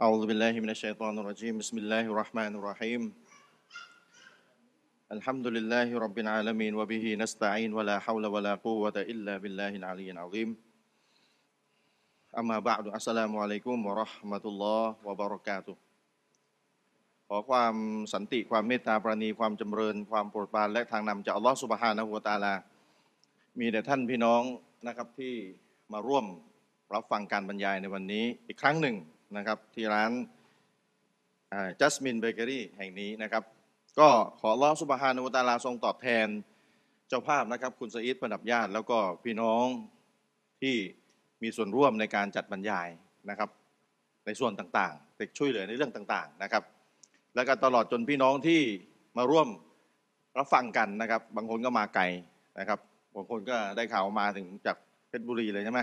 أعوذ بالله من الشيطان الرجيم بسم الله الرحمن الرحيم الحمد لله رب العالمين وبه نستعين ولا حول ولا قوة إلا بالله العلي العظيم أما بعد السلام عليكم ورحمة الله وبركاته ขอความสันติความเมตตาปราณีความจำเริญ ความโปรดปรานและทางนำจากอัลลอฮฺสุบฮานะฮูวะตะอาลา มีแต่ท่านพี่น้องนะครับที่มาร่วมรับฟังการบรรยายในวันนี้อีกครั้งหนึ่ง นะครับที่ร้านจัสมินเบเกอรี่แห่งนี้นะครับ ก็ขออัลลอฮฺสุบฮานะฮูวตาลาทรงตอบแทนเจ้าภาพนะครับ คุณสอีดประดับญาติ แล้วก็พี่น้องที่มีส่วนร่วมในการจัดบรรยายนะครับ ในส่วนต่างๆติช่วยเหลือในเรื่องต่างๆนะครับ แล้วก็ตลอดจนพี่น้องที่มาร่วมรับฟังกันนะครับ บางคนก็มาไกลนะครับบางคนก็ได้ข่าวมาถึงจากเพชรบุรีเลยใช่ไหม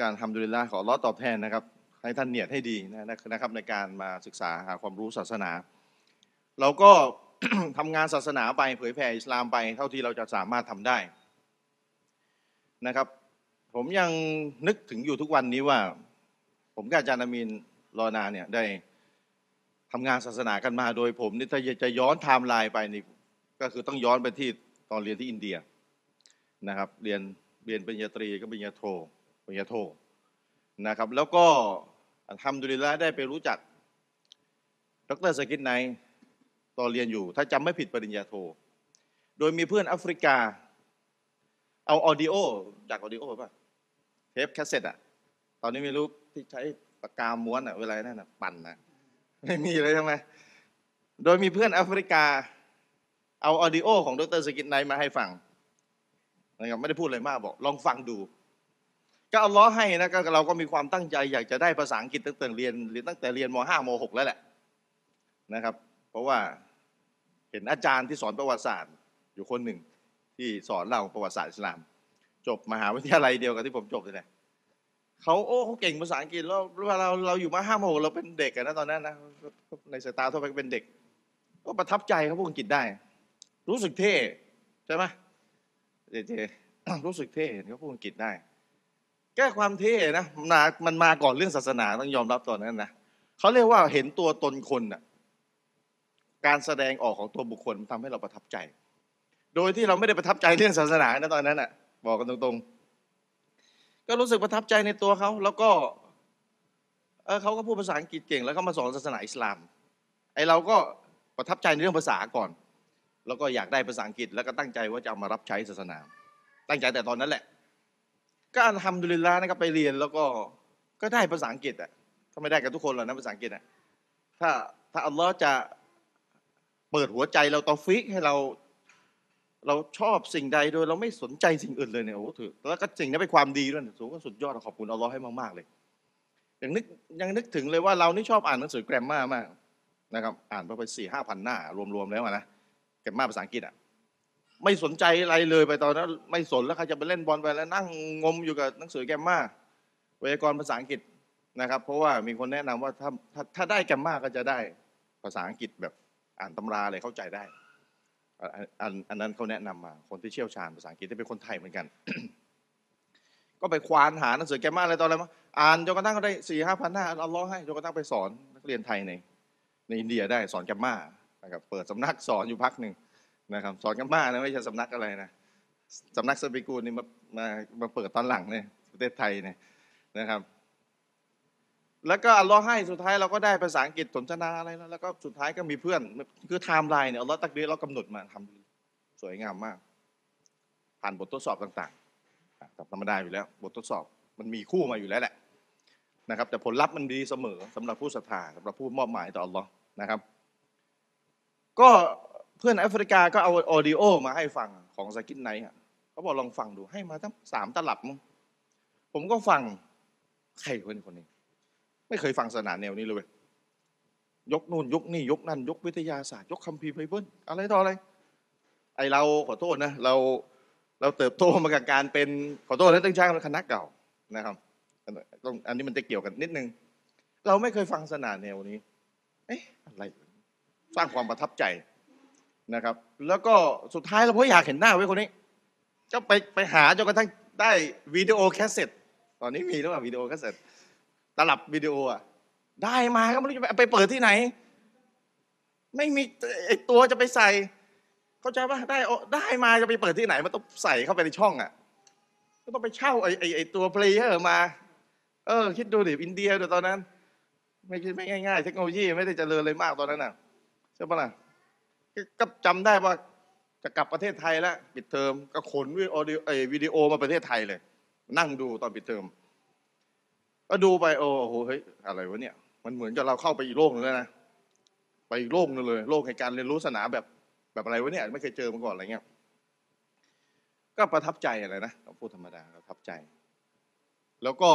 ก็ الحمد لله ขออัลลอฮ์ตอบแทนนะครับ ให้ท่านเนียดให้ดีนะครับในการมาศึกษาหาความรู้ศาสนา เราก็ทำงานศาสนาไปเผยแผ่อิสลามไปเท่าที่เราจะสามารถทำได้นะครับ ผมยังนึกถึงอยู่ทุกวันนี้ว่า ผมกับอาจารย์อามีนลอนาเนี่ยได้ทำงานศาสนากันมาโดยผมนี่ถ้าจะย้อนไทม์ไลน์ไปนี่ก็คือต้องย้อนไปที่ตอนเรียนที่อินเดียนะครับ เรียนเรียนปริญญาตรีก็ปริญญาโทปริญญาโทนะครับ แล้วก็ الحمد للهได้ไปรู้จัก ดร.ซากิรไนค์ตอนเรียนอยู่ ถ้าจำไม่ผิดปริญญาโท โดยมีเพื่อนแอฟริกา เอา audio จาก audio ป่ะ เทปแคสเซ็ตอะตอนนี้ไม่รู้ที่ใช้ปากกาม้วนอะเวลานั่นอะปั่นนะไม่มีเลยใช่ไมโดยมีเพื่อนแอฟริกา เอา audio ของดร.ซากิรไนค์มาให้ฟังนะครับไม่ได้พูดอะไรมากบอก ลองฟังดู ก็อัลลอฮ์ให้นะก็เราก็มีความตั้งใจอยากจะได้ภาษาอังกฤษตั้งแต่เรียนเรียนตั้งแต่เรียนม .5 ม .6 แล้วแหละนะครับ เพราะว่าเห็นอาจารย์ที่สอนประวัติศาสตร์ อยู่คนหนึ่งที่สอนเราประวัติศาสตร์อิสลาม จบมหาวิทยาลัยเดียวกับที่ผมจบเลยเขาโอ้เขาเก่งภาษาอังกฤษแล้วเราเราอยู่มาห้าโมงเราเป็นเด็กนะตอนนั้นนะในสายตาทั่วไปเป็นเด็ก ก็ประทับใจเขาพูดอังกฤษได้ รู้สึกเท่ใช่ไหมเจเจรู้สึกเท่เขาพูดอังกฤษได้ แก้ความเท่นะมามันมาก่อนเรื่องศาสนาต้องยอมรับตอนนั้นนะเขาเรียกว่าเห็นตัวตนคนน่ะการแสดงออกของตัวบุคคลทำให้เราประทับใจ โดยที่เราไม่ได้ประทับใจเรื่องศาสนานะตอนนั้นน่ะ บอกกันตรงๆ ก็รู้สึกประทับใจในตัวเขาแล้วก็เออเขาก็พูดภาษาอังกฤษเก่ง แล้วเขามาสอนศาสนาอิสลาม ไอเราก็ประทับใจในเรื่องภาษาก่อน แล้วก็อยากได้ภาษาอังกฤษ แล้วก็ตั้งใจว่าจะเอามารับใช้ศาสนา ตั้งใจแต่ตอนนั้นแหละ ก็ทำดุลิลลานะครับไปเรียนแล้วก็ก็ได้ภาษาอังกฤษอะถ้าไม่ได้กับทุกคนหรอกนะภาษาอังกฤษอะถ้าถ้าอัลลอฮ์จะเปิดหัวใจเราตอฟิกให้เราเราชอบสิ่งใดโดยเราไม่สนใจสิ่งอื่นเลยเนี่ยโอ้ถือแล้วก็สิ่งนี้เป็นความดีด้วยสูงก็สุดยอดขอบคุณอัลลอฮ์ให้มากๆเลยยังนึกยังนึกถึงเลยว่าเรานี่ชอบอ่านหนังสือแกรมมามากนะครับ อ่านไปสี่ห้าพันหน้ารวมๆแล้วนะแกรมมาภาษาอังกฤษอะ ไม่สนใจอะไรเลยไปตอนนั้น ไม่สนแล้วใครจะไปเล่นบอลไปแล้วนั่งงมอยู่กับหนังสือแกมมาไวยากรณ์ภาษาอังกฤษนะครับ เพราะว่ามีคนแนะนำว่าถ้าถ้าถ้าได้แกมมาก็จะได้ภาษาอังกฤษแบบอ่านตำราอะไรเข้าใจได้อันอันนั้นเขาแนะนำมาคนที่เชี่ยวชาญภาษาอังกฤษที่เป็นคนไทยเหมือนกัน ก็ไปควานหาหนังสือแกมมาอะไรตอนอะไรมาอ่านจนกระทั่งก็ได้สี่ห้าพันหน้าเอาล้อให้จนกระทั่งไปสอนนักเรียนไทยในในอินเดียได้สอนแกมมานะครับเปิดสำนักสอนอยู่พักหนึ่ง นะครับสอนแกรมมานะไม่ใช่สำนักอะไรนะสำนักสปิกูลนี่มามามาเปิดตอนหลังเนี่ยประเทศไทยเนี่ยนะครับ แล้วก็อัลลอฮ์ให้สุดท้ายเราก็ได้ภาษาอังกฤษสนทนาอะไรแล้วแล้วก็สุดท้ายก็มีเพื่อนคือไทม์ไลน์เนี่ยอัลลอฮ์ตักดีรเรากำหนดมาทำสวยงามมาก ผ่านบททดสอบต่างๆธรรมดาอยู่แล้ว บททดสอบมันมีคู่มาอยู่แล้วแหละนะครับ แต่ผลลัพธ์มันดีเสมอสำหรับผู้ศรัทธาสำหรับผู้มอบหมายต่ออัลลอฮ์นะครับ ก็ เพื่อนแอฟริกาก็เอา audio มาให้ฟังของซากิรไนค์เขาบอกลองฟังดูให้มาตั้งสามตลับมั้งผมก็ฟังใครคนคนนี้ ไม่เคยฟังศาสนาแนวนี้เลย ยกนู่น ยกนี่ยกนั่น ยกวิทยาศาสตร์ ยกคัมภีร์ไบเบิลอะไรต่ออะไร ไอเราขอโทษนะ เราเราเติบโตมากับการเป็นขอโทษนะตั้งใจคณะเก่านะครับต้องอันนี้มันจะเกี่ยวกันนิดนึง เราไม่เคยฟังศาสนาแนวนี้ เอ๊ะอะไร สร้างความประทับใจ นะครับ แล้วก็สุดท้ายเราเพราะอยากเห็นหน้าไว้คนนี้ ก็ไปไปหาจนกระทั่งได้วิดีโอแคสเซ็ตตอนนี้มีหรือเปล่าวิดีโอแคสเซ็ตตลับวิดีโออะได้มาก็ไม่รู้จะไปเปิดที่ไหน ไม่มีไอตัวจะไปใส่ เข้าใจปะได้ได้มาจะไปเปิดที่ไหนมันต้องใส่เข้าไปในช่องอะก็ต้องไปเช่าไอไอไอตัว player มา เออ คิดดูดิอินเดียเดี๋ยวตอนนั้น ไม่คิดไม่ง่ายๆ เทคโนโลยีไม่ได้เจริญเลยมากตอนนั้นน่ะใช่ปะล่ะ ก็จำได้ว่าจะกลับประเทศไทยแล้วปิดเทอมก็ขนวิดีโอวิดีโอมาประเทศไทยเลย นั่งดูตอนปิดเทอมก็ดูไปโอ้โหเฮ้ยอะไรวะเนี่ย มันเหมือนกับเราเข้าไปอีกโลกนึงแล้วนะไปอีกโลกนึงเลย โลกแห่งการเรียนรู้ศาสนาแบบแบบอะไรวะเนี่ยไม่เคยเจอมาก่อนอะไรเงี้ยก็ประทับใจอะไรนะเราพูดธรรมดาประทับใจ แล้วก็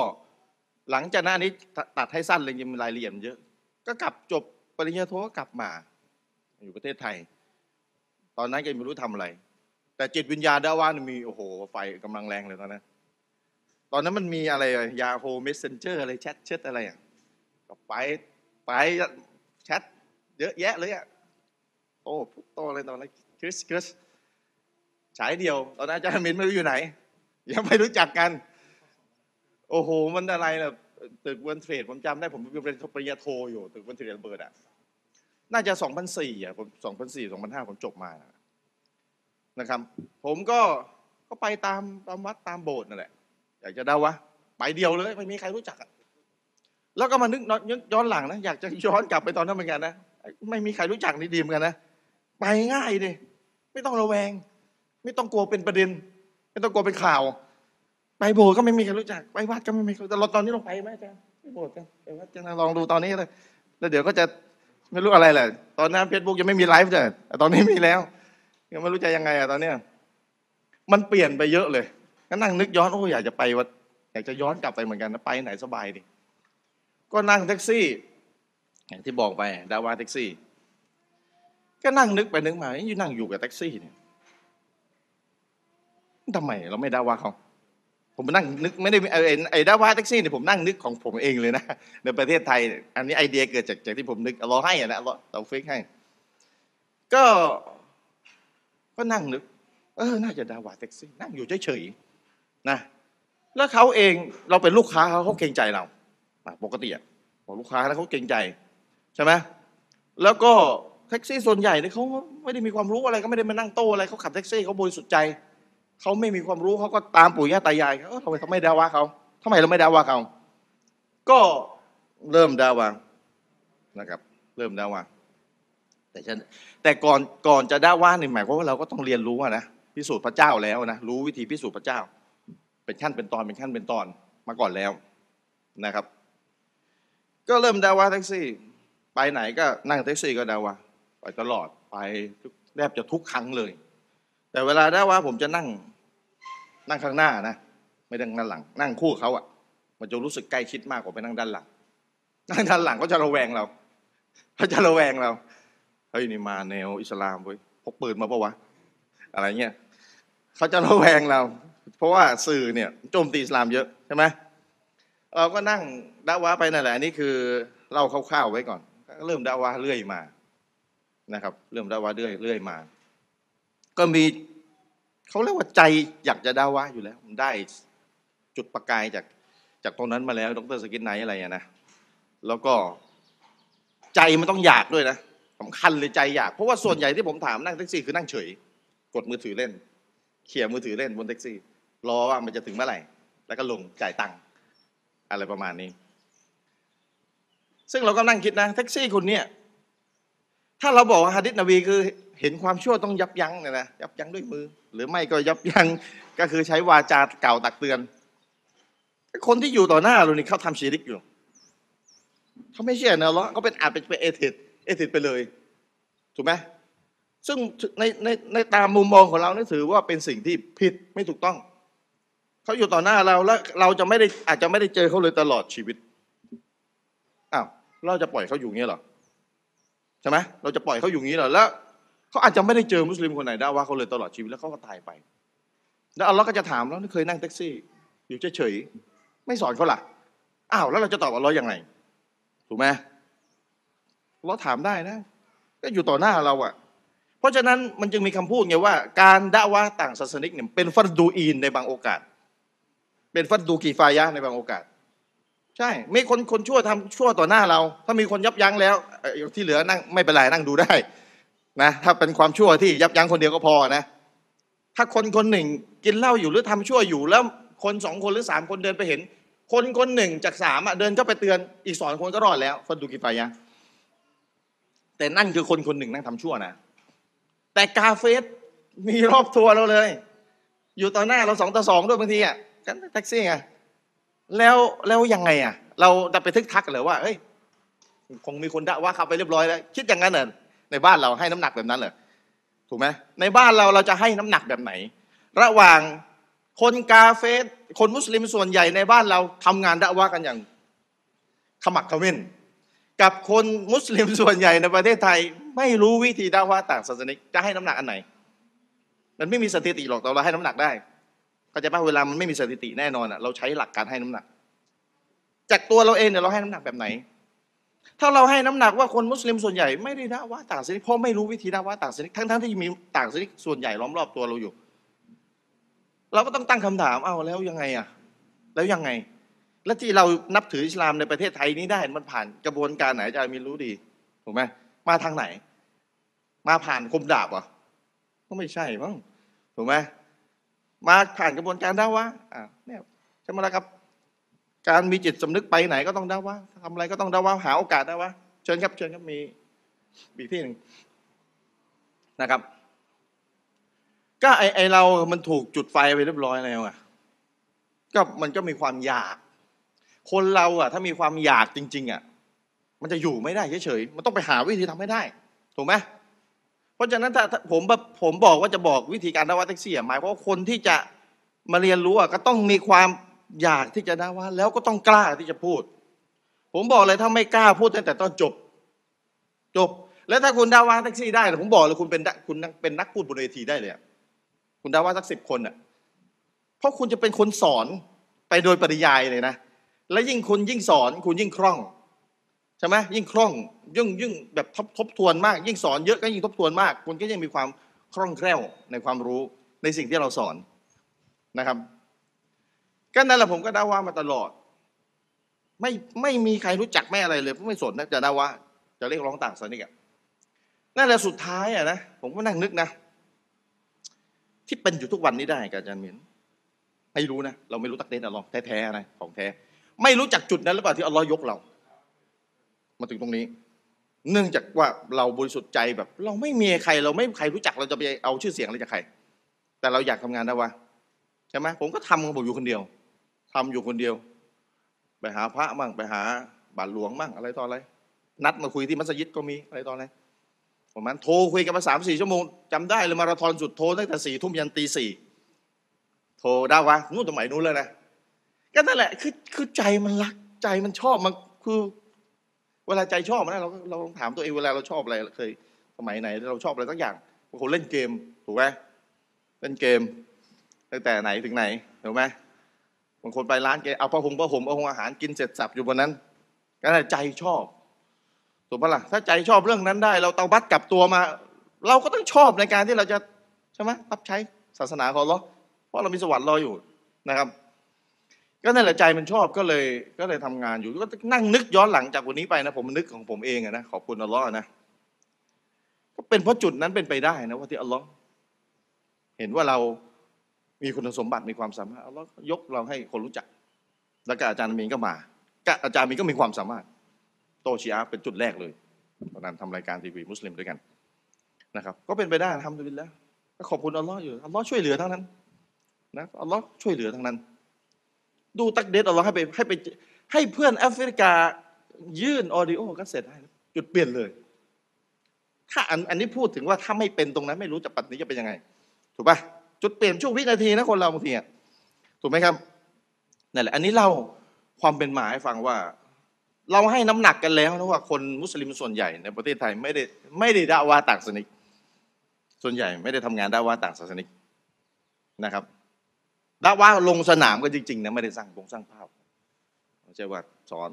หลังจากนั้นนี้ตัดให้สั้นเลยยังมีรายละเอียดเยอะ ก็กลับจบปริญญาโทก็กลับมา อยู่ประเทศไทย ตอนนั้นก็ไม่รู้ทำอะไร แต่จิตวิญญาณดาว่ามีโอ้โห ไฟกำลังแรงเลยตอนนั้น ตอนนั้นมันมีอะไรยาโฮเมสเซนเจอร์อะไรแชทเช็ดอะไรอะก็ไปไปแชทเยอะแยะเลยอะโตพุโตอะไรตอนนั้นคริสคริสฉายเดียว ตอนนั้นอาจารย์มินไม่รู้อยู่ไหน ยังไม่รู้จักกัน โอ้โห มันอะไรล่ะตึกวันเทรดผมจำได้ผมเป็นปริญญาโทอยู่ ตึกวันเทรดเบิร์ดอะ น่าจะสองพันสี่อะผมสองพันสี่สองพันห้าผมจบมานะครับ ผมก็ก็ไปตามตามวัดตามโบสถ์นั่นแหละ อยากจะเดาวะไปเดียวเลย ไม่มีใครรู้จักอะแล้วก็มานึกย้อนหลังนะอยากจะย้อนกลับไปตอนนั้นเหมือนกันนะไม่มีใครรู้จักนี่ดีเหมือนกันนะไปง่ายดิไม่ต้องระแวง ไม่ต้องกลัวเป็นประเด็น ไม่ต้องกลัวเป็นข่าว ไปโบสถ์ก็ไม่มีใครรู้จักไปวัดก็ไม่มีแต่เราตอนนี้ลงไปไหมอาจารย์ไปโบสถ์กันไปวัดจะลองดูตอนนี้เลยแล้วเดี๋ยวก็จะ ไม่รู้อะไรแหละตอนนั้นเฟซบุ๊กยังไม่มีไลฟ์เลยตอนนี้มีแล้วยังไม่รู้จะยังไงอะตอนเนี้ยมันเปลี่ยนไปเยอะเลยก็นั่งนึกย้อนโอ้อยากจะไปวัดอยากจะย้อนกลับไปเหมือนกันนะไปไหนสบายดิก็นั่งแท็กซี่ อย่างที่บอกไปดะวะห์แท็กซี่ ก็นั่งนึกไปนึกมาอยู่นั่งอยู่กับแท็กซี่เนี่ยทำไมเราไม่ดาวาเขา ผมนั่งนึกไม่ได้ไอ้ดาว่าแท็กซี่เนี่ยผมนั่งนึกของผมเองเลยนะในประเทศไทย อันนี้ไอเดียเกิดจากจากที่ผมนึกเราให้อะนะเราเราเฟกให้ ก็ก็นั่งนึกเออน่าจะดาว่าแท็กซี่นั่งอยู่เฉยๆนะแล้วเขาเองเราเป็นลูกค้าเขาเขาเกรงใจเราปกติอะบอกลูกค้าแล้วเขาเกรงใจใช่ไหมแล้วก็แท็กซี่ส่วนใหญ่เนี่ยเขาไม่ได้มีความรู้อะไรก็ไม่ได้มานั่งโต้อะไรเขาขับแท็กซี่เขาบริสุทธิ์ใจ เขาไม่มีความรู้เขาก็ตามปู่ย่าตายายเขาทำไมเขาไม่ด่าว่าเขาทำไมเราไม่ด่าว่าเขา ก็เริ่มด่าว่านะครับ เริ่มด่าว่า แต่ฉันแต่ก่อนก่อนจะด่าว่านี่หมายความว่าเราก็ต้องเรียนรู้นะพิสูจน์พระเจ้าแล้วนะรู้วิธีพิสูจน์พระเจ้า เป็นขั้นเป็นตอนเป็นขั้นเป็นตอนมาก่อนแล้วนะครับ ก็เริ่มดาวาแท็กซี่ ไปไหนก็นั่งแท็กซี่ก็ดาวาไปตลอดไปแทบจะทุกครั้งเลย แต่เวลาดาวาผมจะนั่งนั่งข้างหน้านะไม่นั่งหลัง นั่งคู่เขาอะ่ะ มันจะรู้สึกใกล้ชิดมากกว่าไปนั่งด้านหลัง นั่งด้านหลังก็จะระแวงเราเขาจะระแวงเราเฮ้ยนี่มาแนวอิสลามเว้ยพกปืนมาปะวะอะไรเงี้ยเขาจะระแวงเรา เพราะว่าสื่อเนี่ยโจมตีอิสลามเยอะใช่ไหมเราก็นั่งด่าวะไปนั่นแหละนนี้คือเล่าคร่าวๆไว้ก่อน เริ่มด่าวะเรื่อยมานะครับ เริ่มด่าวะเรื่อยเรื่อยมา ก็มีเขาเรียกว่าใจอยากจะดาวะอยู่แล้วได้จุดประกายจากจากตรงนั้นมาแล้ว ดรสกินไนอะไรนะแล้วก็ใจมันต้องอยากด้วยนะสำคัญเลยใจอยาก เพราะว่าส่วนใหญ่ที่ผมถามนั่งแท็กซี่คือนั่งเฉย กดมือถือเล่นเขี่ยมือถือเล่นบนแท็กซี่รอว่ามันจะถึงเมื่อไหร่ แล้วก็ลงจ่ายตังค์อะไรประมาณนี้ ซึ่งเราก็นั่งคิดนะแท็กซี่คุณเนี่ยถ้าเราบอกว่าฮะดิษนบีคือ เห็นความชั่วต้องยับยั้งเนี่ยนะยับยั้งด้วยมือ หรือไม่ก็ยับยั้งก็คือใช้วาจาเก่าตักเตือน คนที่อยู่ต่อหน้าเรานี่เขาทำชีริกอยู่เขาไม่เชื่อเนอะเขาเป็นอาจเป็นเอทิดเอทิดไปเลย ถูกไหมซึ่งในในในตามมุมมองของเรานี่ถือว่าเป็นสิ่งที่ผิดไม่ถูกต้องเขาอยู่ต่อหน้าเราแล้วเราจะไม่ได้อาจจะไม่ได้เจอเขาเลยตลอดชีวิตอ้าวเราจะปล่อยเขาอยู่งี้เหรอใช่ไหมเราจะปล่อยเขาอยู่งี้เหรอแล้ว เขาอาจจะไม่ได้เจอมุสลิมคนไหนได้ว่าเขาเลยตลอดชีวิตแล้วเขาก็ตายไป แล้วอัลลอฮ์ก็จะถามแล้วเคยนั่งแท็กซี่ อยู่เฉยๆไม่สอนเขาล่ะอ้าวแล้วเราจะตอบอัลลอฮ์ยังไงถูกไหมเราถามได้นะ ก็อยู่ต่อหน้าเราอะเพราะฉะนั้นมันจึงมีคำพูดไงว่า การด่าว่าต่างศาสนิกเนี่ยเป็นฟัรดูอีนในบางโอกาส เป็นฟัดดูกีฟายะในบางโอกาส ใช่ไมีคนคนชั่วทำชั่วต่อหน้าเรา ถ้ามีคนยับยั้งแล้วที่เหลือนั่งไม่เป็นไรนั่งดูได้ นะถ้าเป็นความชั่วที่ยับยั้งคนเดียวก็พอนะ ถ้าคนคนหนึ่งกินเหล้าอยู่หรือทำชั่วอยู่ แล้วคนสองคนหรือสามคนเดินไปเห็น คนคนหนึ่งจากสามอะเดินเข้าไปเตือนอีกสองคนก็รอดแล้วฟันดูกิฟายะแต่นั่นคือคนคนหนึ่งนั่งทำชั่วนะ แต่กาเฟสมีรอบตัวเราเลย อยู่ต่อหน้าเราสองต่อสองด้วยบางทีอะกันแท็กซี่ไงแล้วแล้วยังไงอะ เราจะไปทึกทักหรือว่าเฮ้ยคงมีคนด่าว่าเขาไปเรียบร้อยแล้ว คิดอย่างนั้นเหรอ ในบ้านเราให้น้ำหนักแบบนั้นเหรอถูกไหมในบ้านเราเราจะให้น้ำหนักแบบไหน ระหว่างคนกาเฟสคนมุสลิมส่วนใหญ่ในบ้านเราทำงานด่าว่ากันอย่างขมักขม้น กับคนมุสลิมส่วนใหญ่ในประเทศไทย ไม่รู้วิธีด่าว่าต่างศาสนาจะให้น้ำหนักอันไหน มันไม่มีสถิติหรอกแต่เราให้น้ำหนักได้เข้าใจป่ะเวลามันไม่มีสถิติแน่นอนอะเราใช้หลักการให้น้ำหนัก จากตัวเราเองเนี่ยเราให้น้ำหนักแบบไหน ถ้าเราให้น้ำหนักว่าคนมุสลิมส่วนใหญ่ไม่ได้ด่าว่าต่างศาสนาเพราะไม่รู้วิธีด่าว่าต่างศาสนาทั้งทั้งๆที่มีต่างศาสนาส่วนใหญ่ล้อมรอบตัวเราอยู่ เราก็ต้องตั้งคำถามเอาแล้วยังไงอะ แล้วยังไง แล้วที่เรานับถืออิสลามในประเทศไทยนี้ได้มันผ่านกระบวนการไหนอาจารย์มีรู้ดีถูกไหมมาทางไหน มาผ่านคมดาบเหรอะก็ไม่ใช่มั้งถูกไหมมาผ่านกระบวนการด่าว่าอ่าเนี่ยใช่ไหมล่ะครับ การมีจิตสำนึกไปไหนก็ต้องด่าว่าทำอะไรก็ต้องด่าว่าหาโอกาสได่าว่าเชิญครับเชิญครับมีอีกที่หนึ่งนะครับ ก็ไอไอเรา มันถูกจุดไฟไปเรียบร้อยแล้วอะก็มันก็มีความอยาก คนเราอะ ถ้ามีความอยากจริง ๆอะมันจะอยู่ไม่ได้เฉยๆมันต้องไปหาวิธีทำให้ได้ ถูกไหมเพราะฉะนั้นถ้าผมแบบผมบอกว่าจะบอกวิธีการดาว่าแท็กซี่อะหมายเพราะว่าคนที่จะมาเรียนรู้อะก็ต้องมีความ อยากที่จะด่าว่า แล้วก็ต้องกล้าที่จะพูด ผมบอกเลยถ้าไม่กล้าพูดตั้งแต่ตอนจบ จบ แล้วถ้าคุณด่าว่าแท็กซี่ได้เนี่ยผมบอกเลยคุณเป็นคุณเป็นนักพูดบนเวทีได้เลยคุณด่าว่าสักสิบคนอะเพราะคุณจะเป็นคนสอนไปโดยปริยายเลยนะและยิ่งคุณยิ่งสอนคุณยิ่งคล่องใช่ไหมยิ่งคล่องยิ่งยิ่งแบบทบทบทวนมาก ยิ่งสอนเยอะก็ยิ่งทบทวนมาก คุณก็ยิ่งมีความคล่องแคล่วในความรู้ในสิ่งที่เราสอนนะครับ ก็นั่นแหละผมก็ดาว่ามาตลอด ไม่ไม่มีใครรู้จักไม่อะไรเลยไม่สนนะจะดาว่าจะเรียกร้องต่างศาสนิกอะนั่นแหละสุดท้ายอะนะผมก็นั่งนึกนะ ที่เป็นอยู่ทุกวันนี้ได้กับอาจารย์เมียนไม่รู้นะเราไม่รู้ตักเดนอัลลอฮ์แท้ๆนะของแท้ไม่รู้จักจุดนั้นหรือเปล่าที่อัลลอฮ์ยกเรา มาถึงตรงนี้ เนื่องจากว่าเราบริสุทธิ์ใจแบบ เราไม่มีใคร เราไม่มีใครรู้จักเราจะไปเอาชื่อเสียงอะไรจากใคร แต่เราอยากทำงานได้วะใช่ไหมผมก็ทำของผมอยู่คนเดียว ทำอยู่คนเดียว ไปหาพระมั่งไปหาบาทหลวงมั่งอะไรต่ออะไร นัดมาคุยที่มัสยิดก็มีอะไรต่ออะไรประมาณโทรคุยกันมาสามสี่ชั่วโมงจำได้เลยมาราธอนสุดโทรตั้งแต่สี่ทุ่มยันตีสี่โทรได้วะนู่นสมัยนู้นเลยนะก็นั่นแหละคือคือใจมันรักใจมันชอบมันคือเวลาใจชอบมันะเราเราลองถามตัวเองเวลาเราชอบอะไรเคยสมัยไหนเราชอบอะไรสักอย่างบางคนเล่นเกมถูกไหมเล่นเกมตั้งแต่ไหนถึงไหนถูกไหมางคนไปร้านเกเอาผ้าห่มผ้าห่มเอาหงอาหารกินเสร็จสับอยู่บนนั้นก็นั่นใจชอบถูกปะล่ะถ้าใจชอบเรื่องนั้นได้ เราเตาบัตกลับตัวมา เราก็ต้องชอบในการที่เราจะใช่ไหมรับใช้ศาสนาของเราเพราะเรามีสวรรค์รออยู่นะครับ ก็นั่นแหละใจมันชอบก็เลยก็เลยทำงานอยู่ก็นั่งนึกย้อนหลังจากวันนี้ไปนะผมนึกของผมเองนะขอบคุณอัลลอฮ์นะก็เป็นเพราะจุดนั้นเป็นไปได้นะว่าที่อัลลอฮ์เห็นว่าเรา มีคุณสมบัติมีความสามารถอัลลอฮ์ยกเราให้คนรู้จัก แล้วก็อาจารย์มีนก็มาก็อาจารย์มีนก็มีความสามารถ โตชีอาเป็นจุดแรกเลยตอนนั้นทำรายการทีวีมุสลิมด้วยกันนะครับ ก็เป็นไปได้ทำดุลินแล้วก็ขอบคุณอัลลอฮ์อยู่อัลลอฮ์ช่วยเหลือทั้งนั้นนะอัลลอฮ์ช่วยเหลือทั้งนั้น ดูตักเดตอัลลอฮ์ให้ไปให้ไปให้เพื่อนแอฟริกายื่นออดิโอก็เสร็จให้จุดเปลี่ยนเลย ถ้าอันอันนี้พูดถึงว่าถ้าไม่เป็นตรงนั้น ไม่รู้จะปัจจุบันจะเป็นยังไง ถูกปะ จุดเปลี่ยนช่วงวินาทีนะคนเราบางทีอะถูกไหมครับนั่นแหละอันนี้เล่าความเป็นมาให้ฟังว่า เราให้น้ำหนักกันแล้วนะว่าคนมุสลิมส่วนใหญ่ในประเทศไทยไม่ได้ไม่ได้ด่าว่าต่างศาสนิก ส่วนใหญ่ไม่ได้ทำงานด่าว่าต่างศาสนิกนะครับด่าว่าลงสนามก็จริงๆนะไม่ได้สร้างวงสร้างภาพไม่ใช่ว่าสอน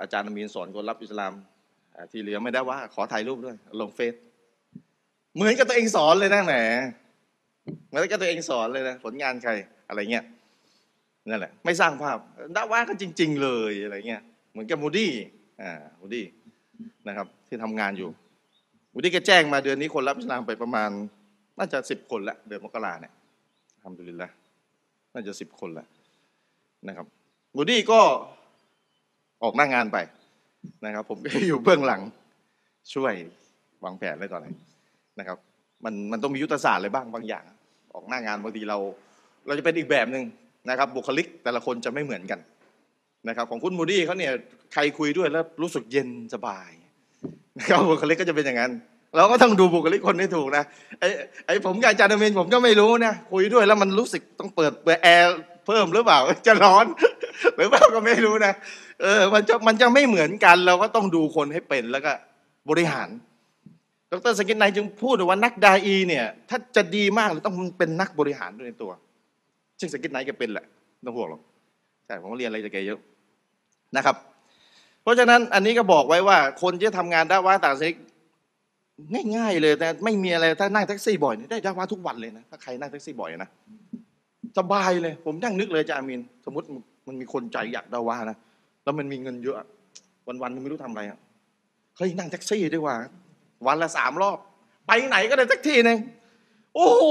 อาจารย์อามีนสอนคนรับอิสลามที่เหลือไม่ได้ว่าขอถ่ายรูปด้วย ลงเฟซเหมือนกับตัวเองสอนเลยนะแหมเห มือนกับตัวเองสอนเลยนะผลงานใครอะไรเงี้ยนั่นแหละ ไม่สร้างภาพดาว่าก็จริง ๆ เลยอะไรเงี้ยเหมือนกับมูดี้อ่ามูดี้นะครับ ที่ทำงานอยู่มูดี้ก็แจ้งมาเดือนนี้คนรับอิสลามไปประมาณ น่าจะสิบคนละเดือนมกราเนี่ยฮัมดุลิลละฮ์น่าจะสิบคนละนะครับมูดี้ก็ออกหน้างานไปนะครับ ผมก็อยู่เบื้องหลังช่วยวางแผนอะไรต่ออะไรนะครับ มันมันต้องมียุทธศาสตร์อะไรบ้างบางอย่าง ออกหน้างานบางทีเรา เราจะเป็นอีกแบบหนึ่งนะครับ บุคลิกแต่ละคนจะไม่เหมือนกันนะครับ ของคุณมูดี้เขาเนี่ยใครคุยด้วยแล้วรู้สึกเย็นสบายนะครับบุคลิกก็จะเป็นอย่างนั้น เราก็ต้องดูบุคลิกคนให้ถูกนะไอ้ไอ้ผมกับอาจารย์เมนผมก็ไม่รู้นะคุยด้วยแล้วมันรู้สึกต้องเปิดเปิดแอร์เพิ่มหรือเปล่าจะร้อนหรือเปล่าก็ไม่รู้นะเออมันจะมันจะไม่เหมือนกัน เราก็ต้องดูคนให้เป็นแล้วก็บริหาร ดรซากิรไนค์จึงพูดว่านักดาอีเนี่ยถ้าจะดีมากเลยต้องเป็นนักบริหารด้วยในตัว ซึ่งซากิรไนค์ก็เป็นแหละต้องห่วงหรอกใช่ผมเรียนอะไรจากแกเยอะนะครับ เพราะฉะนั้นอันนี้ก็บอกไว้ว่า คนที่ทำงานดาวะต่างศาสนาง่ายๆเลยแต่ไม่มีอะไรถ้านั่งแท็กซี่บ่อยได้ด้าว่าทุกวันเลยนะถ้าใครนั่งแท็กซี่บ่อยนะสบายเลย ผมนั่งนึกเลยจามิน สมมติมันมีคนใจอยากด้าว่านะแล้วมันมีเงินเยอะ วันๆมันไม่รู้ทำอะไรอะเฮ้ยนั่งแท็กซี่ดีกว่า วันละสามรอบ ไปไหนก็ได้สักทีหนึ่งโอ้โห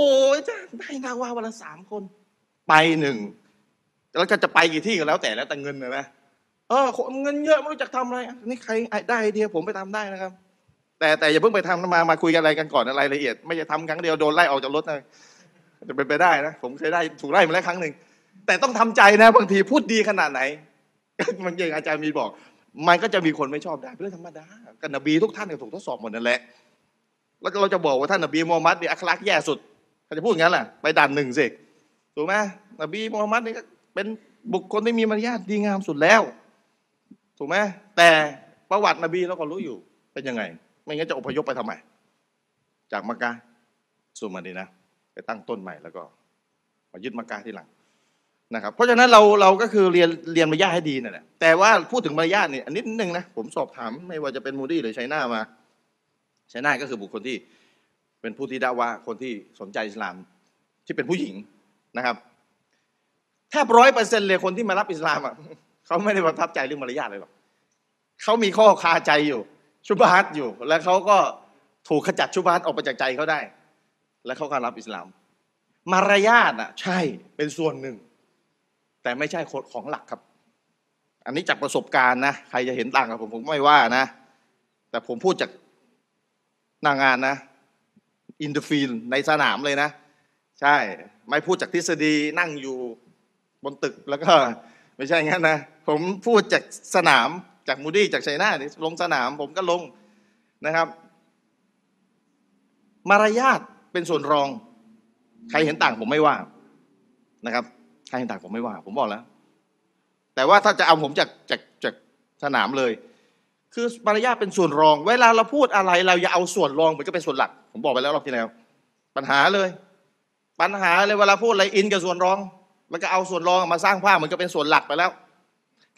จะได้นาว่าวันละสามคน ไปหนึ่งแล้วก็จะไปกี่ที่ก็แล้วแต่แล้วแต่เงินนะนะเออเงินเยอะไม่รู้จักทำอะไรนี่ใครได้ไอเดียผมไปทำได้นะครับ แต่แต่อย่าเพิ่งไปทำมามาคุยกันอะไรกันก่อนอะไรละเอียด ไม่จะทำครั้งเดียวโดนไล่ออกจากรถนะจะเป็นไปได้นะผมเคยได้ถูกไล่มาแล้วครั้งหนึ่งแต่ต้องทำใจนะบางทีพูดดีขนาดไหนมันอย่างอาจารย์มีบอก มันก็จะมีคนไม่ชอบได้เป็นเรื่องธรรมดากันนบีทุกท่านก็ถูกทดสอบหมดนั่นแหละแล้วเราจะบอกว่าท่านนบีมูฮัมมัดเนี่ยอัคลักแย่สุดเขาจะพูดงั้นแหละไปด่านหนึ่งสิถูกไหมนบีมูฮัมมัดนี่เป็นบุคคลที่มีมารยาทดีงามสุดแล้ว ถูกไหมแต่ประวัตินบีเราก็รู้อยู่เป็นยังไง ไม่งั้นจะอพยพไปทำไม จากมักกะสู่มาดีนะ ไปตั้งต้นใหม่แล้วก็มายึดมักกะที่หลัง นะครับเพราะฉะนั้นเราเราก็คือเรียนเรียนมารยาทให้ดีนั่นแหละแต่ว่าพูดถึงมารยาทเนี่ยอันนิดนึงนะผมสอบถามไม่ว่าจะเป็นมูดี้หรือชัยนามาชัยนาก็คือบุคคลที่เป็นผู้ที่ด่าว่าคนที่สนใจอิสลามที่เป็นผู้หญิงนะครับแทบร้อยเปอร์เซ็นต์เลยคนที่มารับอิสลามอะเขาไม่ได้ประทับใจเรื่องมารยาทเลยหรอกเขามีข้อคาใจอยู่ ชุบฮัตอยู่ แล้วเขาก็ถูกขจัดชุบฮัตออกไปจากใจเขาได้ แล้วเขาก็รับอิสลาม มารยาทอะ ใช่เป็นส่วนหนึ่ง แต่ไม่ใช่ของหลักครับ อันนี้จากประสบการณ์นะใครจะเห็นต่างกับผมผมไม่ว่านะ แต่ผมพูดจากหน้างานนะอินเดฟีลในสนามเลยนะ ใช่ ไม่พูดจากทฤษฎีนั่งอยู่บนตึกแล้วก็ไม่ใช่งั้นนะ ผมพูดจากสนามจากมูดี้จากไชัยนาลงสนามผมก็ลงนะครับ มารยาทเป็นส่วนรอง ใครเห็นต่างผมไม่ว่านะครับ ใครต่างผมไม่ว่า ผมบอกแล้ว แต่ว่าถ้าจะเอาผมจากจากจากสนามเลย คือมารยาทเป็นส่วนรอง เวลาเราพูดอะไร เราอย่าเอาส่วนรองมันก็เป็นส่วนหลัก ผมบอกไปแล้วรอบที่แล้ว ปัญหาเลย ปัญหาเลยเวลาพูดอะไรอินกับส่วนรอง แล้วก็เอาส่วนรองมาสร้างภาพมันก็เป็นส่วนหลักไปแล้ว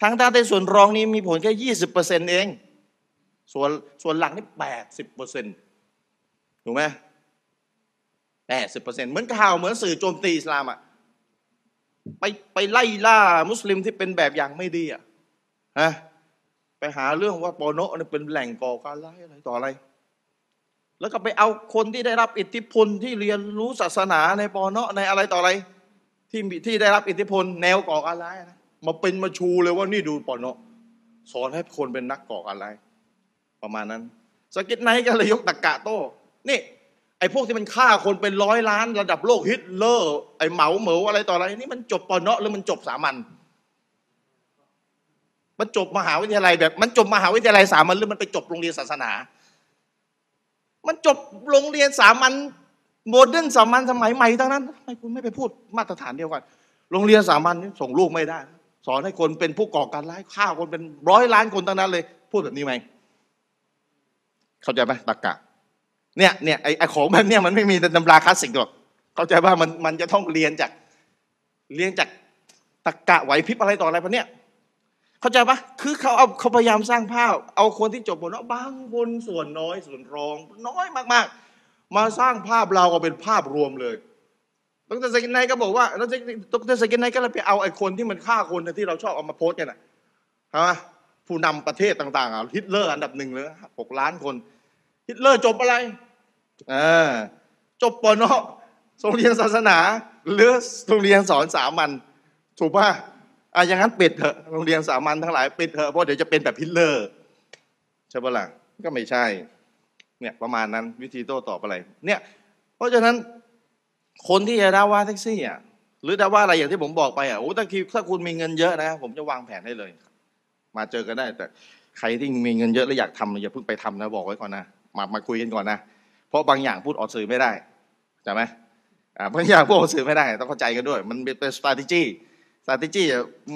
ทั้งด้านในส่วนรองนี้มีผลแค่ยี่สิบเปอร์เซ็นต์เอง ส่วนส่วนหลักนี่แปดสิบเปอร์เซ็นต์ถูกไหมแปดสิบเปอร์เซ็นต์เหมือนข่าวเหมือนสื่อโจมตีอิสลามอะ ไปไปไล่ล่ามุสลิมที่เป็นแบบอย่างไม่ดีอะฮะไปหาเรื่องว่าปอโนะเป็นแหล่งก่อการร้ายอะไรต่ออะไร แล้วก็ไปเอาคนที่ได้รับอิทธิพลที่เรียนรู้ศาสนาในปอโนะในอะไรต่ออะไร ที่ที่ได้รับอิทธิพลแนวก่อการร้ายนะมาเป็นมาชูเลยว่านี่ดูปอโนะสอนให้คนเป็นนักก่อการร้ายประมาณนั้นสกิทไนก็เลยยกตะกะโต้นี่ ไอ้พวกที่มันฆ่าคนเป็นร้อยล้านระดับโลกฮิตเลอร์ไอ้เหมาเหมาอะไรต่ออะไรนี่มันจบปอนเนาะหรือมันจบสามัญมันจบมหาวิทยาลัยแบบ มันจบมหาวิทยาลัยสามัญหรือมันไปจบโรงเรียนศาสนา มันจบโรงเรียนสามัญโมเดิร์นสามัญสมัยใหม่ทั้งนั้นทำไมคุณไม่ไปพูดมาตรฐานเดียวกัน โรงเรียนสามัญส่งลูกไม่ได้ สอนให้คนเป็นผู้ก่อการร้ายฆ่าคนเป็นร้อยล้านคนทั้งนั้นเลย พูดแบบนี้ไหมเข้าใจไหมตรกกะ เนี่ยเนี่ยไอ้ของแบบเนี้ยมันไม่มีในตำราคลาสสิกหรอกเข้าใจว่ามันมันจะต้องเรียนจากเรียนจากตะกะไหวพริบอะไรต่ออะไรพวกเนี้ยเข้าใจปะคือเขาเอาเขาพยายามสร้างภาพ เอาคนที่จบบนเนาะบางคนส่วนน้อยส่วนรอง น้อยมากๆ มาสร้างภาพเราก็เป็นภาพรวมเลยดรซากิรไนค์ก็บอกว่าดรซากิรไนค์ก็เลยไปเอาไอ้คนที่มันฆ่าคนที่เราชอบเอามาโพสกันอะฮะผู้นำประเทศต่างๆอะฮิตเลอร์อันดับหนึ่งเลยหกล้านคน ฮิตเลอร์จบอะไรอ่าจบบนโรงเรียนศาสนาหรือโรงเรียนสอนสามัญถูกป่ะอะอย่างนั้นปิดเถอะโรงเรียนสามัญทั้งหลายปิดเถอะเพราะเดี๋ยวจะเป็นแบบฮิตเลอร์ใช่ปะล่ะก็ไม่ใช่เนี่ยประมาณนั้นวิธีโต้ตอบอะไร เนี่ย เพราะฉะนั้นคนที่จะด่าว่าแท็กซี่อะหรือด่าว่าอะไรอย่างที่ผมบอกไปอะโอ้ถ้าคิดถ้าคุณมีเงินเยอะนะ ผมจะวางแผนให้เลย มาเจอกันได้ แต่ใครที่มีเงินเยอะแล้วอยากทำอย่าเพิ่งไปทำนะบอกไว้ก่อนนะ มามาคุยกันก่อนนะ เพราะบางอย่างพูดออกสื่อไม่ได้ใช่ไหมอ่าบางอย่างพูดออกสื่อไม่ได้ ต้องเข้าใจกันด้วย มันเป็น strategy strategy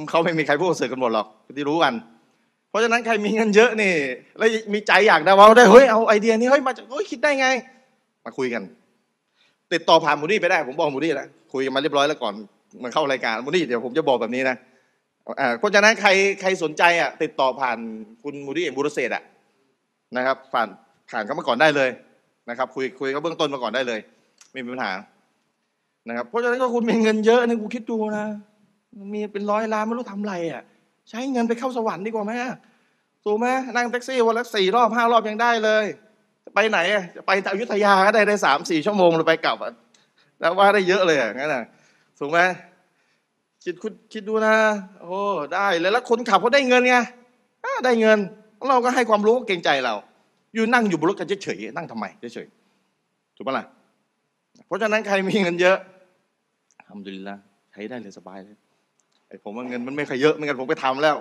เขาไม่มีใครพูดออกสื่อกันหมดหรอกที่รู้กัน เพราะฉะนั้นใครมีเงินเยอะนี่ แล้วมีใจอยากได้ว่าได้เฮ้ยเอาไอเดียนี้เฮ้ยมาจากเฮ้ยคิดได้ไง มาคุยกัน ติดต่อผ่านมูดี้ไปได้ผมบอกมูดี้แล้วคุยกันมาเรียบร้อยแล้วก่อนมันเข้ารายการมูดี้เดี๋ยวผมจะบอกแบบนี้นะเพราะฉะนั้นใครใครสนใจอะติดต่อผ่านคุณมูดี้เองบุรเศษอะนะครับผ่าน ผ่านเขามาก่อนได้เลยนะครับ คุยคุยเขาเบื้องต้นมาก่อนได้เลย ไม่มีปัญหานะครับ เพราะฉะนั้นก็คุณมีเงินเยอะนี่กูคิดดูนะมีเป็นร้อยล้านไม่รู้ทำอะไรอะ ใช้เงินไปเข้าสวรรค์ดีกว่าไหมถูกไหมนั่งแท็กซี่วันละสี่รอบห้ารอบยังได้เลย ไปไหนอะจะไปอยุธยาก็ได้ได้สามสี่ชั่วโมงเลยไปกลับอะแล้วว่าได้เยอะเลยอะงั้นอะถูกไหมคิดคุณคิดดูนะ โอ้ได้เลยแล้วคนขับเขาได้เงินไงได้เงิน เราก็ให้ความรู้เกรงใจเรา อยู่นั่งอยู่บนรถกันเฉยๆนั่งทำไมเฉยๆถูกปะล่ะเพราะฉะนั้นใครมีเงินเยอะทำดีละใช้ได้เลยสบายเลยไอ้ผมว่าเงินมันไม่ค่อยเยอะไม่งั้นผมไปทำแล้ว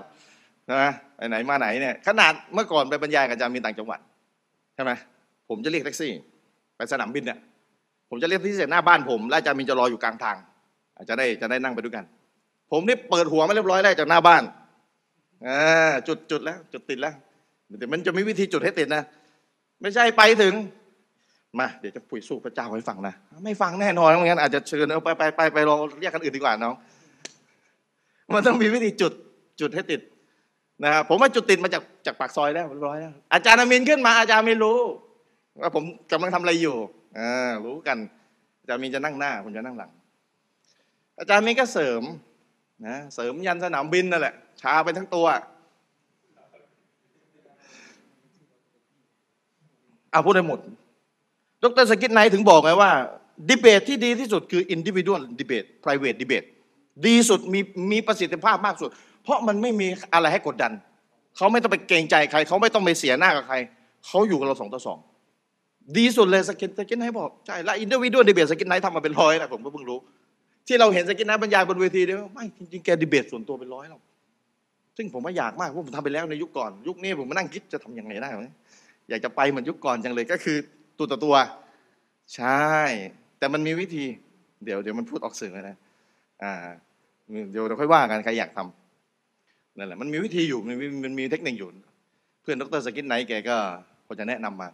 นะไปไหนมาไหนเนี่ยขนาดเมื่อก่อนไปบรรยายกับอาจารย์มีต่างจังหวัดใช่ไหมผมจะเรียกแท็กซี่ ไปสนามบินเนี่ยผมจะเรียกที่เสร็จหน้าบ้านผมแล้วอาจารย์มินจะรออยู่กลางทางอาจจะได้จะได้นั่งไปด้วยกัน ผมนี่เปิดหัวมาเรียบร้อยแล้วจากหน้าบ้านอ่าจุดจุดแล้ว จุดติดแล้ว แต่มันจะมีวิธีจุดให้ติดนะ ไม่ใช่ไปถึง มาเดี๋ยวจะปุยสู้พระเจ้าให้ฟังนะ ไม่ฟังแน่นอนไม่งั้นอาจจะเชิญเอาไปไปไปไปลองเรียกกันอื่นดีกว่าน้อง มันต้องมีวิธีจุดจุดให้ติดนะครับผมว่าจุดติดมาจากจากปากซอยแล้วเรียบร้อยแล้ว อาจารย์อามินขึ้นมาอาจารย์ไม่รู้ว่าผมกำลังทำอะไรอยู่อ่ารู้กัน อาจารย์มินจะนั่งหน้าผมจะนั่งหลัง อาจารย์มินก็เสริมนะเสริมยันสนามบินนั่นแหละชาไปทั้งตัว เอาพูดได้หมด ดรซากิรไนค์ถึงบอกไงว่าดีเบตที่ดีที่สุดคือ individual debate private debate ดีสุดมีมีประสิทธิภาพมากสุด เพราะมันไม่มีอะไรให้กดดัน เขาไม่ต้องไปเกรงใจใคร เขาไม่ต้องไปเสียหน้ากับใคร เขาอยู่กับเราสองต่อสองดีสุดเลยซากิรซากิรไนค์บอกใช่และ individual debate ซากิรไนค์ทำมาเป็นร้อยนะผมก็เพิ่งรู้ ที่เราเห็นซากิรไนค์บรรยายบนเวทีเดียวไม่จริงๆแกดีเบตส่วนตัวเป็นร้อยแล้วซึ่งผมว่ายากมากเพราะผมทำไปแล้วในยุคก่อน ยุคนี้ผมมานั่งคิดจะทำยังไงได้ไหม อยากจะไปเหมือนยุคก่อนจังเลยก็คือตัวต่อตัว ใช่ แต่มันมีวิธี เดี๋ยวเดี๋ยวมันพูดออกสื่อเลยนะอ่าเดี๋ยวเราค่อยว่ากันใครอยากทำนั่นแหละมันมีวิธีอยู่มันมีมันมีเทคนิคอยู่ เพื่อนดรซากิรไนค์แกก็พอจะแนะนำมา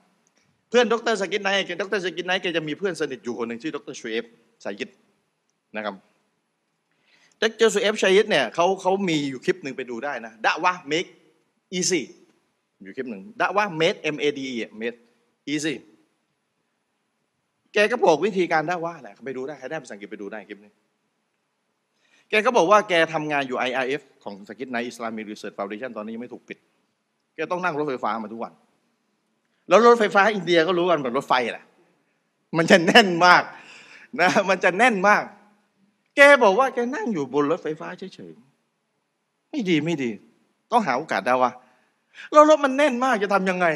เพื่อนดรซากิรไนค์แกดรซากิรไนค์แกจะมีเพื่อนสนิทอยู่คนหนึ่งชื่อดรชูเอบสายิดนะครับดรชูเอบสายิดเนี่ยเขาเขามีอยู่คลิปหนึ่งไปดูได้นะดะวะ make easy อยู่คลิปหนึ่งดะวะ made m a d e made easy แกก็บอกวิธีการดะวะแหละไปดูได้ใครได้ภาษาอังกฤษไปดูได้คลิปนี้ แกก็บอกว่าแกทำงานอยู่ IRF ของซากิรไนอิสลามิรีเสิร์ชฟาวเดชันตอนนี้ยังไม่ถูกปิด แกต้องนั่งรถไฟฟ้ามาทุกวัน แล้วรถไฟฟ้าอินเดียก็รู้กันเหมือนรถไฟแหละมันจะแน่นมากนะ มันจะแน่นมาก แกบอกว่าแกนั่งอยู่บนรถไฟฟ้าเฉยๆ ไม่ดีไม่ดี ต้องหาโอกาสได้ว่า แล้วรถมันแน่นมากจะทำยังไง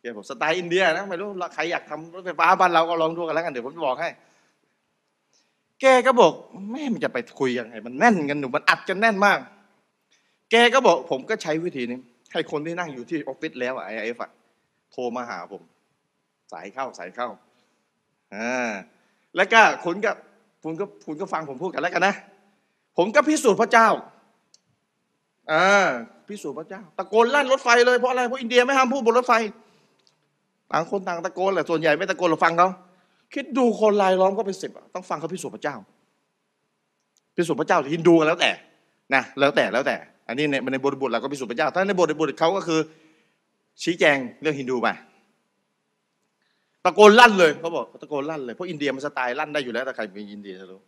แกบอกสไตล์อินเดียนะไม่รู้ใครอยากทำรถไฟฟ้าบ้านเราก็ลองดูกันแล้วกันเดี๋ยวผมจะบอกให้แกก็บอกแม่มันจะไปคุยยังไง มันแน่นกันหนูมันอัดกันแน่นมาก แกก็บอกผมก็ใช้วิธีนี้ให้คนที่นั่งอยู่ที่ออฟฟิศแล้วไอเอฟอะโทรมาหาผม สายเข้าสายเข้าอ่าแล้วก็คุณก็คุณก็คุณก็ฟังผมพูดกันแล้วกันนะ ผมก็พิสูจน์พระเจ้า อ่าพิสูจน์พระเจ้า ตะโกนลั่นรถไฟเลยเพราะอะไรเพราะอินเดียไม่ห้ามพูดบนรถไฟต่างคนต่างตะโกนแหละส่วนใหญ่ไม่ตะโกนเราฟังเขาคิดดูคนลายล้อมก็เป็นสิบต้องฟังเขาพิสูจน์พระเจ้า พิสูจน์พระเจ้าฮินดูกันแล้วแต่นะแล้วแต่แล้วแต่ อันนี้ในในบทบทเราก็พิสูจน์พระเจ้า ถ้าในบทบทเขาก็คือ ชี้แจงเรื่องฮินดูไปตะโกนลั่นเลยเขาบอกตะโกนลั่นเลยเพราะอินเดียมันสไตล์ลั่นได้อยู่แล้วถ้าใครเป็นอินเดียจะรู้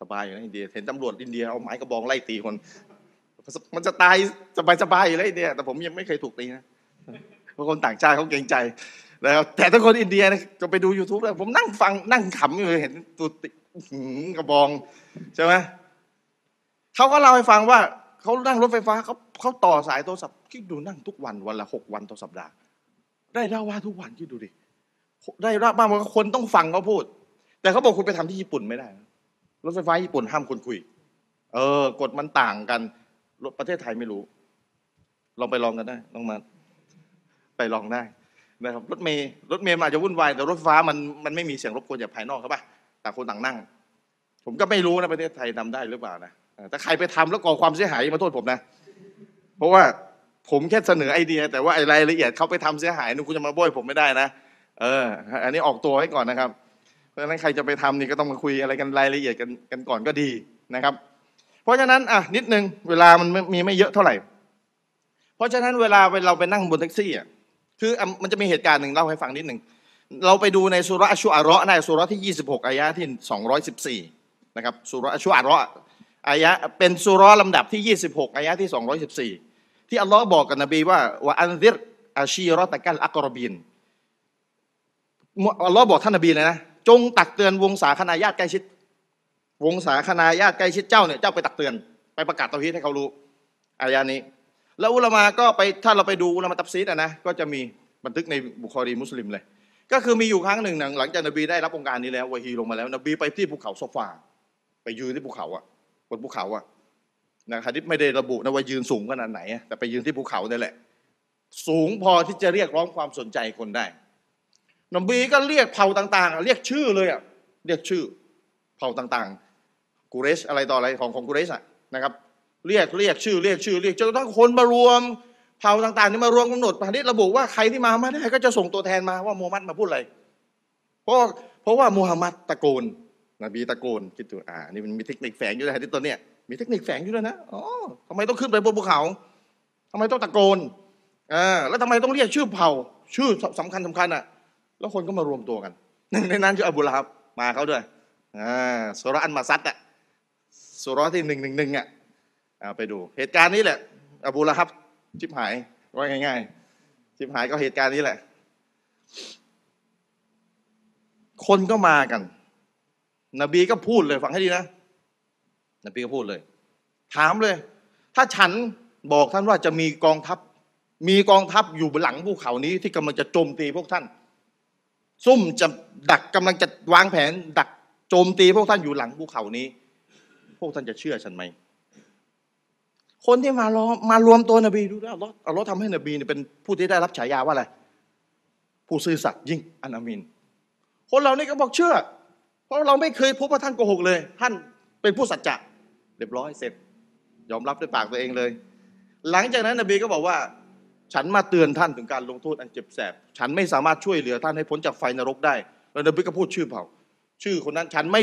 สบายอยู่นะอินเดียเห็นตำรวจอินเดียเอาไม้กระบองไล่ตีคน มันจะตายสบายๆอยู่แล้วอินเดียแต่ผมยังไม่เคยถูกตีนะเพราะคนต่างชาติเขาเกรงใจแล้วแต่ถ้าคนอินเดียนะจะไปดู YouTube แล้วผมนั่งฟังนั่งขำอยู่เห็นตัวติกระบองใช่ไหมเขาก็เล่าให้ฟังว่าเขานั่งรถไฟฟ้าเขาเขาต่อสายโทรศัพท์คิดดูนั่งทุกวันวันละหกวันต่อสัปดาห์ ได้เล่าว่าทุกวันคิดดูดิได้เล่าบ้างว่าคนต้องฟังเขาพูด แต่เขาบอกคุณไปทำที่ญี่ปุ่นไม่ได้รถไฟฟ้าญี่ปุ่นห้ามคนคุย เออกฎมันต่างกัน ประเทศไทยไม่รู้ ลองไปลองกันได้ลองมา ไปลองได้นะครับรถเมย์รถเมย์มันอาจจะวุ่นวายแต่รถไฟฟ้ามันมันไม่มีเสียงรบกวนจากภายนอกครับป่ะต่างคนต่างนั่ง ผมก็ไม่รู้นะประเทศไทยทำได้หรือเปล่านะเออถ้าใครไปทำแล้วก่อความเสียหายมาโทษผมนะ เพราะว่าผมแค่เสนอไอเดีย แต่ว่าไอรายละเอียดเขาไปทำเสียหายนึกคุณจะมาโบยผมไม่ได้นะเออ อันนี้ออกตัวให้ก่อนนะครับ เพราะฉะนั้นใครจะไปทำนี่ก็ต้องมาคุยอะไรกันรายละเอียดกันกันก่อนก็ดีนะครับ เพราะฉะนั้นอะนิดนึงเวลามันมีไม่เยอะเท่าไหร่ เพราะฉะนั้นเวลาเราไปนั่งบนแท็กซี่อะคือมันจะมีเหตุการณ์หนึ่งเล่าให้ฟังนิดหนึ่งเราไปดูในสุรอัชุอาระห์ในสุราะห์ที่ 26อายะที่ 214นะครับสุราะห์อัชชุอาระห์อายะเป็นสุรลำดับที่ 26อายะที่ 214 ที่อัลลอฮ์บอกกับนบีว่าว่าอันซิรอาชีรอตะกัลอักรบินอัลลอฮ์บอกท่านนบีเลยนะ จงตักเตือนวงสาคนาญาติใกล้ชิด วงสาคนาญาติใกล้ชิดเจ้าเนี่ยเจ้าไปตักเตือน ไปประกาศตอฮีให้เขารู้อายานี้ แล้วอุลามาก็ไปถ้าเราไปดูอุลามาตับซีดอะนะก็จะมีบันทึกในบุคอรีมุสลิมเลย ก็คือมีอยู่ครั้งหนึ่งนะหลังจากนบีได้รับองค์การนี้แล้ววะฮีลงมาแล้วนบีไปที่ภูเขาโซฟาไปยืนที่ภูเขาอะบนภูเขาอะนะฮะดิษไม่ได้ระบุนะว่ายืนสูงขนาดไหน แต่ไปยืนที่ภูเขานี่แหละ สูงพอที่จะเรียกร้องความสนใจคนได้นบีก็เรียกเผ่าต่าง ๆ เรียกชื่อเลยอะเรียกชื่อเผ่าต่างๆ กุเรชอะไรต่ออะไรของของกุเรชอะนะครับ เรียกเรียกชื่อเรียกชื่อเรียกจนกระทั่งคนมารวมเผ่าต่างๆนี่มารวมกำหนดฮะดิษระบุว่าใครที่มาไม่ได้ก็จะส่งตัวแทนมาว่ามูฮัมหมัดมาพูดอะไร เพราะเพราะว่ามูฮัมหมัดตะโกนนบีตะโกนคิดดูอ่านี่มันมีเทคนิคแฝงอยู่ในฮะดิษตัวเนี้ยมีเทคนิคแฝงอยู่ด้วยนะอ๋อทำไมต้องขึ้นไปบนภูเขาทำไมต้องตะโกนอ่าแล้วทำไมต้องเรียกชื่อเผ่า ชื่อสำคัญสำคัญอะ แล้วคนก็มารวมตัวกันหนึ่งในนั้นคืออบูละฮับมาเขาด้วยอ่าสุราอันมาซัดอะ สุราะห์ที่หนึ่งหนึ่งหนึ่งอะอ่าไปดูเหตุการณ์นี้แหละ อบูละฮับชิบหายว่าง่ายๆชิบหายก็เหตุการณ์นี้แหละ คนก็มากัน นบีก็พูดเลยฟังให้ดีนะนบีก็พูดเลย ถามเลย ถ้าฉันบอกท่านว่าจะมีกองทัพ มีกองทัพอยู่บนหลังภูเขานี้ ที่กำลังจะโจมตีพวกท่าน ซุ่มจะดักกำลังจะวางแผน ดักโจมตีพวกท่านอยู่หลังภูเขานี้ พวกท่านจะเชื่อฉันไหม คนที่มาล้อมมารวมตัวนบีดูแล้วอัลลอฮ์ทำให้นบีเนี่ยเป็นผู้ที่ได้รับฉายาว่าอะไร ผู้ซื่อสัตย์ยิ่งอันอามิน คนเรานี่ก็บอกเชื่อ เพราะเราไม่เคยพบว่าท่านโกหกเลย ท่านเป็นผู้สัจจะเรียบร้อยเสร็จ ยอมรับด้วยปากตัวเองเลย หลังจากนั้นนบีก็บอกว่า ฉันมาเตือนท่านถึงการลงโทษอันเจ็บแสบ ฉันไม่สามารถช่วยเหลือท่านให้พ้นจากไฟนรกได้ แล้วนบีก็พูดชื่อเผ่า ชื่อคนนั้นฉันไม่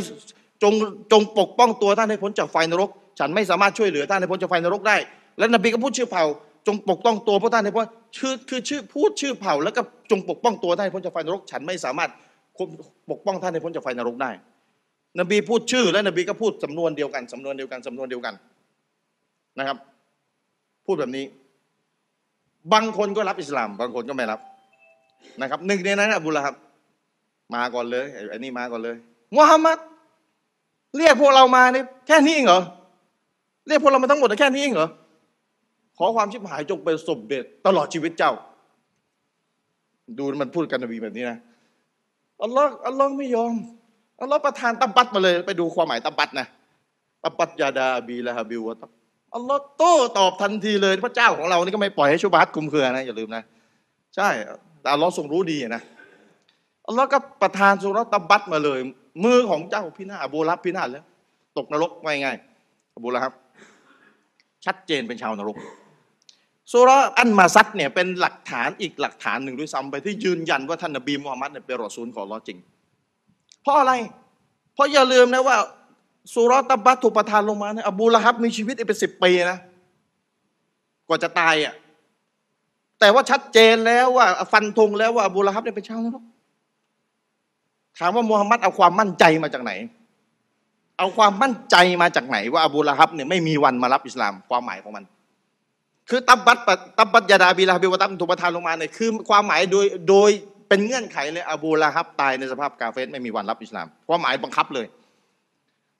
จงจงปกป้องตัวท่านให้พ้นจากไฟนรก ฉันไม่สามารถช่วยเหลือท่านให้พ้นจากไฟนรกได้ แล้วนบีก็พูดชื่อเผ่า จงปกป้องตัวพวกท่านให้พ้นชื่อคือชื่อพูดชื่อเผ่า แล้วก็จงปกป้องตัวท่านให้พ้นจากไฟนรก ฉันไม่สามารถปกป้องท่านให้พ้นจากไฟนรกได้ นบีพูดชื่อและนบีก็พูดสำนวนเดียวกันสำนวนเดียวกันสำนวนเดียวกันนะครับ พูดแบบนี้ บางคนก็รับอิสลาม บางคนก็ไม่รับนะครับหนึ่งในนั้นอบูละครับ มาก่อนเลยไอ้ไอ้นี่มาก่อนเลยมุฮัมมัด เรียกพวกเรามาเนี่ยแค่นี้เองเหรอเรียกพวกเรามาทั้งหมดแค่นี้เองเหรอขอความชิบหายจงเป็นสมเด็จตลอดชีวิตเจ้า ดูมันพูดกันนบีแบบนี้นะอัลลอฮ์อัลลอฮ์ไม่ยอมอัลลอฮ์ประทานตับบัตมาเลย ไปดูความหมายตับบัตนะตับบัตยาดาบีละฮบิวตับอัลลอฮ์โต้ตอบทันทีเลย พระเจ้าของเรานี่ก็ไม่ปล่อยให้ชุบฮัตคุมเครือนะอย่าลืมนะใช่แต่อัลลอฮ์ทรงรู้ดีนะอัลลอฮ์ก็ประทานสุรตับบัตมาเลย มือของเจ้าพินาศอบูรับพินาศแล้ว ตกนรกง่ายๆอบูละครับ ชัดเจนเป็นชาวนรกสุรอันมาซัดเนี่ยเป็นหลักฐานอีกหลักฐานหนึ่งด้วยซ้ำไปที่ยืนยันว่าท่านนบีมุฮัมมัดเนี่ยเป็นรอซูลของลอจริง เพราะอะไร เพราะอย่าลืมนะว่าสุรตับบัตถูกประทานลงมาเนี่ยอบูละฮับมีชีวิตเป็นสิบปีนะกว่าจะตายอะแต่ว่าชัดเจนแล้วว่าฟันธงแล้วว่าอบูละฮับเนี่ยเป็นชาวนรก ถามว่ามูฮัมหมัดเอาความมั่นใจมาจากไหน เอาความมั่นใจมาจากไหน ว่าอบูละฮับเนี่ยไม่มีวันมารับอิสลามความหมายของมัน คือตับบัตตับบัตยาดาบีลาบิวตัมถูกประทานลงมาเนี่ยคือความหมายโดยโดยเป็นเงื่อนไขเลยอบูละฮับตายในสภาพกาเฟสไม่มีวันรับอิสลาม ความหมายบังคับเลย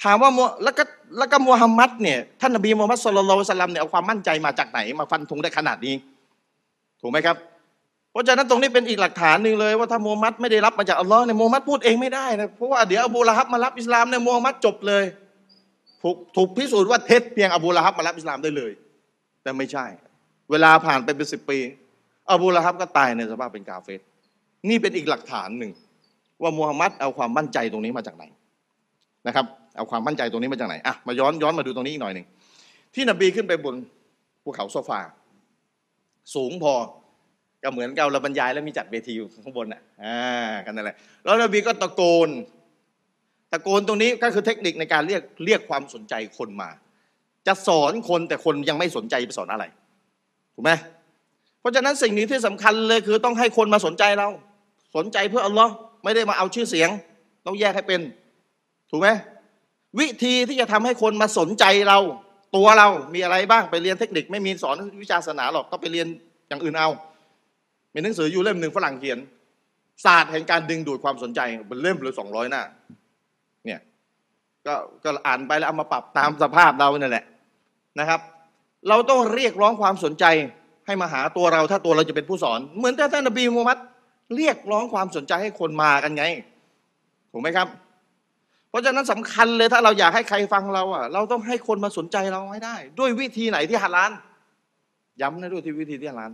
ถามว่าแล้วก็แล้วก็มูฮัมหมัดเนี่ยท่านนบีมูฮัมมัดสุลลัลสลัมเนี่ยเอาความมั่นใจมาจากไหนมาฟันธงได้ขนาดนี้ ถูกไหมครับ เพราะฉะนั้นตรงนี้เป็นอีกหลักฐานหนึ่งเลย ว่าถ้ามูฮัมหมัดไม่ได้รับมาจากอัลลอฮ์เนี่ยมูฮัมหมัดพูดเองไม่ได้นะเพราะว่าเดี๋ยวอบูละฮับมารับอิสลามเนี่ยมูฮัมหมัดจบเลยถูกถูกพิสูจน์ว่าเท็จเพียงอบูละฮับมารับอิสลามได้เลย แต่ไม่ใช่ เวลาผ่านไปเป็นสิบปีอบูละฮับก็ตายในสภาพเป็นกาเฟสนี่เป็นอีกหลักฐานหนึ่งว่ามูฮัมหมัดเอาความมั่นใจตรงนี้มาจากไหนนะครับ เอาความมั่นใจตรงนี้มาจากไหนอะมาย้อนย้อนมาดูตรงนี้อีกหน่อยหนึ่งที่นบีขึ้นไปบนภูเขาโซฟา สูงพอ ก็เหมือนกับเราบรรยายแล้วมีจัดเวทีอยู่ข้างบนอะอ่ากันนั่นแหละแล้วนบีก็ตะโกน ตะโกนตรงนี้ก็คือเทคนิคในการเรียกเรียกความสนใจคนมา จะสอนคนแต่คนยังไม่สนใจไปสอนอะไรถูกไหมเพราะฉะนั้นสิ่งนี้ที่สำคัญเลยคือต้องให้คนมาสนใจเรา สนใจเพื่ออัลลอฮ์ไม่ได้มาเอาชื่อเสียง ต้องแยกให้เป็น ถูกไหมวิธีที่จะทำให้คนมาสนใจเรา ตัวเรามีอะไรบ้างไปเรียนเทคนิคไม่มีสอนวิชาศาสนาหรอกก็ไปเรียนอย่างอื่นเอา มีหนังสืออยู่เล่มหนึ่งฝรั่งเขียน ศาสตร์แห่งการดึงดูดความสนใจเป็นเล่มเลยสองร้อยหน้า เนี่ยก็ก็อ่านไปแล้วเอามาปรับตามสภาพเราเนี่ยแหละนะครับ เราต้องเรียกร้องความสนใจให้มาหาตัวเราถ้าตัวเราจะเป็นผู้สอน เหมือนท่านนบีมูฮัมมัดเรียกร้องความสนใจให้คนมากันไงถูกไหมครับ เพราะฉะนั้นสำคัญเลยถ้าเราอยากให้ใครฟังเราอะ เราต้องให้คนมาสนใจเราให้ได้ ด้วยวิธีไหนที่ฮาลานย้ำนะด้วยที่วิธีที่ฮาลาน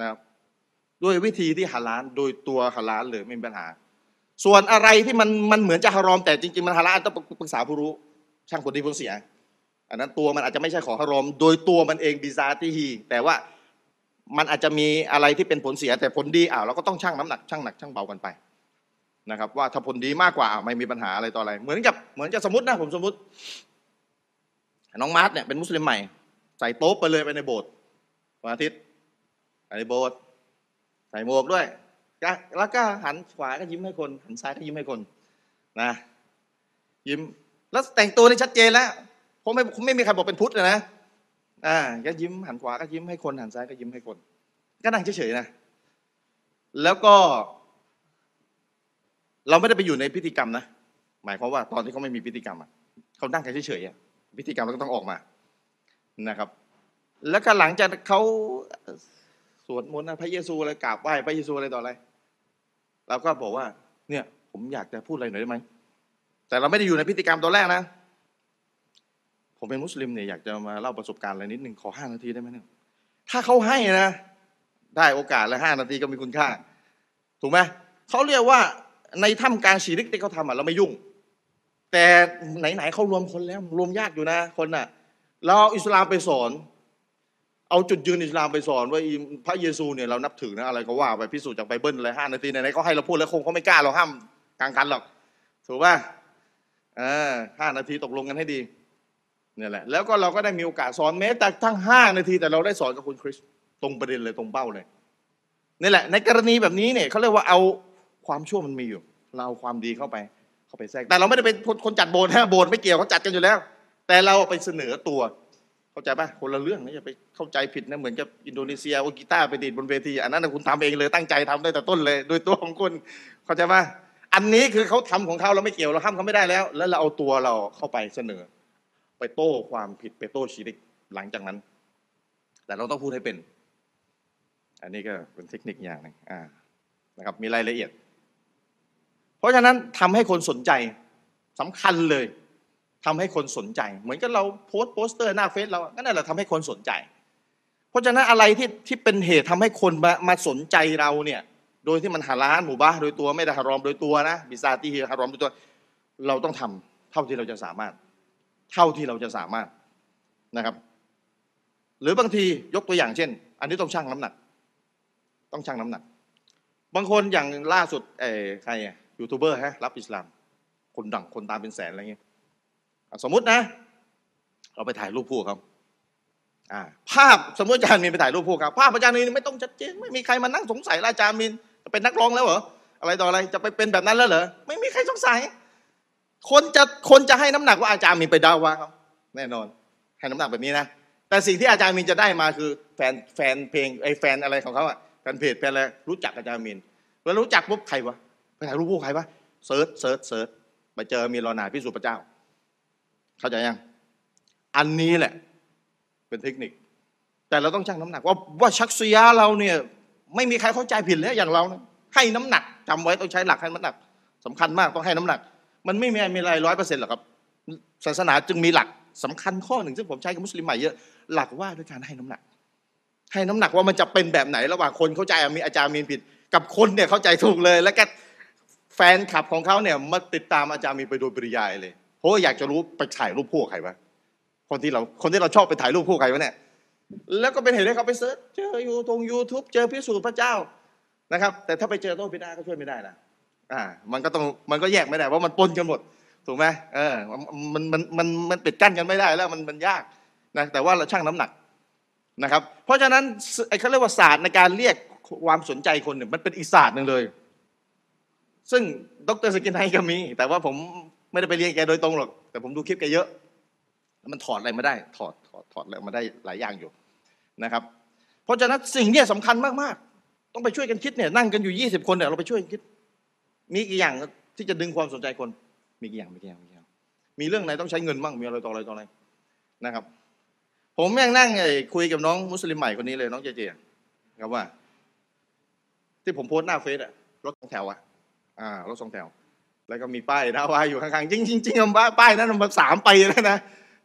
นะครับ ด้วยวิธีที่ฮาลานโดยตัวฮาลานเลยไม่มีปัญหา ส่วนอะไรที่มันมันเหมือนจะฮารอม แต่จริงๆมันฮาลาลต้องปรึกษาผู้รู้ ช่างคนดีผู้เสีย อันนั้นตัวมันอาจจะไม่ใช่ของฮารอม โดยตัวมันเองบิซาติฮีแต่ว่ามันอาจจะมีอะไรที่เป็นผลเสียแต่ผลดีอ่าวเราก็ต้องชั่งน้ำหนักชั่งหนักชั่งเบากันไปนะครับ ว่าถ้าผลดีมากกว่าไม่มีปัญหาอะไรต่ออะไร เหมือนกับเหมือนจะสมมตินะผมสมมติ น้องมาร์ทเนี่ยเป็นมุสลิมใหม่ ใส่โต๊ะไปเลยไปในโบสถ์วันอาทิตย์ไปในโบสถ์ ใส่หมวกด้วย แล้วก็หันขวาก็ยิ้มให้คน หันซ้ายก็ยิ้มให้คนนะยิ้ม แล้วแต่งตัวนี่ชัดเจนแล้วผมไม่ไม่มีใครบอกเป็นพุทธนะอ่าก็ยิ้มหันขวาก็ยิ้มให้คนหันซ้ายก็ยิ้มให้คน ก็นั่งเฉยๆนะแล้วก็ เราไม่ได้ไปอยู่ในพิธีกรรมนะหมายความว่าตอนที่เขาไม่มีพิธีกรรมอะเขานั่งเฉยๆพิธีกรรมเราก็ต้องออกมานะครับ แล้วก็หลังจากเขา วดมนต์พระเยซูอะไรกราบไหว้พระเยซูอะไรต่ออะไรเราก็บอกว่า เนี่ย ผมอยากจะพูดอะไรหน่อยได้ไหมแต่เราไม่ได้อยู่ในพิธีกรรมตอนแรกนะ ผมเป็นมุสลิมเนี่ยอยากจะมาเล่าประสบการณ์อะไรนิดหนึ่งขอห้านาทีได้ไหมเนี่ยถ้าเขาให้นะ ได้โอกาสละห้านาทีก็มีคุณค่า ถูกไหมเขาเรียกว่าในถ้ำกลางชีริกที่เขาทำอะเราไม่ยุ่ง แต่ไหนๆเขารวมคนแล้ว รวมยากอยู่นะคนน่ะ เราอิสลามไปสอน เอาจุดยืนอิสลามไปสอนว่าพระเยซูเนี่ยเรานับถือนะอะไรก็ว่าไปพิสูจน์จากไบเบิลอะไรห้านาทีไหนๆเขาให้เราพูดแล้วคงเขาไม่กล้าเราห้ามกลางกันหรอกถูกป่ะเออห้านาทีตกลงกันให้ดีเนี่ยแหละแล้วก็เราก็ได้มีโอกาสสอนแม้แต่ทั้งห้านาที แต่เราได้สอนกับคุณคริสตรงประเด็นเลยตรงเป้าเลยนี่แหละ ในกรณีแบบนี้เนี่ยเขาเรียกว่าเอาความชั่วมันมีอยู่ เราเอาความดีเข้าไป เข้าไปแทรกแต่เราไม่ได้เป็นคนจัดโบสถ์นะโบสถ์ไม่เกี่ยวเขาจัดกันอยู่แล้ว แต่เราไปเสนอตัว เข้าใจป่ะคนละเรื่องนะอย่าไปเข้าใจผิดนะเหมือนกับอินโดนีเซียโอกีตาไปดีดบนเวทีอันนั้นคุณทำเองเลยตั้งใจทำได้แต่ต้นเลย โดยตัวของคุณเข้าใจป่ะอันนี้คือเขาทำของเขาเราไม่เกี่ยวเราห้ามเขาไม่ได้แล้ว แล้วเราเอาตัวเราเข้าไปเสนอ ไปโต้ความผิดไปโต้ชีริกหลังจากนั้น แต่เราต้องพูดให้เป็น อันนี้ก็เป็นเทคนิคอย่างหนึ่งอ่านะครับมีรายละเอียด เพราะฉะนั้นทำให้คนสนใจสำคัญเลย ทำให้คนสนใจ เหมือนกับเราโพสโปสเตอร์หน้าเฟซเราก็นั่นแหละทำให้คนสนใจ เพราะฉะนั้นอะไรที่ที่เป็นเหตุทำให้คนมามาสนใจเราเนี่ย โดยที่มันฮาลาลหมู่บ้านโดยตัวไม่ได้ฮารอมโดยตัวนะบิซาตีฮารอมโดยตัว เราต้องทำเท่าที่เราจะสามารถ เท่าที่เราจะสามารถนะครับ หรือบางทียกตัวอย่างเช่น อันนี้ต้องชั่งน้ำหนัก ต้องชั่งน้ำหนัก บางคนอย่างล่าสุดเอใครยูทูบเบอร์ฮะรับอิสลาม คนดังคนตามเป็นแสนอะไรเงี้ย สมมุตินะ เราไปถ่ายรูปคู่เขาภาพสมมติอาจารย์มีนไปถ่ายรูปคู่ครับภาพอาจารย์มีนไม่ต้องชัดเจนไม่มีใครมานั่งสงสัยอาจารย์มีนจะเป็นนักร้องแล้วเหรออะไรต่ออะไรจะไปเป็นแบบนั้นแล้วเหรอไม่มีใครสงสัย คนจะคนจะให้น้ำหนักว่าอาจารย์มีไปดาวะเขาแน่นอน ให้น้ำหนักแบบนี้นะแต่สิ่งที่อาจารย์มินจะได้มาคือแฟนแฟนเพลงไอ้แฟนอะไรของเขาอะแฟนเพจแฟนอะไรรู้จักอาจารย์มินเวลารู้จักปุ๊บใครวะไปถ่ายรูปพวกใครวะ search search search ไปเจอมีรอนาพิสูจน์พระเจ้า เข้าใจยัง อันนี้แหละ เป็นเทคนิค แต่เราต้องชั่งน้ำหนัก ว่าว่าชักซียาเราเนี่ย ไม่มีใครเข้าใจผิดแล้วอย่างเรานะให้น้ำหนักจำไว้ต้องใช้หลักให้น้ำหนักสำคัญมากต้องให้น้ำหนัก มันไม่มีมีอะไรร้อยเปอร์เซ็นต์หรอกครับ ศาสนาจึงมีหลักสำคัญข้อหนึ่งซึ่งผมใช้กับมุสลิมใหม่เยอะหลักว่าด้วยการให้น้ำหนัก ให้น้ำหนักว่ามันจะเป็นแบบไหนระหว่างคนเข้าใจมีอาจารย์มีนผิด กับคนเนี่ยเข้าใจถูกเลย แล้วก็แฟนคลับของเขาเนี่ยมาติดตามอาจารย์มีนไปโดยปริยายเลย เพราะอยากจะรู้ไปถ่ายรูปพวกใครวะคนที่เราคนที่เราชอบไปถ่ายรูปพวกใครวะเนี่ยแล้วก็เป็นเหตุให้เขาไป search เจออยู่ตรงยูทูบเจอพิสูจน์พระเจ้านะครับ แต่ถ้าไปเจอโต้บิดอะห์ก็ช่วยไม่ได้นะอ่า มันก็ต้องมันก็แยกไม่ได้ว่ามันปนกันหมดถูกไหมเออมันมันมันมันปิดกั้นกันไม่ได้แล้วมันมันยากนะแต่ว่าเราชั่งน้ำหนักนะครับ เพราะฉะนั้นไอ้เขาเรียกว่าศาสตร์ในการเรียกความสนใจคนเนี่ยมันเป็นอีศาสตร์หนึ่งเลย ซึ่งดรซากิรไนค์ก็มี แต่ว่าผม ไม่ได้ไปเรียนแกโดยตรงหรอก แต่ผมดูคลิปแกเยอะ แล้วมันถอดอะไรมาได้ ถอดถอดถอดอะไรมาได้หลายอย่างอยู่นะครับ เพราะฉะนั้นสิ่งนี้สำคัญมากๆ ต้องไปช่วยกันคิดเนี่ยนั่งกันอยู่ยี่สิบคนเนี่ยเราไปช่วยกันคิด มีกี่อย่างที่จะดึงความสนใจคน มีกี่อย่างมีกี่อย่างมีกี่อย่างมีเรื่องไหนต้องใช้เงินบ้างมีอะไรต่ออะไรต่ออะไรนะครับ ผมยังนั่งคุยกับน้องมุสลิมใหม่คนนี้เลยน้องเจเจครับว่า ที่ผมโพสต์หน้าเฟซอะรถสองแถวอะอ่ารถสองแถว แล้วก็มีป้ายดาวาอยู่ข้างๆจริงจริงจริงป้ายนั้นมันสามปีแล้วนะ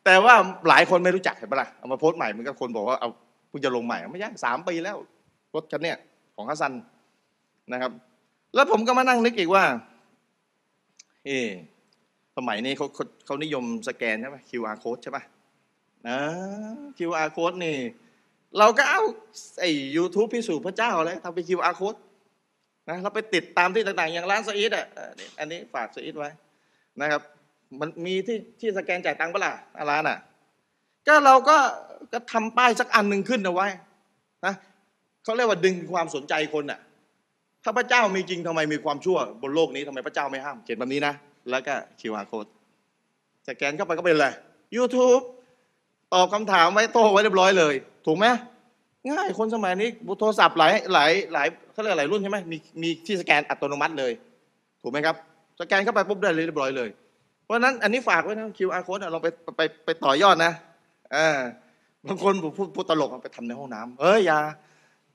แต่ว่าหลายคนไม่รู้จักเห็นปะล่ะเอามาโพสต์ใหม่มันก็คนบอกว่าเอาเพิ่งจะลงใหม่ไม่ใช่สามปีแล้ว รถคันเนี้ยของฮัสซันนะครับ แล้วผมก็มานั่งนึกอีกว่าเอสมัยนี้เขาเขานิยมสแกนใช่ไหม QR code ใช่ปะนะ QR code นี่ เราก็เอาไอ้ยูทูบพิสูจน์พระเจ้าเลยทำเป็น QR code นะเราไปติดตามที่ต่างๆ อย่างร้านสอีทอะอันนี้ฝากสอีทไว้นะครับ มันมีที่ที่สแกนจ่ายตังค์เปล่ะร้านอะ ก็เราก็ก็ทำป้ายสักอันหนึ่งขึ้นเอาไว้นะเขาเรียกว่าดึงความสนใจคนอะ ถ้าพระเจ้ามีจริงทำไมมีความชั่วบนโลกนี้ทำไมพระเจ้าไม่ห้ามเขียนแบบนี้นะ แล้วก็ QR code สแกนเข้าไปก็เป็นเลย YouTube ตอบคำถามไว้โต้ไว้เรียบร้อยเลย ถูกไหม ง่ายคนสมัยนี้โทรศัพท์หลายหลายหลายเขาเรียกหลายรุ่นใช่ไหมมีมีที่สแกนอัตโนมัติเลย ถูกไหมครับ สแกนเข้าไปปุ๊บได้เลยเรียบร้อยเลย เพราะนั้นอันนี้ฝากไว้นะ QR code ลองไปไปไปต่อยอดนะอ่าบางคนพูดพูดตลกไปทำในห้องน้ำเอ้ยอย่า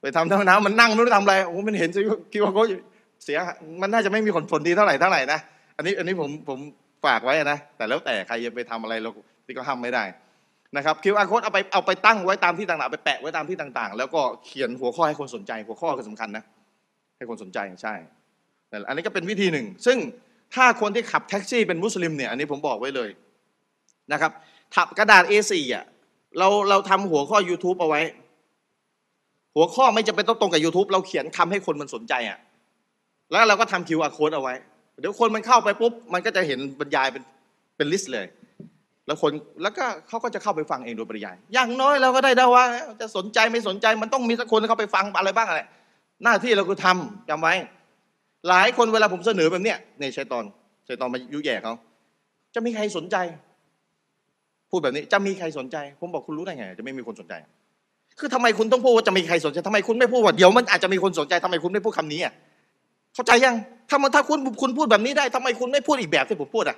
ไปทำในห้องน้ำมันนั่งไม่รู้ทำอะไรโอ้มันเห็นคิวอาร์โค้ดเสียมันน่าจะไม่มีผลผลดีเท่าไหร่เท่าไหร่นะอันนี้อันนี้ผมผมฝากไว้นะแต่แล้วแต่ใครจะไปทำอะไรเราที่ก็ห้ามไม่ได้ นะครับคิวอาร์โค้ดเอาไปเอาไปตั้งไว้ตามที่ต่างๆไปแปะไว้ตามที่ต่างๆ แล้วก็เขียนหัวข้อให้คนสนใจ หัวข้อคือสำคัญนะให้คนสนใจใช่อันนี้ก็เป็นวิธีหนึ่ง ซึ่งถ้าคนที่ขับแท็กซี่เป็นมุสลิมเนี่ยอันนี้ผมบอกไว้เลยนะครับถับกระดาษ A4 อะเราเราทำหัวข้อ YouTube เอาไว้ หัวข้อไม่จะเป็นต้องตรงกับ YouTube เราเขียนคำให้คนมันสนใจอะแล้วเราก็ทำ QR code เอาไว้ เดี๋ยวคนมันเข้าไปปุ๊บ มันก็จะเห็นบรรยายเป็นเป็นลิสต์เลย แล้วคนแล้วก็เขาก็จะเข้าไปฟังเองโดยปริยาย อย่างน้อยเราก็ได้ดาว่า จะสนใจไม่สนใจมันต้องมีสักคนเข้าไปฟังอะไรบ้างอะไรหน้าที่เราคือทำจำไว้ หลายคนเวลาผมเสนอแบบเนี้ยในชัยตอนชัยตอนมายุแย่เขาจะมีใครสนใจ พูดแบบนี้จะมีใครสนใจ ผมบอกคุณรู้ได้ไง จะไม่มีคนสนใจ คือทำไมคุณต้องพูดว่าจะมีใครสนใจทำไมคุณไม่พูดว่าเดี๋ยวมันอาจจะมีคนสนใจทำไมคุณไม่พูดคำนี้อะเข้าใจยังถ้ามันถ้าคุณคุณพูดแบบนี้ได้ทำไมคุณไม่พูดอีกแบบที่ผมพูดอะ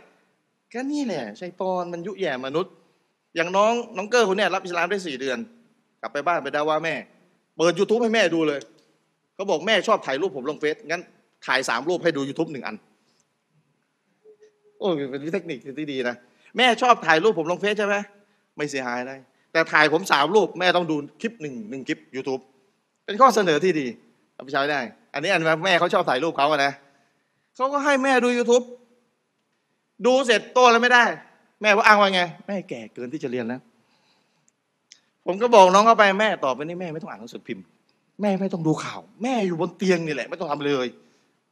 ก็นี่แหละชัยตอนมันยุแย่มนุษย์ อย่างน้องน้องเกอร์คนนี้รับอิสลามได้สี่เดือน กลับไปบ้านไปดาว่าแม่ เปิดยูทูบให้แม่ดูเลยเขาบอกแม่ชอบถ่ายรูปผมลงเฟซงั้นถ่ายสามรูปให้ดู YouTube หนึ่งอัน โอ้เป็นเทคนิคที่ดีนะแม่ชอบถ่ายรูปผมลงเฟซใช่ไหมไม่เสียหายได้แต่ถ่ายผมสามรูปแม่ต้องดูคลิปหนึ่งหนึ่งคลิป YouTube เป็นข้อเสนอที่ดีเอาไปใช้ได้ อันนี้อันแม่เขาชอบถ่ายรูปเขาอะนะเขาก็ให้แม่ดู YouTube ดูเสร็จโตแล้วไม่ได้ แม่ว่าอ้างว่าไง แม่แก่เกินที่จะเรียนแล้ว ผมก็บอกน้องเข้าไปแม่ต่อไปนี้แม่ไม่ต้องอ่านหนังสือพิมพ์ แม่ไม่ต้องดูข่าว แม่อยู่บนเตียงนี่แหละ ไม่ต้องทำเลย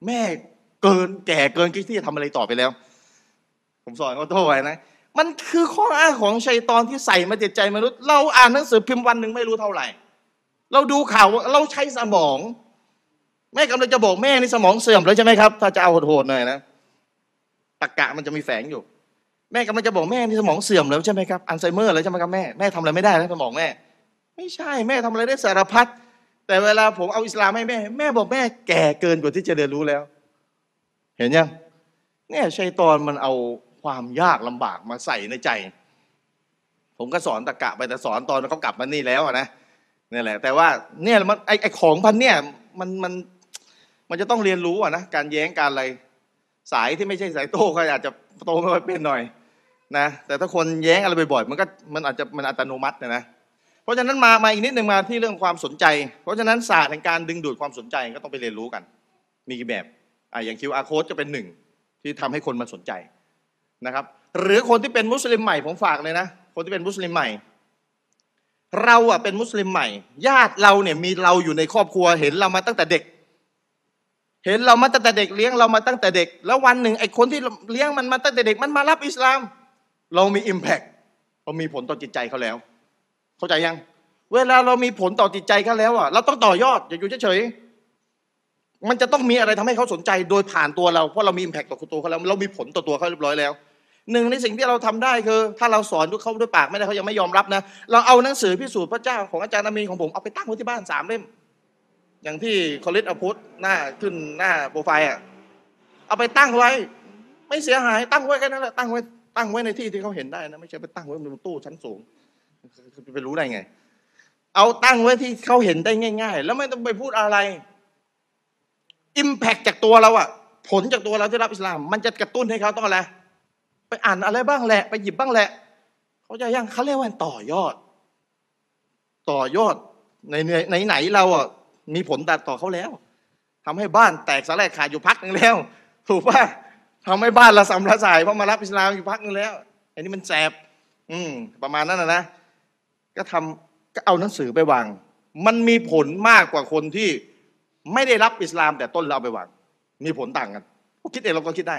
แม่เกินแก่เกินที่จะทำอะไรต่อไปแล้ว ผมสอนเขาโทษไว้นะมันคือข้ออ้างของชัยตอนที่ใส่มาจิตใจมนุษย์ เราอ่านหนังสือพิมพ์วันหนึ่งไม่รู้เท่าไหร่ เราดูข่าวเราใช้สมอง แม่กำลังจะบอกแม่ในสมองเสื่อมแล้วใช่ไหมครับ ถ้าจะเอาโหดๆหน่อยนะ ตะกะมันจะมีแฝงอยู่ แม่กำลังจะบอกแม่นี่สมองเสื่อมแล้วใช่ไหมครับอัลไซเมอร์แล้วใช่ไหมครับแม่แม่ทำอะไรไม่ได้แล้วสมองแม่ ไม่ใช่แม่ทำอะไรได้สารพัดแต่เวลาผมเอาอิสลามให้แม่ แม่บอกแม่แก่เกินกว่าที่จะเรียนรู้แล้ว เห็นยังเนี่ยชัยตอนมันเอาความยากลำบากมาใส่ในใจ ผมก็สอนตะกะไปแต่สอนตอนเขากลับมานี่แล้วนะนี่แหละ แต่ว่าเนี่ยมันไอไอของพันเนี่ยมันมันมันจะต้องเรียนรู้อะนะการแย้งการอะไร สายที่ไม่ใช่สายโต้ก็อาจจะโตไม่ค่อยเป็นหน่อยนะแต่ถ้าคนแย้งอะไรบ่อยๆมันก็มันอาจจะมันอัตโนมัตินะเพราะฉะนั้นมามาอีกนิดหนึ่งมาที่เรื่องความสนใจ เพราะฉะนั้นศาสตร์แห่งการดึงดูดความสนใจก็ต้องไปเรียนรู้กัน มีกี่แบบอ่าอย่าง QR code ก็เป็นหนึ่งที่ทำให้คนมาสนใจนะครับ หรือคนที่เป็นมุสลิมใหม่ผมฝากเลยนะ คนที่เป็นมุสลิมใหม่ เราอะเป็นมุสลิมใหม่ ญาติเราเนี่ยมีเราอยู่ในครอบครัวเห็นเรามาตั้งแต่เด็ก เห็นเรามาตั้งแต่เด็กเลี้ยงเรามาตั้งแต่เด็ก แล้ววันหนึ่งไอ้คนที่เลี้ยงมันมาตั้งแต่เด็กมันมารับอิสลาม เรามีอิมแพคเรามีผลต่อจิตใจเขาแล้ว เข้าใจยัง เวลาเรามีผลต่อจิตใจเขาแล้วอะเราต้องต่อยอดอย่าอยู่เฉยๆมันจะต้องมีอะไรทำให้เขาสนใจโดยผ่านตัวเราเพราะเรามีอิมแพคต่อตัวเขาแล้วเรามีผลต่อตัวเขาเรียบร้อยแล้วหนึ่งในสิ่งที่เราทำได้คือ ถ้าเราสอนด้วยเขาด้วยปากไม่ได้เขายังไม่ยอมรับนะ เราเอาหนังสือพิสูจน์พระเจ้าของอาจารย์อามีของผมเอาไปตั้งไว้ที่บ้านสามเล่ม อย่างที่คอลิสอพุทหน้าขึ้นหน้าโปรไฟล์อะเอาไปตั้งไว้ ไม่เสียหาย ตั้งไว้แค่นั้นแหละตั้งไว้ตั้งไว้ในที่ที่เขาเห็นได้นะไม่ใช่ไปตั้งไว้บนตู้ชั้นสูงไปรู้ได้ไง เอาตั้งไว้ที่เขาเห็นได้ง่าย ๆ แล้วไม่ต้องไปพูดอะไรอิมแพคจากตัวเราอะผลจากตัวเราที่รับอิสลาม มันจะกระตุ้นให้เขาต้องอะไรไปอ่านอะไรบ้างแหละ ไปหยิบบ้างแหละเขาจะยังเขาเรียกว่าต่อยอด ต่อยอดในในไหนเราอะ มีผลตัดต่อเขาแล้วทำให้บ้านแตกสลายขาดอยู่พักหนึ่งแล้ว ถูกป่ะทำให้บ้านละสำละสายเพราะมารับอิสลามอยู่พักหนึ่งแล้ว อันนี้มันแสบอืมประมาณนั้นนะนะก็ทำก็เอาหนังสือไปวาง มันมีผลมากกว่าคนที่ไม่ได้รับอิสลาม แต่ต้นเราไปวาง มีผลต่างกันคิดเองเราก็คิดได้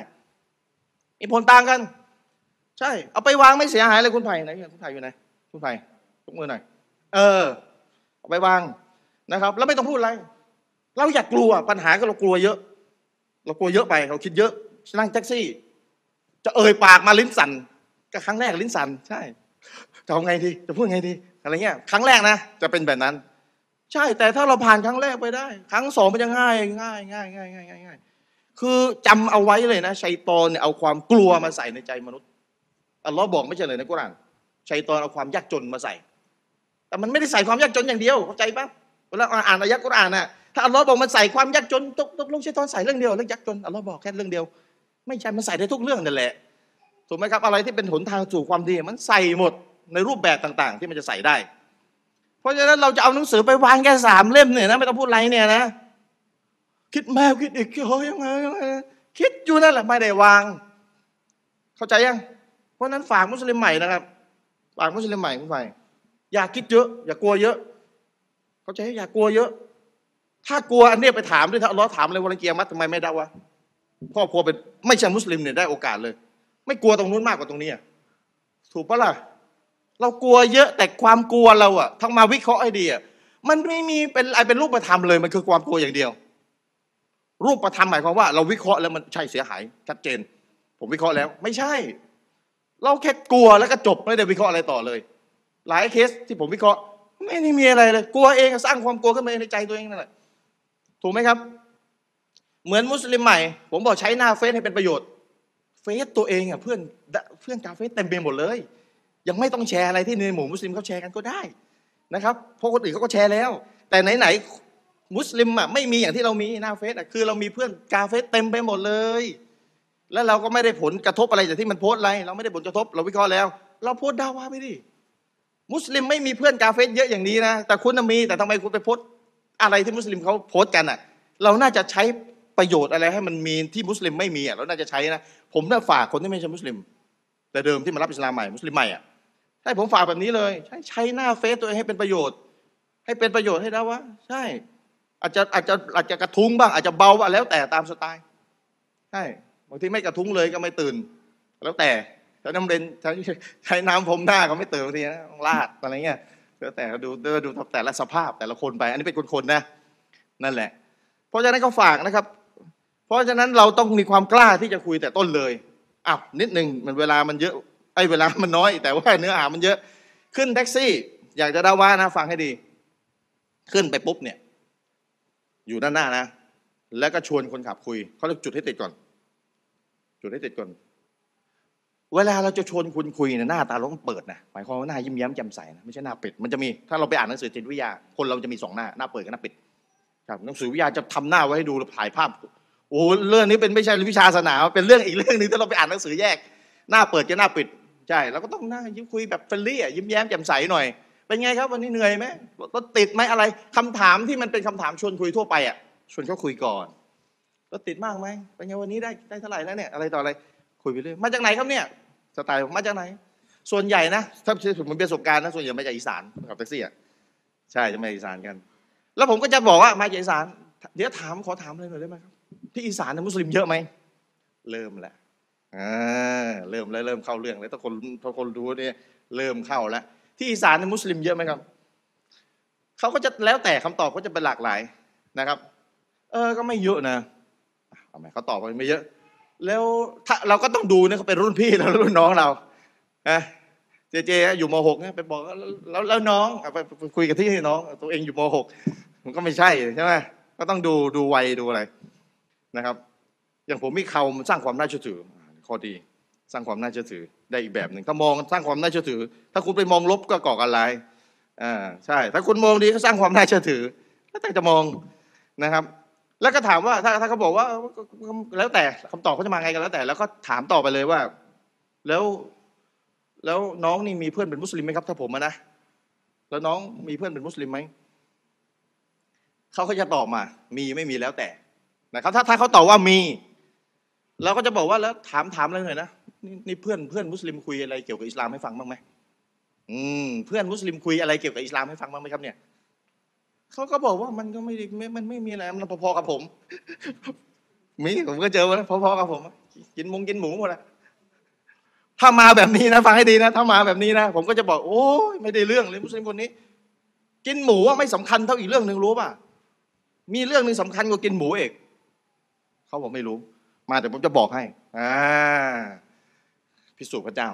มีผลต่างกัน ใช่ เอาไปวางไม่เสียหายเลยคุณไผ่ไหนคุณไผ่อยู่ไหนคุณไผ่ยกมือหน่อยเออ เอาไปวาง นะครับ แล้วไม่ต้องพูดอะไร เราอยากกลัวปัญหาก็เรากลัวเยอะ เรากลัวเยอะไปเราคิดเยอะนั่งแท็กซี่ จะเอ่ยปากมาลิ้นสั่นก็ครั้งแรกลิ้นสั่นใช่จะเอาไงดีจะพูดไงดีอะไรเงี้ยครั้งแรกนะจะเป็นแบบนั้น ใช่แต่ถ้าเราผ่านครั้งแรกไปได้ ครั้งสองมันจะง่ายง่ายง่ายง่ายง่ายง่ายง่ายคือจำเอาไว้เลยนะชัยตอนเนี่ยเอาความกลัวมาใส่ในใจมนุษย์อัลลอฮ์บอกไม่ใช่เลยในกุรอานชัยตอนเอาความยากจนมาใส่ แต่มันไม่ได้ใส่ความยากจนอย่างเดียวเข้าใจปะ เวลาอ่านอายะกุรอานน่ะถ้าอัลลอฮ์บอกมันใส่ความยากจนตกตกลงชัยตอนใส่เรื่องเดียวเรื่องยากจนอัลลอฮ์บอกแค่เรื่องเดียว ไม่ใช่มันใส่ได้ทุกเรื่องนั่นแหละถูกไหมครับอะไรที่เป็นหนทางสู่ความดีมันใส่หมดในรูปแบบต่างๆ ที่มันจะใส่ได้ เพราะฉะนั้นเราจะเอาหนังสือไปวางแค่สามเล่มเนี่ยนะไม่ต้องพูดไรเนี่ยนะ คิดแมวคิดอีกเฮ้ยยังไงยังไงคิดอยู่นั่นแหละไม่ได้วาง เข้าใจยัง เพราะนั้นฝากมุสลิมใหม่นะครับฝากมุสลิมใหม่คุณไปอย่าคิดเยอะ อย่ากลัวเยอะ เข้าใจอย่ากลัวเยอะ ถ้ากลัวอันนี้ไปถามด้วยถ้าลลอถามเลยวันเกียร์มัททำไมไม่ได้วะครอบครัวเป็นไม่ใช่มุสลิมเนี่ยได้โอกาสเลย ไม่กลัวตรงนู้นมากกว่าตรงนี้ถูกปะล่ะเรากลัวเยอะแต่ความกลัวเราอะทั้งมาวิเคราะห์ให้ดีอะมันไม่มีเป็นอะไรเป็นรูปธรรมเลยมันคือความกลัวอย่างเดียว รูปธรรมหมายความว่า เราวิเคราะห์แล้วมันใช่เสียหายชัดเจน ผมวิเคราะห์แล้ว ไม่ใช่ เราแค่กลัวแล้วก็จบไม่ได้วิเคราะห์อะไรต่อเลย หลายเคสที่ผมวิเคราะห์ ไม่ได้มีอะไรเลย กลัวเองสร้างความกลัวขึ้นมาในใจตัวเองนั่นแหละถูกไหมครับ เหมือนมุสลิมใหม่ ผมบอกใช้หน้าเฟซให้เป็นประโยชน์ เฟซตัวเองอะเพื่อนเพื่อนกาเฟซเต็มไปหมดเลย ยังไม่ต้องแชร์อะไรที่ในหมู่มุสลิมเขาแชร์กันก็ได้นะครับเพราะคนอื่นเขาก็แชร์แล้ว แต่ไหนๆมุสลิมอะไม่มีอย่างที่เรามีหน้าเฟซอะคือเรามีเพื่อนกาเฟซเต็มไปหมดเลย แล้วเราก็ไม่ได้ผลกระทบอะไรจากที่มันโพสอะไร เราไม่ได้ผลกระทบ เราวิเคราะห์แล้ว เราโพสดาว่าไปดิ มุสลิมไม่มีเพื่อนกาเฟซเยอะอย่างนี้นะ แต่คุณมี แต่ทำไมคุณไปโพสอะไรที่มุสลิมเขาโพสกันอะ เราน่าจะใช้ประโยชน์อะไรให้มันมีที่มุสลิมไม่มีอะเราน่าจะใช้นะ ผมน่าฝากคนที่ไม่ใช่มุสลิม แต่เดิมที่มารับอิสลามใหม่มุสลิมใหม่อะใช่ผมฝากแบบนี้เลย ใช้ใช้หน้าเฟซตัวเองให้เป็นประโยชน์ ให้เป็นประโยชน์ให้ได้ว่าใช่ อาจจะอาจจะอาจจะกระทุ้งบ้างอาจจะเบาบ้างแล้วแต่ตามสไตล์ใช่บางทีไม่กระทุ้งเลยก็ไม่ตื่น แล้วแต่ ถ้น้ำเรนใช้น้ำผมหน้าก็ไม่เตื่นบางทีนะลาดอะไรเงี้ยแล้วแต่ดูดูดูแต่ละสภาพแต่ละคนไป อันนี้เป็นคนๆนะนั่นแหละ เพราะฉะนั้นก็ฝากนะครับ เพราะฉะนั้นเราต้องมีความกล้าที่จะคุยแต่ต้นเลยอ้าวนิดหนึ่งมันเวลามันเยอะไอ้เวลามันน้อย แต่ว่าเนื้อหามันเยอะขึ้นแท็กซี่ อยากจะได้ว่านะฟังให้ดี ขึ้นไปปุ๊บเนี่ย อยู่ด้านหน้านะ แล้วก็ชวนคนขับคุยเขาเรียกจุดให้ติดก่อน จุดให้ติดก่อน เวลาเราจะชวนคุณคุยเนี่ยหน้าตาเราต้องเปิดนะหมายความว่าหน้ายิ้มแย้มแจ่มใสนะไม่ใช่หน้าปิดมันจะมีถ้าเราไปอ่านหนังสือจิตวิทยา คนเราจะมีสองหน้าหน้าเปิดกับหน้าปิดครับหนังสือวิทยาจะทำหน้าไว้ให้ดูถ่ายภาพโอ้เรื่องนี้เป็นไม่ใช่วิชาศาสนาเป็นเรื่องอีกเรื่องหนึ่งที่เราไปอ่านหนังสือแยก หน้าเปิดกับหน้าปิดใช่เราก็ต้องหน้ายิ้มคุยแบบ friendly อะยิ้มแย้มแจ่มใสหน่อย เป็นไงครับวันนี้เหนื่อยไหมรถติดไหมอะไรคำถามที่มันเป็นคำถามชวนคุยทั่วไปอะชวนเขาคุยก่อนรถติดมากไหมเป็นไงวันนี้ได้ได้เท่าไหร่แล้วเนี่ยอะไรต่ออะไรคุยไปเรื่อยมาจากไหนครับเนี่ย สไตล์ผมมาจากไหน ส่วนใหญ่นะถ้าผมมีประสบการณ์นะส่วนใหญ่มาจากอีสานขับแท็กซี่อะใช่จะมาจากอีสานกัน แล้วผมก็จะบอกว่ามาจากอีสาน เดี๋ยวถามขอถามอะไรหน่อยได้ไหมครับที่อีสานมุสลิมเยอะไหมเริ่มแล้วอ่าเริ่มแล้วเริ่มเข้าเรื่องแล้วถ้าคนถ้าคนรู้เนี่ยเริ่มเข้าแล้ว ที่อีสานมุสลิมเยอะไหมครับเขาก็จะแล้วแต่คำตอบก็จะเป็นหลากหลายนะครับ เออก็ไม่เยอะนะทำไมเขาตอบว่าไม่เยอะ แล้วถ้าเราก็ต้องดูนะเขาเป็นรุ่นพี่แล้วรุ่นน้องเราอะเจเจอยู่มหกเนี่ยไปบอกแล้วแล้วน้องไปคุยกับที่น้อง ตัวเองอยู่มหกมันก็ไม่ใช่ใช่ไหมก็ต้องดูดูวัยดูอะไรนะครับ อย่างผมมีเขามันสร้างความน่าเชื่อถือข้อดีสร้างความน่าเชื่อถือได้อีกแบบหนึ่งถ้ามองสร้างความน่าเชื่อถือ ถ้าคุณไปมองลบก็ก่อการร้ายอ่าใช่ ถ้าคุณมองดีก็สร้างความน่าเชื่อถือแล้วแต่จะมองนะครับ แล้วก็ถามว่าถ้าถ้าเขาบอกว่าแล้วแต่คำตอบเขาจะมาไงกันแล้วแต่ แล้วก็ถามต่อไปเลยว่า แล้วแล้วน้องนี่มีเพื่อนเป็นมุสลิมไหมครับ ถ้าผมนะแล้วน้องมีเพื่อนเป็นมุสลิมไหมเขาก็จะตอบมา มีไม่มีแล้วแต่นะครับ ถ้าถ้าเขาตอบว่ามีเราก็จะบอกว่าแล้วถามถามอะไรหน่อยนะนนี่เพื่อนเพื่อนมุสลิมคุยอะไรเกี่ยวกับอิสลามให้ฟังบ้างไหมอืมเพื่อนมุสลิมคุยอะไรเกี่ยวกับอิสลามให้ฟังบ้างไหมครับเนี่ย เขาก็บอกว่ามันก็ไม่ได้ไม่มันไม่มีอะไรมันพอๆกับผม มีผมก็เจอมาพอๆกับผม กินมงกินหมูหมดอะถ้ามาแบบนี้นะฟังให้ดีนะ ถ้ามาแบบนี้นะ ผมก็จะบอก โอ้ยไม่ได้เรื่องเลยมุสลิมคนนี้ กินหมูว่าไม่สำคัญเท่าอีกเรื่องหนึ่งรู้ป่ะมีเรื่องหนึ่งสำคัญกว่ากินหมูเอกเขาบอกไม่รู้ มาแต่ผมจะบอกให้อ่าพิสูจน์พระเจ้า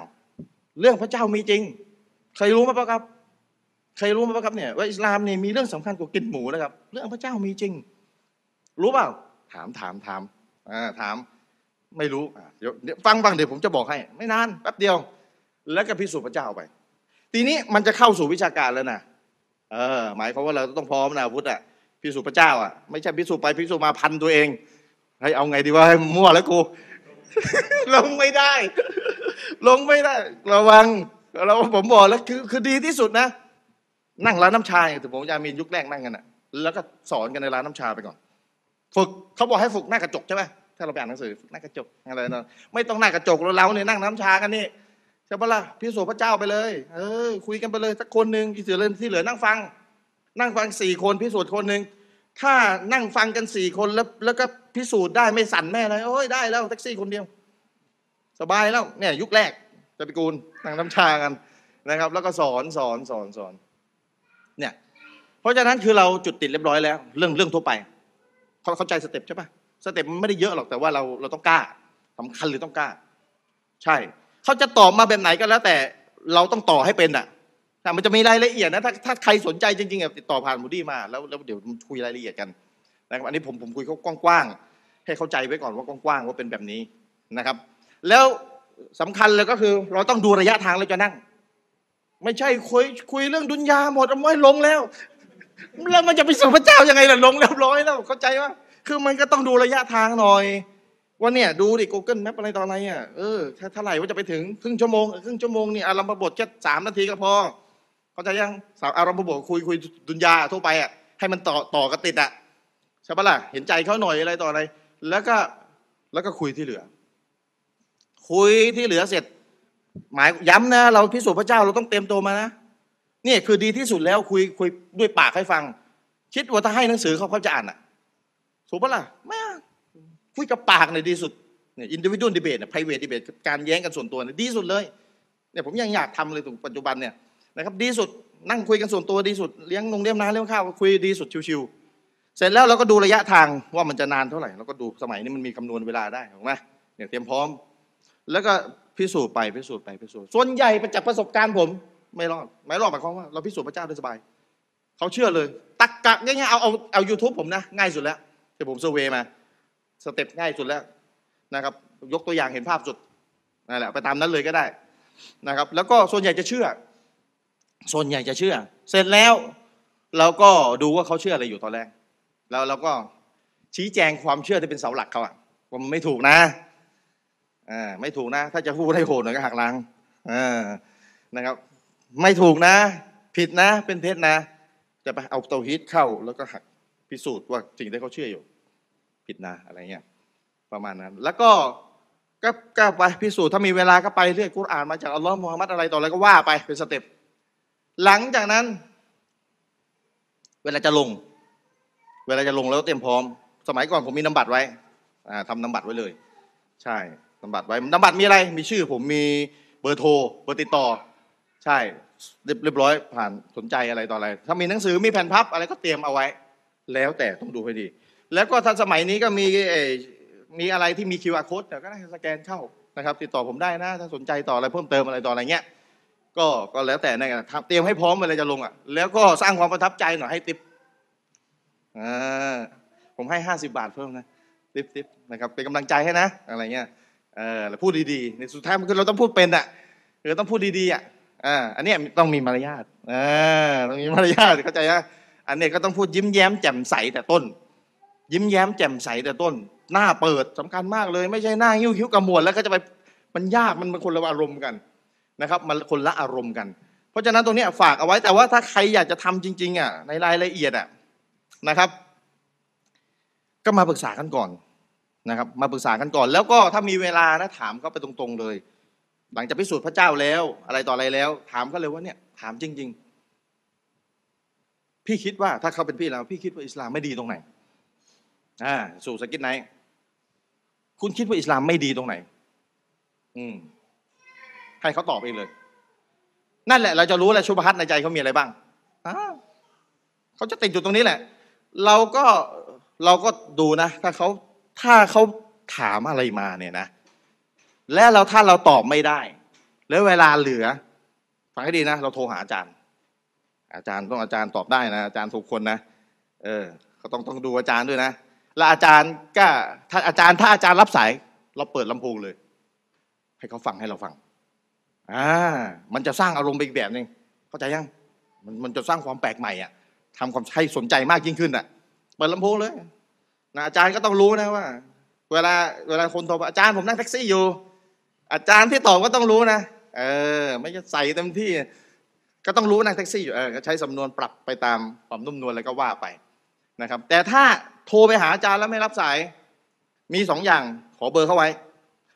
เรื่องพระเจ้ามีจริงใครรู้ไหมครับ ใครรู้ไหมครับเนี่ยว่าอิสลามเนี่ยมีเรื่องสำคัญกว่ากินหมูนะครับ เรื่องพระเจ้ามีจริง รู้เปล่า ถามถามถามอ่าถามไม่รู้เดี๋ยวฟังฟังเดี๋ยวผมจะบอกให้ ไม่นานแป๊บเดียว แล้วก็พิสูจน์พระเจ้าไป ทีนี้มันจะเข้าสู่วิชาการแล้วนะเออหมายความว่าเราต้องพร้อมนะอาวุธอะพิสูจน์พระเจ้าอะไม่ใช่พิสูจน์ไปพิสูจน์มาพันตัวเองให้เอาไงดีว่าให้มั่วแล้วกูลงไม่ได้ ลงไม่ได้ ระวังเราผมบอกแล้วคือคือดีที่สุดนะ นั่งร้านน้ำชาถึงผมยามียุคแรกนั่งกันอะ แล้วก็สอนกันในร้านน้ำชาไปก่อน ฝึกเขาบอกให้ฝึกหน้ากระจกใช่ไหมถ้าเราไปอ่านหนังสือหน้ากระจกอะไรนะไม่ต้องหน้ากระจกเราเนี่ยนั่งน้ำชากันนี่ใช่ปะล่ะพิสูจน์พระเจ้าไปเลย เออ คุยกันไปเลยสักคนหนึ่งที่เหลือที่เหลือนั่งฟัง นั่งฟังสี่คนพิสูจน์คนหนึ่งถ้านั่งฟังกันสี่คนแล้ว แล้วก็พิสูจน์ได้ไม่สั่นแม่เลยโอ้ยได้แล้วแท็กซี่คนเดียว สบายแล้วเนี่ย ยุคแรกจะไปกูลนั่งน้ำชากันนะครับ แล้วก็สอนสอนสอนสอน เนี่ยเพราะฉะนั้นคือเราจุดติดเรียบร้อยแล้ว เรื่องเรื่องทั่วไปเขาเข้าใจ step ใช่ปะ step มันไม่ได้เยอะหรอกแต่ว่าเราเราต้องกล้าสำคัญหรือต้องกล้า ใช่เขาจะตอบมาแบบไหนก็แล้ว แต่เราต้องต่อให้เป็นอะแต่มันจะมีรายละเอียดนะถ้าถ้าใครสนใจจริงๆอะติดต่อผ่านมูดี้มาแล้วแล้วเดี๋ยวคุยรายละเอียดกันนะครับอันนี้ผมผมคุยเขากว้างๆให้เข้าใจไว้ก่อนว่ากว้างๆว่าเป็นแบบนี้นะครับ แล้วสำคัญเลยก็คือเราต้องดูระยะทางเราจะนั่ง ไม่ใช่คุยคุยเรื่องดุนยาหมดเอาไว้ลงแล้ว แล้วมันจะไปสู่พระเจ้ายังไงล่ะลงเรียบร้อยแล้วเข้าใจว่าคือมันก็ต้องดูระยะทางหน่อยว่าเนี่ยดูดิ Google Map อะไรตอนไหนอะเออถ้าเท่าไหร่ว่าจะไปถึงครึ่งชั่วโมงครึ่งชั่วโมงนี่อารมณ์บทแค่สามนาทีก็พอ เข้าใจยังสาวอารมณ์บทคุยคุยดุนยาทั่วไปอะให้มันต่อต่อกันติดอะใช่ปะล่ะเห็นใจเขาหน่อยอะไรต่ออะไร แล้วก็แล้วก็คุยที่เหลือ คุยที่เหลือเสร็จ หมายย้ำนะ เราพิสูจน์พระเจ้าเราต้องเตรียมตัวมานะนี่คือดีที่สุดแล้วคุยคุยด้วยปากให้ฟัง คิดว่าถ้าให้หนังสือเขาเขาจะอ่านอะถูกปะล่ะไม่คุยกับปากเนี่ยดีสุดเนี่ยอินดิวิด a l ดีเบตเนี่ย private debate การแย้งกันส่วนตัวเนี่ยดีสุดเลยเนี่ยผมยังอยากทำเลยถึงปัจจุบันเนี่ยนะครับดีสุดนั่งคุยกันส่วนตัวดีสุดเลี้ยงนงเลี้ยงน้ำเลี้ยงข้าวคุยดีสุดชิวๆเสร็จแล้วเราก็ดูระยะทางว่ามันจะนานเท่าไหร่เราก็ดูสมัยนี้มันมีคำนวณเวลาได้ถูกไหมเนี่ยเตรียมพร้อม แล้วก็ พิสูจน์ไปพิสูจน์ไปพิสูจน์ส่วนใหญ่จากประสบการณ์ผม ไม่รอดไม่รอดหมายความว่าเราพิสูจน์พระเจ้าได้สบายเขาเชื่อเลย ตรรกะง่ายๆเอาเอาเอายูทูบผมนะ ง่ายสุดแล้วที่ผม survey มา step ง่ายสุดแล้วนะครับ ยกตัวอย่างเห็นภาพสุดนั่นแหละไปตามนั้นเลยก็ได้นะครับ แล้วก็ส่วนใหญ่จะเชื่อ ส่วนใหญ่จะเชื่อ เสร็จแล้วเราก็ดูว่าเขาเชื่ออะไรอยู่ตอนแรกแล้วเราก็ชี้แจงความเชื่อที่เป็นเสาหลักเขาอะว่ามันไม่ถูกนะ อ่าไม่ถูกนะ ถ้าจะพูดให้โหดหน่อยก็หักล้างอ่านะครับ ไม่ถูกนะ ผิดนะ เป็นเท็จนะ จะไปเอาเตาฮีตเข้าแล้วก็หักพิสูจน์ว่าสิ่งที่เขาเชื่ออยู่ ผิดนะอะไรเงี้ยประมาณนั้น แล้วก็ก็ก็ไปพิสูจน์ถ้ามีเวลาก็ไปเรื่อยกุรอานมาจากอัลลอฮ์มูฮัมมัดอะไรต่ออะไรก็ว่าไปเป็น step หลังจากนั้น เวลาจะลง เวลาจะลงแล้วเตรียมพร้อม สมัยก่อนผมมีนามบัตรไว้ทำนามบัตรไว้เลย ใช่ นามบัตรไว้นามบัตรมีอะไร มีชื่อ ผมมีเบอร์โทรเบอร์ติดต่อ ใช่เรียบร้อยผ่านสนใจอะไรต่ออะไร ถ้ามีหนังสือมีแผ่นพับอะไรก็เตรียมเอาไว้ แล้วแต่ต้องดูให้ดี แล้วก็ทันสมัยนี้ก็มีมีอะไรที่มี QR code ก็ได้สแกนเข้านะครับ ติดต่อผมได้นะ ถ้าสนใจต่ออะไรเพิ่มเติมอะไรต่ออะไรเงี้ยก็ก็แล้วแต่นะครับเตรียมให้พร้อมเวลาจะลงอะ แล้วก็สร้างความประทับใจหน่อยให้ติปอ่าผมให้ห้าสิบาทเพิ่มนะติปติปนะครับเป็นกำลังใจให้นะอะไรเงี้ย เออแล้วพูดดีๆในสุดท้ายมันคือเราต้องพูดเป็นอะเราต้องพูดดีๆอะอ่าอันเนี้ยต้องมีมารยาทอ่าต้องมีมารยาทเข้าใจนะอันเนี้ยก็ต้องพูดยิ้มแย้มแจ่มใสแต่ต้น ยิ้มแย้มแจ่มใสแต่ต้น หน้าเปิดสำคัญมากเลย ไม่ใช่หน้าหิ้วคิ้วกระมวลแล้วก็จะไปมันยากมันเป็นคนละอารมณ์กันนะครับมันคนละอารมณ์กัน เพราะฉะนั้นตรงนี้ฝากเอาไว้แต่ว่าถ้าใครอยากจะทำจริง ๆอะในรายละเอียดอะนะครับ ก็มาปรึกษากันก่อน นะครับมาปรึกษากันก่อน แล้วก็ถ้ามีเวลานะถามเขาไปตรงๆเลย หลังจากพิสูจน์พระเจ้าแล้ว อะไรต่ออะไรแล้ว ถามเขาเลยว่าเนี่ยถามจริง ๆ พี่คิดว่าถ้าเขาเป็นพี่แล้วพี่คิดว่าอิสลามไม่ดีตรงไหนอ่าสู่สกิดไหน คุณคิดว่าอิสลามไม่ดีตรงไหน อืมให้เขาตอบเองเลย นั่นแหละ เราจะรู้แหละชุบฮัตในใจเขามีอะไรบ้างอ้าเขาจะติดอยู่ตรงนี้แหละ เราก็เราก็ดูนะ ถ้าเขา ถ้าเขาถามอะไรมาเนี่ยนะ และเราถ้าเราตอบไม่ได้ แล้วเวลาเหลือ ฟังให้ดีนะ เราโทรหาอาจารย์ อาจารย์ต้องอาจารย์ตอบได้นะ อาจารย์ทุกคนนะ เออเขาต้องต้องดูอาจารย์ด้วยนะ แล้วอาจารย์ก็ถ้าอาจารย์ถ้าอาจารย์รับสาย เราเปิดลำโพงเลย ให้เขาฟังให้เราฟัง อ่า มันจะสร้างอารมณ์ไปอีกแบบหนึ่งเข้าใจยัง มันมันจะสร้างความแปลกใหม่อะทำความให้สนใจมากยิ่งขึ้นอะ เปิดลำโพงเลย นะอาจารย์ก็ต้องรู้นะว่า เวลาเวลาคนโทรมาอาจารย์ผมนั่งแท็กซี่อยู่ อาจารย์ที่ตอบก็ต้องรู้นะเออ ไม่จะใส่เต็มที่ ก็ต้องรู้นั่งแท็กซี่อยู่เออก็ใช้สำนวนปรับไปตามความนุ่มนวลอะไรก็ว่าไปนะครับ แต่ถ้าโทรไปหาอาจารย์แล้วไม่รับสาย มีสองอย่างขอเบอร์เข้าไว้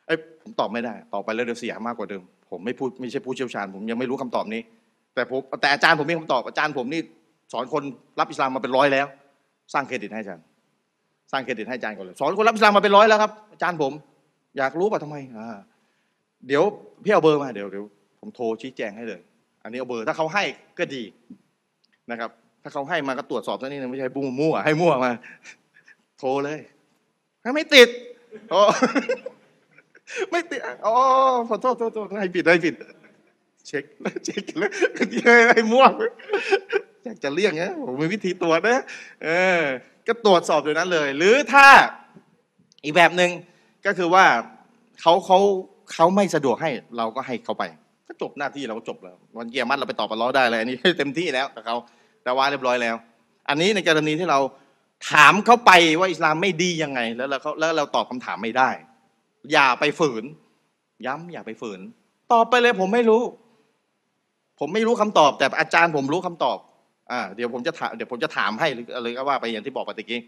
เอ้ยผมตอบไม่ได้ตอบไปแล้วเดี๋ยวเสียมากกว่าเดิม ผมไม่พูดไม่ใช่ผู้เชี่ยวชาญ ผมยังไม่รู้คำตอบนี้ แต่ผมแต่อาจารย์ผมมีคำตอบอาจารย์ผมนี่สอนคนรับอิสลามมาเป็นร้อยแล้ว สร้างเครดิตให้อาจารย์ สร้างเครดิตให้อาจารย์ก่อนเลยสอนคนรับอิสลามมาเป็นร้อยแล้วครับอาจารย์ผม อยากรู้ป่ะทำไมอ่าเดี๋ยวพี่เอาเบอร์มาเดี๋ยวเดี๋ยวผมโทรชี้แจงให้เลย อันนี้เอาเบอร์ถ้าเขาให้ก็ดีนะครับ ถ้าเขาให้มาก็ตรวจสอบซะนิดนึงไม่ใช่ปุ้งมั่วให้มั่วมา โทรเลยถ้าไม่ติดโอ้ไม่ติดอ๋อขอโทษโทษโทษให้ผิดให้ผิด เช็คแล้วเช็คแล้วให้มั่วอยากจะเลี่ยงนะผมมีวิธีตรวจนะเออ ก็ตรวจสอบอยู่นั้นเลย หรือถ้าอีกแบบหนึ่งก็คือว่าเขาเขาเขาไม่สะดวกให้เราก็ให้เขาไป ก็จบหน้าที่เราก็จบแล้ววันเกียร์มัดเราไปตอบปล้อได้เลยอันนี้เต็มที่แล้วกับเขาแต่ว่าเรียบร้อยแล้ว อันนี้ในกรณีที่เราถามเขาไปว่าอิสลามไม่ดียังไง แล้วเราเขาแล้วเราตอบคำถามไม่ได้ อย่าไปฝืน ย้ำอย่าไปฝืน ตอบไปเลยผมไม่รู้ ผมไม่รู้คำตอบ แต่อาจารย์ผมรู้คำตอบ อ่าเดี๋ยวผมจะถามเดี๋ยวผมจะถามให้หรืออะไรก็ว่าไปอย่างที่บอกไปตะกี้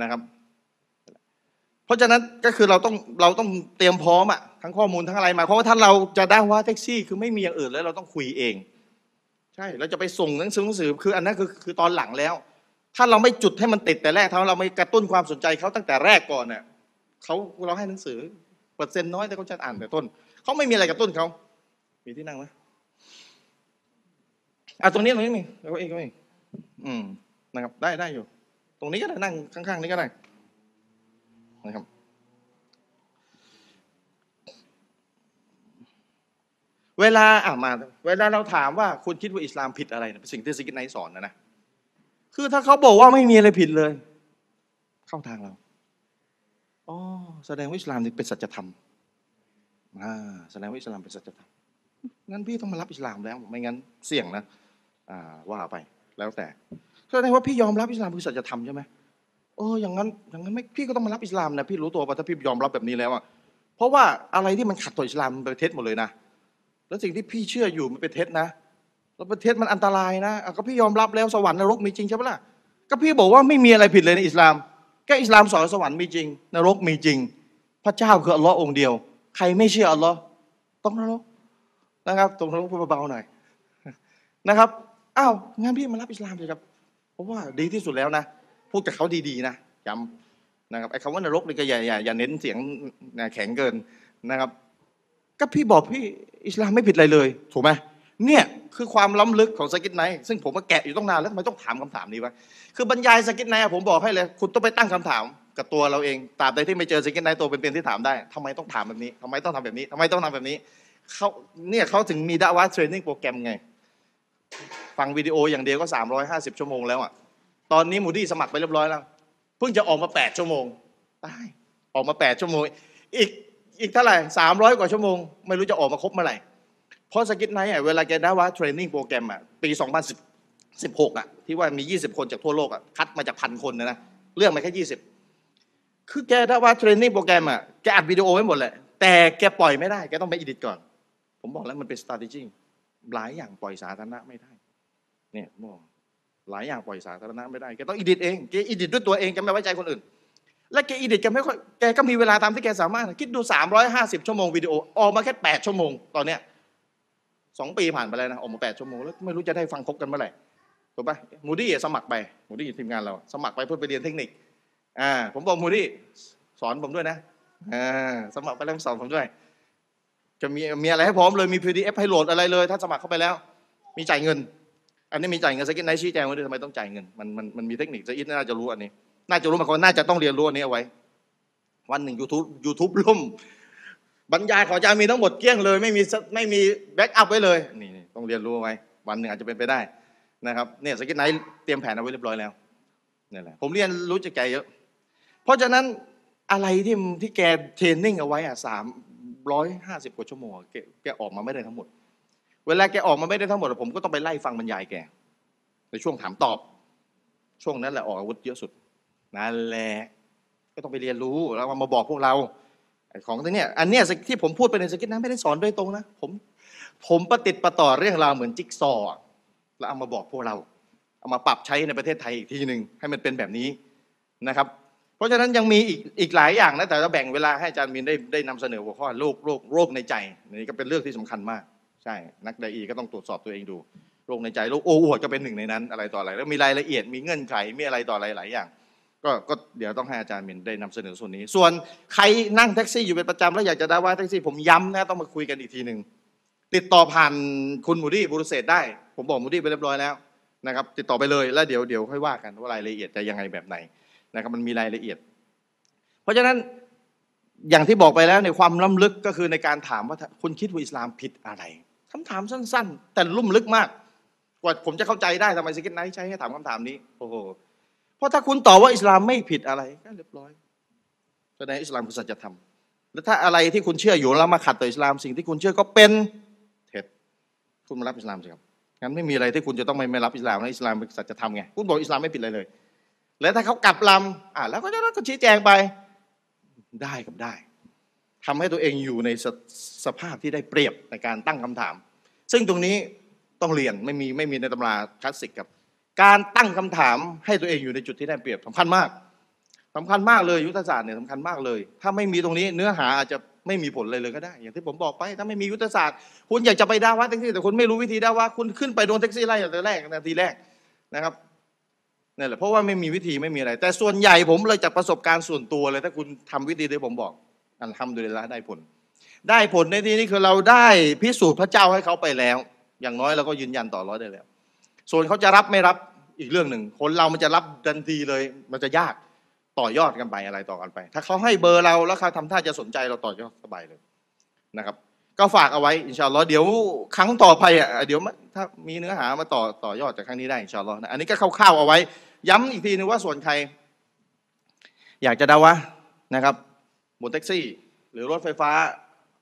นะครับ เพราะฉะนั้นก็คือเราต้องเราต้องเตรียมพร้อมอะทั้งข้อมูลทั้งอะไรมาเพราะว่าถ้าเราจะได้ว่าแท็กซี่ คือไม่มีอย่างอื่นแล้วเราต้องคุยเอง ใช่เราจะไปส่งหนังสือหนังสือคืออันนั้นคือคือตอนหลังแล้ว ถ้าเราไม่จุดให้มันติดแต่แรกถ้าเราไม่กระตุ้นความสนใจเขาตั้งแต่แรกก่อนเนี่ยเขาเราให้หนังสือเปอร์เซ็นต์น้อยแต่เขาจะอ่านแต่ต้นเขาไม่มีอะไรกระตุ้นเขามีที่นั่งไหม อะตรงนี้ตรงนี้มีแล้วก็เองก็เองอืมนะครับ ได้ได้อยู่ ตรงนี้ก็ได้นั่งข้างๆนี้ก็ได้นะครับ เวลาอ่ามา เวลาเราถามว่าคุณคิดว่าอิสลามผิดอะไรเป็นสิ่งที่ซิกิตไนสอนนะนะคือถ้าเขาบอกว่าไม่มีอะไรผิดเลย เข้าทางเราอ๋อแสดงว่าอิสลามเป็นสัจธรรมอ่าแสดงว่าอิสลามเป็นสัจธรรมงั้นพี่ต้องมารับอิสลามแล้วไม่งั้นเสี่ยงนะ ว่าไปแล้วแต่แสดงว่าพี่ยอมรับอิสลามคือสัจธรรมใช่ไหมเอออย่างนั้นอย่างนั้นไม่พี่ก็ต้องมารับอิสลามนะพี่รู้ตัวป่ะถ้าพี่ยอมรับแบบนี้แล้วอะเพราะว่าอะไรที่มันขัดต่ออิสลามมันเป็นเท็จหมดเลยนะแล้วสิ่งที่พี่เชื่ออยู่มันเป็นเท็จนะแล้วป็นเท็จมันอันตรายนะก็พี่ยอมรับแล้วสวรรค์นรกมีจริงใช่ไหมล่ะก็พี่บอกว่าไม่มีอะไรผิดเลยในอิสลามแค่อิสลามสอนสวรรค์มีจริง นรกมีจริง พระเจ้าคืออัลลอฮ์องค์เดียว ใครไม่เชื่ออัลลอฮ์ต้องนรกนะครับตรงนรกเบาๆหน่อยนะครับ อ้าวงั้นพี่มารับอิสลามเลยครับเพราะว่าดีที่สุดแล้วนะพูดกับเขาดีๆนะย้ำนะครับไอ้คำว่านรกนี่ก็อย่าอย่าอย่าเน้นเสียงแข็งเกินนะครับ ก็พี่บอกพี่อิสลามไม่ผิดอะไรเลย ถูกไหมเนี่ยคือความล้ำลึกของซากิรไนค์ซึ่งผมก็แกะอยู่ตั้งนานแล้วทำไมต้องถามคำถามนี้วะคือบรรยายซากิรไนค์ผมบอกให้เลย คุณต้องไปตั้งคำถามกับตัวเราเองตราบใดที่ไม่เจอซากิรไนค์ตัวเป็นๆที่ถามได้ทำไมต้องถามแบบนี้ทำไมต้องทำแบบนี้ทำไมต้องทำแบบนี้เขาเนี่ยเขาถึงมี Dawah Training Program ไง ฟังวิดีโออย่างเดียวก็ 350 ชั่วโมงแล้วอะตอนนี้มูดี้สมัครไปเรียบร้อยแล้ว เพิ่งจะออกมา 8 ชั่วโมงตายออกมา 8 ชั่วโมง อีกอีกเท่าไหร่300 กว่าชั่วโมง ไม่รู้จะออกมาครบเมื่อไหร่ เพราะซากิรไนค์อะเวลาแก Dawah Training Program อะปี 2016 อะ ที่ว่ามี 20 คนจากทั่วโลกอะคัดมาจากพันคนนะนะเลือกมาแค่ 20 คือแก Dawah Training Program อะแกอัดวิดีโอไว้หมดเลยแต่แกปล่อยไม่ได้แกต้องไป edit ก่อน ผมบอกแล้วมันเป็น strategy หลายอย่างปล่อยสาธารณะไม่ได้ เนี่ยหลายอย่างปล่อยสาธารณะไม่ได้แกต้อง edit เองแก edit ด้วยตัวเองแกไม่ไว้ใจคนอื่น และแก edit แกไม่ค่อยแกก็มีเวลาตามที่แกสามารถ คิดดู 350 ชั่วโมงวิดีโอออกมาแค่ 8 ชั่วโมงตอนเนี้ยสองปีผ่านไปแล้วนะออกมา 8 ชั่วโมงแล้วไม่รู้จะได้ฟังครบกันเมื่อไหร่ถูกปะมูดี้สมัครไปมูดี้ทีมงานเรา สมัครไปเพื่อไปเรียนเทคนิคอ่าผมบอกมูดี้สอนผมด้วยนะอ่าสมัครไปแล้วสอนผมด้วย จะมีมีอะไรให้พร้อมเลยมี PDF ให้โหลดอะไรเลย ถ้าสมัครเข้าไปแล้ว มีจ่ายเงิน อันนี้มีจ่ายเงินซากิรไนค์ชี้แจงไว้ด้วยทำไมต้องจ่ายเงินมันมันมันมีเทคนิคซากิรน่าจะรู้อันนี้ น่าจะรู้มาก่อนน่าจะต้องเรียนรู้อันนี้เอาไว้ วันหนึ่ง YouTube YouTube ล่มบรรยายของอาจารย์มีทั้งหมดเกลี้ยงเลย ไม่มีไม่มี backup ไว้เลยนี่ต้องเรียนรู้เอาไว้วันหนึ่งอาจจะเป็นไปได้นะครับเนี่ยซากิรไนค์เตรียมแผนเอาไว้เรียบร้อยแล้วนี่แหละผมเรียนรู้จากแกเยอะ เพราะฉะนั้นอะไรที่ที่แกเทรนนิ่งเอาไว้อะสามร้อยห้าสิบกว่าชั่วโมงแกแกออกมาไม่ได้ทั้งหมด เวลาแกออกมาไม่ได้ทั้งหมดผมก็ต้องไปไล่ฟังบรรยายแกในช่วงถามตอบ ช่วงนั้นแหละออกอาวุธเยอะสุดนั่นแหละก็ต้องไปเรียนรู้แล้วมาบอกพวกเราของที่เนี่ยอันเนี้ยที่ผมพูดไปในสกิทนั้นไม่ได้สอนโดยตรงนะผมผมประติดประต่อเรื่องราวเหมือนจิ๊กซอว์แล้วเอามาบอกพวกเรา เอามาปรับใช้ในประเทศไทยอีกทีหนึ่งให้มันเป็นแบบนี้นะครับ เพราะฉะนั้นยังมีอีกอีกหลายอย่างนะแต่เราแบ่งเวลาให้อาจารย์มินได้ได้นำเสนอหัวข้อโรคโรคโรคในใจนี่ก็เป็นเรื่องที่สำคัญมาก ใช่ นักไดอีก็ต้องตรวจสอบตัวเองดูโรคในใจโรคโอ้อวดก็เป็นหนึ่งในนั้นอะไรต่ออะไร แล้วมีรายละเอียดมีเงื่อนไขมีอะไรต่ออะไรหลายอย่างก็ก็เดี๋ยวต้องให้อาจารย์มินได้นำเสนอส่วนนี้ ส่วนใครนั่งแท็กซี่อยู่เป็นประจำแล้วอยากจะดะวะฮ์แท็กซี่ผมย้ำนะต้องมาคุยกันอีกทีหนึ่งติดต่อผ่านคุณมูดี้บุรุเศษได้ ผมบอกมูดี้ไปเรียบร้อยแล้วนะครับติดต่อไปเลยแล้วเดี๋ยวเดี๋ยวค่อยว่ากันว่ารายละเอียดจะยังไงแบบไหนนะครับมันมีรายละเอียด เพราะฉะนั้นอย่างที่บอกไปแล้วในความล้ำลึกก็คือในการถามว่าคุณคิดว่าอิสลามผิดอะไร คำถามสั้น ๆ แต่ลุ่มลึกมาก กว่าผมจะเข้าใจได้ทำไมซากิรไนค์ใช้ให้ถามคำถามนี้ โอ้โห เพราะถ้าคุณตอบว่าอิสลามไม่ผิดอะไรก็เรียบร้อยแสดงอิสลามคือสัจธรรม แล้วถ้าอะไรที่คุณเชื่ออยู่แล้วมาขัดต่ออิสลาม สิ่งที่คุณเชื่อก็เป็นเท็จ คุณมารับอิสลามสิครับ งั้นไม่มีอะไรที่คุณจะต้องไม่ไม่รับอิสลามนะอิสลามเป็นสัจธรรมไง คุณบอกอิสลามไม่ผิดอะไรเลย แล้วถ้าเขากลับลำอ่าแล้วก็จะก็ชี้แจงไป ได้กับได้ ทำให้ตัวเองอยู่ในสสภาพที่ได้เปรียบในการตั้งคำถาม ซึ่งตรงนี้ต้องเรียนไม่มีไม่มีในตำราคลาสสิกครับ การตั้งคำถามให้ตัวเองอยู่ในจุดที่ได้เปรียบสำคัญมากสำคัญมากเลยยุทธศาสตร์เนี่ยสำคัญมากเลย ถ้าไม่มีตรงนี้เนื้อหาอาจจะไม่มีผลเลยเลยก็ได้ อย่างที่ผมบอกไป ถ้าไม่มียุทธศาสตร์ คุณอยากจะไปด่าว่าแท็กซี่แต่คุณไม่รู้วิธีด่าว่าคุณขึ้นไปโดนแท็กซี่ไล่อย่างแรกนาทีแรกนะครับนี่แหละเพราะว่าไม่มีวิธีไม่มีอะไร แต่ส่วนใหญ่ผมเลยจากประสบการณ์ส่วนตัวเลย ถ้าคุณทำวิธีที่ผมบอก อันทำโดยละได้ผล ได้ผลในที่นี้คือเราได้พิสูจน์พระเจ้าให้เขาไปแล้ว อย่างน้อยเราก็ยืนยันต่อร้อยได้แล้ว ส่วนเขาจะรับไม่รับอีกเรื่องหนึ่ง คนเรามันจะรับทันทีเลย มันจะยากต่อยอดกันไปอะไรต่อกันไป ถ้าเขาให้เบอร์เราแล้วเขาทำท่าจะสนใจเราต่อยอดสบายเลยนะครับก็ฝากเอาไว้อินชาอัลลอฮ์เดี๋ยวครั้งต่อไปอะเดี๋ยวถ้ามีเนื้อหามาต่อต่อยอดจากครั้งนี้ได้อินชาอัลลอฮ์นะอันนี้ก็คร่าวๆเอาไว้ ย้ำอีกทีนึงว่าส่วนใคร อยากจะดาวะนะครับ บนแท็กซี่ หรือรถไฟฟ้า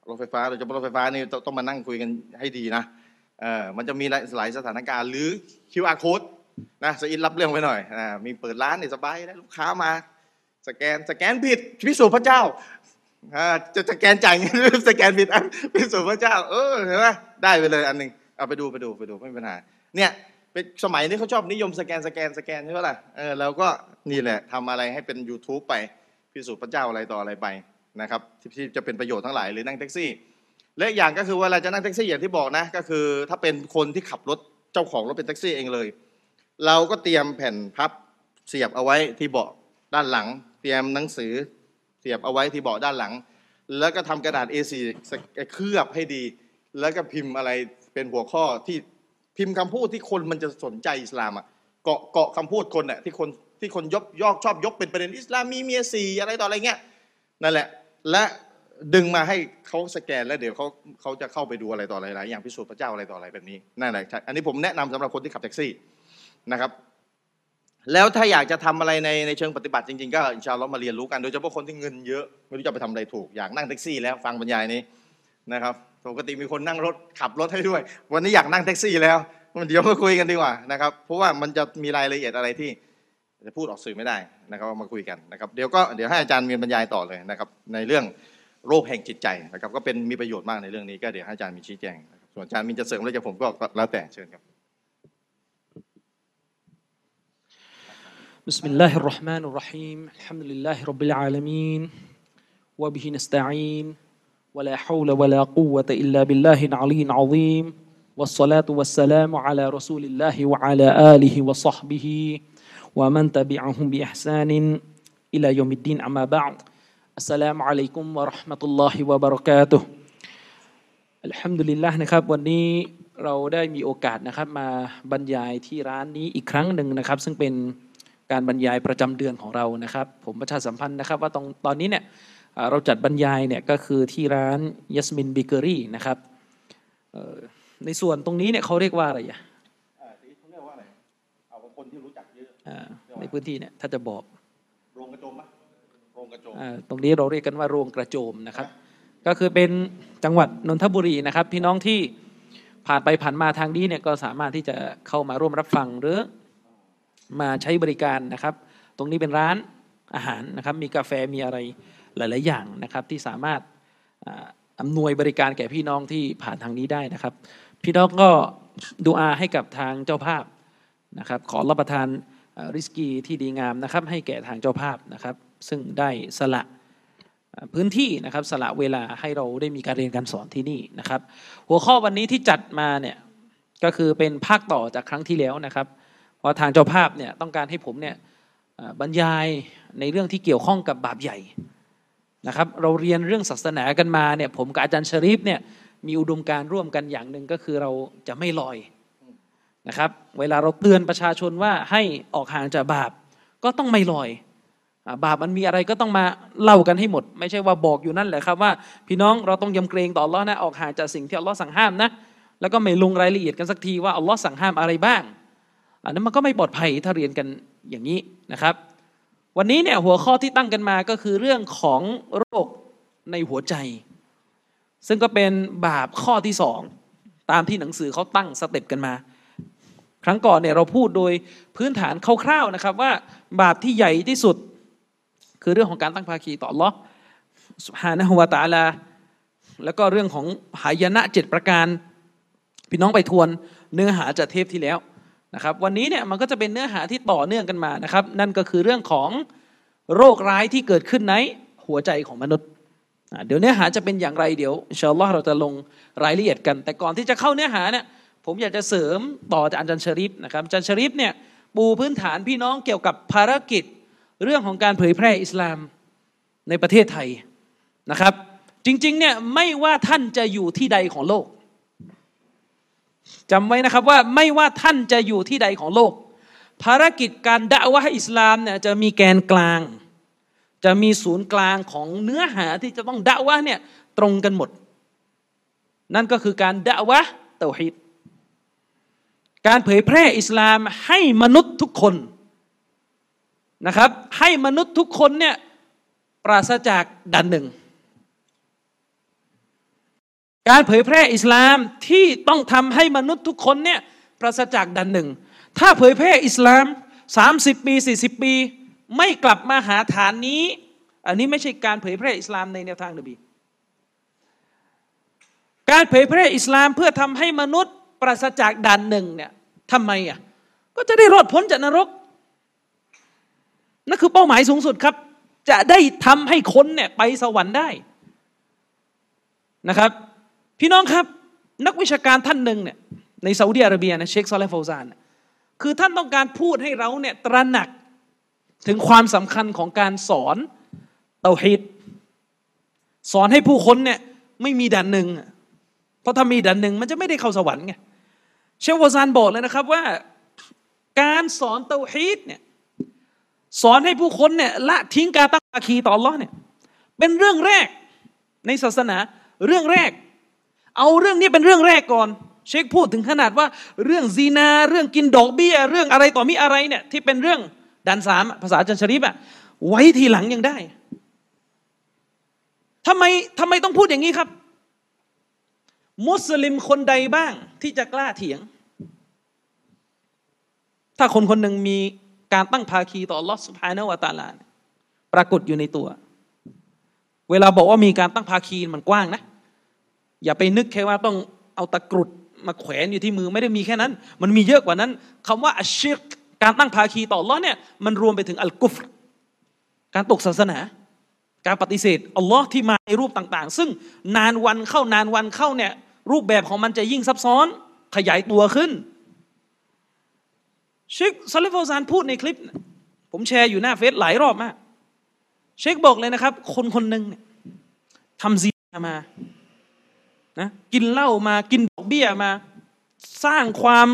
รถไฟฟ้าโดยเฉพาะรถไฟฟ้านี่ต้องมานั่งคุยกันให้ดีนะเออมันจะมีหลายสถานการณ์หรือ QR code นะสอินรับเรื่องไว้หน่อยอ่ามีเปิดร้านเนี่ยสบายนะลูกค้ามา สแกนสแกนผิดพิสูจน์พระเจ้าอ่าจะสแกนจ่ายเงินสแกนผิดพิสูจน์พระเจ้า เออเห็นไหมได้ไปเลยอันหนึ่งเอาไปดูไปดูไปดูไม่มีปัญหาเนี่ยเป็นสมัยนี้เขาชอบนิยมสแกนสแกนสแกนใช่ไหมล่ะเออเราก็นี่แหละทำอะไรให้เป็น YouTube ไป พิสูจน์พระเจ้าอะไรต่ออะไรไปนะครับที่จะเป็นประโยชน์ทั้งหลายหรือนั่งแท็กซี่ และอีกอย่างก็คือเวลาจะนั่งแท็กซี่อย่างที่บอกนะก็คือ ถ้าเป็นคนที่ขับรถเจ้าของรถเป็นแท็กซี่เองเลย เราก็เตรียมแผ่นพับเสียบเอาไว้ที่เบาะด้านหลัง เตรียมหนังสือเสียบเอาไว้ที่เบาะด้านหลัง แล้วก็ทำกระดาษ A4 เคลือบให้ดี แล้วก็พิมพ์อะไรเป็นหัวข้อที่พิมพ์คำพูดที่คนมันจะสนใจอิสลามอะเกาะเกาะคำพูดคนอะที่คน ที่คนยกยอกชอบยกเป็นประเด็นอิสลามมีเมียสี่อะไรต่ออะไรเงี้ยนั่นแหละ และดึงมาให้เขาสแกนแล้วเดี๋ยวเขาเขาจะเข้าไปดูอะไรต่ออะไรหลายอย่างพิสูจน์พระเจ้าอะไรต่ออะไรแบบนี้นั่นแหละอันนี้ผมแนะนำสำหรับคนที่ขับแท็กซี่นะครับ แล้วถ้าอยากจะทำอะไรในในเชิงปฏิบัติจริงๆก็อินชาอัลลอฮ์มาเรียนรู้กันโดยเฉพาะคนที่เงินเยอะไม่รู้จะไปทำอะไรถูกอยากนั่งแท็กซี่แล้วฟังบรรยายนี้นะครับปกติมีคนนั่งรถขับรถให้ด้วย วันนี้อยากนั่งแท็กซี่แล้วเดี๋ยวมาคุยกันดีกว่านะครับเพราะว่ามันจะมีรายละเอียดอะไรที่ จะพูดออกสื่อไม่ได้นะครับมาคุยกันนะครับ เดี๋ยวก็เดี๋ยวให้อาจารย์มีบรรยายต่อเลยนะครับ ในเรื่องโรคแห่งจิตใจนะครับ ก็เป็นมีประโยชน์มากในเรื่องนี้ก็เดี๋ยวให้อาจารย์มีชี้แจงนะครับส่วนอาจารย์มีจะเสริมอะไรจากผมก็แล้วแต่เชิญครับ بسم الله الرحمن الرحيم الحمد لله رب العالمين وبه نستعين ولا حول ولا قوة إلا بالله العلي العظيم والصلاة والسلام على رسول الله وعلى آله وصحبه ومن تبعهم بإحسان إلى يوم الدين أما بعد السلام عليكم ورحمة الله وبركاته الحمد لله นะครับวันนี้เราได้มีโอกาสนะครับมาบรรยายที่ร้านนี้อีกครั้งหนึ่งนะครับ ซึ่งเป็นการบรรยายประจำเดือนของเรานะครับ ผมประชาสัมพันธ์นะครับ ว่าตรงตอนนี้เนี่ยเราจัดบรรยายเนี่ยก็คือที่ร้านยัสมินบิเกอรี่นะครับในส่วนตรงนี้เนี่ยเขาเรียกว่าอะไรอ่ะ ในพื้นที่เนี่ยถ้าจะบอกโรงกระโจมปะโรงกระโจมตรงนี้เราเรียกกันว่าโรงกระโจมนะครับ ก็คือเป็นจังหวัดนนทบุรีนะครับ พี่น้องที่ผ่านไปผ่านมาทางนี้เนี่ยก็สามารถที่จะเข้ามาร่วมรับฟังหรือมาใช้บริการนะครับ ตรงนี้เป็นร้านอาหารนะครับ มีกาแฟมีอะไรหลาย ๆ อย่างนะครับที่สามารถอำนวยบริการแก่พี่น้องที่ผ่านทางนี้ได้นะครับ พี่น้องก็ดูอาให้กับทางเจ้าภาพนะครับ ขอรับประทาน ริสกีที่ดีงามนะครับให้แก่ทางเจ้าภาพนะครับ ซึ่งได้สละพื้นที่นะครับสละเวลาให้เราได้มีการเรียนการสอนที่นี่นะครับ หัวข้อวันนี้ที่จัดมาเนี่ยก็คือเป็นภาคต่อจากครั้งที่แล้วนะครับ เพราะทางเจ้าภาพเนี่ยต้องการให้ผมเนี่ยบรรยายในเรื่องที่เกี่ยวข้องกับบาปใหญ่นะครับ เราเรียนเรื่องศาสนากันมาเนี่ยผมกับอาจารย์ชริฟเนี่ยมีอุดมการร่วมกันอย่างหนึ่งก็คือเราจะไม่ลอย นะครับ เวลาเราเตือนประชาชนว่าให้ออกห่างจากบาปก็ต้องไม่ลอย บาปมันมีอะไรก็ต้องมาเล่ากันให้หมด ไม่ใช่ว่าบอกอยู่นั่นแหละครับว่า พี่น้องเราต้องยำเกรงต่ออัลลอฮ์นะออกห่างจากสิ่งที่อัลลอฮ์สั่งห้ามนะแล้วก็ไม่ลงรายละเอียดกันสักทีว่าอัลลอฮ์สั่งห้ามอะไรบ้าง อันนั้นมันก็ไม่ปลอดภัยถ้าเรียนกันอย่างนี้นะครับ วันนี้เนี่ยหัวข้อที่ตั้งกันมาก็คือเรื่องของโรคในหัวใจ ซึ่งก็เป็นบาปข้อที่สองตามที่หนังสือเขาตั้งสเต็ปกันมา ครั้งก่อนเนี่ยเราพูดโดยพื้นฐานคร่าวๆนะครับว่าบาปที่ใหญ่ที่สุด คือเรื่องของการตั้งภาคีต่อลอสุฮานะฮุวาตาลา แล้วก็เรื่องของหายนะเจ็ดประการ พี่น้องไปทวนเนื้อหาจากเทปที่แล้วนะครับวันนี้เนี่ยมันก็จะเป็นเนื้อหาที่ต่อเนื่องกันมานะครับนั่นก็คือเรื่องของโรคร้ายที่เกิดขึ้นในหัวใจของมนุษย์เดี๋ยวเนื้อหาจะเป็นอย่างไรเดี๋ยวอินชลลอฮ์เราจะลงรายละเอียดกัน แต่ก่อนที่จะเข้าเนื้อหาเนี่ย ผมอยากจะเสริมต่อจากอาจารย์ชริฟนะครับอาจารย์ชริฟเนี่ยปูพื้นฐานพี่น้องเกี่ยวกับภารกิจเรื่องของการเผยแพร่อิสลามในประเทศไทยนะครับ จริงๆเนี่ยไม่ว่าท่านจะอยู่ที่ใดของโลกจำไว้นะครับว่าไม่ว่าท่านจะอยู่ที่ใดของโลก ภารกิจการด่าวะอิสลามเนี่ยจะมีแกนกลาง จะมีศูนย์กลางของเนื้อหาที่จะต้องด่าวะเนี่ยตรงกันหมด นั่นก็คือการด่าวะเตาฮิด การเผยแพร่อิสลามให้มนุษย์ทุกคนนะครับ ให้มนุษย์ทุกคนเนี่ยปราศจากดันหนึ่ง การเผยแพร่อิสลามที่ต้องทำให้มนุษย์ทุกคนเนี่ยปราศจากดันหนึ่ง ถ้าเผยแพร่อิสลาม 30 ปี 40 ปี ไม่กลับมาหาฐานนี้ อันนี้ไม่ใช่การเผยแพร่อิสลามในแนวทางนบีการเผยแพร่อิสลามเพื่อทำให้มนุษย์ ปราศจากด่านหนึ่งเนี่ยทำไมอะก็จะได้รอดพ้นจากนรกนั่นคือเป้าหมายสูงสุดครับ จะได้ทำให้คนเนี่ยไปสวรรค์ได้นะครับ พี่น้องครับ นักวิชาการท่านหนึ่งเนี่ยในซาอุดิอาระเบียนะเชคซอลเลฟาวซานคือท่านต้องการพูดให้เราเนี่ยตระหนักถึงความสำคัญของการสอนเตาฮิดสอนให้ผู้คนเนี่ยไม่มีด่านหนึ่งเพราะถ้ามีด่านหนึ่งมันจะไม่ได้เข้าสวรรค์ไง เชควาซานบอกเลยนะครับว่าการสอนเตาฮีดเนี่ยสอนให้ผู้คนเนี่ยละทิ้งการตั้งภาคีต่อ Allah เนี่ยเป็นเรื่องแรกในศาสนาเรื่องแรก เอาเรื่องนี้เป็นเรื่องแรกก่อน เชคพูดถึงขนาดว่าเรื่องซีนา เรื่องกินดอกเบี้ย เรื่องอะไรต่อมีอะไรเนี่ยที่เป็นเรื่องดันสามภาษาจันชริบอะไว้ทีหลังยังได้ทำไมทำไมต้องพูดอย่างนี้ครับ มุสลิมคนใดบ้างที่จะกล้าเถียง ถ้าคนคนหนึ่งมีการตั้งภาคีต่อลอสุภานวตาลาปรากฏอยู่ในตัว เวลาบอกว่ามีการตั้งภาคีมันกว้างนะ อย่าไปนึกแค่ว่าต้องเอาตะกรุดมาแขวนอยู่ที่มือไม่ได้มีแค่นั้น มันมีเยอะกว่านั้น คำว่าอัชชิกการตั้งภาคีต่อลอเนี่ยมันรวมไปถึงอัลกุฟการตกศาสนา การปฏิเสธอัลลอฮ์ที่มาในรูปต่าง ๆ ซึ่งนานวันเข้านานวันเข้าเนี่ยรูปแบบของมันจะยิ่งซับซ้อนขยายตัวขึ้น เชคซาเลฟซานพูดในคลิป ผมแชร์อยู่หน้าเฟซหลายรอบมาก เชคบอกเลยนะครับ คนคนหนึ่งทำซีมานะกินเหล้ามากินดอกเบี้ยมา สร้างความ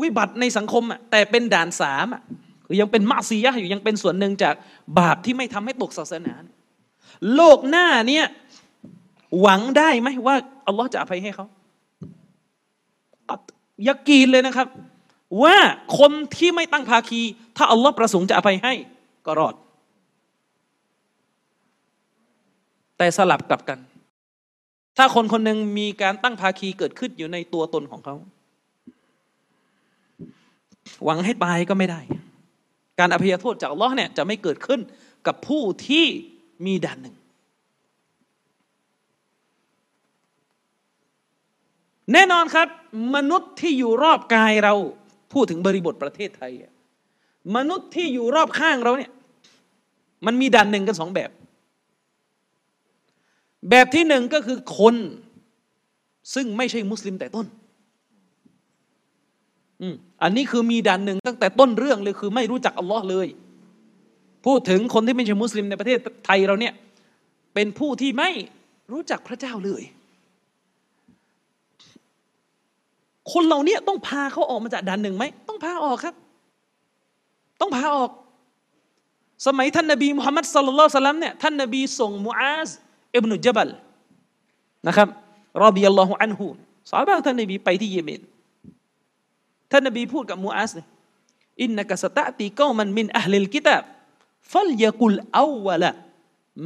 วิบัติในสังคมอะแต่เป็นด่านสามอะคือยังเป็นมาซียะอยู่ยังเป็นส่วนหนึ่งจากบาปที่ไม่ทำให้ตกศาสนา โลกหน้าเนี่ยหวังได้ไหมว่าอัลลอฮ์จะอภัยให้เขายักกีนเลยนะครับ ว่าคนที่ไม่ตั้งภาคี ถ้าอัลลอฮ์ประสงค์จะอภัยให้ ก็รอด แต่สลับกลับกัน ถ้าคนคนหนึ่งมีการตั้งภาคีเกิดขึ้นอยู่ในตัวตนของเขา หวังให้ตายก็ไม่ได้ การอภัยโทษจากอัลลอฮ์เนี่ยจะไม่เกิดขึ้นกับผู้ที่มีด่านหนึ่ง แน่นอนครับ มนุษย์ที่อยู่รอบกายเรา พูดถึงบริบทประเทศไทย มนุษย์ที่อยู่รอบข้างเราเนี่ยมันมีด่านหนึ่งกันสองแบบ แบบที่หนึ่งก็คือคน ซึ่งไม่ใช่มุสลิมแต่ต้นอันนี้คือมีด่านหนึ่งตั้งแต่ต้นเรื่องเลยคือไม่รู้จักอัลลอฮ์เลย พูดถึงคนที่ไม่ใช่มุสลิมในประเทศไทยเราเนี่ย เป็นผู้ที่ไม่รู้จักพระเจ้าเลย คนเหล่านี้ต้องพาเขาออกมาจากด่านหนึ่งไหมต้องพาออกครับ ต้องพาออก สมัยท่านนบีมุฮัมมัดصلى الله عليه وسلم เนี่ยท่านนบีส่งมุอาซอิบนุญะบัลนะครับ رضي الله عنه ซอฮาบะฮ์ท่านนบีไปที่เยเมนท่านนบีพูดกับมูอาซเนี่ยอินนักสตะติกามันมินอัลลิลกิตาบฟัลยกุลอาวละ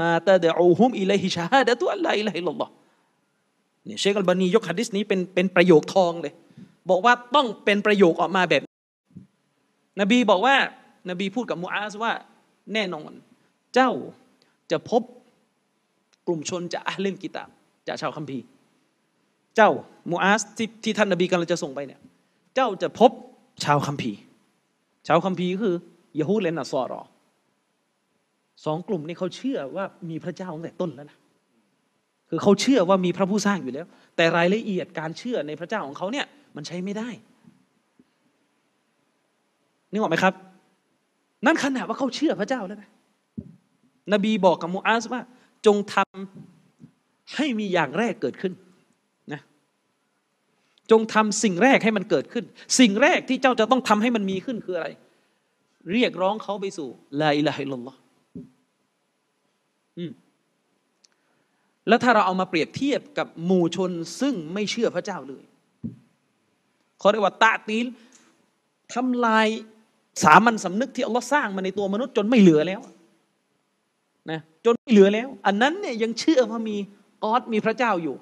มาตะดอูฮุมอิลัยฮิชาฮาดะตุอัลลอฮอิลัยฮิลลอฮ์เนี่ยเชคอัลบานียกฮะดิษนี้เป็นเป็นประโยคทองเลย บอกว่าต้องเป็นประโยคออกมาแบบ นบีบอกว่า นบีพูดกับมูอาสว่าแน่นอน เจ้าจะพบกลุ่มชนจะอาเล่นกิตาบจะชาวคัมภีร์ เจ้ามูอาสที่ที่ท่านนบีกำลังจะส่งไปเนี่ย เจ้าจะพบชาวคัมภีร์ ชาวคัมภีร์คือยะฮูดและนัสซอรอสองกลุ่มนี้เขาเชื่อว่ามีพระเจ้าตั้งแต่ต้นแล้วนะคือเขาเชื่อว่ามีพระผู้สร้างอยู่แล้ว แต่รายละเอียดการเชื่อในพระเจ้าของเขาเนี่ย มันใช้ไม่ได้นึกออกไหมครับ นั่นขนาดว่าเขาเชื่อพระเจ้าแล้วนะนบีบอกกับมูอาสว่า จงทำให้มีอย่างแรกเกิดขึ้นนะจงทำสิ่งแรกให้มันเกิดขึ้น สิ่งแรกที่เจ้าจะต้องทำให้มันมีขึ้นคืออะไร เรียกร้องเขาไปสู่ลาอิลาฮิลลอฮ์แล้วถ้าเราเอามาเปรียบเทียบกับหมู่ชนซึ่งไม่เชื่อพระเจ้าเลย เขาเรียกว่าตาตีลทำลายสามัญสำนึกที่อัลลอฮ์สร้างมาในตัวมนุษย์จนไม่เหลือแล้วนะจนไม่เหลือแล้ว อันนั้นเนี่ยยังเชื่อว่ามีกอดมีพระเจ้าอยู่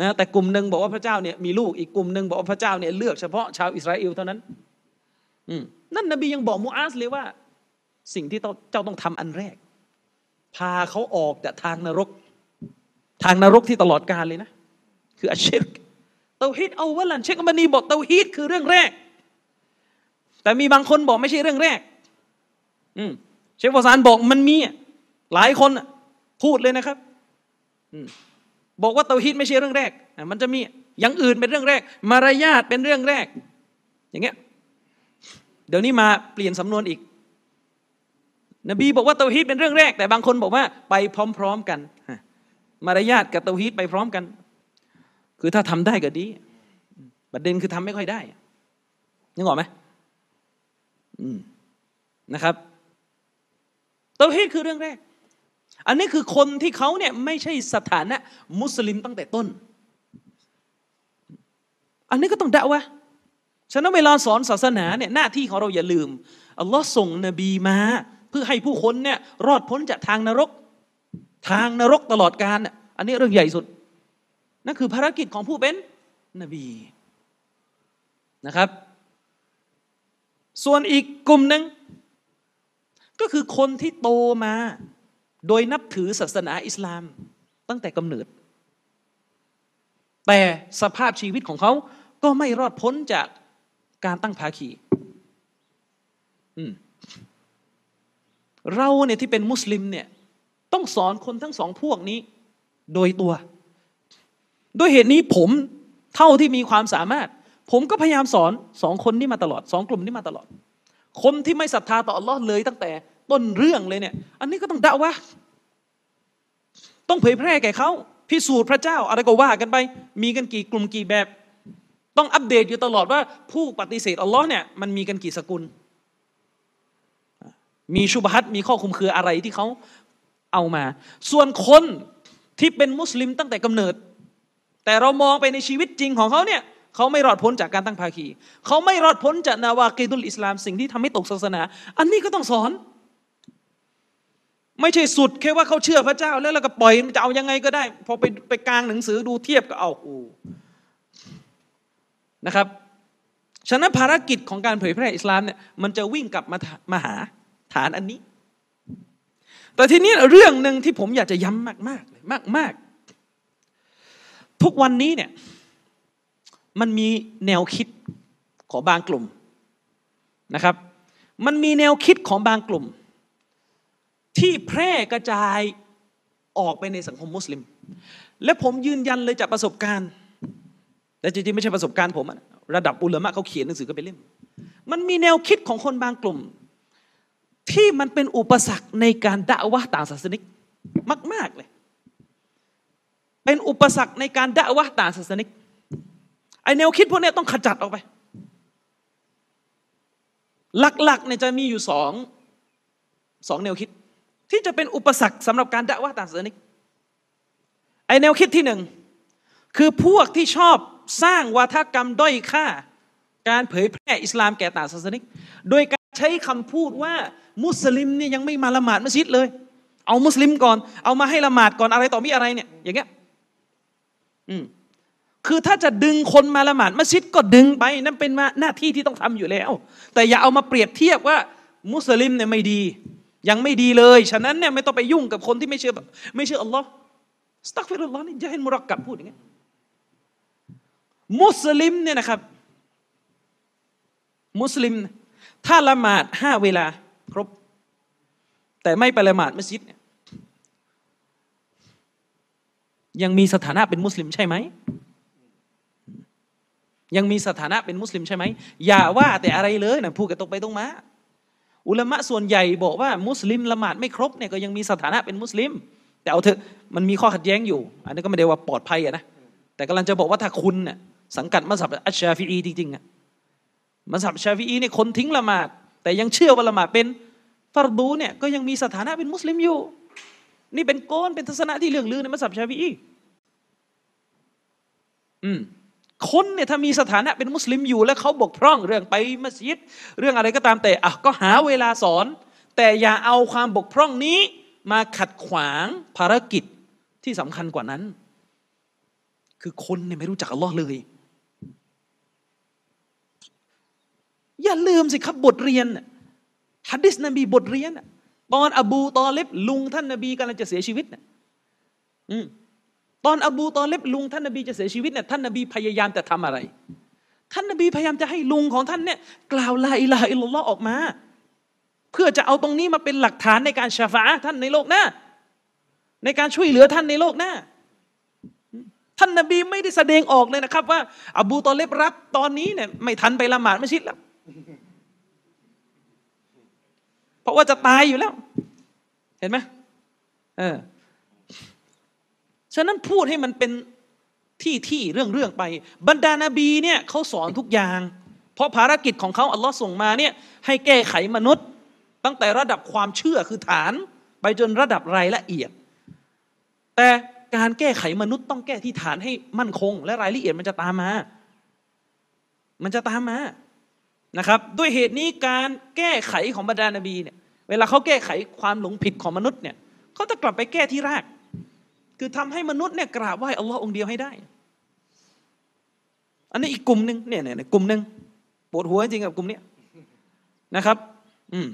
นะแต่กลุ่มหนึ่งบอกว่าพระเจ้าเนี่ยมีลูกอีกกลุ่มหนึ่งบอกว่าพระเจ้าเนี่ยเลือกเฉพาะชาวอิสราเอลเท่านั้นอืมนั่นนบียังบอกมูอาสเลยว่า สิ่งที่เจ้าต้องทำอันแรก พาเขาออกจากทางนรก ทางนรกที่ตลอดกาลเลยนะ คืออัชชิรก เตาฮีดเอาวะลันเชคบันีบอกเตาฮีดคือเรื่องแรก แต่มีบางคนบอกไม่ใช่เรื่องแรก อืมเชคฟอซานบอกมันมีหลายคนพูดเลยนะครับ อืมบอกว่าเตาฮีดไม่ใช่เรื่องแรก มันจะมีอย่างอื่นเป็นเรื่องแรก มารยาทเป็นเรื่องแรก อย่างเงี้ย เดี๋ยวนี้มาเปลี่ยนสำนวนอีก นบีบอกว่าเตาฮีดเป็นเรื่องแรก แต่บางคนบอกว่าไปพร้อม ๆกัน มารยาทกับเตาฮีดไปพร้อมกัน คือถ้าทำได้ก็ดีประเด็นคือทำไม่ค่อยได้นึกออกไหมนะครับเตาฮีดคือเรื่องแรก อันนี้คือคนที่เขาเนี่ยไม่ใช่สถานะ มุสลิมตั้งแต่ต้น อันนี้ก็ต้องด่าวะฉะนั้นเวลาสอนศาสนาเนี่ยหน้าที่ของเราอย่าลืมอัลลอฮ์ส่งนบีมา เพื่อให้ผู้คนเนี่ยรอดพ้นจากทางนรก ทางนรกตลอดกาลอันนี้เรื่องใหญ่สุด นั่นคือภารกิจของผู้เป็นนบีนะครับ ส่วนอีกกลุ่มหนึ่งก็คือคนที่โตมา โดยนับถือศาสนาอิสลามตั้งแต่กำเนิด แต่สภาพชีวิตของเขาก็ไม่รอดพ้นจากการตั้งภาคีเราเนี่ยที่เป็นมุสลิมเนี่ยต้องสอนคนทั้งสองพวกนี้ โดยตัว โดยเหตุนี้ผมเท่าที่มีความสามารถ ผมก็พยายามสอนสองคนนี้มาตลอดสองกลุ่มนี้มาตลอด คนที่ไม่ศรัทธาต่ออัลลอฮ์เลยตั้งแต่ต้นเรื่องเลยเนี่ย อันนี้ก็ต้องด่าวะต้องเผยแพร่แก่เขาพิสูจน์พระเจ้า อะไรก็ว่ากันไป มีกันกี่กลุ่มกี่แบบ ต้องอัปเดตอยู่ตลอดว่าผู้ปฏิเสธอัลลอฮ์เนี่ยมันมีกันกี่สกุล มีชุบฮัตมีข้อคุมคืออะไรที่เขาเอามา ส่วนคนที่เป็นมุสลิมตั้งแต่กำเนิด แต่เรามองไปในชีวิตจริงของเขาเนี่ยเขาไม่รอดพ้นจากการตั้งภาคี เขาไม่รอดพ้นจากนาวากีดุลอิสลามสิ่งที่ทำให้ตกศาสนา อันนี้ก็ต้องสอน ไม่ใช่สุดแค่ว่าเขาเชื่อพระเจ้า แล้วเราก็ปล่อยมันจะเอายังไงก็ได้ พอไปไปกลางหนังสือดูเทียบก็เอาอูนะครับ ฉะนั้นภารกิจของการเผยแพร่อิสลามเนี่ยมันจะวิ่งกลับมามาหาฐานอันนี้ แต่ทีนี้เรื่องหนึ่งที่ผมอยากจะย้ำมากๆเลยมากๆ ทุกวันนี้เนี่ยมันมีแนวคิดของบางกลุ่มนะครับ มันมีแนวคิดของบางกลุ่ม ที่แพร่กระจายออกไปในสังคมมุสลิม และผมยืนยันเลยจากประสบการณ์แต่จริงๆไม่ใช่ประสบการณ์ผมระดับอุลามะเขาเขียนหนังสือก็ไปเล่มมันมีแนวคิดของคนบางกลุ่ม ที่มันเป็นอุปสรรคในการด่าวะต่างศาสนิกมาก ๆเลย เป็นอุปสรรคในการด่าวะต่างศาสนิกไอแนวคิดพวกนี้ต้องขจัดออกไป หลักๆเนี่ยจะมีอยู่สองสองแนวคิด ที่จะเป็นอุปสรรคสำหรับการด่าว่าต่างศาสนิกไอแนวคิดที่หนึ่งคือพวกที่ชอบสร้างวาทกรรมด้อยค่า การเผยแพร่อิสลามแก่ต่างศาสนิก โดยการใช้คำพูดว่ามุสลิมเนี่ยยังไม่มาละหมาดมัสยิดเลย เอามุสลิมก่อน เอามาให้ละหมาดก่อนอะไรต่อมีอะไรเนี่ยอย่างเงี้ย คือถ้าจะดึงคนมาละหมาดมัสยิดก็ดึงไป นั่นเป็นหน้าที่ที่ต้องทำอยู่แล้ว แต่อย่าเอามาเปรียบเทียบว่า มุสลิมเนี่ยไม่ดี ยังไม่ดีเลย ฉะนั้นเนี่ยไม่ต้องไปยุ่งกับคนที่ไม่เชื่อไม่เชื่ออัลลอฮ์ أستغفر الله นี่จะเห็นมุรักกับพูดอย่างนี้มุสลิมเนี่ยนะครับ มุสลิม ถ้าละหมาดห้าเวลา ครบ แต่ไม่ไปละหมาดมัสยิดเนี่ย ยังมีสถานะเป็นมุสลิมใช่ไหม ยังมีสถานะเป็นมุสลิมใช่ไหม อย่าว่าแต่อะไรเลยนะพูดกันตรงไปตรงมา อุลามะส่วนใหญ่บอกว่ามุสลิมละหมาดไม่ครบเนี่ยก็ยังมีสถานะเป็นมุสลิม แต่เอาเถอะมันมีข้อขัดแย้งอยู่ อันนี้ก็ไม่ได้ว่าปลอดภัยะนะ แต่กำลังจะบอกว่าถ้าคุณเนี่ยสังกัดมัซฮับอัชชาฟิอีจริงๆอะมัซฮับชาฟิอีเนี่ยคนทิ้งละหมาด แต่ยังเชื่อว่าละหมาดเป็นฟัรดูเนี่ยก็ยังมีสถานะเป็นมุสลิมอยู่ นี่เป็น قول เป็นทัศนะที่เลื่องลือในมัซฮับชาฟิอีอืมคนเนี่ยถ้ามีสถานะเป็นมุสลิมอยู่แล้วเขาบกพร่องเรื่องไปมัสยิด เรื่องอะไรก็ตามแต่อะก็หาเวลาสอน แต่อย่าเอาความบกพร่องนี้ มาขัดขวางภารกิจที่สำคัญกว่านั้น คือคนเนี่ยไม่รู้จักอัลลอฮ์เลย อย่าลืมสิครับบทเรียนน่ะฮัดดิสนบีบทเรียนน่ะ ตอนอบูตอเลบลุงท่านนบีกำลังจะเสียชีวิตน่ะอืมตอนอบูตอเลบลุงท่านนบีจะเสียชีวิตเนี่ยท่านนบีพยายามจะทำอะไร ท่านนบีพยายามจะให้ลุงของท่านเนี่ยกล่าวลาอิลาฮะอิลลัลลอฮ์ออกมา เพื่อจะเอาตรงนี้มาเป็นหลักฐานในการชาฟาท่านในโลกหน้า ในการช่วยเหลือท่านในโลกหน้า ท่านนบีไม่ได้แสดงออกเลยนะครับ ว่า อบูตอเลบรับตอนนี้เนี่ยไม่ทันไปละหมาดไมัสยิดแล้ว ราะว่าจะตายอยู่แล้ว เห็นไหมเออฉะนั้นพูดให้มันเป็นที่ที่เรื่องเรื่องไป บรรดานาบีเนี่ยเขาสอนทุกอย่าง เพราะภารกิจของเขาอัลลอฮ์ส่งมาเนี่ยให้แก้ไขมนุษย์ ตั้งแต่ระดับความเชื่อคือฐาน ไปจนระดับรายละเอียด แต่การแก้ไขมนุษย์ต้องแก้ที่ฐานให้มั่นคง และรายละเอียดมันจะตามมา มันจะตามมานะครับ ด้วยเหตุนี้การแก้ไขของบรรดานาบีเนี่ย เวลาเขาแก้ไขความหลงผิดของมนุษย์เนี่ยเขาจะกลับไปแก้ที่ราก คือทำให้มนุษย์เนี่ยกราบไหว้อัลลอฮ์องเดียวให้ได้ อันนี้อีกกลุ่มหนึ่งเนี่ยเนี่ยกลุ่มหนึ่งปวดหัวจริงกับกลุ่มเนี้ยนะครับ อืม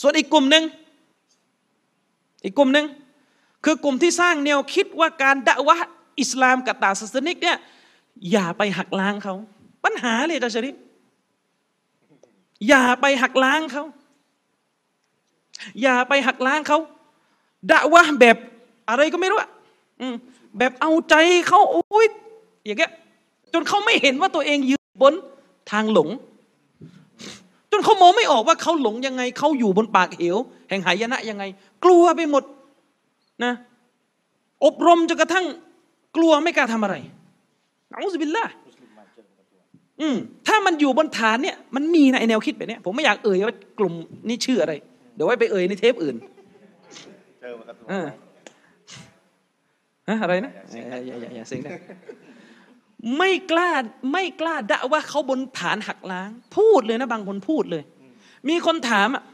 ส่วนอีกกลุ่มหนึ่งอีกกลุ่มหนึ่งคือกลุ่มที่สร้างแนวคิดว่าการด่าวะอิสลามกับตาศาสนิกเนี่ยอย่าไปหักล้างเขา ปัญหาเลยอาจารย์ชริฟอย่าไปหักล้างเขา อย่าไปหักล้างเขาด่าวะแบบอะไรก็ไม่รู้อะแบบเอาใจเขาโอ้ยอย่างเงี้ยจนเขาไม่เห็นว่าตัวเองยืนบนทางหลง จนเขามองไม่ออกว่าเขาหลงยังไงเขาอยู่บนปากเหว แห่งหายนะยังไง กลัวไปหมดนะ อบรมจนกระทั่งกลัวไม่กล้าทำอะไรอัลลอฮฺบิลละอืมถ้ามันอยู่บนฐานเนี่ย มันมีนะไอแนวคิดแบบเนี้ยผมไม่อยากเอ่ยว่ากลุ่มนี้ชื่ออะไร เดี๋ยวไว้ไปเอ่ยในเทปอื่นเจอมากับเออฮะอะไรนะอย่าอย่าอย่าอย่าเสียงดังไม่กล้าไม่กล้าด่าว่าเขาบนฐานหักล้าง พูดเลยนะบางคนพูดเลย มีคนถามอะ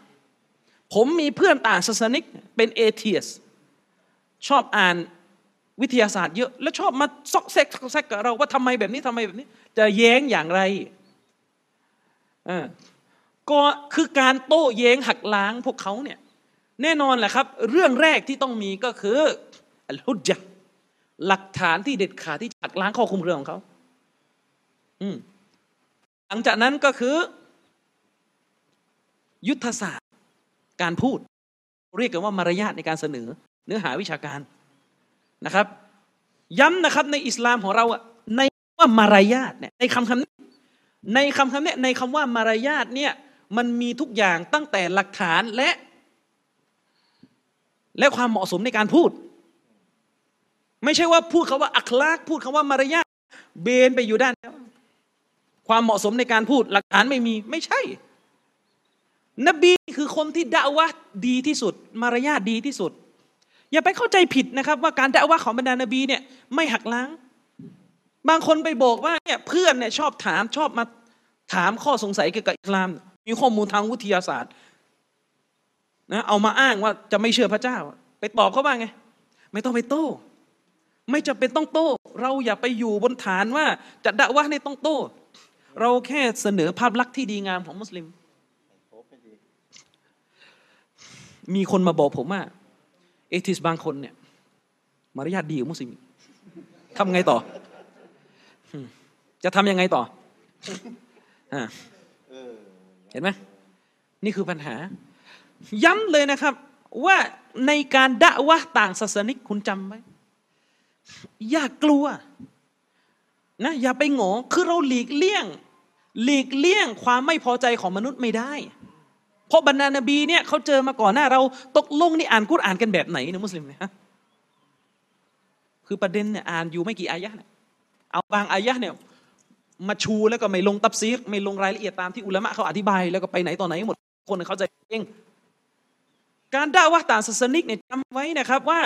ผมมีเพื่อนต่างศาสนิกเป็นเอเทียสชอบอ่านวิทยาศาสตร์เยอะ แล้วชอบมาซอกแซกซอกแซกกับเราว่าทำไมแบบนี้ทำไมแบบนี้ จะแย้งอย่างไรเออ ก็คือการโต้แย้งหักล้างพวกเขาเนี่ยแน่นอนแหละครับ เรื่องแรกที่ต้องมีก็คืออัลฮุจญะห์หลักฐานที่เด็ดขาดที่จะหักล้างข้อคุมเรื่องของเขาอืมหลังจากนั้นก็คือ ยุทธศาสตร์การพูด เรียกกันว่ามารยาทในการเสนอ เนื้อหาวิชาการนะครับ ย้ำนะครับในอิสลามของเราอะในว่ามารยาทเนี่ยในคำคำนี้ในคำคำนี้ในคำว่ามารยาทเนี่ย มันมีทุกอย่างตั้งแต่หลักฐานและ และความเหมาะสมในการพูด ไม่ใช่ว่าพูดคาว่าอัคลากพูดคาว่ามารยาทเบนไปอยู่ด้านแล้วความเหมาะสมในการพูดหลักฐานไม่มีไม่ใช่ นบีคือคนที่ด่าวะดีที่สุด มารยาทดีที่สุด อย่าไปเข้าใจผิดนะครับ ว่าการด่าวะของบรรดานบีเนี่ยไม่หักล้าง บางคนไปบอกว่าเนี่ยเพื่อนเนี่ยชอบถามชอบมาถามข้อสงสัยเกี่ยวกับอิสลาม มีข้อมูลทางวิทยาศาสตร์นะเอามาอ้างว่าจะไม่เชื่อพระเจ้า ไปตอบเขาว่างไง ไม่ต้องไปโต้ ไม่จะเป็นต้องโต้ เราอย่าไปอยู่บนฐานว่าจะด่าวะในต้องโต้ เราแค่เสนอภาพลักษณ์ที่ดีงามของมุสลิม มีคนมาบอกผมว่า เอทิสบางคนเนี่ยมารยาทดีกว่ามุสลิมทำไงต่อ จะทำยังไงต่ออ่า เห็นไหมนี่คือปัญหา ย้ำเลยนะครับว่าในการด่าวะต่างศาสนิกคุณจำไว้อย่ากลัวนะอย่าไปหงอคือเราหลีกเลี่ยง หลีกเลี่ยงความไม่พอใจของมนุษย์ไม่ได้ เพราะบรรดานบีเนี่ยเขาเจอมาก่อนหน้า เราตกลงนี่อ่านกุรอ่านกันแบบไหนนี่ยมุสลิมเนี่ยฮะคือประเด็นเนี่ยอ่านอยู่ไม่กี่อายะห์เนี่ยเอาบางอายะห์เนี่ย มาชูแล้วก็ไม่ลงตับซีรไม่ลงรายละเอียดตามที่อุลามะเขาอธิบาย แล้วก็ไปไหนต่อไหนหมด คนเขาใจเองการด่าว่าต่างศาสนิกเนี่ยจำไว้นะครับว่า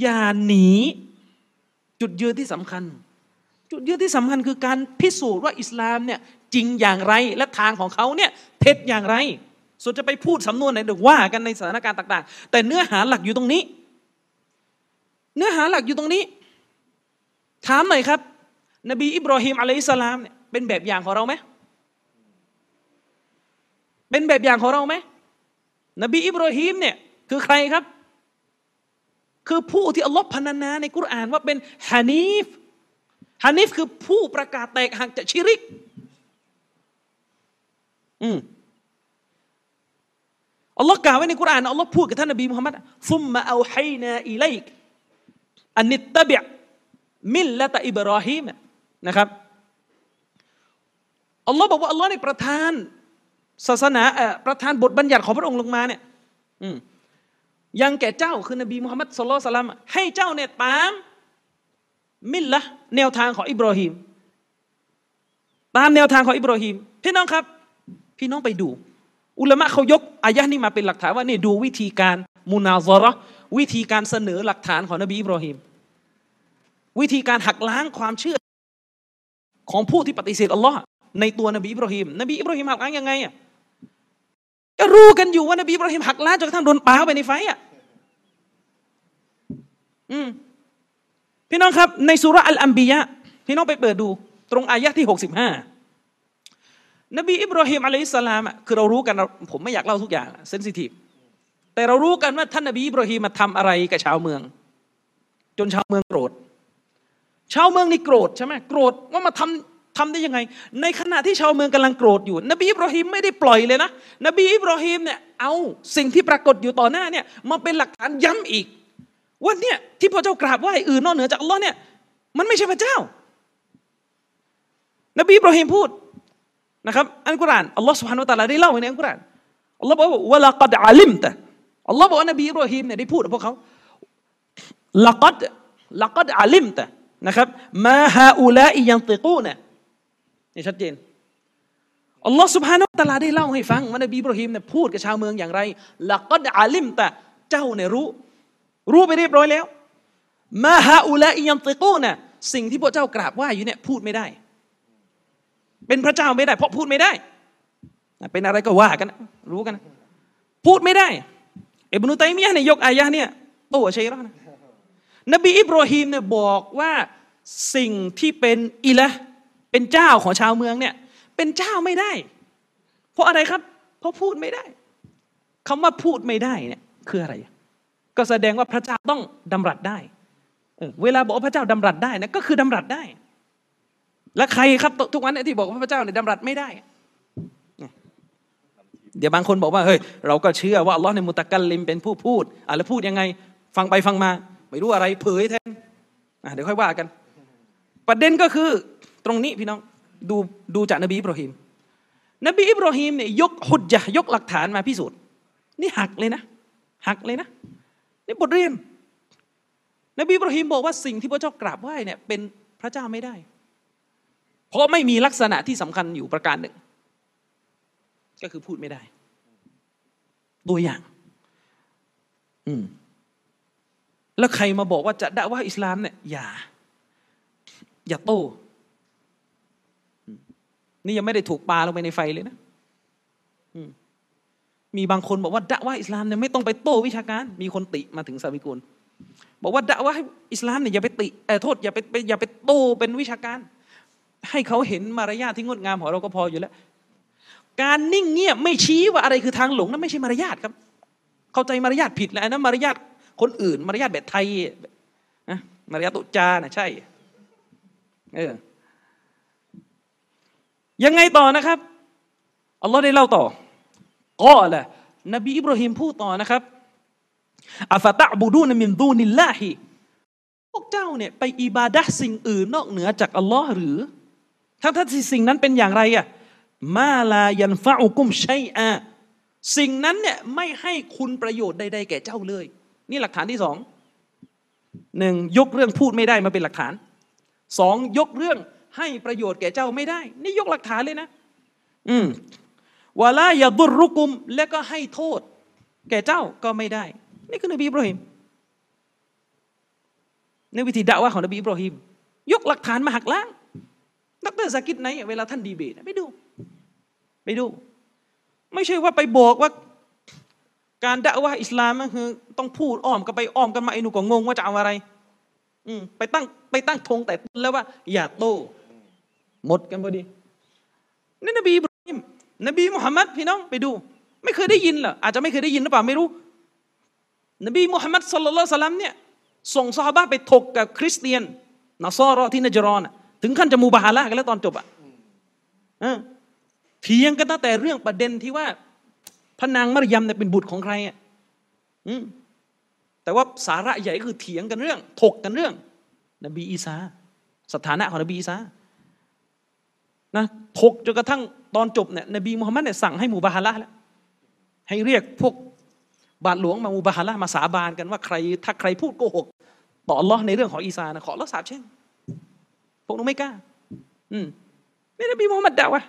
อย่าหนีจุดยืนที่สำคัญ จุดยืนที่สำคัญคือการพิสูจน์ว่าอิสลามเนี่ยจริงอย่างไรและทางของเขาเนี่ยเท็จอย่างไรส่วนจะไปพูดสำนวนไหนเดี๋ยวว่ากันในสถานการณ์ต่าง ๆ แต่เนื้อหาหลักอยู่ตรงนี้ เนื้อหาหลักอยู่ตรงนี้ ถามหน่อยครับ นบีอิบรอฮิมอะลัยฮิสลามเนี่ยเป็นแบบอย่างของเราไหมเป็นแบบอย่างของเราไหมนบีอิบรอฮิมเนี่ยคือใครครับ คือผู้ที่อัลลอฮ์พรรณนาในกุรานว่าเป็นฮานีฟฮานีฟคือผู้ประกาศแตกหักจากชิริก อืมอัลลอฮ์กล่าวไว้ในกุรานอัลลอฮ์พูดกับท่านนบีมุฮัมมัดซุมมาเอาไฮนาอิไลกอันนิตตะบิมิลละตะอิบรอฮิม นะครับอัลลอฮ์บอกว่าอัลลอฮ์ในประทานศาสนาประทานบทบัญญัติของพระองค์ลงมาเนี่ยยังแก่เจ้าคือนบีมุฮัมมัดสุลลัลสลัมให้เจ้าเนี่ยตาม มิลละแนวทางของอิบรอฮิมตามแนวทางของอิบรอฮิมพี่น้องครับ พี่น้องไปดู อุลามะเขายกอายะนี้มาเป็นหลักฐานว่านี่ดูวิธีการมุนาซาระวิธีการเสนอหลักฐานของนบีอิบรอฮิมวิธีการหักล้างความเชื่อ ของผู้ที่ปฏิเสธอัลลอฮ์ในตัวนบีอิบรอฮิมนบีอิบรอฮิมหักล้างยังไงอะก็รู้กันอยู่ว่านบีอิบรอฮิมหักล้างจนกระทั่งโดนป้าไปในไฟอะอืมพี่น้องครับในสุราอัลอัมบียะพี่น้องไปเปิดดู ตรงอายะที่หกสิบห้านบีอิบรอฮิมอะลัยสลามคือเรารู้กันผมไม่อยากเล่าทุกอย่างเซนซิทีฟแต่เรารู้กันว่าท่านนบีอิบรอฮิมมาทำอะไรกับชาวเมือง จนชาวเมืองโกรธ ชาวเมืองนี่โกรธใช่ไหมโกรธว่ามาทำทำได้ยังไง ในขณะที่ชาวเมืองกำลังโกรธอยู่ นบีอิบรอฮิมไม่ได้ปล่อยเลยนะนบีอิบรอฮิมเนี่ยเอาสิ่งที่ปรากฏอยู่ต่อหน้าเนี่ยมาเป็นหลักฐานย้ำอีกว่าเนี่ยที่พระเจ้ากราบไหว้อื่นนอกเหนือจากอัลลอฮ์เนี่ยมันไม่ใช่พระเจ้า นบีอิบรอฮิมพูดนะครับอันกุรานอัลลอฮ์สุบฮานุตะลาได้เล่าไว้ในอันกุรานอัลลอฮ์บอกว่าวะละกัดอาลิมตะอัลลอฮ์บอกว่านบีอิบรอฮิมเนี่ยได้พูดกับพวกเขาละกัดละกัดอาลิมตะ นะครับมาฮาอูลาอิยังติกูนะนี่ชัดเจนอัลลอฮ์สุบฮานุตะลาได้เล่าให้ฟังว่านบีอิบรอฮิมเนี่ยพูดกับชาวเมืองอย่างไรละกัดอาลิมแตะเจ้าเนี่ยรู้ รู้ไปเรียบร้อยแล้วมาฮาอูลาอิยังติกูนะสิ่งที่พวกเจ้ากราบไหว้อยู่เนี่ยพูดไม่ได้ เป็นพระเจ้าไม่ได้ เพราะพูดไม่ได้ เป็นอะไรก็ว่ากันรู้กัน พูดไม่ได้อิบนุตัยมียะเนี่ยยกอายะเนี่ยโต้ชัยรอนะ นบีอิบรอฮีมเนี่ยบอกว่าสิ่งที่เป็นอิละเป็นเจ้าของชาวเมืองเนี่ย เป็นเจ้าไม่ได้ เพราะอะไรครับ เพราะพูดไม่ได้คำว่าพูดไม่ได้เนี่ยคืออะไร ก็แสดงว่าพระเจ้าต้องดำรัสได้เวลาบอกว่าพระเจ้าดำรัสได้นะก็คือดำรัสได้ แล้วใครครับทุกวันนี้ที่บอกว่าพระเจ้าเนี่ยดำรัสไม่ได้เดี๋ยวบางคนบอกว่าเฮ้ยเราก็เชื่อว่าอัลลอฮ์ในมุตะกัลลิมเป็นผู้พูดอะแล้วพูดยังไง ฟังไปฟังมา ไม่รู้อะไรเผยแทนอะเดี๋ยวค่อยว่ากัน ประเด็นก็คือตรงนี้พี่น้องดูดูจากนบีอิบรอฮิมนบีอิบรอฮิมเนี่ยยกหุดจะยกหลักฐานมาพิสูจน์ นี่หักเลยนะหักเลยนะนี่บทเรียน นบีอิบรอฮิมบอกว่าสิ่งที่พระเจ้ากราบไหว้เนี่ยเป็นพระเจ้าไม่ได้ เพราะไม่มีลักษณะที่สำคัญอยู่ประการหนึ่ง ก็คือพูดไม่ได้ ตัวอย่าง อืม แล้วใครมาบอกว่าจะด่าว่าอิสลามเนี่ยอย่า อย่าโต้นี่ยังไม่ได้ถูกปาลงไปในไฟเลยนะมีบางคนบอกว่าด่าว่าอิสลามเนี่ยไม่ต้องไปโต้วิชาการ มีคนติมาถึงสาวิกุลบอกว่าด่าว่าอิสลามเนี่ยอย่าไปติเออโทษอย่าไปอย่าไปโต้เป็นวิชาการ ให้เขาเห็นมารยาทที่งดงามของเราก็พออยู่แล้ว การนิ่งเงียบไม่ชี้ว่าอะไรคือทางหลงนั้นไม่ใช่มารยาทครับ เข้าใจมารยาทผิดแล้วนะมารยาท คนอื่น มารยาทแบบไทยนะมารยาทตุจานะใช่ เออ ยังไงต่อนะครับอัลลอฮ์ได้เล่าต่อก็แหละนบีอิบราฮิมพูดต่อนะครับอัฟตะบูดูนมินดูนิลลาฮิพวกเจ้าเนี่ยไปอิบาดะสิ่งอื่นนอกเหนือจากอัลลอฮ์หรือถ้าถ้าสิ่งนั้นเป็นอย่างไรอะมาลายันฟะอุกุมชัยอะสิ่งนั้นเนี่ยไม่ให้คุณประโยชน์ใดๆแก่เจ้าเลย นี่หลักฐานที่สองหนึ่งยกเรื่องพูดไม่ได้มาเป็นหลักฐานสองยกเรื่องให้ประโยชน์แก่เจ้าไม่ได้ นี่ยกหลักฐานเลยนะ อืมวะลาอย่าบุรุกุม และก็ให้โทษ แก่เจ้าก็ไม่ได้ นี่คือนบีอิบราฮิมในวิธีด่าว่าของนบีอิบราฮิมยกหลักฐานมาหักล้างดรสากิดไหนเวลาท่านดีเบตไปดู ไปดู ไม่ใช่ว่าไปบอกว่า การด่าว่าอิสลามก็คือต้องพูดอ้อมกันไปอ้อมกันมาไอ้หนูก็งงว่าจะเอาอะไร อืมไปตั้งไปตั้งธงแต่ต้นแล้วว่า อย่าโตหมดกันพอดีนี่นบีอิบราฮิมนบีมุฮัมมัดพี่น้องไปดู ไม่เคยได้ยินเหรออาจจะไม่เคยได้ยินหรือเปล่าไม่รู้ นบีมุฮัมมัดสุลลัลสลัมเนี่ยส่งซอฮาบะไปถกกับคริสเตียนนาซอรอที่นจรอนถึงขั้นจะมูบาฮาละกันแล้วตอนจบอะเออเถียงกันตั้งแต่เรื่องประเด็นที่ว่า พระนางมารยมเนี่ยเป็นบุตรของใครอะอืมแต่ว่าสาระใหญ่คือเถียงกันเรื่อง ถกกันเรื่อง นบีอีสาสถานะของนบีอีสานะถกจนกระทั่งตอนจบเนี่ยนบีมุฮัมมัดเนี่ยสั่งให้มูบาฮาละแล้วให้เรียกพวกบาทหลวงมามูบาฮาละมาสาบานกันว่าใคร ถ้าใครพูดโกหก ต่ออัลลอฮ์ในเรื่องของอีสานะขออัลลอฮ์สาบเช่นพวกนู้นไม่กล้า อืมนี่นบีมุฮัมมัดด่าวะ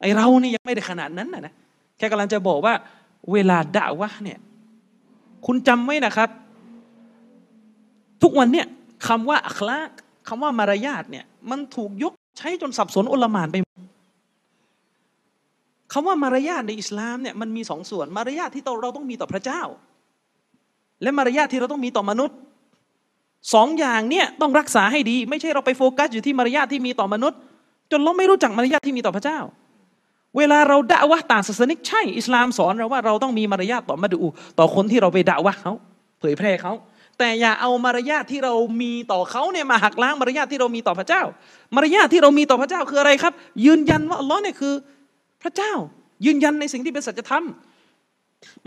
ไอเรานี่ยังไม่ได้ขนาดนั้นนะนะ แค่กำลังจะบอกว่า เวลาด่าวะเนี่ยคุณจำไว้นะครับ ทุกวันเนี่ยคำว่าอัคลากคำว่ามารยาทเนี่ยมันถูกยกใช้จนสับสนโอลหมานไปคำว่ามารยาทในอิสลามเนี่ยมันมีสองส่วน มารยาทที่เราต้องมีต่อพระเจ้า และมารยาทที่เราต้องมีต่อมนุษย์สองอย่างเนี่ยต้องรักษาให้ดี ไม่ใช่เราไปโฟกัสอยู่ที่มารยาทที่มีต่อมนุษย์ จนเราไม่รู้จักมารยาทที่มีต่อพระเจ้า เวลาเราด่าวะต่างศาสนิกใช่อิสลามสอนเราว่าเราต้องมีมารยาทต่อมาดูต่อคนที่เราไปด่าวะเขาเผยแพร่เขาแต่อย่าเอามารยาทที่เรามีต่อเขาเนี่ยมาหักล้างมารยาทที่เรามีต่อพระเจ้า มารยาทที่เรามีต่อพระเจ้าคืออะไรครับ ยืนยันว่าอัลลอฮ์เนี่ยคือ พระเจ้า ยืนยันในสิ่งที่เป็นสัจธรรม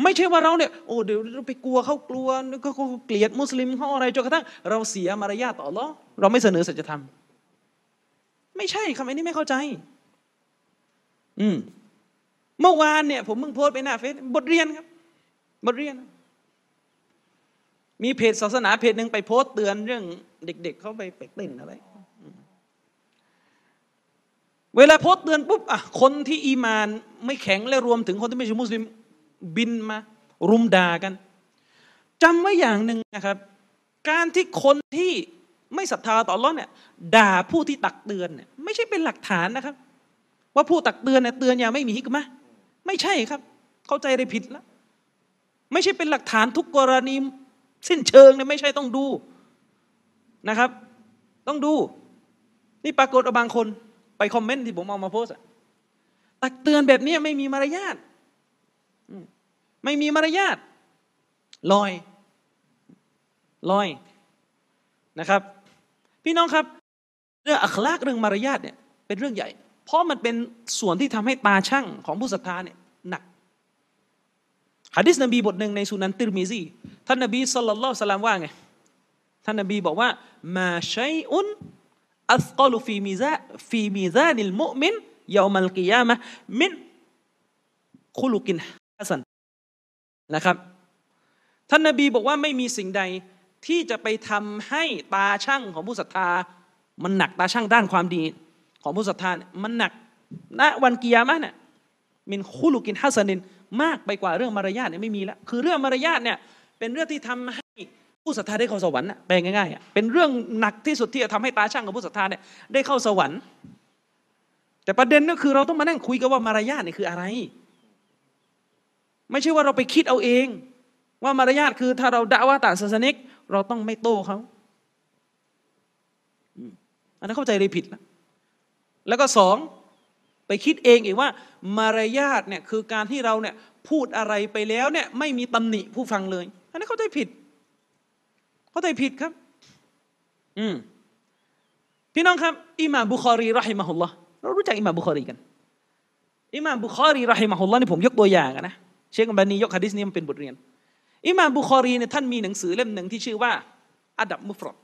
ไม่ใช่ว่าเราเนี่ยโอ้เดี๋ยวเราไปกลัวเขากลัวก็เกลียดมุสลิมเขาอะไรจนกระทั่งเราเสียมารยาทต่ออัลลอฮ์เราไม่เสนอสัจธรรม ไม่ใช่คำนี้ไม่เข้าใจ อืมเมื่อวานเนี่ย ผมเพิ่งโพสไปหน้าเฟซบทเรียนครับ บทเรียน มีเพจศาสนาเพจหนึ่งไปโพสเตือนเรื่อง เด็ก ๆเขาไปไปเต้นอะไร เวลาโพสเตือนปุ๊บอะคนที่อีมานไม่แข็งและรวมถึงคนที่ไม่ใช่มุสลิมบินมา รุมด่ากันจำไว้อย่างหนึ่งนะครับ การที่คนที่ไม่ศรัทธาต่อร้อนเนี่ย ด่าผู้ที่ตักเตือนเนี่ยไม่ใช่เป็นหลักฐานนะครับ ว่าผู้ตักเตือนเนี่ยเตือนอย่างไม่มีฮิกมะไม่ใช่ครับ เข้าใจได้ผิดแล้วไม่ใช่เป็นหลักฐานทุกกรณีสิ้นเชิงเนี่ยไม่ใช่ต้องดูนะครับ ต้องดู นี่ปรากฏว่าบางคนไปคอมเมนต์ที่ผมเอามาโพสต์ตักเตือนแบบนี้ไม่มีมารยาทไม่มีมารยาทลอย ลอยนะครับ พี่น้องครับ เรื่องอัคลากเรื่องมารยาทเนี่ยเป็นเรื่องใหญ่ เพราะมันเป็นส่วนที่ทำให้ตาชั่งของผู้ศรัทธาเนี่ยหนักฮะดิษนบีบทหนึ่งในสุนันติรมิซีท่านนบีصلى الله عليه وسلم ว่าไงท่านนบีบอกว่าما شيء أثقل في ميزا في ميزان المؤمن يوم القيامة من خلقฮัสันนะครับ ท่านนบีบอกว่าไม่มีสิ่งใดที่จะไปทำให้ตาช่างของผู้ศรัทธา มันหนักตาช่างด้านความดี ของผู้ศรัทธาเนี่ยมันหนักณวันกิยามะเนี่ยมินคุลุกินฮัสนินมากไปกว่าเรื่องมารยาทเนี่ยไม่มีแล้วคือเรื่องมารยาทเนี่ยเป็นเรื่องที่ทำให้ผู้ศรัทธาได้เข้าสวรรค์แปลง่ายๆเป็นเรื่องหนักที่สุดที่จะทำให้ตาช่างของผู้ศรัทธาเนี่ยได้เข้าสวรรค์ แต่ประเด็นก็คือเราต้องมานั่งคุยกันว่ามารยาทเนี่ยคืออะไร ไม่ใช่ว่าเราไปคิดเอาเอง ว่ามารยาทคือถ้าเราด่าว่าต่างศาสนิก เราต้องไม่โต้เขาอันนั้นเข้าใจเลยผิดแล้ว แล้วก็สองไปคิดเองอีกว่ามารยาทเนี่ยคือการที่เราเนี่ยพูดอะไรไปแล้วเนี่ยไม่มีตำหนิผู้ฟังเลย อันนี้เข้าใจผิด เข้าใจผิดครับ อืมพี่น้องครับอิหม่ามบุคอรี رحمه الله เรารู้จักอิหม่ามบุคอรีกันอิหม่ามบุคอรี رحمه الله นี่ผมยกตัวอย่างนะเชคอัลบานียกฮะดิษนี้มันเป็นบทเรียนอิหม่ามบุคอรีเนี่ยท่านมีหนังสือเล่มหนึ่งที่ชื่อว่าอะดับมุฟร็อด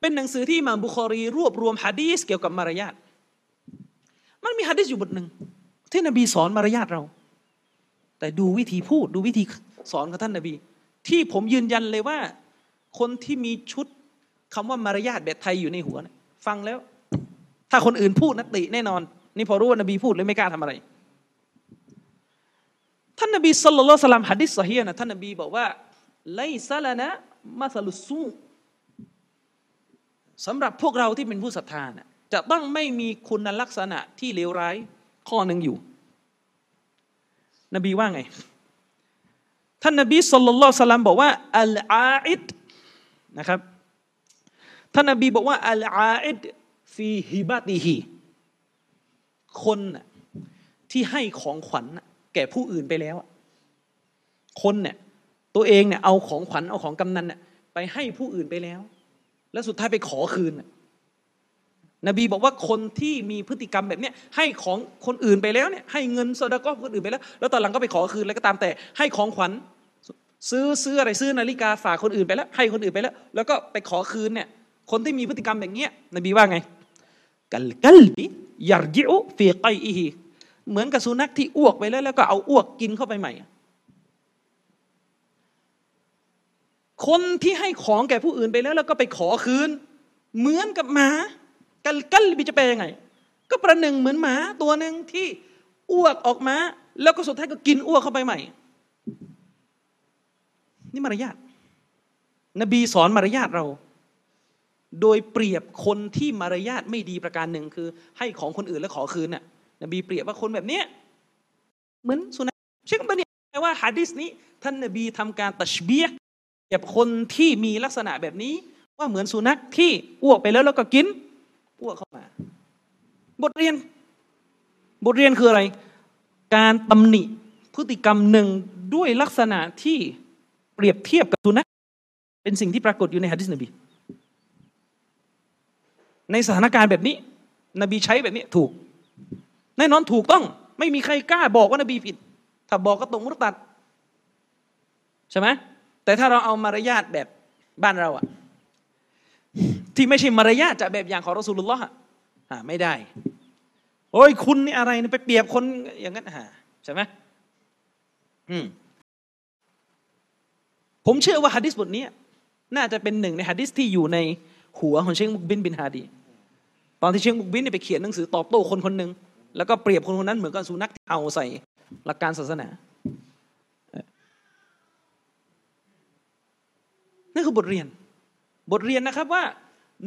เป็นหนังสือที่อิหม่ามบุคอรีรวบรวมฮะดีษเกี่ยวกับมารยาท มันมีฮะดิษอยู่บทหนึ่งที่นบีสอนมารยาทเรา แต่ดูวิธีพูดดูวิธีสอนของท่านนบี ที่ผมยืนยันเลยว่า คนที่มีชุดคำว่ามารยาทแบบไทยอยู่ในหัวนะฟังแล้ว ถ้าคนอื่นพูดนะติแน่นอน นี่พอรู้ว่านบีพูดเลยไม่กล้าทำอะไร ท่านนบีสุลต่านสลามฮัดดิษสฮีนะท่านนบีบอกว่าไลซาลนะมาสลุสูสำหรับพวกเราที่เป็นผู้ศรัทธานะ จะต้องไม่มีคุณลักษณะที่เลวร้ายข้อหนึ่งอยู่ นบีว่าไง ท่านนบีสุลต่านสลามบอกว่าอัลอาอิดนะครับ ท่านนบีบอกว่าอัลอาอิดฟีฮิบาติฮีคนที่ให้ของขวัญแก่ผู้อื่นไปแล้ว คนเนี่ยตัวเองเนี่ยเอาของขวัญเอาของกำนันเนี่ยไปให้ผู้อื่นไปแล้ว แล้วสุดท้ายไปขอคืน นบีบอกว่าคนที่มีพฤติกรรมแบบนี้ให้ของคนอื่นไปแล้วเนี่ยให้เงินสดาก็คนอื่นไปแล้ว แล้วตอนหลังก็ไปขอคืนแล้วก็ตามแต่ให้ของขวัญซื้อซื้ออะไรซื้อนาฬิกาฝากคนอื่นไปแล้ว ให้คนอื่นไปแล้ว แล้วก็ไปขอคืนเนี่ยคนที่มีพฤติกรรมแบบนี้นบีว่าไงกัลกัลบิยารจิอุฟีไกอีฮีเหมือนกับสุนัขที่อ้วกไปแล้วแล้วก็เอาอ้วกกินเข้าไปใหม่ คนที่ให้ของแก่ผู้อื่นไปแล้ว แล้วก็ไปขอคืน เหมือนกับหมา กัลกัลบิจะแปลยังไง ก็ประหนึ่งเหมือนหมาตัวหนึ่งที่อ้วกออกมา แล้วก็สุดท้ายก็กินอ้วกเข้าไปใหม่ นี่มารยาทนบีสอนมารยาทเรา โดยเปรียบคนที่มารยาทไม่ดีประการหนึ่งคือ ให้ของคนอื่นแล้วขอคืนน่ะ นบีเปรียบว่าคนแบบเนี้ยเหมือนสุนัขเชื่อบันเนี่ยว่าฮะดิษนี้ ท่านนบีทำการตัชเบียเปรียบคนที่มีลักษณะแบบนี้ ว่าเหมือนสุนัขที่อ้วกไปแล้วแล้วก็กิน อ้วกเข้ามา บทเรียน บทเรียนคืออะไร การตำหนิพฤติกรรมหนึ่งด้วยลักษณะที่เปรียบเทียบกับสุนัขเป็นสิ่งที่ปรากฏอยู่ในฮะดิษนบี ในสถานการณ์แบบนี้ นบีใช้แบบนี้ถูก แน่นอนถูกต้อง ไม่มีใครกล้าบอกว่านบีผิด ถ้าบอกก็ตรงมุตตัด ใช่ไหมแต่ถ้าเราเอามารยาทแบบบ้านเราอะ ที่ไม่ใช่มารยาทจากแบบอย่างของรอสูลุลลอฮ์อะไม่ได้ โอ้ยคุณนี่อะไรไปเปรียบคนอย่างนั้นฮะใช่ไหมอืมผมเชื่อว่าฮะดิษบทนี้น่าจะเป็นหนึ่งในฮะดิษที่อยู่ในหัวของเชคมุกบินบินฮาดี ตอนที่เชคมุกบินเนี่ยไปเขียนหนังสือตอบโต้คนคนหนึ่งแล้วก็เปรียบคนคนนั้นเหมือนกับสุนัขที่เอาใส่หลักการศาสนานั่นคือบทเรียน บทเรียนนะครับว่า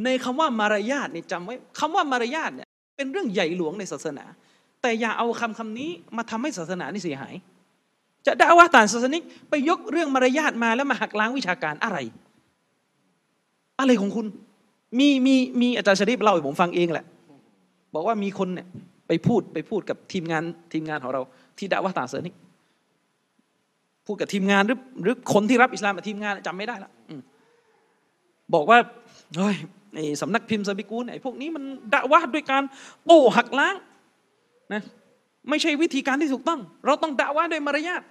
ในคำว่ามารยาทเนี่ยจำไว้คำว่ามารยาทเนี่ยเป็นเรื่องใหญ่หลวงในศาสนา แต่อย่าเอาคำคำนี้มาทำให้ศาสนานี่เสียหาย จะด่าว่าต่างศาสนิกไปยกเรื่องมารยาทมาแล้วมาหักล้างวิชาการอะไร อะไรของคุณ มีมีมีอาจารย์ชริปเล่าให้ผมฟังเองแหละ บอกว่ามีคนเนี่ยไปพูดไปพูดกับทีมงานทีมงานของเรา ที่ด่าว่าต่างศาสนิกพูดกับทีมงานหรือหรือคนที่รับอิสลามกับทีมงานจำไม่ได้ละบอกว่าเฮ้ย ไอ้สำนักพิมพ์ซาบิกูนไอ้พวกนี้มันด่าว่าด้วยการโต้หักล้างนะไม่ใช่วิธีการที่ถูกต้อง เราต้องด่าว่าด้วยมารยาท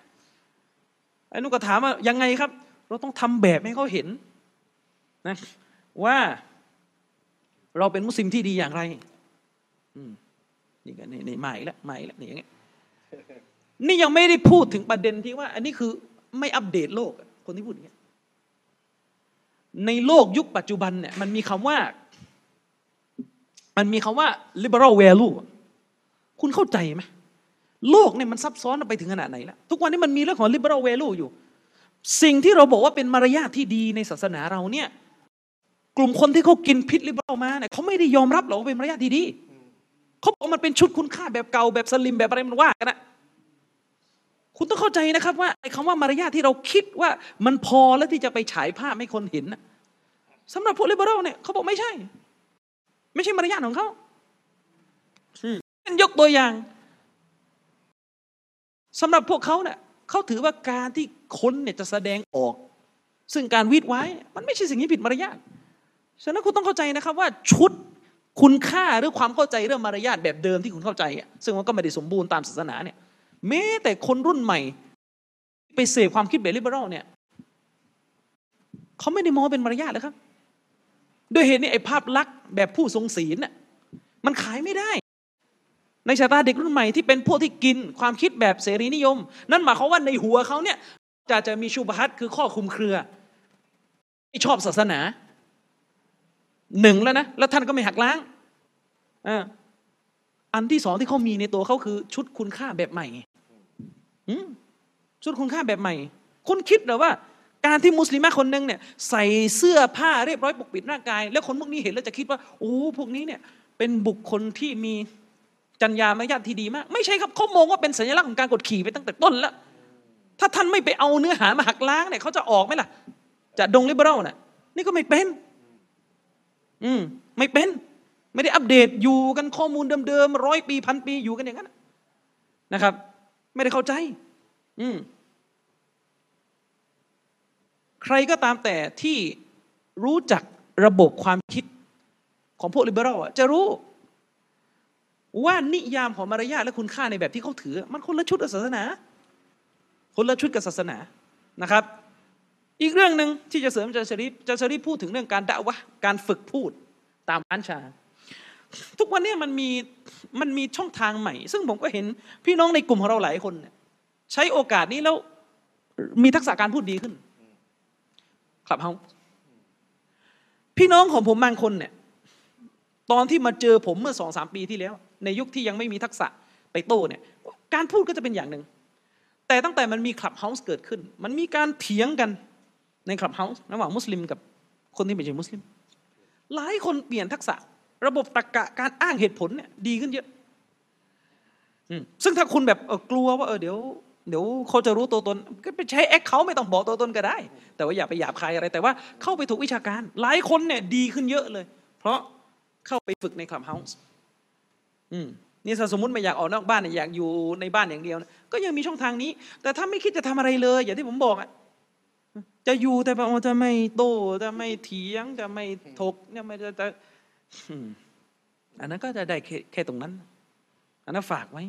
ไอ้นุก็ถามว่ายังไงครับ เราต้องทำแบบให้เขาเห็นนะว่าเราเป็นมุสลิมที่ดีอย่างไรนี่กันนี่นี่ใหม่ละใหม่ละนี่อย่างเงี้ยนี่ยังไม่ได้พูดถึงประเด็นที่ว่า อันนี้คือไม่อัปเดตโลก คนที่พูดอย่างเงี้ย ในโลกยุคปัจจุบันเนี่ยมันมีคำว่า มันมีคำว่า liberal value คุณเข้าใจไหมโลกเนี่ยมันซับซ้อนไปถึงขนาดไหนแล้วทุกวันนี้มันมีเรื่องของ liberal value อยู่ สิ่งที่เราบอกว่าเป็นมารยาทที่ดีในศาสนาเราเนี่ย กลุ่มคนที่เขากินพิษลิบเรลมาเนี่ยเขาไม่ได้ยอมรับหรอกว่าเป็นมารยาทที่ดีเขาบอกมันเป็นชุดคุณค่าแบบเก่าแบบสลิมแบบอะไรมันว่ากันนะ คุณต้องเข้าใจนะครับว่าไอ้คำว่ามารยาทที่เราคิดว่ามันพอแล้วที่จะไปฉายภาพให้คนเห็นนะสำหรับพวกลิเบอรัลเนี่ยเขาบอกไม่ใช่ ไม่ใช่มารยาทของเขายกตัวอย่างสำหรับพวกเขาเนี่ยเขาถือว่าการที่คนเนี่ยจะแสดงออก ซึ่งการวิดไว้ มันไม่ใช่สิ่งที่ผิดมารยาทฉะนั้นคุณต้องเข้าใจนะครับว่าชุดคุณค่าหรือความเข้าใจเรื่องมารยาทแบบเดิมที่คุณเข้าใจ ซึ่งมันก็ไม่ได้สมบูรณ์ตามศาสนาเนี่ย แม้แต่คนรุ่นใหม่ ไปเสพความคิดแบบลิเบอรัลเนี่ยเขาไม่ได้มองเป็นมารยาทเลยครับด้วยเหตุนี้ไอ้ภาพลักษณ์แบบผู้ทรงศีลน่ะมันขายไม่ได้ ในสายตาเด็กรุ่นใหม่ที่เป็นพวกที่กินความคิดแบบเสรีนิยม นั่นหมายความว่าในหัวเขาเนี่ยจะจะมีชูบฮัตคือข้อคุมเครือที่ชอบศาสนาหนึ่งแล้วนะ แล้วท่านก็ไม่หักล้างอ่าอันที่สองที่เขามีในตัวเขาคือชุดคุณค่าแบบใหม่ ชุดคุณค่าแบบใหม่ คุณคิดหรือว่า การที่มุสลิมคนหนึ่งเนี่ยใส่เสื้อผ้าเรียบร้อยปกปิดร่างกาย แล้วคนพวกนี้เห็นแล้วจะคิดว่าโอ้พวกนี้เนี่ยเป็นบุคคลที่มีจัญญามารยาทที่ดีมาก ไม่ใช่ครับเขามองว่าเป็นสัญลักษณ์ของการกดขี่ไปตั้งแต่ต้นแล้วถ้าท่านไม่ไปเอาเนื้อหามาหักล้างเนี่ยเขาจะออกไหมล่ะ จะดงลิเบอรัลน่ะ นี่ก็ไม่เป็น อืม ไม่เป็น ไม่ได้อัปเดตอยู่กันข้อมูลเดิมๆร้อยปีพันปีอยู่กันอย่างนั้นนะครับ ไม่ได้เข้าใจ อืมใครก็ตามแต่ที่รู้จักระบบความคิดของพวกลิเบอรัลจะรู้ ว่านิยามของมารยาทและคุณค่าในแบบที่เขาถือ มันคนละชุดกับศาสนา คนละชุดกับศาสนานะครับ อีกเรื่องหนึ่งที่จะเสริมจะชริฟจะชริฟพูดถึงเรื่องการด่าวะการฝึกพูดตามอันชา ทุกวันนี้มันมีมันมีช่องทางใหม่ ซึ่งผมก็เห็นพี่น้องในกลุ่มของเราหลายคนเนี่ยใช้โอกาสนี้แล้วมีทักษะการพูดดีขึ้น Clubhouse พี่น้องของผมบางคนเนี่ย ตอนที่มาเจอผมเมื่อสองสามปีที่แล้ว ในยุคที่ยังไม่มีทักษะไปโต้เนี่ย การพูดก็จะเป็นอย่างหนึ่ง แต่ตั้งแต่มันมี Clubhouse เกิดขึ้น มันมีการเถียงกันใน Clubhouse ระหว่างมุสลิมกับคนที่ไม่ใช่มุสลิม หลายคนเปลี่ยนทักษะ ระบบตรรกะการอ้างเหตุผลเนี่ยดีขึ้นเยอะซึ่งถ้าคุณแบบกลัวว่าเออเดี๋ยวเดี๋ยวเขาจะรู้ตัวตนก็ไปใช้แอคเขาไม่ต้องบอกตัวตนก็ได้ แต่ว่าอย่าไปหยาบคายอะไร แต่ว่าเข้าไปถูกวิชาการ หลายคนเนี่ยดีขึ้นเยอะเลย เพราะเข้าไปฝึกในคลับเฮาส์นี่สมมติไม่อยากออกนอกบ้านอยากอยู่ในบ้านอย่างเดียว ก็ยังมีช่องทางนี้ แต่ถ้าไม่คิดจะทำอะไรเลย อย่างที่ผมบอกอะจะอยู่แต่แบบจะไม่โตจะไม่เถียงจะไม่ถกเนี่ยไม่จะ อันนั้นก็จะได้แค่ตรงนั้น อันนั้นฝากไว้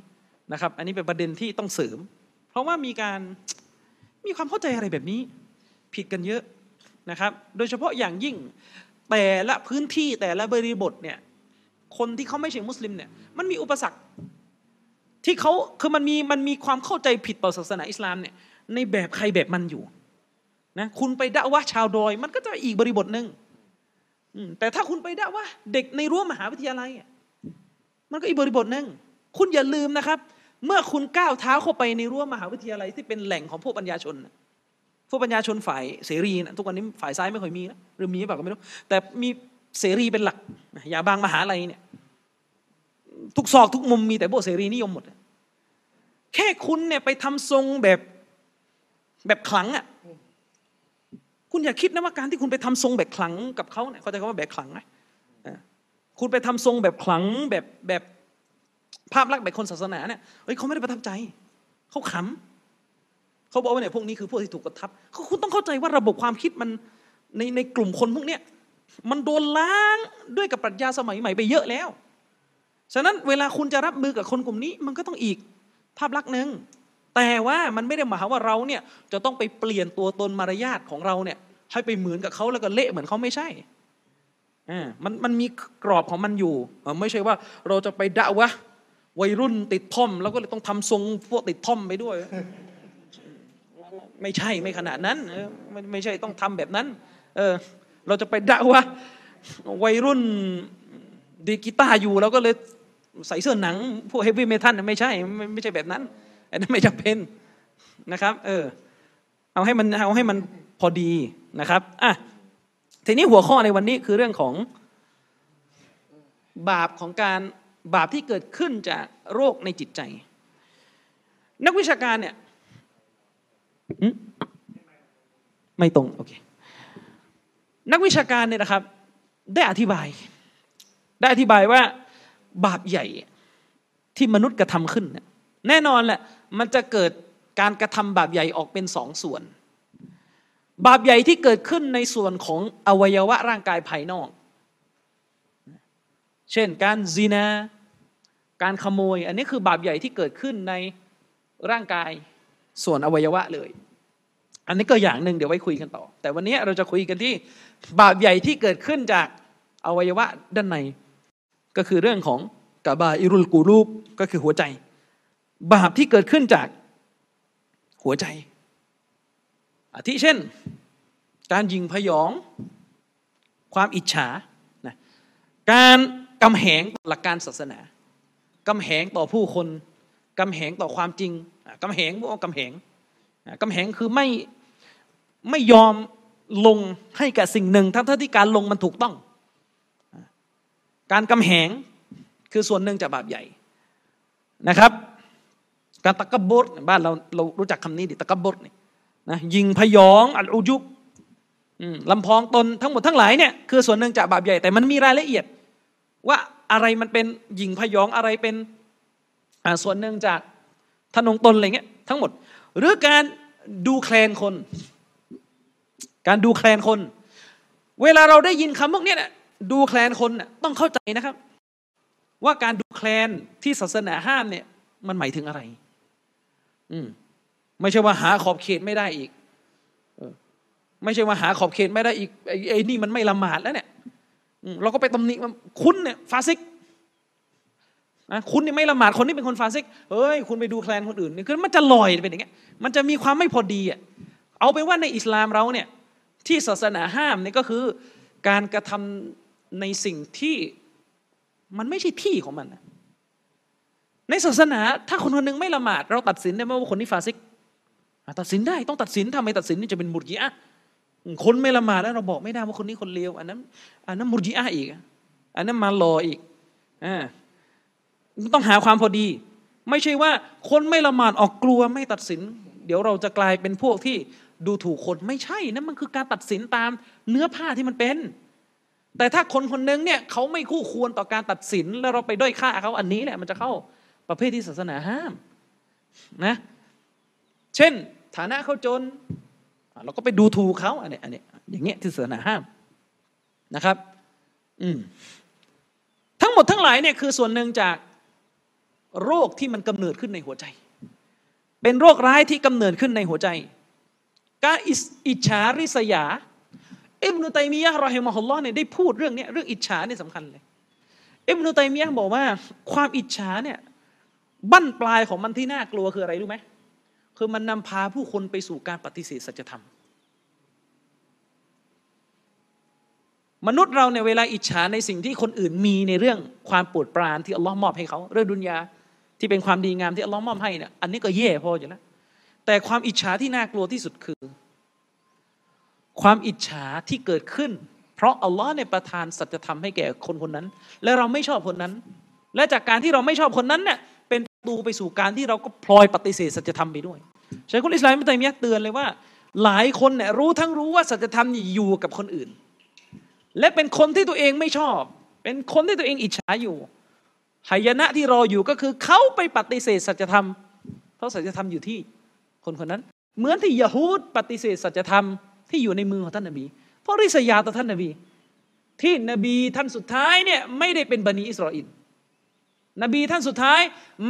นะครับ อันนี้เป็นประเด็นที่ต้องเสริม เพราะว่ามีการมีความเข้าใจอะไรแบบนี้ ผิดกันเยอะนะครับ โดยเฉพาะอย่างยิ่งแต่ละพื้นที่แต่ละบริบทเนี่ย คนที่เขาไม่ใช่มุสลิมเนี่ย มันมีอุปสรรคที่เขาคือมันมีมันมีความเข้าใจผิดต่อศาสนาอิสลามเนี่ยในแบบใครแบบมันอยู่นะคุณไปด่าว่าชาวดอย มันก็จะอีกบริบทหนึ่ง แต่ถ้าคุณไปได่าว่า เด็กในรั้วมหาวิทยาลัยมันก็อีกบริบทหนึ่งคุณอย่าลืมนะครับ เมื่อคุณก้าวเท้าเข้าไปในรั้วมหาวิทยาลัยที่เป็นแหล่งของพวกปัญญาชนพวกปัญญาชนฝ่ายเสรีนะทุกวันนี้ฝ่ายซ้ายไม่ค่อยมีนะหรือมีเปล่าก็ไม่รู้ แต่มีเสรีเป็นหลักอย่าบางมหาลัยเนี่ย ทุกซอกทุกมุมมีแต่พวกเสรีนิยมหมดแค่คุณเนี่ยไปทำทรงแบบแบบขลังอะ คุณอย่าคิดนะว่าการที่คุณไปทำทรงแบบขลังกับเขาเนี่ยเขาจะคำว่าแบบขลังไหมคุณไปทำทรงแบบขลังแบบแบบภาพลักษณ์แบบคนศาสนาเนี่ยเฮ้ยเขาไม่ได้ประทับใจเขาขำเขาบอกว่าเนี่ยพวกนี้คือพวกที่ถูกกระทับเขาคุณต้องเข้าใจว่าระบบความคิดมันในในกลุ่มคนพวกเนี้ยมันโดนล้างด้วยกับปรัชญาสมัยใหม่ไปเยอะแล้ว ฉะนั้นเวลาคุณจะรับมือกับคนกลุ่มนี้ มันก็ต้องอีกภาพลักษณ์หนึ่งแต่ว่ามันไม่ได้หมายว่าเราเนี่ยจะต้องไปเปลี่ยนตัวตนมารยาทของเราเนี่ย ให้ไปเหมือนกับเขาแล้วก็เละเหมือนเขาไม่ใช่มันมันมีกรอบของมันอยู่ไม่ใช่ว่าเราจะไปด่าวะวัยรุ่นติดท่อม แล้วก็เลยต้องทำทรงพวกติดท่อมไปด้วย ไม่ใช่ไม่ขนาดนั้นไม่ไม่ใช่ต้องทำแบบนั้น เออ เราจะไปด่าวะวัยรุ่นดีกีตาร์อยู่เราก็เลยใส่เสื้อหนัง พวกเฮฟวี่เมทัลไม่ใช่ไม่ไม่ใช่แบบนั้นอันนั้นไม่จำเป็นนะครับ เออ เอาให้มันเอาให้มัน พอดีนะครับอะทีนี้หัวข้อในวันนี้คือเรื่องของบาปของการบาปที่เกิดขึ้นจากโรคในจิตใจ นักวิชาการเนี่ยไม่ตรงโอเคนักวิชาการเนี่ยนะครับ ได้อธิบาย ได้อธิบายว่าบาปใหญ่ที่มนุษย์กระทำขึ้นเนี่ยแน่นอนแหละมันจะเกิดการกระทำบาปใหญ่ออกเป็นสองส่วน บาปใหญ่ที่เกิดขึ้นในส่วนของอวัยวะร่างกายภายนอก เช่นการซีนา การขโมย อันนี้คือบาปใหญ่ที่เกิดขึ้นในร่างกายส่วนอวัยวะเลย อันนี้ก็อย่างหนึ่งเดี๋ยวไว้คุยกันต่อ แต่วันนี้เราจะคุยกันที่บาปใหญ่ที่เกิดขึ้นจากอวัยวะด้านใน ก็คือเรื่องของกาบาอิรุลกูรูปก็คือหัวใจ บาปที่เกิดขึ้นจากหัวใจ อาทิเช่น การยิงพยอง ความอิจฉานะการกำแหงหลักการศาสนากำแหงต่อผู้คนกำแหงต่อความจริงกำแหงพวกกำแหงกำแหงคือไม่ไม่ยอมลงให้กับสิ่งหนึ่ง ทั้งที่การลงมันถูกต้อง การกำแหงคือส่วนหนึ่งจากบาปใหญ่นะครับ การตะกบดบ้านเราเรารู้จักคำนี้ดิตะกบดเนี่ย นะยิงพยองอัลอุยุบลำพองตนทั้งหมดทั้งหลายเนี่ยคือส่วนหนึ่งจากบาปใหญ่แต่มันมีรายละเอียด ว่าอะไรมันเป็นยิงพยองอะไรเป็นส่วนหนึ่งจากทนงตนอะไรเงี้ยทั้งหมด หรือการดูแคลนคน การดูแคลนคน เวลาเราได้ยินคำพวกนี้เนี่ยดูแคลนคนต้องเข้าใจนะครับ ว่าการดูแคลนที่ศาสนาห้ามเนี่ย มันหมายถึงอะไร อืม ไม่ใช่ว่าหาขอบเขตไม่ได้อีกไม่ใช่ว่าหาขอบเขตไม่ได้อีกไอ้นี่มันไม่ละหมาดแล้วเนี่ยเราก็ไปตำหนิคุณเนี่ยฟาซิกนะคุณเนี่ยไม่ละหมาดคนนี้เป็นคนฟาซิกเฮ้ยคุณไปดูแคลนคนอื่นนี่คือมันจะลอยเป็นอย่างเงี้ยมันจะมีความไม่พอดีอะเอาไปว่าในอิสลามเราเนี่ยที่ศาสนาห้ามเนี่ยก็คือ การกระทำในสิ่งที่มันไม่ใช่ที่ของมัน ในศาสนาถ้าคนคนนึงไม่ละหมาด เราตัดสินได้ไหมว่าคนนี้ฟาซิก ตัดสินได้ต้องตัดสินทำไมตัดสินนี่จะเป็นมุรจิอะคนไม่ละหมาดแล้วเราบอกไม่ได้ว่าคนนี้คนเลวอันนั้นอันนั้นมุรจิอะอีก อันนั้นมาลออีกอ่าต้องหาความพอดี ไม่ใช่ว่าคนไม่ละหมาดออกกลัวไม่ตัดสิน เดี๋ยวเราจะกลายเป็นพวกที่ดูถูกคนไม่ใช่นั่นมันคือการตัดสินตามเนื้อผ้าที่มันเป็น แต่ถ้าคนคนนึงเนี่ยเขาไม่คู่ควรต่อการตัดสิน แล้วเราไปด้อยค่าเขาอันนี้แหละมันจะเข้าประเภทที่ศาสนาห้าม นะ เช่น ฐานะเขาจน เราก็ไปดูถูกเขาอันนี้อันนี้อย่างเงี้ยที่ศาสนาห้ามนะครับอืมทั้งหมดทั้งหลายเนี่ยคือส่วนหนึ่งจากโรคที่มันกำเนิดขึ้นในหัวใจ เป็นโรคร้ายที่กำเนิดขึ้นในหัวใจการอิจฉาริษยาอิบนุตัยมียะรอฮิมะฮุลลอฮ์เนี่ยได้พูดเรื่องนี้เรื่องอิจฉาเนี่ยสำคัญเลยอิบนุตัยมียะบอกว่า ความอิจฉาเนี่ยบั้นปลายของมันที่น่ากลัวคืออะไรรู้ไหม คือมันนำพาผู้คนไปสู่การปฏิเสธสัจธรรม มนุษย์เราเนี่ยเวลาอิจฉาในสิ่งที่คนอื่นมีในเรื่องความปวดปรานที่อัลลอฮ์มอบให้เขา เรื่องดุนยาที่เป็นความดีงามที่อัลลอฮ์มอบให้เนี่ยอันนี้ก็แย่พออยู่แล้วแต่ความอิจฉาที่น่ากลัวที่สุดคือ ความอิจฉาที่เกิดขึ้น เพราะอัลลอฮ์เนี่ยประทานสัจธรรมให้แก่คนคนนั้น และเราไม่ชอบคนนั้น และจากการที่เราไม่ชอบคนนั้นเนี่ย ตูไปสู่การที่เราก็พลอยปฏิเสธสัจธรรมไปด้วยใช้คุณอิสลามไม่ตัยมียะเตือนเลยว่า หลายคนเนี่ยรู้ทั้งรู้ว่าสัจธรรมอยู่กับคนอื่น และเป็นคนที่ตัวเองไม่ชอบ เป็นคนที่ตัวเองอิจฉาอยู่หายนะที่รออยู่ก็คือเขาไปปฏิเสธสัจธรรม เพราะสัจธรรมอยู่ที่คนคนนั้น เหมือนที่ยะฮูดปฏิเสธสัจธรรมที่อยู่ในมือของท่านนบี เพราะริษยาต่อท่านนบี ที่นบีท่านสุดท้ายเนี่ยไม่ได้เป็นบันิอิสราเอล นบีท่านสุดท้าย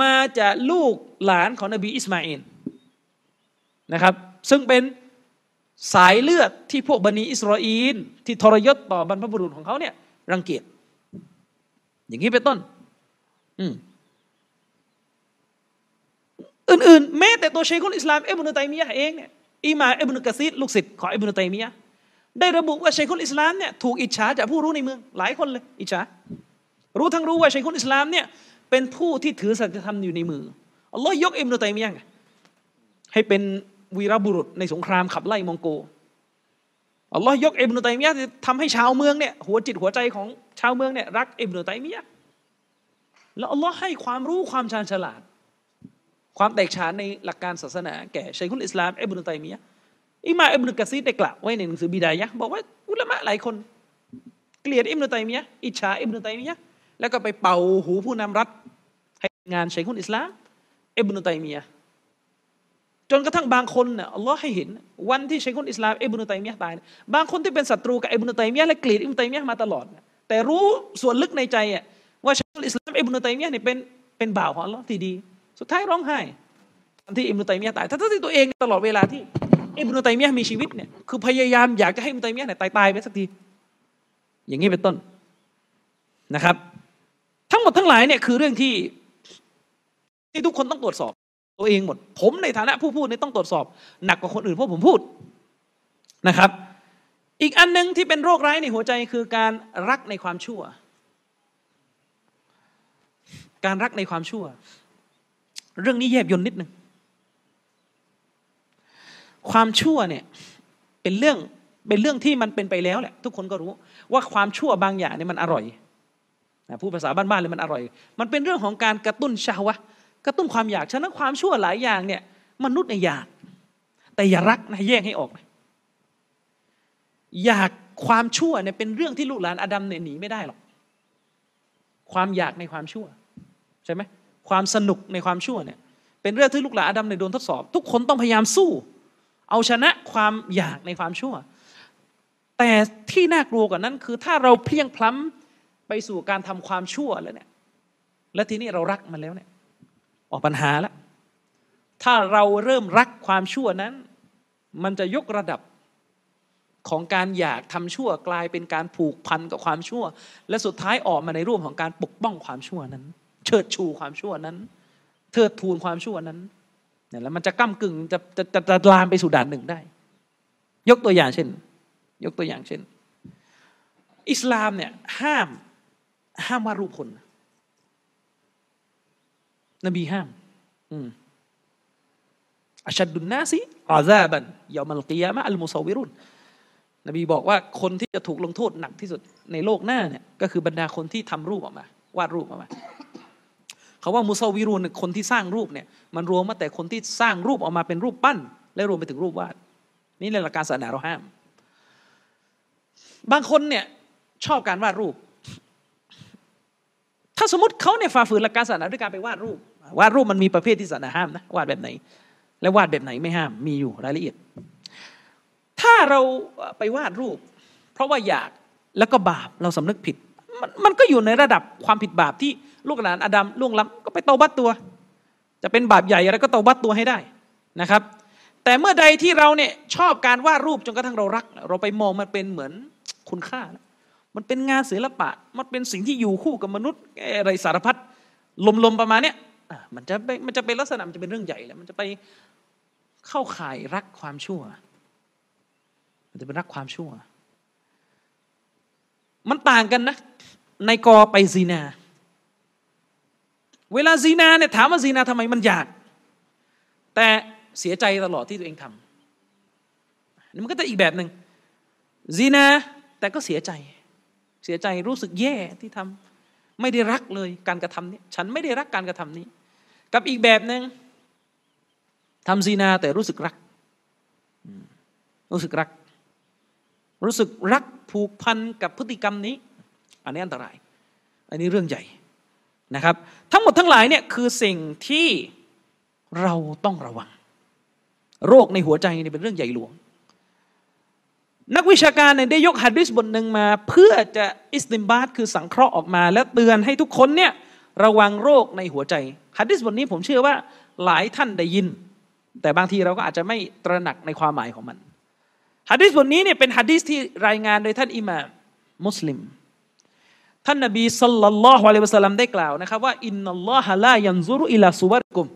มาจากลูกหลานของนบีอิสมาอิลนะครับซึ่งเป็นสายเลือดที่พวกบันิอิสราเอลที่ทรยศต่อบรรพบุรุษของเขาเนี่ยรังเกียจอย่างนี้เป็นต้น อืมอื่นๆ แม้แต่ตัวเชคุลอิสลามเอบนุตัยมียะเองเนี่ยอิมาเอบนุกะซีดลูกศิษย์ของเอบนุตัยมียะได้ระบุว่าเชคุลอิสลามเนี่ยถูกอิจฉาจากผู้รู้ในเมือง หลายคนเลย อิจฉารู้ทั้งรู้ว่าเชคุลอิสลามเนี่ย เป็นผู้ที่ถือสัจธรรมอยู่ในมืออัลลอฮ์ยกเอบนุตัยมียะให้เป็นวีรบุรุษในสงครามขับไล่มองโกอัลลอฮ์ยกเอบนุตัยมียะทำให้ชาวเมืองเนี่ยหัวจิตหัวใจของชาวเมืองเนี่ยรักเอบนุตัยมียะแล้วอัลลอฮ์ให้ความรู้ความชาญฉลาด ความแตกฉานในหลักการศาสนาแก่ชัยคุลอิสลามอิบนุตัยมียะอิมาอิบนุกะซีดได้กล่าวไว้ในหนังสือบิดายะบอกว่าอุลามะหลายคน เกลียดอิบนุตัยมียะอิจฉาอิบนุตัยมียะ แล้วก็ไปเป่าหูผู้นำรัฐ ให้งานชัยคุลอิสลามอิบนุตัยมียจนกระทั่งบางคนเนี่ยอัลลอฮ์ให้เห็น วันที่ชัยคุลอิสลามอิบนุตัยมียตาย บางคนที่เป็นศัตรูกับอิบนุตัยมียและเกลียดอิบนุตัยมียมาตลอด แต่รู้ส่วนลึกในใจอะว่าชัยคุลอิสลามอิบนุตัยมียเนี่ยเป็นเป็นบ่าวของอัลลอฮ์ที่ดี สุดท้ายร้องไห้ที่อิบนุตัยมียตายทั้งที่ตัวเองตลอดเวลาที่อิบนุตัยมียมีชีวิตเนี่ยคือพยายามอยากจะให้อิบนุตัยมียเนี่ยตายตายไปสักที อย่างนี้เป็นต้นนะครับ ทั้งหมดทั้งหลายเนี่ยคือเรื่องที่ที่ทุกคนต้องตรวจสอบ ตัวเองหมด ผมในฐานะผู้พูดเนี่ยต้องตรวจสอบ หนักกว่าคนอื่นเพราะผมพูดนะครับ อีกอันหนึ่งที่เป็นโรคร้ายในหัวใจคือการรักในความชั่ว การรักในความชั่ว เรื่องนี้แยบยนนิดหนึ่งความชั่วเนี่ยเป็นเรื่องเป็นเรื่องที่มันเป็นไปแล้วแหละทุกคนก็รู้ว่าความชั่วบางอย่างเนี่ยมันอร่อย นะพูดภาษาบ้านๆเลยมันอร่อย มันเป็นเรื่องของการกระตุ้นชาวะกระตุ้นความอยากฉะนั้นความชั่วหลายอย่างเนี่ยมนุษย์เนี่ยอยาก แต่อย่ารักนะแยกให้ออกนะอยากความชั่วเนี่ยเป็นเรื่องที่ลูกหลานอาดัมเนี่ยหนีไม่ได้หรอกความอยากในความชั่วใช่ไหมความสนุกในความชั่วเนี่ยเป็นเรื่องที่ลูกหลานอาดัมเนี่ยโดนทดสอบ ทุกคนต้องพยายามสู้ เอาชนะความอยากในความชั่ว แต่ที่น่ากลัวกว่านั้นคือถ้าเราเพียงพล้ำ ไปสู่การทำความชั่วแล้วเนี่ย และทีนี้เรารักมันแล้วเนี่ย ออกปัญหาแล้วถ้าเราเริ่มรักความชั่วนั้น มันจะยกระดับของการอยากทำชั่วกลายเป็นการผูกพันกับความชั่ว และสุดท้ายออกมาในรูปของการปกป้องความชั่วนั้น เชิดชูความชั่วนั้น เทิดทูนความชั่วนั้นเนี่ยแล้วมันจะก้ากึ่งจะจะจะจะลามไปสู่ด่านหนึ่งได้ ยกตัวอย่างเช่น ยกตัวอย่างเช่น อิสลามเนี่ยห้าม ห้ามวาดรูปคน นบีห้าม อืมอัชดุนนาซีอาซาบันยามัลกิยามะอัลมุซาวิรุนนบีบอกว่าคนที่จะถูกลงโทษหนักที่สุดในโลกหน้าเนี่ย ก็คือบรรดาคนที่ทำรูปออกมา วาดรูปออกมาเขาว่ามุซาวิรุนคนที่สร้างรูปเนี่ย มันรวมมาแต่คนที่สร้างรูปออกมาเป็นรูปปั้น และรวมไปถึงรูปวาด นี่ในหลักการศาสนาเราห้าม บางคนเนี่ยชอบการวาดรูปาสมมติเขาเนี่ยฝ่าฝืนหลักการศาสนาด้วยการไปวาดรูปวาดรูปมันมีประเภทที่ศาสนาห้ามนะวาดแบบไหน และวาดแบบไหนไม่ห้ามมีอยู่รายละเอียด ถ้าเราไปวาดรูป เพราะว่าอยากแล้วก็บาปเราสำนึกผิดมันมันก็อยู่ในระดับความผิดบาปที่ลูกหลานอาดัมล่วงล้ำก็ไปเตาบัตตัว จะเป็นบาปใหญ่อะไรก็เตาบัตตัวให้ได้นะครับ แต่เมื่อใดที่เราเนี่ยชอบการวาดรูปจนกระทั่งเรารัก เราไปมองมันเป็นเหมือนคุณค่า มันเป็นงานศิลปะ มันเป็นสิ่งที่อยู่คู่กับมนุษย์อะไรสารพัดลมๆประมาณเนี้ยมันจะมันจะเป็นลักษณะมันจะเป็นเรื่องใหญ่แล้วมันจะไปเข้าข่ายรักความชั่ว มันจะเป็นรักความชั่ว มันต่างกันนะ ในกอไปซีนา เวลาซีนาเนี่ยถามว่าซีนาทำไมมันอยาก แต่เสียใจตลอดที่ตัวเองทำนี่มันก็จะอีกแบบหนึ่งซีนาแต่ก็เสียใจ เสียใจรู้สึกแย่ที่ทำไม่ได้รักเลยการกระทำนี้ฉันไม่ได้รักการกระทำนี้ กับอีกแบบหนึ่งทำซีนาแต่รู้สึกรัก รู้สึกรัก รู้สึกรักผูกพันกับพฤติกรรมนี้ อันนี้อันตราย อันนี้เรื่องใหญ่นะครับ ทั้งหมดทั้งหลายเนี่ยคือสิ่งที่เราต้องระวัง โรคในหัวใจนี่เป็นเรื่องใหญ่หลวง นักวิชาการเนี่ยได้ยกฮะดิษบทหนึ่งมา เพื่อจะอิสติมบาตคือสังเคราะห์ออกมา แล้วเตือนให้ทุกคนเนี่ยระวังโรคในหัวใจฮะดิษบทนี้ผมเชื่อว่าหลายท่านได้ยิน แต่บางทีเราก็อาจจะไม่ตระหนักในความหมายของมันฮะดิษบทนี้เนี่ยเป็นฮะดิษที่รายงานโดยท่านอิหม่ามมุสลิม ท่านนบีสัลลัลลอฮุอะลัยฮิวะสัลลัมได้กล่าวนะครับว่าอินนัลลอฮะลายันซุรุอิลาซุวรกุม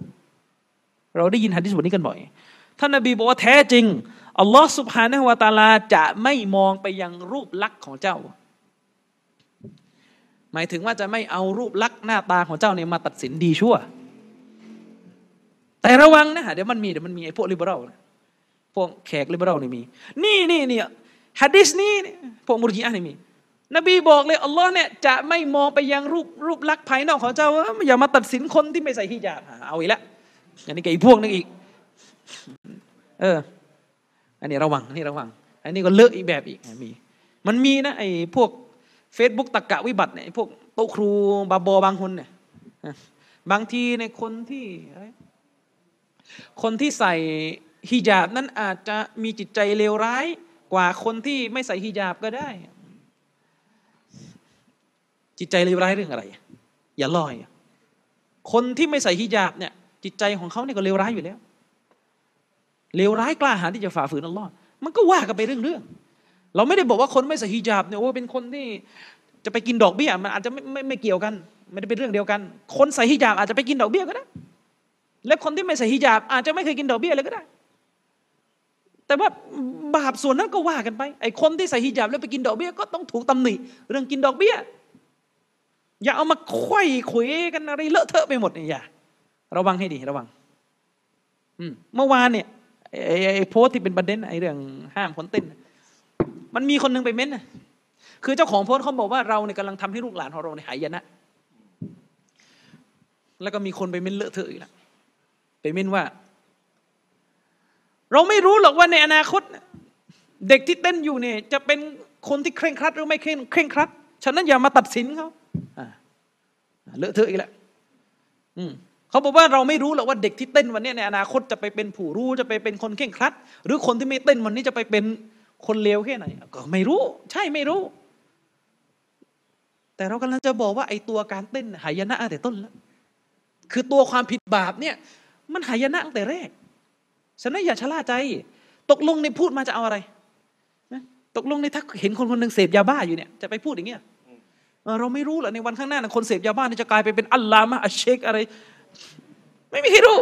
เราได้ยินฮะดิษบทนี้กันบ่อย ท่านนบีบอกว่าแท้จริง อัลลอฮ์สุบฮานะฮวตาลาจะไม่มองไปยังรูปลักษณ์ของเจ้า หมายถึงว่าจะไม่เอารูปลักษณ์หน้าตาของเจ้าเนี่ยมาตัดสินดีชั่ว แต่ระวังนะฮะเดี๋ยวมันมีเดี๋ยวมันมีไอ้พวกลิเบอรัลพวกแขกลิเบอรัลนี่มี นี่นี่นี่ฮะดิษนี้พวกมุรจิอะนี่มี นบีบอกเลยอัลลอฮ์เนี่ยจะไม่มองไปยังรูปรูปลักษณ์ภายนอกของเจ้าอย่ามาตัดสินคนที่ไม่ใส่ฮิญาบเอาอีกแล้วอันนี้ก็อีกพวกนึงอีก เออ อันนี้ระวังอันนี้ระวัง อันนี้ก็เลอะอีกแบบอีกมี มันมีนะไอ้พวกเฟซบุ๊กตะกะวิบัติเนี่ยพวกโตครูบาบอบางคนเนี่ยบางทีในคนที่คนที่ใส่ฮิญาบนั้นอาจจะมีจิตใจเลวร้ายกว่าคนที่ไม่ใส่ฮิญาบก็ได้ จิตใจเลวร้ายเรื่องอะไร อย่าลอย คนที่ไม่ใส่ฮิญาบเนี่ย จิตใจของเขาเนี่ยก็เลวร้ายอยู่แล้ว เลวร้ายกล้าหาญที่จะฝ่าฝืนอัลลอฮ์มันก็ว่ากันไปเรื่องๆเราไม่ได้บอกว่าคนไม่ใส่ฮิญาบเนี่ยโอ้เป็นคนที่จะไปกินดอกเบี้ยมันอาจจะไม่ไม่ไม่เกี่ยวกันไม่ได้เป็นเรื่องเดียวกัน คนใส่ฮิญาบอาจจะไปกินดอกเบี้ยก็ได้และคนที่ไม่ใส่ฮิญาบอาจจะไม่เคยกินดอกเบี้ยเลยก็ได้ แต่ว่าบาปส่วนนั้นก็ว่ากันไปไอ้คนที่ใส่ฮิญาบแล้วไปกินดอกเบี้ยก็ต้องถูกตำหนิเรื่องกินดอกเบี้ยอย่าเอามาควยคุยกันอะไรเลอะเทอะไปหมดเนี่ยอย่าระวังให้ดีระวัง อืมเมื่อวานเนี่ย ไอ้ไอ้โพสที่เป็นประเด็นไอ้เรื่องห้ามคนเต้น มันมีคนหนึงไปเม้นนะคือเจ้าของโพสเขาบอกว่าเราเนี่ยกำลังทำให้ลูกหลานของเราในหายนะ แล้วก็มีคนไปเม้นเลอะเทอะอีกแล้วไปเม้นว่า เราไม่รู้หรอกว่าในอนาคต เด็กที่เต้นอยู่เนี่ย จะเป็นคนที่เคร่งครัดหรือไม่เคร่งเคร่งครัด ฉะนั้นอย่ามาตัดสินเขาอ่าเลอะเทอะอีกแล้วอืม เขาบอกว่าเราไม่รู้หรอกว่าเด็กที่เต้นวันนี้ในอนาคตจะไปเป็นผู้รู้จะไปเป็นคนเคร่งครัด หรือคนที่ไม่เต้นวันนี้จะไปเป็นคนเลวแค่ไหน ก็ไม่รู้ ใช่ไม่รู้ แต่เรากำลังจะบอกว่าไอ้ตัวการเต้นหายนะตั้งแต่ต้นแล้วคือตัวความผิดบาปเนี่ย มันหายนะตั้งแต่แรกฉะนั้นอย่าชะล่าใจ ตกลงในพูดมาจะเอาอะไรนะตกลงในถ้าเห็นคนคนหนึ่งเสพยาบ้าอยู่เนี่ยจะไปพูดอย่างเงี้ยเราไม่รู้หรอกในวันข้างหน้านะคนเสพยาบ้าเนี่ยจะกลายไปเป็นอัลลามะอัชเชคอะไร ไม่มีใครรู้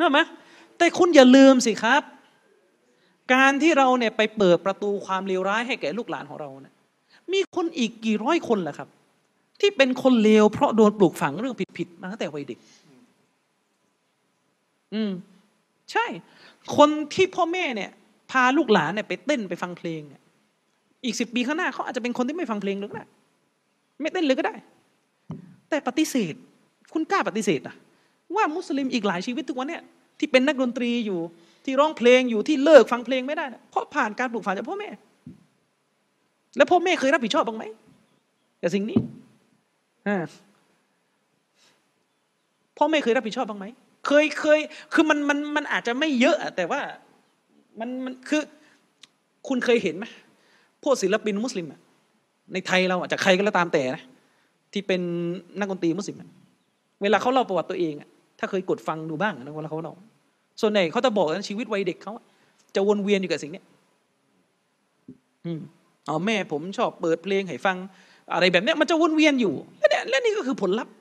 นะไหมแต่คุณอย่าลืมสิครับ การที่เราเนี่ยไปเปิดประตูความเลวร้ายให้แก่ลูกหลานของเราเนี่ยมีคนอีกกี่ร้อยคนล่ะครับ ที่เป็นคนเลวเพราะโดนปลูกฝังเรื่องผิดๆมาตั้งแต่วัยเด็ก อืม ใช่ คนที่พ่อแม่เนี่ย พาลูกหลานเนี่ยไปเต้นไปฟังเพลงเนี่ยอีกสิบปีข้างหน้าเขาอาจจะเป็นคนที่ไม่ฟังเพลงเลยก็ได้ไม่เต้นเลยก็ได้ แต่ปฏิเสธ คุณกล้าปฏิเสธอะว่ามุสลิมอีกหลายชีวิตทุกวันเนี่ยที่เป็นนักดนตรีอยู่ที่ร้องเพลงอยู่ที่เลิกฟังเพลงไม่ได้ เพราะผ่านการปลูกฝังจากพ่อแม่ แล้วพ่อแม่เคยรับผิดชอบบ้างไหมกับสิ่งนี้พ่อแม่เคยรับผิดชอบบ้างไหมเคยเคย คือมันมันมันอาจจะไม่เยอะแต่ว่ามันมันคือคุณเคยเห็นไหมพวกศิลปินมุสลิมในไทยเราอะจากใครก็แล้วตามแต่นะที่เป็นนักดนตรีมุสลิมอะ เวลาเขาเล่าประวัติตัวเองอะถ้าเคยกดฟังดูบ้างนะเวลาเขาเล่าส่วนใหญ่เขาจะบอกว่าชีวิตวัยเด็กเขาจะวนเวียนอยู่กับสิ่งนี้อ๋อแม่ผมชอบเปิดเพลงให้ฟัง อะไรแบบนี้มันจะวนเวียนอยู่แล้วเนี่ยและนี่ก็คือผลลัพธ์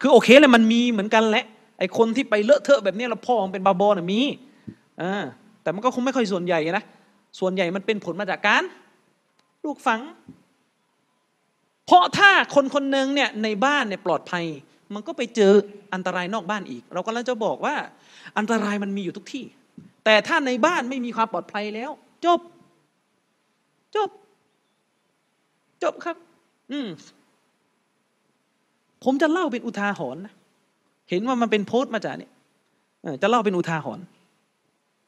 คือโอเคเลยมันมีเหมือนกันแหละไอคนที่ไปเลอะเทอะแบบนี้แล้วพ่อมันเป็นบาบอน่ะมีอ่าแต่มันก็คงไม่ค่อยส่วนใหญ่นะส่วนใหญ่มันเป็นผลมาจากการลูกฝัง เพราะถ้าคนคนหนึ่งเนี่ยในบ้านเนี่ยปลอดภัย มันก็ไปเจออันตรายนอกบ้านอีก เราก็แล้วจะบอกว่าอันตรายมันมีอยู่ทุกที่ แต่ถ้าในบ้านไม่มีความปลอดภัยแล้ว จบ จบ จบครับ อืมผมจะเล่าเป็นอุทาหรณ์นะเห็นว่ามันเป็นโพสต์มาจากเนี่ยจะเล่าเป็นอุทาหรณ์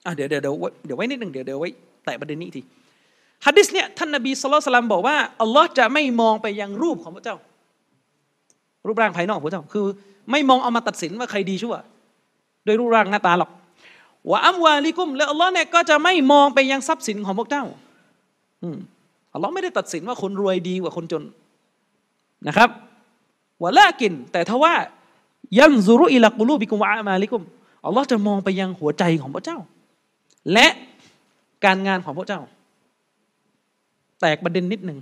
อะเดี๋ยวเดี๋ยวเดี๋ยวไว้เดี๋ยวไว้นิดหนึ่งเดี๋ยวเดี๋ยวไว้ แตะประเด็นนี้ที ฮัดดิสเนี่ยท่านนบีสุลต่านบอกว่าอัลลอฮ์จะไม่มองไปยังรูปของพระเจ้า รูปร่างภายนอกพระเจ้าคือ ไม่มองเอามาตัดสินว่าใครดีชั่วโดยรูปร่างหน้าตาหรอกว่าอัมวาลิกุม และอัลลอฮ์เนี่ยก็จะไม่มองไปยังทรัพย์สินของพวกเจ้าอัลลอฮ์ไม่ได้ตัดสินว่าคนรวยดีกว่าคนจนนะครับวะลากิน แต่ถ้าว่ายันซุรุอิลักุลูบิกุมวะอามาลิกุมอัลลอฮ์จะมองไปยังหัวใจของพระเจ้า และการงานของพระเจ้า แตกประเด็นนิดหนึ่ง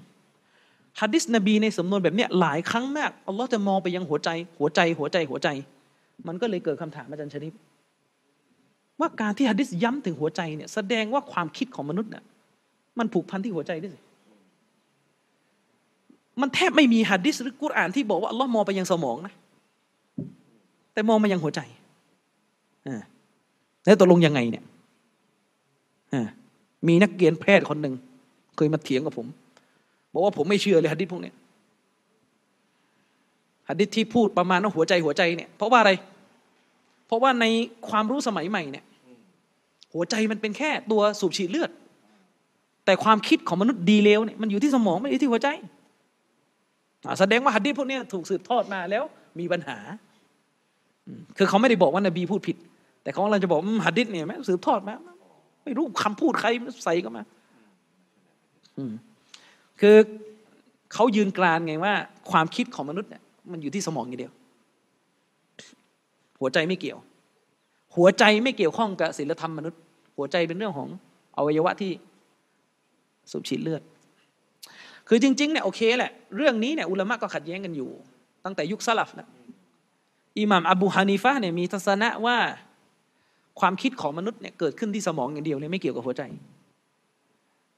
ฮะดิษนบีในสำนวนแบบเนี้ยหลายครั้งมากอัลลอฮ์จะมองไปยังหัวใจ หัวใจ หัวใจหัวใจ มันก็เลยเกิดคำถามอาจารย์ชริฟว่าการที่ฮะดิษย้ำถึงหัวใจเนี่ยแสดงว่าความคิดของมนุษย์เนี่ยมันผูกพันที่หัวใจด้วยสิมันแทบไม่มีหัดดิษหรือกุรอานที่บอกว่าอัลลอฮ์มองไปยังสมองนะ แต่มองมายังหัวใจอ่าแล้วตกลงยังไงเนี่ยอ่ามีนักเรียนแพทย์คนหนึ่ง เคยมาเถียงกับผม บอกว่าผมไม่เชื่อเลยหัดดิษพวกนี้ยหัดดิษที่พูดประมาณว่าหัวใจหัวใจเนี่ย เพราะว่าอะไร เพราะว่าในความรู้สมัยใหม่เนี่ย หัวใจมันเป็นแค่ตัวสูบฉีดเลือด แต่ความคิดของมนุษย์ดีเลวเนี่ยมันอยู่ที่สมองไม่ได้ที่หัวใจแสดงว่าฮัดดิษพวกนี้ถูกสืบทอดมาแล้วมีปัญหา คือเขาไม่ได้บอกว่านบีพูดผิด แต่เขากำลังจะบอกฮัดดิษเนี่ยแม่สืบทอดมาไม่รู้คำพูดใครใส่ก็มา คือเขายืนกรานไงว่า ความคิดของมนุษย์เนี่ยมันอยู่ที่สมองอย่างเดียว หัวใจไม่เกี่ยว หัวใจไม่เกี่ยวข้องกับศีลธรรมมนุษย์ หัวใจเป็นเรื่องของอวัยวะที่สูบฉีดเลือด คือจริงๆเนี่ยโอเคแหละ เรื่องนี้เนี่ยอุลามะก็ขัดแย้งกันอยู่ ตั้งแต่ยุคสลับนะอิหม่ามอบูฮานีฟะเนี่ยมีทัศนะว่าความคิดของมนุษย์เนี่ยเกิดขึ้นที่สมองอย่างเดียวเลยไม่เกี่ยวกับหัวใจ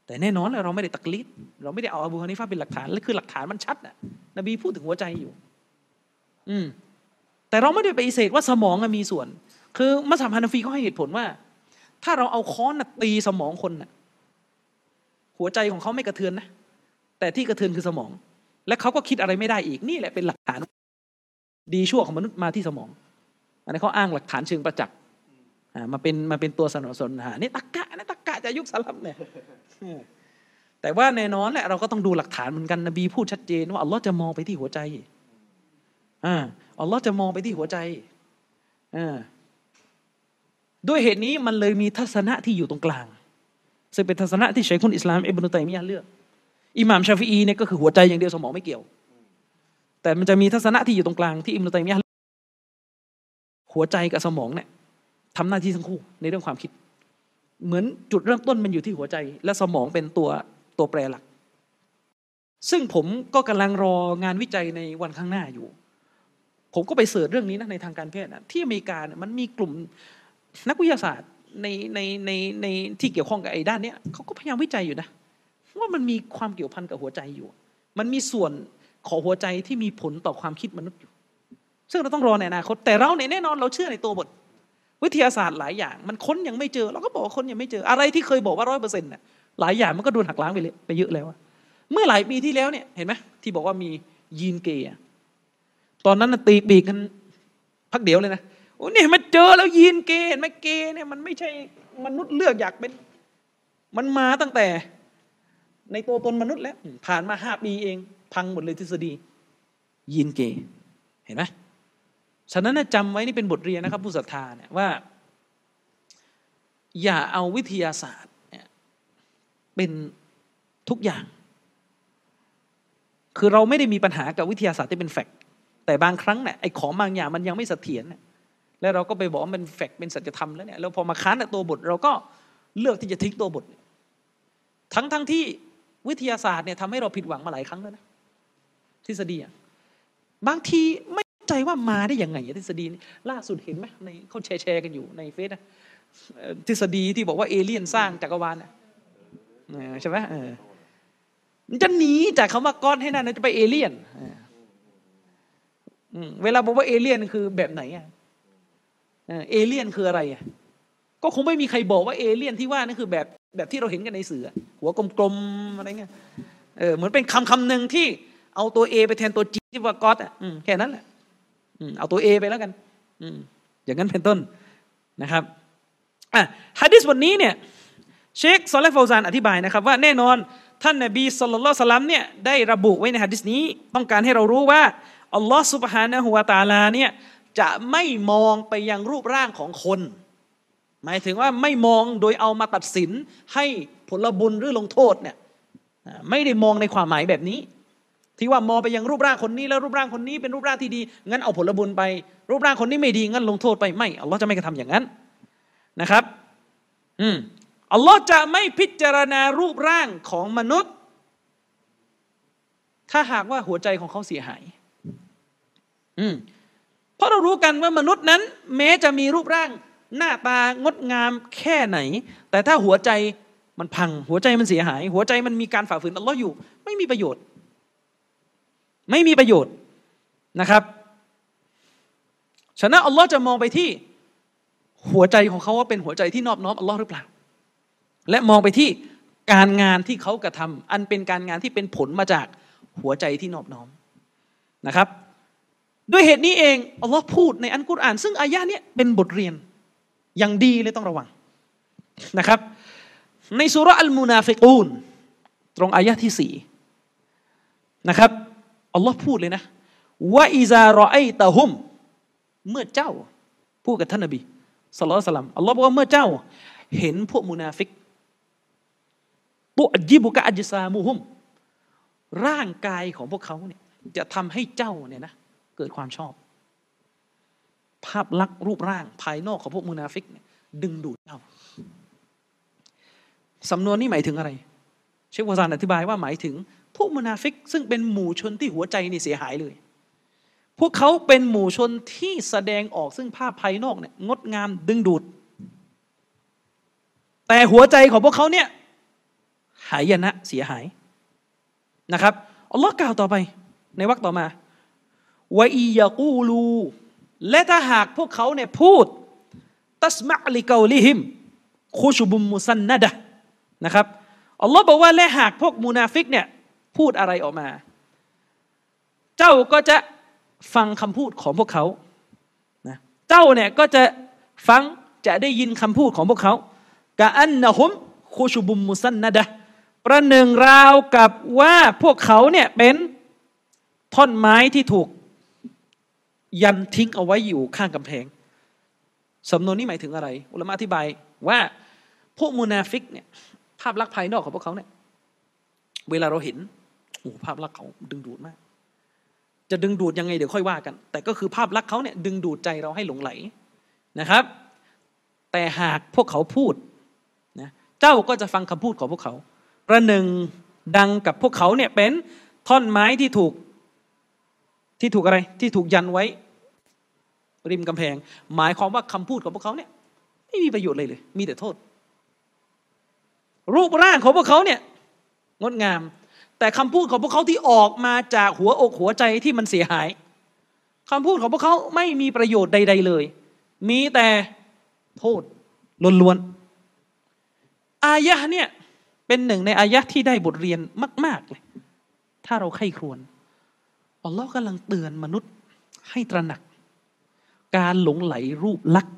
แต่แน่นอนเราไม่ได้ตักลิดเราไม่ได้เอาอบูฮานิฟาเป็นหลักฐานและคือหลักฐานมันชัดน่ะนบีพูดถึงหัวใจอยู่ อืม แต่เราไม่ได้ไปเสธว่าสมองมีส่วน คือมัสยิดฮานาฟีเขาให้เหตุผลว่า ถ้าเราเอาค้อนตีสมองคนน่ะ หัวใจของเขาไม่กระเทือนนะแต่ที่กระเทือนคือสมอง และเขาก็คิดอะไรไม่ได้อีกนี่แหละเป็นหลักฐาน ดีชั่วของมนุษย์มาที่สมอง อันนี้เขาอ้างหลักฐานเชิงประจักษ์มาเป็นมาเป็นตัวสนับสนุนหานี่ตักกะนี่ตักกะจะยุคสลับเนี่ย แต่ว่าแน่นอนแหละเราก็ต้องดูหลักฐานเหมือนกันนบีพูดชัดเจนว่าอัลลอฮ์จะมองไปที่หัวใจอ่าอัลลอฮ์จะมองไปที่หัวใจอ่าด้วยเหตุนี้มันเลยมีทัศนะที่อยู่ตรงกลาง ซึ่งเป็นทัศนะที่ใชัยคุนอิสลามอิบนุตัยมียะเลือกอิหม่ามชาฟีอีเนี่ยก็คือหัวใจอย่างเดียวสมองไม่เกี่ยว แต่มันจะมีทัศนะที่อยู่ตรงกลางที่อิบนุตัยมียะหัวใจกับสมองเนี่ยทำหน้าที่ทั้งคู่ในเรื่องความคิด เหมือนจุดเริ่มต้นมันอยู่ที่หัวใจ และสมองเป็นตัวตัวแปรหลัก ซึ่งผมก็กำลังรองานวิจัยในวันข้างหน้าอยู่ ผมก็ไปเสิร์ชเรื่องนี้นะในทางการแพทย์นะที่อเมริกาเนี่ยมันมีกลุ่มนักวิทยาศาสตร์ในในในในที่เกี่ยวข้องกับไอ้ด้านเนี้ยเขาก็พยายามวิจัยอยู่นะว่ามันมีความเกี่ยวพันกับหัวใจอยู่ มันมีส่วนของหัวใจที่มีผลต่อความคิดมนุษย์อยู่ ซึ่งเราต้องรอในอนาคตแต่เราเนี่ยแน่นอนเราเชื่อในตัวบท วิทยาศาสตร์หลายอย่าง มันค้นยังไม่เจอ เราก็บอกว่าค้นยังไม่เจออะไรที่เคยบอกว่าร้อยเปอร์เซ็นต์น่ะหลายอย่างมันก็โดนหักล้างไปเลยไปเยอะแล้วเมื่อหลายปีที่แล้วเนี่ยเห็นไหมที่บอกว่ามียีนเกย์ตอนนั้นตีปีกกันพักเดียวเลยนะโอ้เนี่ยมันเจอแล้วยีนเกย์เห็นไหมเกย์เนี่ยมันไม่ใช่มนุษย์เลือกอยากเป็น มันมาตั้งแต่ ในตัวตนมนุษย์แล้ว ผ่านมาห้าปีเอง พังหมดเลยทฤษฎียีนเกย์เห็นไหม ฉะนั้นจำไว้นี่เป็นบทเรียนนะครับ ผู้ศรัทธาเนี่ยว่า อย่าเอาวิทยาศาสตร์เนี่ยเป็นทุกอย่าง คือเราไม่ได้มีปัญหากับวิทยาศาสตร์ที่เป็นแฟกต์แต่บางครั้งเนี่ยไอ้ของบางอย่างมันยังไม่เสถียรแล้วเราก็ไปบอกว่ามันแฟกต์เป็นสัจธรรมแล้วเนี่ยแล้วพอมาค้านตัวบท เราก็เลือกที่จะทิ้งตัวบท ทั้งทั้งที่วิทยาศาสตร์เนี่ยทำให้เราผิดหวังมาหลายครั้งแล้วนะทฤษฎีบางทีไม่ ใจว่ามาได้ยังไงทฤษฎีนี้ล่าสุดเห็นไหมในเขาแชร์กันอยู่ในเฟซนะทฤษฎีที่บอกว่าเอเลี่ยนสร้างจักรวาลใช่ไหมมันจะหนีจากคำว่าก้อนให้นั่นจะไปเอเลี่ยนเวลาบอกว่าเอเลี่ยนคือแบบไหนอะเอเลี่ยนคืออะไรอะก็คงไม่มีใครบอกว่าเอเลี่ยนที่ว่านั่นคือแบบแบบที่เราเห็นกันในสื่อหัวกลมๆอะไรเงี้ยเออเหมือนเป็นคำคำหนึ่งที่เอาตัวเอไปแทนตัวจีที่ว่าก็อดอะแค่นั้นแหละ เอาตัวเอไปแล้วกันอย่างนั้นเป็นต้นนะครับอะฮะดิษบทนี้เนี่ยเชคซอลเลฟาวซานอธิบายนะครับว่าแน่นอนท่านนบีสุลต่านสลัมเนี่ยได้ระบุไว้ในฮะดิษนี้ ต้องการให้เรารู้ว่าอัลลอฮ์สุบฮานะฮุวาตาลาเนี่ยจะไม่มองไปยังรูปร่างของคน หมายถึงว่าไม่มองโดยเอามาตัดสินให้ผลบุญหรือลงโทษเนี่ยไม่ได้มองในความหมายแบบนี้ ที่ว่ามองไปยังรูปร่างคนนี้แล้วรูปร่างคนนี้เป็นรูปร่างที่ดี งั้นเอาผลบุญไป รูปร่างคนนี้ไม่ดีงั้นลงโทษไปไม่อัลลอฮ์จะไม่กระทำอย่างนั้นนะครับ อืมอัลลอฮ์จะไม่พิจารณารูปร่างของมนุษย์ ถ้าหากว่าหัวใจของเขาเสียหาย อืมเพราะเรารู้กันว่ามนุษย์นั้น แม้จะมีรูปร่าง หน้าตางดงามแค่ไหน แต่ถ้าหัวใจมันพัง หัวใจมันเสียหาย หัวใจมันมีการฝ่าฝืนอัลลอฮ์อยู่ ไม่มีประโยชน์ ไม่มีประโยชน์นะครับ ฉะนั้นอัลลอฮ์จะมองไปที่หัวใจของเขาว่าเป็นหัวใจที่นอบน้อมอัลลอฮ์หรือเปล่า และมองไปที่การงานที่เขากระทำอันเป็นการงานที่เป็นผลมาจากหัวใจที่นอบน้อมนะครับ ด้วยเหตุนี้เองอัลลอฮ์พูดในอันกุรอาน ซึ่งอายะนี้เป็นบทเรียนอย่างดีเลยต้องระวังนะครับ ในสุรอัลมุนาฟิกูนตรงอายะที่สี่นะครับ อัลลอฮ์พูดเลยนะว่าอิซารอไอตะฮุม เมื่อเจ้า พูดกับท่านนบีصلى الله عليه وسلمอัลลอฮ์บอกว่าเมื่อเจ้า เห็นพวกมุนาฟิกتعجبك أجسامهم ร่างกายของพวกเขาเนี่ยจะทำให้เจ้าเนี่ยนะเกิดความชอบ ภาพลักษณ์รูปร่างภายนอกของพวกมุนาฟิกเนี่ยดึงดูดเจ้าสำนวนนี้หมายถึงอะไร เชคเฟาซานอธิบายว่าหมายถึง พวกมุนาฟิกซึ่งเป็นหมู่ชนที่หัวใจนี่เสียหายเลย พวกเขาเป็นหมู่ชนที่แสดงออกซึ่งภาพภายนอกเนี่ยงดงามดึงดูด แต่หัวใจของพวกเขาเนี่ยหายนะเสียหายนะครับอัลลอฮ์กล่าวต่อไป ในวรรคต่อมาวะอียากูลู และถ้าหากพวกเขาเนี่ยพูด تسمع لقولهم خشب مسندة นะครับอัลลอฮ์บอกว่าและหากพวกมุนาฟิกเนี่ย พูดอะไรออกมา เจ้าก็จะฟังคำพูดของพวกเขานะเจ้าเนี่ยก็จะฟังจะได้ยินคำพูดของพวกเขากะอันนะฮุมคุชบุมมุสันนะดะประหนึ่งราวกับว่าพวกเขาเนี่ยเป็นท่อนไม้ที่ถูกยันทิ้งเอาไว้อยู่ข้างกำแพง สำนวนนี้หมายถึงอะไร อุลามะอธิบายว่าพวกมูนาฟิกเนี่ยภาพลักษณ์ภายนอกของพวกเขาเนี่ย เวลาเราเห็น โอ้ภาพลักษณ์เขาดึงดูดมาก จะดึงดูดยังไงเดี๋ยวค่อยว่ากัน แต่ก็คือภาพลักษณ์เขาเนี่ยดึงดูดใจเราให้หลงใหลนะครับ แต่หากพวกเขาพูดนะเจ้าก็จะฟังคำพูดของพวกเขา ประหนึ่งดังกับพวกเขาเนี่ยเป็นท่อนไม้ที่ถูกที่ถูกอะไรที่ถูกยันไว้ ริมกำแพง หมายความว่าคำพูดของพวกเขาเนี่ยไม่มีประโยชน์เลยเลย มีแต่โทษ รูปร่างของพวกเขาเนี่ยงดงาม แต่คำพูดของพวกเขาที่ออกมาจากหัวอกหัวใจที่มันเสียหายคำพูดของพวกเขาไม่มีประโยชน์ใด ๆเลย มีแต่โทษล้วนๆอายะเนี่ยเป็นหนึ่งในอายะที่ได้บทเรียนมาก ๆ เลย ถ้าเราใคร่ครวญอัลลอฮ์กำลังเตือนมนุษย์ให้ตระหนัก การหลงไหลรูปลักษณ์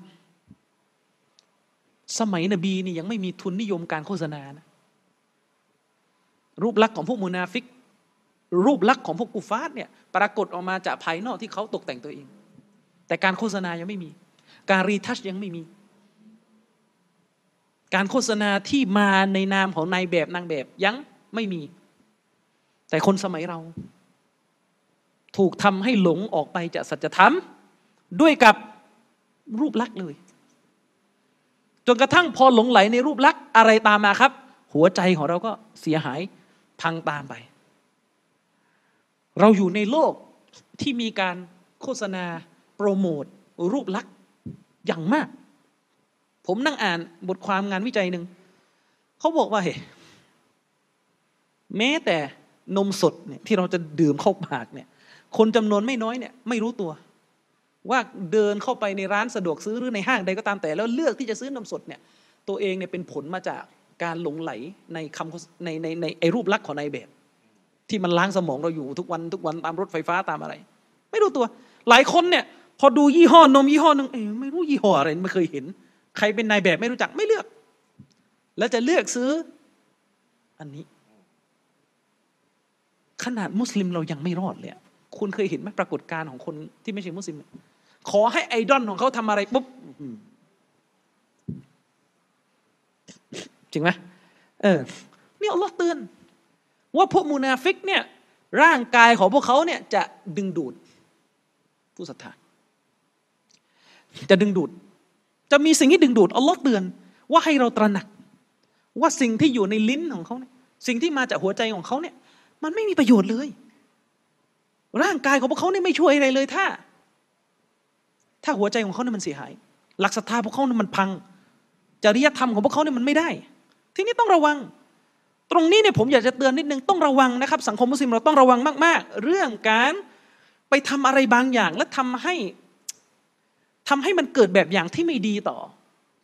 สมัยนบีนี่ยังไม่มีทุนนิยมการโฆษณานะ รูปลักษณ์ของพวกมุนาฟิก รูปลักษณ์ของพวกกุฟาร์เนี่ยปรากฏออกมาจากภายนอกที่เขาตกแต่งตัวเอง แต่การโฆษณายังไม่มี การรีทัชยังไม่มี การโฆษณาที่มาในนามของนายแบบนางแบบยังไม่มี แต่คนสมัยเรา ถูกทำให้หลงออกไปจากสัจธรรม ด้วยกับรูปลักษณ์เลยจนกระทั่งพอหลงไหลในรูปลักษณ์อะไรตามมาครับ หัวใจของเราก็เสียหาย พังตามไป เราอยู่ในโลกที่มีการโฆษณา โปรโมท รูปลักษณ์อย่างมาก ผมนั่งอ่านบทความงานวิจัยหนึ่ง เขาบอกว่าเฮ้แม้แต่นมสดเนี่ยที่เราจะดื่มเข้าปากเนี่ย คนจำนวนไม่น้อยเนี่ยไม่รู้ตัวว่าเดินเข้าไปในร้านสะดวกซื้อหรือในห้างใดก็ตามแต่ แล้วเลือกที่จะซื้อนมสดเนี่ยตัวเองเนี่ยเป็นผลมาจาก การหลงไหลในคำในในในไอรูปลักษณ์ของนายแบบ ที่มันล้างสมองเราอยู่ทุกวันทุกวันตามรถไฟฟ้าตามอะไร ไม่รู้ตัว หลายคนเนี่ย พอดูยี่ห้อนมยี่ห้อหนึ่งเอ้ไม่รู้ยี่ห้ออะไรไม่เคยเห็น ใครเป็นนายแบบไม่รู้จักไม่เลือก แล้วจะเลือกซื้อ อันนี้ ขนาดมุสลิมเรายังไม่รอดเลยคุณเคยเห็นไหมปรากฏการณ์ของคนที่ไม่ใช่มุสลิม ขอให้ไอดอลของเขาทำอะไรปุ๊บ จริงไหมเออนี่อัลลอฮ์เตือน ว่าพวกมูนาฟิกเนี่ยร่างกายของพวกเขาเนี่ยจะดึงดูดผู้ศรัทธาจะดึงดูด จะมีสิ่งที่ดึงดูดอัลลอฮ์เตือน ว่าให้เราตระหนัก ว่าสิ่งที่อยู่ในลิ้นของเขาเนี่ยสิ่งที่มาจากหัวใจของเขาเนี่ย มันไม่มีประโยชน์เลย ร่างกายของพวกเขาเนี่ยไม่ช่วยอะไรเลยถ้า ถ้าหัวใจของเขาเนี่ยมันเสียหาย หลักศรัทธาพวกเขาเนี่ยมันพังจริยธรรมของพวกเขาเนี่ยมันไม่ได้ ทีนี้ต้องระวัง ตรงนี้เนี่ยผมอยากจะเตือนนิดนึงต้องระวังนะครับ สังคมมุสลิมเราต้องระวังมาก ๆ เรื่องการไปทำอะไรบางอย่างและทำให้ทำให้มันเกิดแบบอย่างที่ไม่ดีต่อ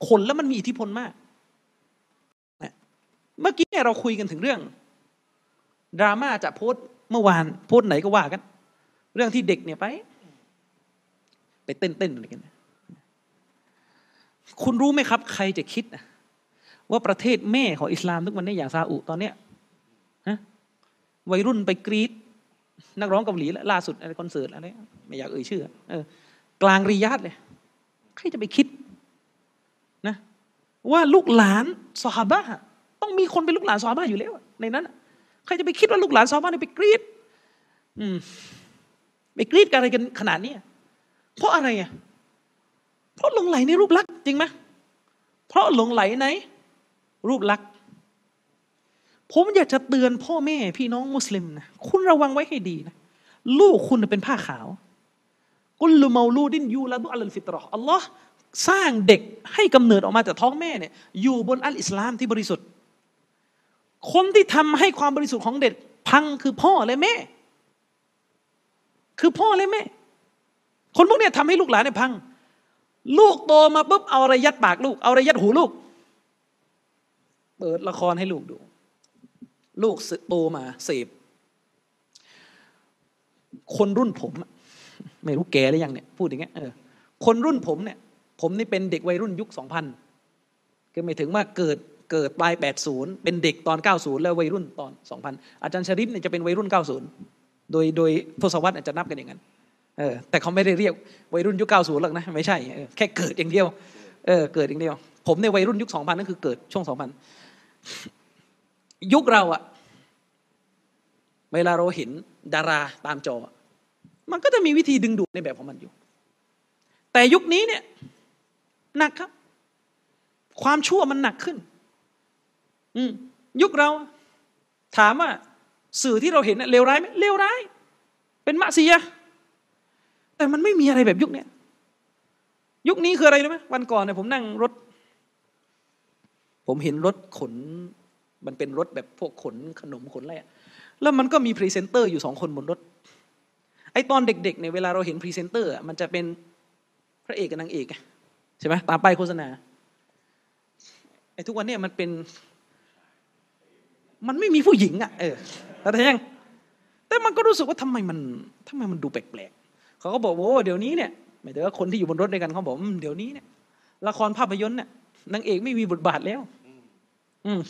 คนแล้วมันมีอิทธิพลมากเมื่อกี้เนี่ยเราคุยกันถึงเรื่องดราม่าจากโพสต์เมื่อวานโพสต์ไหนก็ว่ากัน เรื่องที่เด็กเนี่ยไป ไปเต้นเต้นอะไรกัน คุณรู้ไหมครับ ใครจะคิดนะ ว่าประเทศแม่ของอิสลามทุกวันนี้อย่างซาอุตอนเนี้ยฮะวัยรุ่นไปกรีดนักร้องเกาหลีล่าสุดอะไรคอนเสิร์ตอะไรไม่อยากเอ่ยชื่อเออกลางริยาดเลยใครจะไปคิดนะว่าลูกหลานซอฮาบะต้องมีคนเป็นลูกหลานซอฮาบะอยู่แล้ว ในนั้นใครจะไปคิดว่าลูกหลานซอฮาบะไปกรีดอืมไปกรีดกันอะไรกันขนาดนี้เพราะอะไรอะเพราะหลงไหลในรูปลักษณ์จริงไหมเพราะหลงไหลใน รูปลักษณ์ ผมอยากจะเตือนพ่อแม่พี่น้องมุสลิมนะคุณระวังไว้ให้ดีนะลูกคุณเป็นผ้าขาว กุลเมาลูดินยูละดุอัลฟิตรออัลลอฮ์สร้างเด็กให้กำเนิดออกมาจากท้องแม่เนี่ยอยู่บนอัลอิสลามที่บริสุทธิ์ คนที่ทำให้ความบริสุทธิ์ของเด็กพังคือพ่อและแม่ คือพ่อและแม่ คนพวกเนี้ยทำให้ลูกหลานเนี่ยพัง ลูกโตมาปุ๊บเอาอะไรยัดปากลูก เอาอะไรยัดหูลูก เปิดละครให้ลูกดู ลูกโตมาเสพคนรุ่นผมไม่รู้แกหรือยังเนี่ยพูดอย่างเงี้ยเออคนรุ่นผมเนี่ย ผมนี่เป็นเด็กวัยรุ่นยุคสองพันคือหมายถึงว่าเกิดเกิดปลาย 80 เป็นเด็กตอน 90 แล้ววัยรุ่นตอน 2000 อาจารย์ชริปเนี่ยจะเป็นวัยรุ่น 90 โดยโดยทศวรรษอาจจะนับกันอย่างนั้นเออแต่เขาไม่ได้เรียกวัยรุ่นยุค 90 หรอกนะไม่ใช่แค่เกิดอย่างเดียวเออเกิดอย่างเดียว ผมในวัยรุ่นยุค 2000นั่นคือเกิดช่วง 2000 ยุคเราอะเวลาเราเห็นดาราตามจอ มันก็จะมีวิธีดึงดูดในแบบของมันอยู่ แต่ยุคนี้เนี่ยหนักครับ ความชั่วมันหนักขึ้น อืมยุคเรา ถามว่า สื่อที่เราเห็นเลวร้ายไหมเลวร้าย เป็น معصية แต่มันไม่มีอะไรแบบยุคนี้ยุคนี้คืออะไรรู้ไหมวันก่อนเนี่ยผมนั่งรถ ผมเห็นรถขน มันเป็นรถแบบพวกขนขนมขนอะไรแล้วมันก็มีพรีเซนเตอร์อยู่สองคนบนรถ ไอ้ตอนเด็กๆเนี่ยเวลาเราเห็นพรีเซนเตอร์มันจะเป็นพระเอกกับนางเอกใช่ไหมตามป้ายโฆษณาไอ้ทุกวันเนี่ยมันเป็น มันไม่มีผู้หญิงอะ เออแต่ยังแต่มันก็รู้สึกว่าทำไมมันทำไมมันดูแปลกๆเขาก็บอกว่าเดี๋ยวนี้เนี่ยหมายถึงว่าคนที่อยู่บนรถด้วยกันเขาบอกเดี๋ยวนี้เนี่ยละครภาพยนตร์เนี่ย นางเอกไม่มีบทบาทแล้ว อืม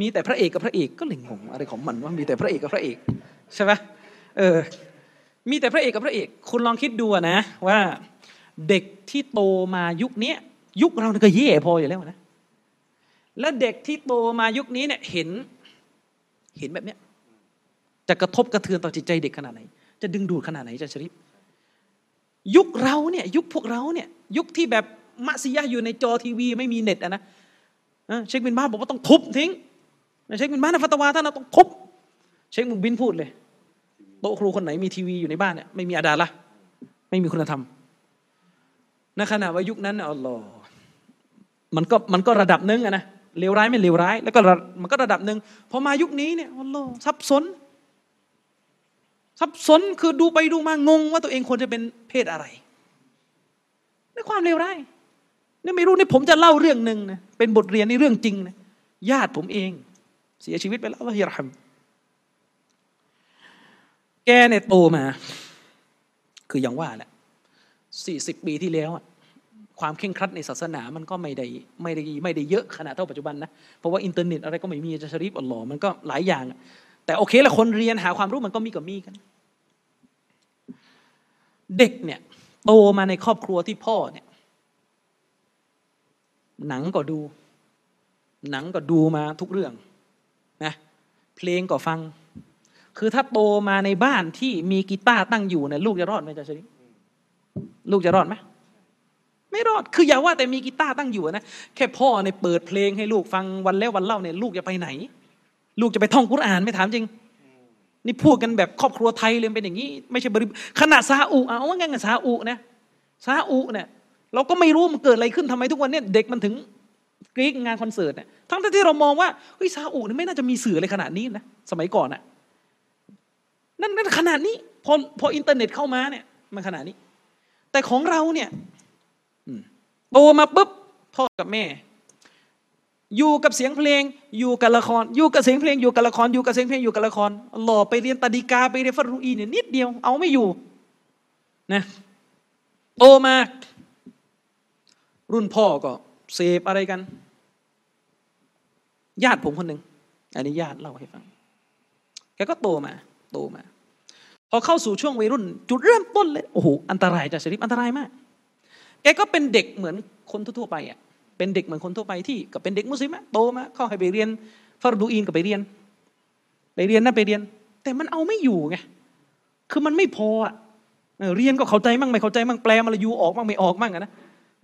มีแต่พระเอกกับพระเอกก็เลยงงอะไรของมันว่ามีแต่พระเอกกับพระเอกใช่ไหมเออ มีแต่พระเอกกับพระเอก คุณลองคิดดูนะ ว่าเด็กที่โตมายุคนี้ยุคเราก็เย่พออยู่แล้วนะแล้วเด็กที่โตมายุคนี้เนี่ยเห็น เห็นแบบเนี้ยจะกระทบกระเทือนต่อจิตใจเด็กขนาดไหน จะดึงดูดขนาดไหนจะชริปยุคเราเนี่ย ยุคพวกเราเนี่ย ยุคที่แบบ มัสยิดอยู่ในจอทีวี ไม่มีเน็ตอะนะเชคบินบ้าบอกว่าต้องทุบทิ้งเชคบินบ้านฟัตวาท่านต้องทุบเชคมุบินพูดเลยโต๊ะครูคนไหนมีทีวีอยู่ในบ้านเนี่ยไม่มีอาดาละไม่มีคุณธรรมในขณะว่ายุคนั้นอัลลอฮ์มันก็มันก็ระดับหนึ่งอะนะเลวร้ายไม่เลวร้าย แล้วก็มันก็ระดับหนึ่งพอมายุคนี้เนี่ยอัลลอฮ์ซับซ้อนซับซ้อนคือดูไปดูมางงว่าตัวเองควรจะเป็นเพศอะไรในความเลวร้าย นี่ไม่รู้นี่ผมจะเล่าเรื่องหนึ่งนะเป็นบทเรียนในเรื่องจริงนะญาติผมเอง เสียชีวิตไปแล้วละฮิรัมแกเนี่ยโตมา คืออย่างว่าแหละสี่สิบปีที่แล้วอะความเคร่งครัดในศาสนามันก็ไม่ได้ไม่ได้ไม่ได้เยอะขนาดเท่าปัจจุบันนะ เพราะว่าอินเทอร์เน็ตอะไรก็ไม่มีจะชริฟอัลลอฮ์มันก็หลายอย่าง แต่โอเคละคนเรียนหาความรู้มันก็มีกับมีกัน เด็กเนี่ยโตมาในครอบครัวที่พ่อเนี่ย หนังก็ดู หนังก็ดูมาทุกเรื่องนะเพลงก็ฟัง คือถ้าโตมาในบ้านที่มีกีตาร์ตั้งอยู่เนี่ยลูกจะรอดไหมจ๊ะชริฟลูกจะรอดไหมไม่รอดคืออย่าว่าแต่มีกีตาร์ตั้งอยู่นะแค่พ่อในเปิดเพลงให้ลูกฟังวันแล้ววันเล่าเนี่ยลูกจะไปไหน ลูกจะไปท่องกุรอานไม่ถามจริงนี่พูดกันแบบครอบครัวไทยเลยเป็นอย่างนี้ ไม่ใช่บริขนาดซาอุเอาว่าไงกันซาอุนะซาอุเนี่ย เราก็ไม่รู้มันเกิดอะไรขึ้นทำไมทุกวันเนี้ยเด็กมันถึงกรี๊ดงานคอนเสิร์ตเนี่ยทั้งที่เรามองว่าเฮ้ยซาอุนี่ไม่น่าจะมีสื่ออะไรขนาดนี้นะสมัยก่อนอะนั่นนั่นขนาดนี้พอพออินเทอร์เน็ตเข้ามาเนี่ยมันขนาดนี้ แต่ของเราเนี่ยโตมาปุ๊บพ่อกับแม่ อยู่กับเสียงเพลง อยู่กับละคร อยู่กับเสียงเพลงอยู่กับละครอยู่กับเสียงเพลงอยู่กับละครหล่อไปเรียนตดีกาไปเรียนฟารูอีเนี่ยนิดเดียวเอาไม่อยู่นะโตมา รุ่นพ่อก็เสพอะไรกัน ญาติผมคนหนึ่งอันนี้ญาติเล่าให้ฟัง แกก็โตมา โตมา พอเข้าสู่ช่วงวัยรุ่น จุดเริ่มต้นเลยโอ้โหอันตรายจะชริปอันตรายมาก แกก็เป็นเด็กเหมือนคนทั่วไปอะเป็นเด็กเหมือนคนทั่วไปที่ก็เป็นเด็กมุสลิมโตมาเข้าให้ไปเรียนฟารดูอินก็ไปเรียน ไปเรียนนั่นไปเรียน แต่มันเอาไม่อยู่ไงคือมันไม่พออะเรียนก็เข้าใจมั่งไม่เข้าใจมั่งแปลมาลายูออกมั่งไม่ออกมั่งนะ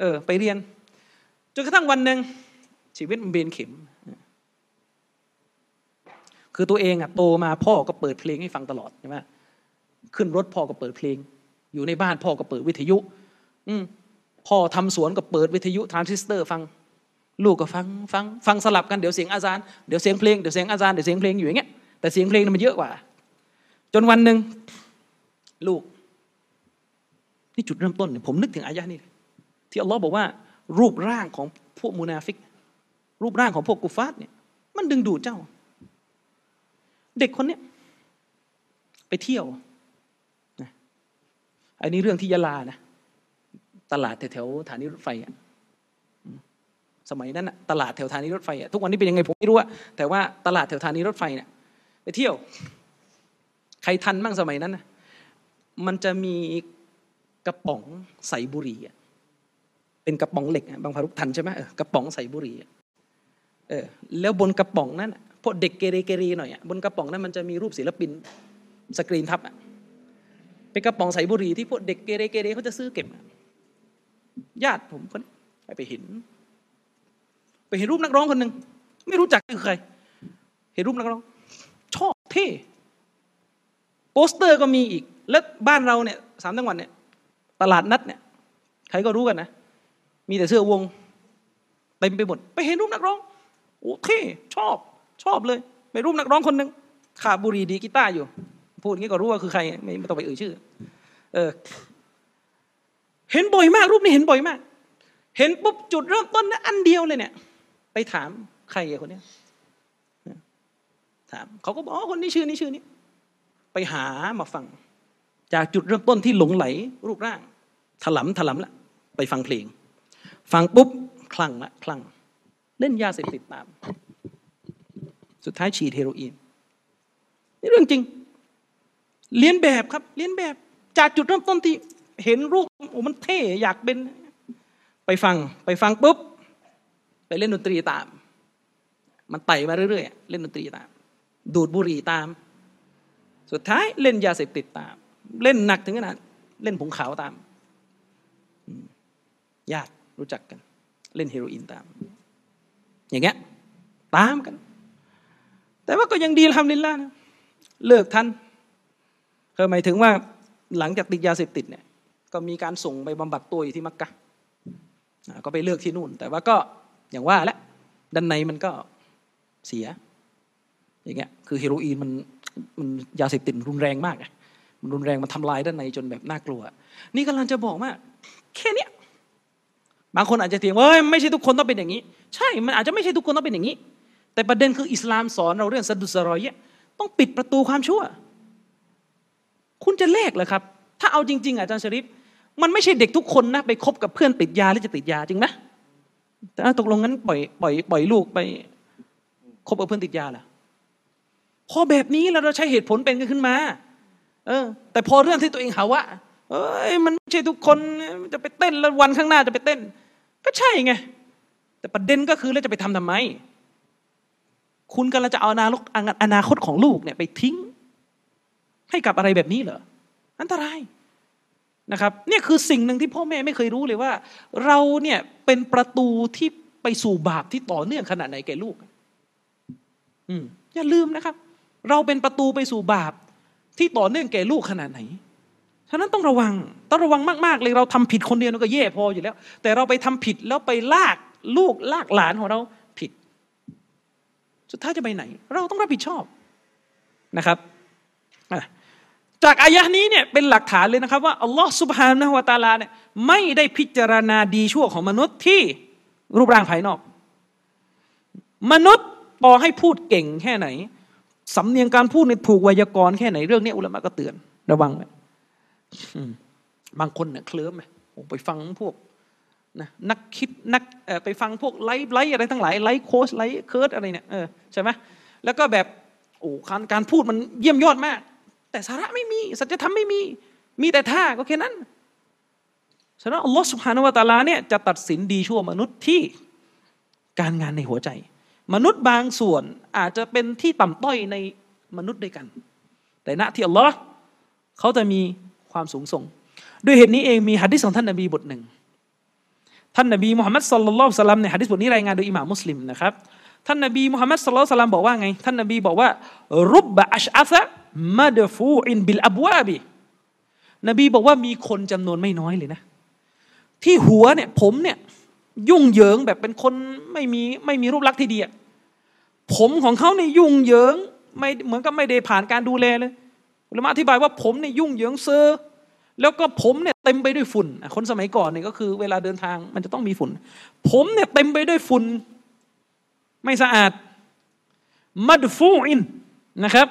เออไปเรียน จนกระทั่งวันหนึ่งชีวิตมันเบนเข็ม คือตัวเองอะโตมาพ่อก็เปิดเพลงให้ฟังตลอดใช่ไหมขึ้นรถพ่อก็เปิดเพลง อยู่ในบ้านพ่อก็เปิดวิทยุ อืมพ่อทำสวนก็เปิดวิทยุทรานซิสเตอร์ฟัง ลูกก็ฟังฟังฟังสลับกันเดี๋ยวเสียงอาจารย์เดี๋ยวเสียงเพลงเดี๋ยวเสียงอาจารย์เดี๋ยวเสียงเพลงอยู่อย่างเงี้ยแต่เสียงเพลงมันเยอะกว่า จนวันหนึ่งลูก นี่จุดเริ่มต้นเนี่ยผมนึกถึงอายะฮ์นี้ ที่อัลลอฮ์บอกว่า รูปร่างของพวกมูนาฟิก รูปร่างของพวกกุฟาร์เนี่ยมันดึงดูดเจ้า เด็กคนเนี้ยไปเที่ยวนะอันนี้เรื่องที่ยะลานะตลาดแถวๆฐานีรถไฟอะสมัยนั้นอะตลาดแถวฐานีรถไฟอะทุกวันนี้เป็นยังไงผมไม่รู้อะแต่ว่าตลาดแถวฐานีรถไฟเนี่ยไปเที่ยว ใครทันบ้างสมัยนั้นนะมันจะมีกระป๋องใส่บุหรี่อะ เป็นกระป๋องเหล็กอะบางพารุกทันใช่ไหมกระป๋องใส่บุหรี่เออแล้วบนกระป๋องนั้นพวกเด็กเกเรเกเรหน่อยบนกระป๋องนั้นมันจะมีรูปศิลปินสกรีนทับเป็นกระป๋องใส่บุหรี่ที่พวกเด็กเกเรเกเรเขาจะซื้อเก็บญาติผมคนไปเห็น ไปเห็นรูปนักร้องคนหนึ่งไม่รู้จักคือใคร เห็นรูปนักร้อง ชอบเท่โปสเตอร์ก็มีอีก แล้วบ้านเราเนี่ยสามจังหวัดเนี่ย ตลาดนัดเนี่ย ใครก็รู้กันนะ มีแต่เสื้อวงเต็มไปหมด ไปเห็นรูปนักร้องโอ้เท่ชอบ ชอบเลย ไปรูปนักร้องคนหนึ่งขาบุรีดีกีตาร์อยู่ พูดงี้ก็รู้ว่าคือใครไม่ต้องไปเอ่ยชื่อ เออ เห็นบ่อยมาก รูปนี้เห็นบ่อยมาก เห็นปุ๊บจุดเริ่มต้นนะอันเดียวเลยเนี่ย ไปถามใครคนเนี้ยถามเขาก็บอกอ๋อคนนี้ชื่อนี้ชื่อนี้ ไปหามาฟัง จากจุดเริ่มต้นที่หลงไหลรูปร่าง ถลำถลำละไปฟังเพลง ฟังปุ๊บคลั่งละคลั่ง เล่นยาเสพติดตาม สุดท้ายฉีดเฮโรอีนนี่เรื่องจริง เลียนแบบครับ เลียนแบบ จากจุดเริ่มต้นที่เห็นรูปโอ้มันเท่อยากเป็น ไปฟัง ไปฟังปุ๊บ ไปเล่นดนตรีตาม มันไต่มาเรื่อยๆ เล่นดนตรีตาม ดูดบุหรี่ตาม สุดท้ายเล่นยาเสพติดตาม เล่นหนักถึงขนาดเล่นผงขาวตามญาติ รู้จักกัน เล่นเฮโรอีนตาม อย่างเงี้ยตามกัน แต่ว่าก็ยังดีทำลินล่านะเลิกทันคือหมายถึงว่าหลังจากติดยาเสพติดเนี่ยก็มีการส่งไปบำบัดตัวอยู่ที่มักกะก็ไปเลือกที่นู่น แต่ว่าก็อย่างว่าแหละด้านในมันก็เสีย อย่างเงี้ยคือเฮโรอีนมันมันยาเสพติดรุนแรงมากมันรุนแรงมันทำลายด้านในจนแบบน่ากลัว นี่กำลังจะบอกว่า แค่เนี้ย บางคนอาจจะเถียงว่าไม่ใช่ทุกคนต้องเป็นอย่างนี้ ใช่ มันอาจจะไม่ใช่ทุกคนต้องเป็นอย่างนี้ แต่ประเด็นคืออิสลามสอนเราเรื่องสะดุดสรอยเนี่ยต้องปิดประตูความชั่ว คุณจะเลกเหรอครับ ถ้าเอาจริง ๆ อาจารย์ชริปมันไม่ใช่เด็กทุกคนนะไปคบกับเพื่อนติดยาแล้วจะติดยาจริงไหมแต่ตกลงงั้นปล่อยปล่อยปล่อยลูกไปคบกับเพื่อนติดยาล่ะพอแบบนี้แล้วเราใช้เหตุผลเป็นกันขึ้นมา เออ แต่พอเรื่องที่ตัวเองหาว่าเอ้ยมันไม่ใช่ทุกคนจะไปเต้นแล้ววันข้างหน้าจะไปเต้น ก็ใช่ไง แต่ประเด็นก็คือแล้วจะไปทำทำไม คุณกำลังจะเอาอนาคตอนาคตของลูกเนี่ยไปทิ้ง ให้กับอะไรแบบนี้เหรอ อันตรายนะครับเนี่ยคือสิ่งหนึ่งที่พ่อแม่ไม่เคยรู้เลยว่า เราเนี่ยเป็นประตูที่ไปสู่บาปที่ต่อเนื่องขนาดไหนแก่ลูก อืมอย่าลืมนะครับ เราเป็นประตูไปสู่บาปที่ต่อเนื่องแก่ลูกขนาดไหน ฉะนั้นต้องระวังต้องระวังมากๆเลยเราทำผิดคนเดียวก็แย่พออยู่แล้ว แต่เราไปทำผิดแล้วไปลากลูกลากหลานของเราผิด สุดท้ายจะไปไหน เราต้องรับผิดชอบนะครับจากอายะนี้เนี่ยเป็นหลักฐานเลยนะครับว่าอัลลอฮ์สุบฮานะฮวาตาลาเนี่ยไม่ได้พิจารณาดีชั่วของมนุษย์ที่รูปร่างภายนอก มนุษย์ต่อให้พูดเก่งแค่ไหน สำเนียงการพูดในถูกไวยากรณ์แค่ไหนเรื่องนี้อุลามะก็เตือน ระวังไหม บางคนเนี่ยเคลิ้มไหมไปฟังพวกนะนักคิดนักไปฟังพวก life life อะไรทั้งหลาย life coach life เคิร์ดอะไรเนี่ยเออใช่ไหมแล้วก็แบบโอ้การการพูดมันเยี่ยมยอดมาก แต่สาระไม่มีสัจธรรมไม่มี มีแต่ท่าก็แค่นั้นฉะนั้นอัลลอฮฺ سبحانه وتعالى เนี่ยจะตัดสินดีชั่วมนุษย์ที่การงานในหัวใจ มนุษย์บางส่วนอาจจะเป็นที่ต่ำต้อยในมนุษย์ด้วยกัน แต่ณที่อัลลอฮ์เขาจะมี ความสูงส่ง ด้วยเหตุนี้เองมีฮะดิษของท่านนบีบทหนึ่ง ท่านนบีมุฮัมมัดสุลลัลสลัมในฮะดิษบทนี้รายงานโดยอิหม่ามมุสลิมนะครับท่านนบีมุฮัมมัดสุลลัลสลัมบอกว่าไง ท่านนบีบอกว่ารุบบะอัชอัซะมาดฟูอินบิลอับวาบีนบีบอกว่ามีคนจำนวนไม่น้อยเลยนะ ที่หัวเนี่ยผมเนี่ยยุ่งเหยิงแบบเป็นคนไม่มีไม่มีรูปลักษณ์ที่ดีอะผมของเขาเนี่ยยุ่งเหยิงไม่เหมือนกับไม่ได้ผ่านการดูแลเลย อุลมะอธิบายว่าผมเนี่ยยุ่งเหยิงเซอร์แล้วก็ผมเนี่ยเต็มไปด้วยฝุ่น คนสมัยก่อนเนี่ยก็คือเวลาเดินทางมันจะต้องมีฝุ่น ผมเนี่ยเต็มไปด้วยฝุ่น ไม่สะอาด مدفوع นะครับ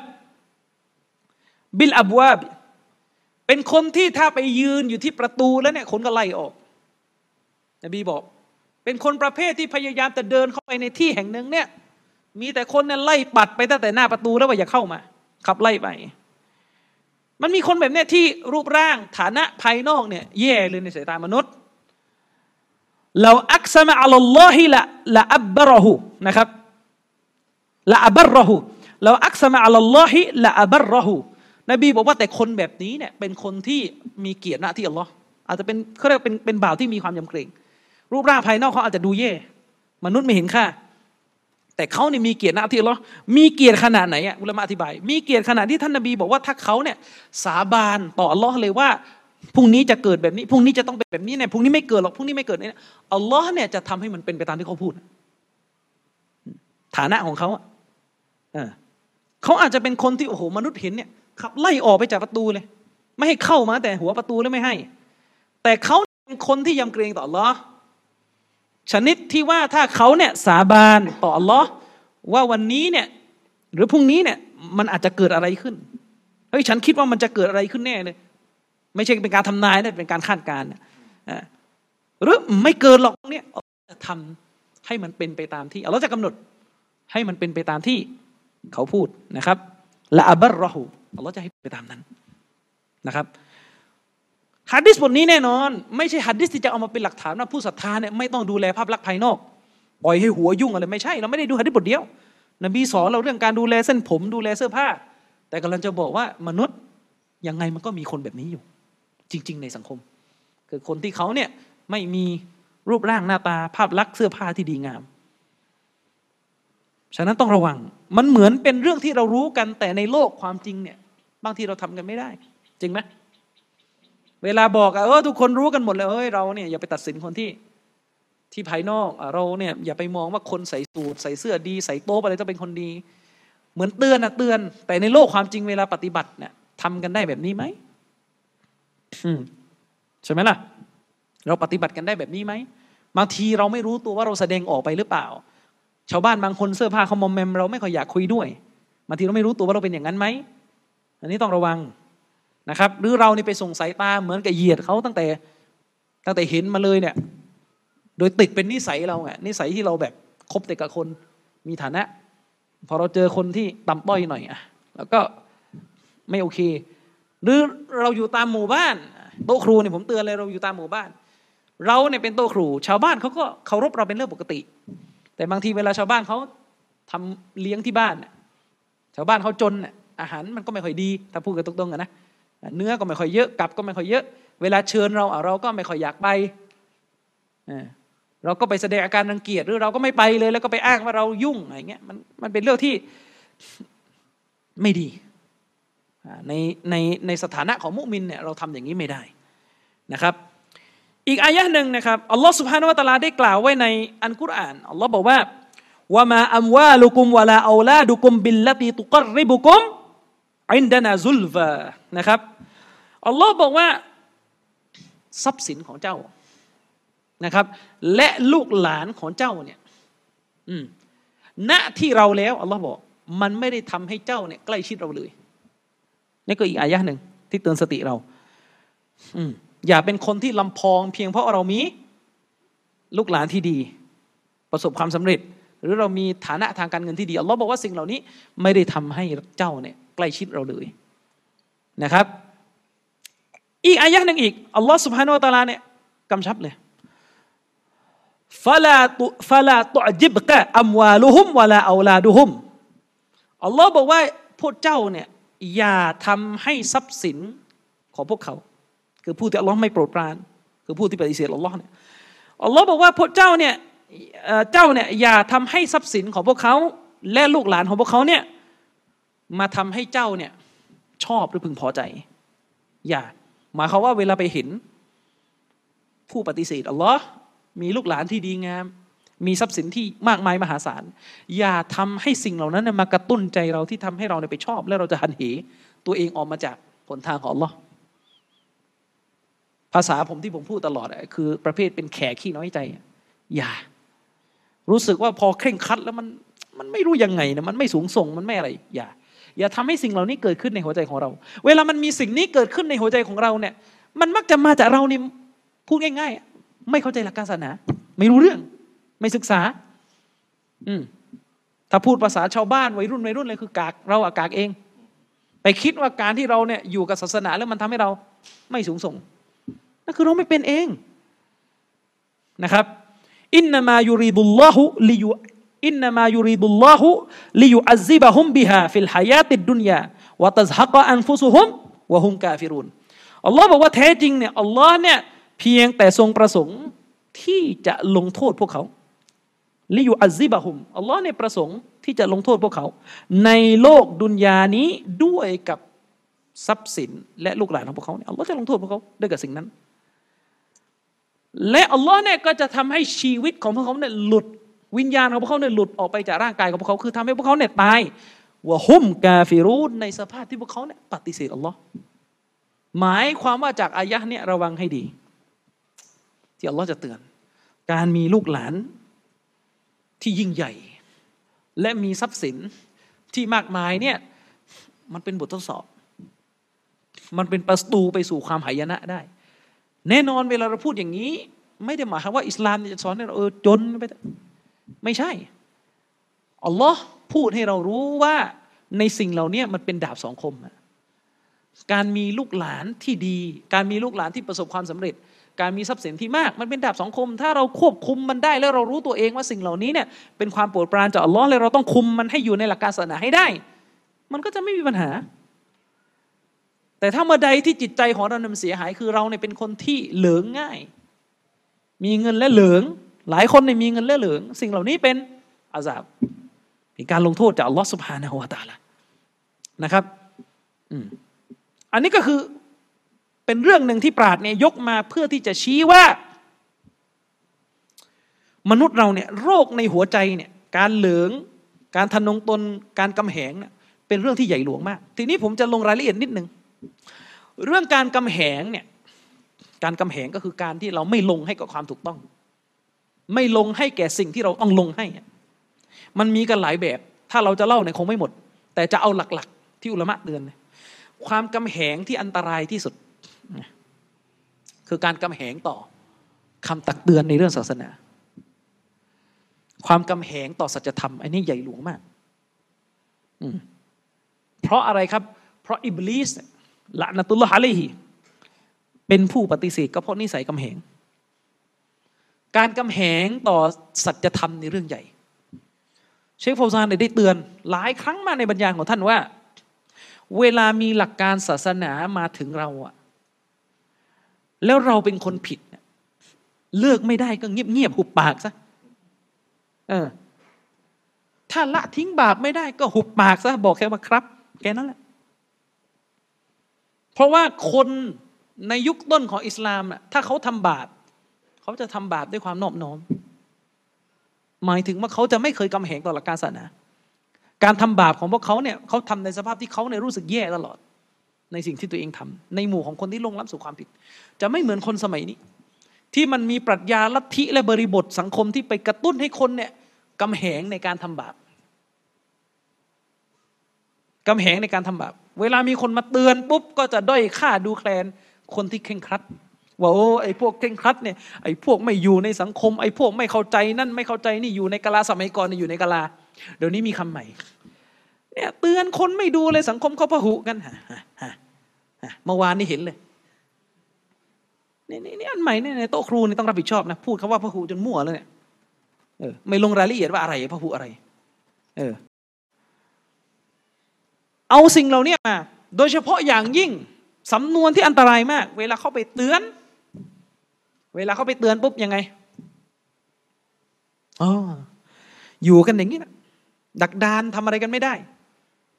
بالأبواب เป็นคนที่ถ้าไปยืนอยู่ที่ประตูแล้วเนี่ยคนก็ไล่ออก นบีบอก เป็นคนประเภทที่พยายามจะเดินเข้าไปในที่แห่งหนึ่งเนี่ย มีแต่คนเนี่ยไล่ปัดไปตั้งแต่หน้าประตูแล้วว่าอย่าเข้ามา ขับไล่ไป มันมีคนแบบเนี้ยที่รูปร่างฐานะภายนอกเนี่ยแย่เลยในสายตามนุษย์เราอักษมะอัลลอฮิละละอับบรหูนะครับละอับบรหูเราอักษมะอัลลอฮิละอับบรหูนบีบอกว่าแต่คนแบบนี้เนี่ยเป็นคนที่มีเกียรติหน้าที่อัลลอฮ์อาจจะเป็นเขาเรียกเป็นเป็นบ่าวที่มีความยำเกรง รูปร่างภายนอกเขาอาจจะดูแย่ มนุษย์ไม่เห็นค่า แต่เขาเนี่ยมีเกียรติหน้าที่อัลลอมีเกียรติขนาดไหนอะอุลามะอธิบาย มีเกียรติขนาดที่ท่านนบีบอกว่าถ้าเขาเนี่ยสาบานต่ออัลลอฮ์เลยว่าพรุ่งนี้จะเกิดแบบนี้พรุ่งนี้จะต้องเป็นแบบนี้เนี่ยพรุ่งนี้ไม่เกิดหรอกพรุ่งนี้ไม่เกิดเนี่ยอัลลอฮ์เนี่ยจะทำให้มันเป็นไปตามที่เขาพูด ฐานะของเขาอะเขาอาจจะเป็นคนที่โอ้โหมนุษย์เห็นเนี่ยขับไล่ออกไปจากประตูเลย ไม่ให้เข้ามาแต่หัวประตูแล้วไม่ให้ แต่เขาเป็นคนที่ยำเกรงต่อ Allah ชนิดที่ว่าถ้าเขาเนี่ยสาบานต่อ Allah ว่าวันนี้เนี่ยหรือพรุ่งนี้เนี่ยมันอาจจะเกิดอะไรขึ้นเฮ้ยฉันคิดว่ามันจะเกิดอะไรขึ้นแน่เลยไม่ใช่เป็นการทำนายนะเป็นการคาดการณ์หรือไม่เกินหรอกเนี่ยจะทำให้มันเป็นไปตามที่เราจะกำหนดให้มันเป็นไปตามที่เขาพูดนะครับละอับรอหูอัลลอฮ์จะให้ไปตามนั้นนะครับ ฮัดดิสบทนี้แน่นอน ไม่ใช่ฮัดดิสที่จะเอามาเป็นหลักฐานว่าผู้ศรัทธาเนี่ยไม่ต้องดูแลภาพลักษณ์ภายนอกปล่อยให้หัวยุ่งอะไรไม่ใช่เราไม่ได้ดูฮัดดิสบทเดียวนบีสอนเราเรื่องการดูแลเส้นผมดูแลเสื้อผ้า แต่กำลังจะบอกว่ามนุษย์ยังไงมันก็มีคนแบบนี้อยู่ จริง ๆ ในสังคม คือคนที่เขาเนี่ยไม่มีรูปร่างหน้าตาภาพลักษณ์เสื้อผ้าที่ดีงามฉะนั้นต้องระวัง มันเหมือนเป็นเรื่องที่เรารู้กันแต่ในโลกความจริงเนี่ยบางทีเราทำกันไม่ได้ จริงไหม เวลาบอกอะเออทุกคนรู้กันหมดเลยเฮ้ยเราเนี่ยอย่าไปตัดสินคนที่ที่ภายนอกเราเนี่ยอย่าไปมองว่าคนใส่สูทใส่เสื้อดี ใส่โต๊ะอะไรต้องเป็นคนดี เหมือนเตือนอะเตือน แต่ในโลกความจริงเวลาปฏิบัติเนี่ยทำกันได้แบบนี้ไหมใช่ไหมล่ะ เราปฏิบัติกันได้แบบนี้ไหมบางทีเราไม่รู้ตัวว่าเราแสดงออกไปหรือเปล่า ชาวบ้านบางคนเสื้อผ้าเขามอมแมมเราไม่ค่อยอยากคุยด้วยบางทีเราไม่รู้ตัวว่าเราเป็นอย่างนั้นไหมอันนี้ต้องระวัง นะครับหรือเรานี่ไปส่งสายตาเหมือนกับเหยียดเขาตั้งแต่ตั้งแต่เห็นมาเลยเนี่ย โดยติดเป็นนิสัยเราไงนิสัยที่เราแบบคบแต่กับคนมีฐานะ พอเราเจอคนที่ต่ำต้อยหน่อยอะแล้วก็ไม่โอเค หรือเราอยู่ตามหมู่บ้าน โต๊ะครูเนี่ยผมเตือนเลยเราอยู่ตามหมู่บ้าน เราเนี่ยเป็นโต๊ะครู ชาวบ้านเขาก็เคารพเราเป็นเรื่องปกติ แต่บางทีเวลาชาวบ้านเขาทำเลี้ยงที่บ้าน ชาวบ้านเขาจนอาหารมันก็ไม่ค่อยดี ถ้าพูดกันตรงๆนะ เนื้อก็ไม่ค่อยเยอะกลับก็ไม่ค่อยเยอะ เวลาเชิญเราเราก็ไม่ค่อยอยากไปเราก็ไปแสดงอาการรังเกียจหรือเราก็ไม่ไปเลย แล้วก็ไปอ้างว่าเรายุ่งอะไรเงี้ยมันมันเป็นเรื่องที่ไม่ดีในในในสถานะของมุมินเนี่ยเราทำอย่างนี้ไม่ได้นะครับ อีกอายะหนึ่งนะครับอัลลอฮ์สุบฮานวะตาลาได้กล่าวไว้ในอันกุรอานอัลลอฮ์บอกว่าว่ามาอัมวาลุกุมวะลาอูลาดุกุมบิลลตีตุกริบุกุม อินดานาซุลฟานะครับอัลลอฮ์บอกว่าทรัพย์สินของเจ้านะครับ และลูกหลานของเจ้าเนี่ยณที่เราแล้วอัลลอฮ์บอก มันไม่ได้ทำให้เจ้าเนี่ยใกล้ชิดเราเลยนี่ก็อีกอายะหนึ่งที่เตือนสติเรา อืมอย่าเป็นคนที่ลำพองเพียงเพราะเรามี ลูกหลานที่ดี ประสบความสำเร็จ หรือเรามีฐานะทางการเงินที่ดีอัลลอฮ์บอกว่าสิ่งเหล่านี้ ไม่ได้ทำให้เจ้าเนี่ย ใกล้ชิดเราเลยนะครับ อีกอายะหนึ่งอีกอัลลอฮ์สุบฮานาอัลตาลาเนี่ยกำชับเลยฟาลาตุฟาลาตุจิบกะอัมวาลุฮุมวะลาอูลาดุฮุมอัลลอฮ์บอกว่าพวกเจ้าเนี่ยอย่าทำให้ทรัพย์สินของพวกเขา คือผู้ที่อัลลอฮ์ไม่โปรดปราน คือผู้ที่ปฏิเสธอัลลอฮ์เนี่ยอัลลอฮ์บอกว่าพวกเจ้าเนี่ยเจ้าเนี่ยอย่าทำให้ทรัพย์สินของพวกเขา และลูกหลานของพวกเขาเนี่ย มาทำให้เจ้าเนี่ยชอบหรือพึงพอใจ อย่า หมายความว่าเวลาไปเห็น ผู้ปฏิเสธอัลลอฮ์มีลูกหลานที่ดีงาม มีทรัพย์สินที่มากมายมหาศาล อย่าทำให้สิ่งเหล่านั้นมากระตุ้นใจเราที่ทำให้เราไปชอบ แล้วเราจะหันเหตัวเองออกมาจากหนทางของอัลลอฮ์ภาษาผมที่ผมพูดตลอดคือประเภทเป็นแขกขี้น้อยใจ อย่า รู้สึกว่าพอเคร่งคัดแล้วมันมันไม่รู้ยังไงนะมันไม่สูงส่งมันไม่อะไร อย่า อย่าทำให้สิ่งเหล่านี้เกิดขึ้นในหัวใจของเรา เวลามันมีสิ่งนี้เกิดขึ้นในหัวใจของเราเนี่ย มันมักจะมาจากเรานี่พูดง่าย ๆ ไม่เข้าใจหลักการศาสนา ไม่รู้เรื่อง ไม่ศึกษา อืมถ้าพูดภาษาชาวบ้านวัยรุ่นวัยรุ่นเลยคือกากเราอากากเอง ไปคิดว่าการที่เราเนี่ยอยู่กับศาสนาแล้วมันทำให้เราไม่สูงส่งนั่นคือเราไม่เป็นเองนะครับ อินนามายูริดุลลอฮุلي إنما يريد الله ليعذبهم بها في الحياة الدنيا وتزهق أنفسهم وهم كافرونอัลลอฮ์บอกว่าแท้จริงเนี่ยอัลลอฮ์เนี่ยเพียงแต่ทรงประสงค์ที่จะลงโทษพวกเขาليعذبهمอัลลอฮ์เนี่ยประสงค์ที่จะลงโทษพวกเขา ในโลกดุนยานี้ด้วยกับทรัพย์สินและลูกหลานของพวกเขาเนี่ยอัลลอฮ์จะลงโทษพวกเขาด้วยกับสิ่งนั้น และอัลลอฮ์เนี่ยก็จะทำให้ชีวิตของพวกเขาเนี่ยหลุด วิญญาณของพวกเขาเนี่ยหลุดออกไปจากร่างกายของพวกเขาคือทำให้พวกเขาเนี่ยตายว่าหุ่มกาฟิรูนในสภาพที่พวกเขาเนี่ยปฏิเสธอัลลอฮ์หมายความว่าจากอายะห์เนี่ยระวังให้ดี ที่อัลลอฮ์จะเตือน การมีลูกหลานที่ยิ่งใหญ่ และมีทรัพย์สินที่มากมายเนี่ยมันเป็นบททดสอบ มันเป็นประตูไปสู่ความหายนะได้ แน่นอนเวลาเราพูดอย่างนี้ ไม่ได้หมายความว่าอิสลามจะสอนให้เราเออจนไป ไม่ใช่อัลลอฮ์พูดให้เรารู้ว่าในสิ่งเหล่านี้มันเป็นดาบสองคม การมีลูกหลานที่ดี การมีลูกหลานที่ประสบความสำเร็จ การมีทรัพย์สินที่มาก มันเป็นดาบสองคม ถ้าเราควบคุมมันได้แล้วเรารู้ตัวเองว่าสิ่งเหล่านี้เนี่ยเป็นความโปรดปรานจากอัลลอฮ์เลยเราต้องคุมมันให้อยู่ในหลักการศาสนาให้ได้ มันก็จะไม่มีปัญหา แต่ถ้าเมื่อใดที่จิตใจของเราเนี่ยมันเสียหาย คือเราเนี่ยเป็นคนที่เหลืองง่าย มีเงินและเหลือง หลายคนเนี่ยมีเงินและเหลือง สิ่งเหล่านี้เป็นอาซาบเป็นการลงโทษจากอัลลอฮฺสุบฮานะฮวาตาละนะครับอืมอันนี้ก็คือเป็นเรื่องหนึ่งที่ปราดเนี่ยยกมาเพื่อที่จะชี้ว่า มนุษย์เราเนี่ยโรคในหัวใจเนี่ยการเหลือง การทนงตนการกำแหงเนี่ยเป็นเรื่องที่ใหญ่หลวงมาก ทีนี้ผมจะลงรายละเอียดนิดนึงเรื่องการกำแหงเนี่ยการกำแหงก็คือการที่เราไม่ลงให้กับความถูกต้อง ไม่ลงให้แก่สิ่งที่เราต้องลงให้ มันมีกันหลายแบบ ถ้าเราจะเล่าเนี่ยคงไม่หมด แต่จะเอาหลักๆ ที่อุลมะเตือน ความกำแหงที่อันตรายที่สุด คือการกำแหงต่อคำตักเตือนในเรื่องศาสนา ความกำแหงต่อสัจธรรมอันนี้ใหญ่หลวงมากเพราะอะไรครับ เพราะอิบลิสละนตุลลอฮ์อะลัยฮิเป็นผู้ปฏิเสธก็เพราะนิสัยกำแหง การกำแหงต่อสัจธรรมในเรื่องใหญ่ เชคฟาซานได้เตือนหลายครั้งมาในบรรยายของท่านว่า เวลามีหลักการศาสนามาถึงเราอะแล้วเราเป็นคนผิดเลิกไม่ได้ก็เงียบเงียบหุบปากซะเออ ถ้าละทิ้งบาปไม่ได้ก็หุบปากซะบอกแค่ว่าครับ แค่นั้นแหละ เพราะว่าคนในยุคต้นของอิสลามอะถ้าเขาทำบาป เขาจะทำบาปด้วยความนอบน้อม หมายถึงว่าเขาจะไม่เคยกำแหงต่อหลักการศาสนา การทำบาปของพวกเขาเนี่ยเขาทำในสภาพที่เขาเนี่ยรู้สึกแย่ตลอด ในสิ่งที่ตัวเองทำในหมู่ของคนที่ลงล้ำสู่ความผิด จะไม่เหมือนคนสมัยนี้ ที่มันมีปรัชญาลัทธิและบริบทสังคมที่ไปกระตุ้นให้คนเนี่ยกำแหงในการทำบาปกำแหงในการทำบาป เวลามีคนมาเตือนปุ๊บก็จะด้อยค่าดูแคลนคนที่เคร่งครัด ว่าโอ้ไอ้พวกเคร่งครัดเนี่ยไอ้พวกไม่อยู่ในสังคม ไอ้พวกไม่เข้าใจนั่นไม่เข้าใจนี่อยู่ในกาลาสมัยก่อนอยู่ในกาลา เดี๋ยวนี้มีคำใหม่เนี่ยเตือนคนไม่ดูเลยสังคมเขาพหุกันฮะเมื่อวานนี้เห็นเลยนี่นี่อันใหม่เนี่ยในโต๊ะครูนี่ต้องรับผิดชอบนะพูดคำว่าพหุจนมั่วเลยเนี่ยเออไม่ลงรายละเอียดว่าอะไรพหุอะไร เออ เอาสิ่งเหล่านี้มา โดยเฉพาะอย่างยิ่งสำนวนที่อันตรายมาก เวลาเข้าไปเตือน เวลาเขาไปเตือนปุ๊บยังไงอ๋ออยู่กันอย่างนี้นะดักดานทำอะไรกันไม่ได้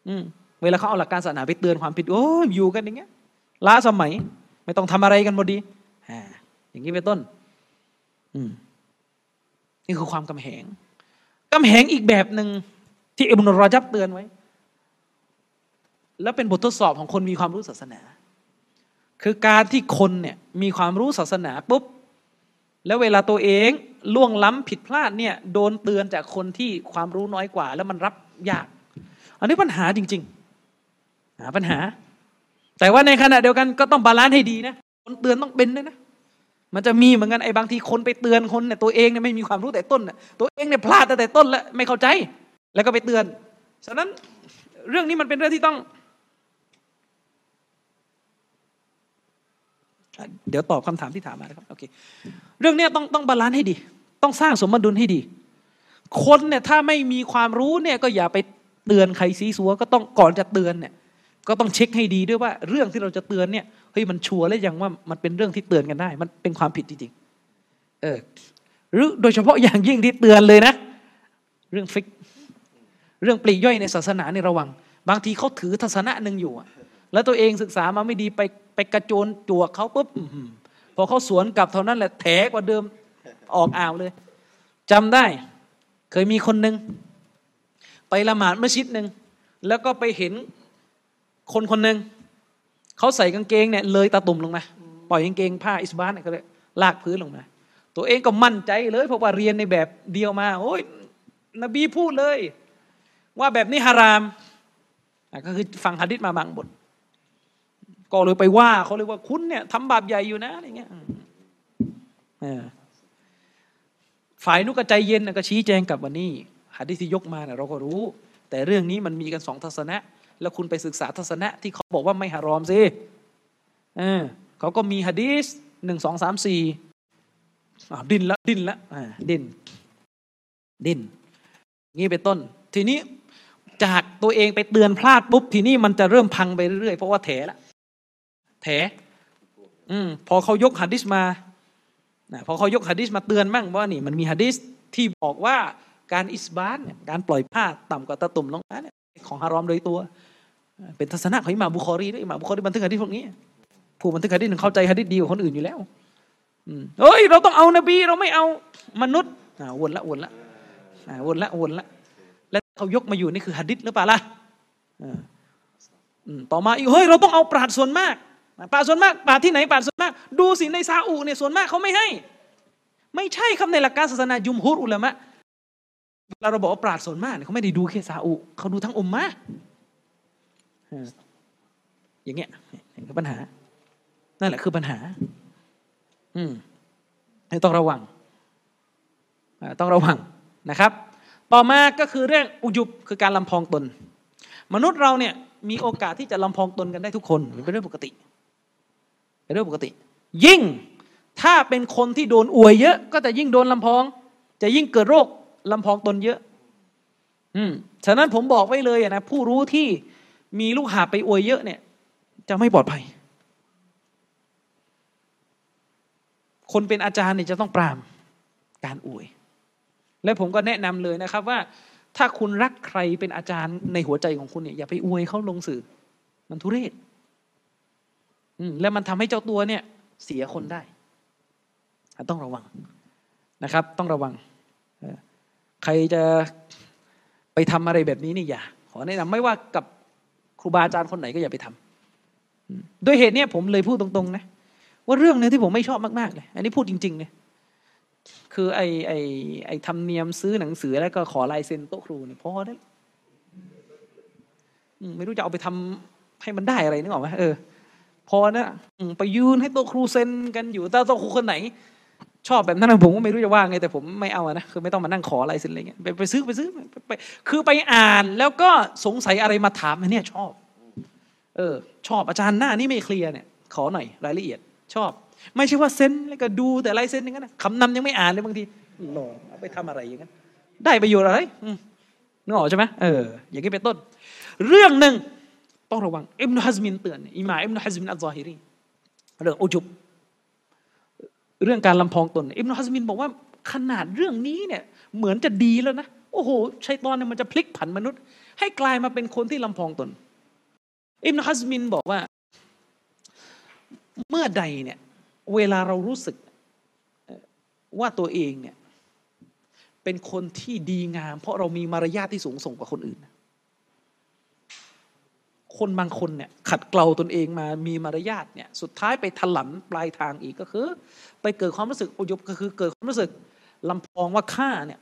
อืเวลาเขาเอาหลักการศาสนาไปเตือนความผิดโอ้อยู่กันอย่างเงี้ยล้าสมัย ไม่ต้องทำอะไรกันพอดีอ่าอย่างนี้เป็นต้น อืมนี่คือความกำแหงกำแหงอีกแบบหนึ่งที่อิบนุรอจับเตือนไว้ แล้วเป็นบททดสอบของคนมีความรู้ศาสนา คือการที่คนเนี่ยมีความรู้ศาสนาปุ๊บ แล้วเวลาตัวเองล่วงล้ำผิดพลาดเนี่ยโดนเตือนจากคนที่ความรู้น้อยกว่า แล้วมันรับยาก อันนี้ปัญหาจริงๆหาปัญหา แต่ว่าในขณะเดียวกันก็ต้อง balance ให้ดีนะคนเตือนต้องเป็นด้วยนะมันจะมีเหมือนกันไอ้บางทีคนไปเตือนคนเนี่ยตัวเองเนี่ยไม่มีความรู้แต่ต้นน่ะตัวเองเนี่ยพลาดตั้งแต่ต้นแล้วไม่เข้าใจ แล้วก็ไปเตือนฉะนั้นเรื่องนี้มันเป็นเรื่องที่ต้อง เดี๋ยวตอบคำถามที่ถามมานะครับโอเคเรื่องนี้ต้องต้อง balance ให้ดี ต้องสร้างสมดุลให้ดี คนเนี่ยถ้าไม่มีความรู้เนี่ยก็อย่าไปเตือนใครซีซัวก็ต้องก่อนจะเตือนเนี่ยก็ต้องเช็คให้ดีด้วยว่าเรื่องที่เราจะเตือนเนี่ยเฮ้ยมัน sure แล้วยังว่ามันเป็นเรื่องที่เตือนกันได้ มันเป็นความผิดจริงๆเออหรือโดยเฉพาะอย่างยิ่งที่เตือนเลยนะ เรื่องฟิกฮ์ เรื่องปลีกย่อยในศาสนาให้ระวัง บางทีเขาถือทัศนะหนึ่งอยู่อะ แล้วตัวเองศึกษามาไม่ดีไปไปกระโจนจวกเขาปุ๊บพอเขาสวนกลับเท่านั้นแหละแถกว่าเดิมออกอ่าวเลยจำได้ เคยมีคนหนึ่งไปละหมาดมัสยิดหนึ่งแล้วก็ไปเห็นคนคนหนึ่งเขาใส่กางเกงเนี่ยเลยตาตุ่มลงมาปล่อยกางเกงผ้าอิสบานเนี่ยก็เลยลากพื้นลงมา ตัวเองก็มั่นใจเลย เพราะว่าเรียนในแบบเดียวมา โอ้ย นบีพูดเลย ว่าแบบนี้ฮารามก็คือฟังฮะดิษมาบางบท ก็เลยไปว่าเขาเลยว่าคุณเนี่ยทำบาปใหญ่อยู่นะอะไรเงี้ยฝ่ายนุกใจเย็นก็ชี้แจงกลับวันนี้หะดิษที่ยกมาเนี่ยเราก็รู้ แต่เรื่องนี้มันมีกันสองทัศนะ แล้วคุณไปศึกษาทัศนะ ที่เขาบอกว่าไม่ฮารอมสิเออเขาก็มีหะดีษหนึ่งสองสามสี่ดินละดินละดิน ดินงี้เป็นต้น ทีนี้จากตัวเองไปเตือนพลาดปุ๊บทีนี้มันจะเริ่มพังไปเรื่อยเพราะว่าแถละ แถอืมพอเขายกหะดิษมานะพอเขายกหะดิษมาเตือนมั่งว่านี่มันมีหะดิษที่บอกว่าการอิสบานเนี่ยการปล่อยผ้าต่ำกว่าตะตุ่มลงมาเนี่ยของฮารอมโดยตัว เป็นทัศนะของอิหม่าบุคอรีด้วยอิหม่าบุคอรีบันทึกหะดิษพวกนี้ ผู้บันทึกหะดิษเข้าใจหะดิษดีกว่าคนอื่นอยู่แล้วอืมเฮ้ย เราต้องเอานบีเราไม่เอามนุษย์อ่าวนละวนละอ่าวนละวนละ แล้วเขายกมาอยู่นี่คือหะดิษหรือเปล่าล่ะอ่าอืมต่อมาอีกเฮ้ยเราต้องเอาปราดส่วนมาก ปราส่วนมากปราที่ไหนปราส่วนมาก ดูสิในซาอุเนี่ยส่วนมากเขาไม่ให้ ไม่ใช่ครับในหลักการศาสนายุมฮุรอุลามะเวลาเราบอกว่าปราดส่วนมากเนี่ยเขาไม่ได้ดูแค่ซาอุเขาดูทั้งอุมมะอย่างเงี้ยคือปัญหา นั่นแหละคือปัญหา อืมต้องระวังต้องระวังนะครับ ต่อมาก็คือเรื่องอุยุบคือการลำพองตน มนุษย์เราเนี่ยมีโอกาสที่จะลำพองตนกันได้ทุกคนเป็นเรื่องปกติ เป็นเรื่องปกติ ยิ่งถ้าเป็นคนที่โดนอวยเยอะ ก็จะยิ่งโดนลำพอง จะยิ่งเกิดโรคลำพองตนเยอะ อืมฉะนั้นผมบอกไว้เลยนะผู้รู้ที่มีลูกหาไปอวยเยอะเนี่ย จะไม่ปลอดภัย คนเป็นอาจารย์เนี่ยจะต้องปรามการอวย และผมก็แนะนำเลยนะครับว่า ถ้าคุณรักใครเป็นอาจารย์ในหัวใจของคุณเนี่ยอย่าไปอวยเขาลงสื่อ มันทุเรศ แล้วมันทำให้เจ้าตัวเนี่ยเสียคนได้ ต้องระวังนะครับ ต้องระวัง ใครจะไปทำอะไรแบบนี้นี่อย่า ขอแนะนำไม่ว่ากับครูบาอาจารย์คนไหนก็อย่าไปทำด้วยเหตุเนี้ยผมเลยพูดตรงๆนะว่าเรื่องนึงที่ผมไม่ชอบมากๆเลย อันนี้พูดจริงๆเลยคือไอ้ไอ้ไอ้ธรรมเนียมซื้อหนังสือแล้วก็ขอลายเซ็นโต๊ะครูเนี่ยพอได้ไม่รู้จะเอาไปทำให้มันได้อะไรนึกออกไหมเออ พอนะไปยืนให้โต๊ะครูเซ็นกันอยู่แต่โต๊ะครูคนไหน ชอบแบบนั้นผมก็ไม่รู้จะว่าไงแต่ผมไม่เอานะคือไม่ต้องมานั่งขออะไรเซ็นอะไรเงี้ยไปไปซื้อไปซื้อไปคือไปอ่านแล้วก็สงสัยอะไรมาถามอันนี้ชอบ เออ ชอบอาจารย์หน้านี่ไม่เคลียร์เนี่ย ขอหน่อยรายละเอียด ชอบ ไม่ใช่ว่าเซ็นแล้วก็ดูแต่ลายเซ็นอย่างนั้นคำนำยังไม่อ่านเลยบางทีหลอเอาไปทำอะไรอย่างนั้นได้ประโยชน์อะไรนึกออกใช่ไหมเออ อย่างนี้เป็นต้น เรื่องหนึ่ง ต้องระวังอิบนุฮัซมินเตือนอิมาอิบนุฮัซมินอัลซอฮิรีเรื่องอุจุบ เรื่องการลำพองตนอิบนุฮัซมินบอกว่าขนาดเรื่องนี้เนี่ยเหมือนจะดีแล้วนะ โอ้โหชัยตอนเนี่ยมันจะพลิกผันมนุษย์ ให้กลายมาเป็นคนที่ลำพองตนอิบนุฮัซมินบอกว่า เมื่อใดเนี่ยเวลาเรารู้สึกว่าตัวเองเนี่ยเป็นคนที่ดีงาม เพราะเรามีมารยาทที่สูงส่งกว่าคนอื่น คนบางคนเนี่ยขัดเกลาตนเองมามีมารยาทเนี่ยสุดท้ายไปถลันปลายทางอีกก็คือ ไปเกิดความรู้สึกอุยบก็คือเกิดความรู้สึกลำพองว่าข้าเนี่ย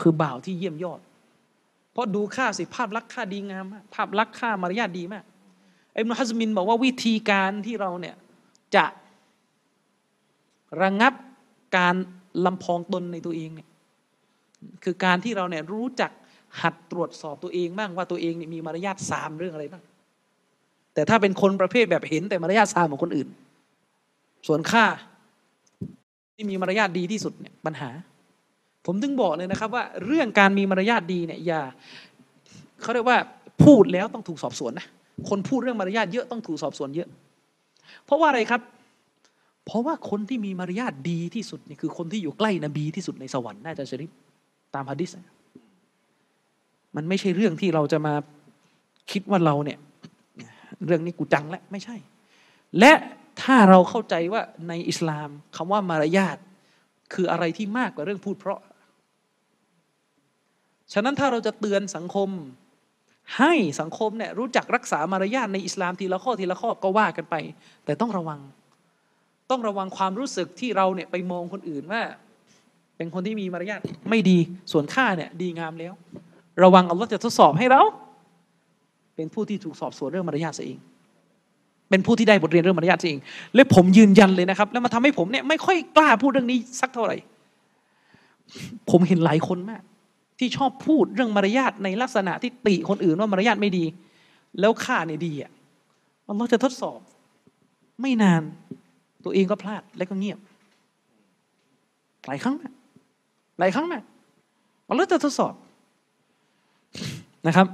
คือบ่าวที่เยี่ยมยอด เพราะดูข้าสิภาพลักษณ์ข้าดีงามมากภาพลักษณ์ข้ามารยาทดีมากอิบนุฮัซมินบอกว่าวิธีการที่เราเนี่ยจะระงับการลำพองตนในตัวเองเนี่ยคือการที่เราเนี่ยรู้จัก หัดตรวจสอบตัวเองบ้างว่าตัวเองมีมารยาทสามเรื่องอะไรบ้างแต่ถ้าเป็นคนประเภทแบบเห็นแต่มารยาทสามของคนอื่น ส่วนข้าที่มีมารยาทดีที่สุดเนี่ยปัญหา ผมถึงบอกเลยนะครับ ว่าเรื่องการมีมารยาทดีเนี่ยอย่าเขาเรียกว่าพูดแล้วต้องถูกสอบสวนนะคนพูดเรื่องมารยาทเยอะต้องถูกสอบสวนเยอะ เพราะว่าอะไรครับ เพราะว่าคนที่มีมารยาทดีที่สุดนี่คือคนที่อยู่ใกล้นบีที่สุดในสวรรค์น่าจะชริฟตามฮะดิษ มันไม่ใช่เรื่องที่เราจะมาคิดว่าเราเนี่ย เรื่องนี้กูจังแล้วไม่ใช่ และถ้าเราเข้าใจว่าในอิสลามคำว่ามารยาทคืออะไรที่มากกว่าเรื่องพูดเพราะ ฉะนั้นถ้าเราจะเตือนสังคม ให้สังคมเนี่ยรู้จักรักษามารยาทในอิสลามทีละข้อทีละข้อก็ว่ากันไป แต่ต้องระวัง ต้องระวังความรู้สึกที่เราเนี่ยไปมองคนอื่นว่า เป็นคนที่มีมารยาทไม่ดีส่วนข้าเนี่ยดีงามแล้ว ระวังอัลลอฮ์จะทดสอบให้เรา เป็นผู้ที่ถูกสอบสวนเรื่องมารยาทเองเป็นผู้ที่ได้บทเรียนเรื่องมารยาทเองและผมยืนยันเลยนะครับ แล้วมาทำให้ผมเนี่ยไม่ค่อยกล้าพูดเรื่องนี้สักเท่าไหร่ ผมเห็นหลายคนมาก ที่ชอบพูดเรื่องมารยาทในลักษณะที่ติคนอื่นว่ามารยาทไม่ดี แล้วข้าเนี่ยดีอะอัลลอฮ์จะทดสอบ ไม่นาน ตัวเองก็พลาดและก็เงียบ หลายครั้งนะหลายครั้งนะอัลลอฮ์จะทดสอบ นะครับ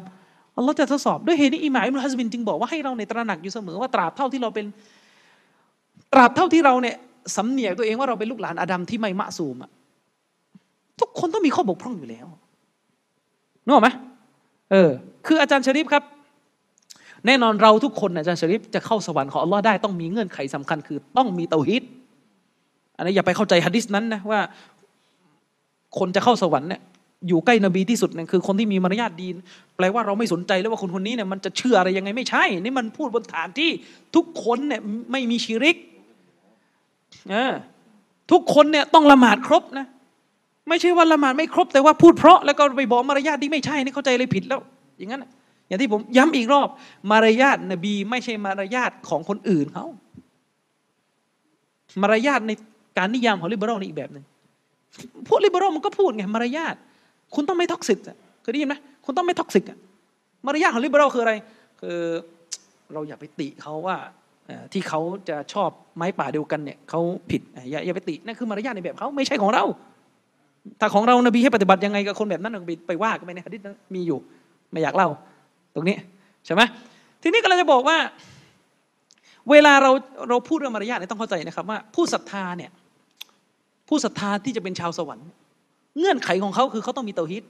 อัลลอฮ์จะทดสอบด้วยเหตุนี้อิหม่าอิบนุฮัซมินจึงบอกว่าให้เราในตระหนักอยู่เสมอว่าตราบเท่าที่เราเป็นตราบเท่าที่เราเนี่ยสำเนียกตัวเองว่าเราเป็นลูกหลานอาดัมที่ไม่มะซูมอะทุกคนต้องมีข้อบกพร่องอยู่แล้วนึกออกไหมเออ คืออาจารย์ชริฟครับ แน่นอนเราทุกคนอาจารย์ชริฟจะเข้าสวรรค์ของอัลลอฮ์ได้ต้องมีเงื่อนไขสำคัญ คือต้องมีเตาฮิดอันนี้อย่าไปเข้าใจฮะดิษนั้นนะว่า คนจะเข้าสวรรค์เนี่ย อยู่ใกล้นบีที่สุดเนี่ยคือคนที่มีมารยาทดี แปลว่าเราไม่สนใจแล้วว่าคนคนนี้เนี่ยมันจะเชื่ออะไรยังไงไม่ใช่ นี่มันพูดบนฐานที่ทุกคนเนี่ยไม่มีชิริกเออทุกคนเนี่ยต้องละหมาดครบนะ ไม่ใช่ว่าละหมาดไม่ครบ แต่ว่าพูดเพราะแล้วก็ไปบอกมารยาทที่ไม่ใช่นี่เข้าใจเลยผิดแล้ว อย่างนั้นอย่างที่ผมย้ำอีกรอบ มารยาทนบี ไม่ใช่มารยาทของคนอื่นเขามารยาทในการนิยามของ liberal นี่อีกแบบหนึ่งพวก liberal มันก็พูดไงมารยาท คุณต้องไม่ toxic เคยได้ยินไหมคุณต้องไม่ toxicมารยาทของลิเบอรัลคืออะไร คือเราอย่าไปติเขาว่าที่เขาจะชอบไม้ป่าเดียวกันเนี่ยเขาผิดอย่าอย่าไปตินั่นคือมารยาทในแบบเขาไม่ใช่ของเราถ้าของเรานบีให้ปฏิบัติยังไงกับคนแบบนั้นไปไปว่ากันไปในฮะดิษมีอยู่ ไม่อยากเล่า ตรงนี้ใช่ไหมทีนี้ก็เราจะบอกว่า เวลาเราเราพูดเรื่องมารยาทเนี่ยต้องเข้าใจนะครับว่า ผู้ศรัทธาเนี่ย ผู้ศรัทธาที่จะเป็นชาวสวรรค์ เงื่อนไขของเขาคือเขาต้องมีเตาฮีต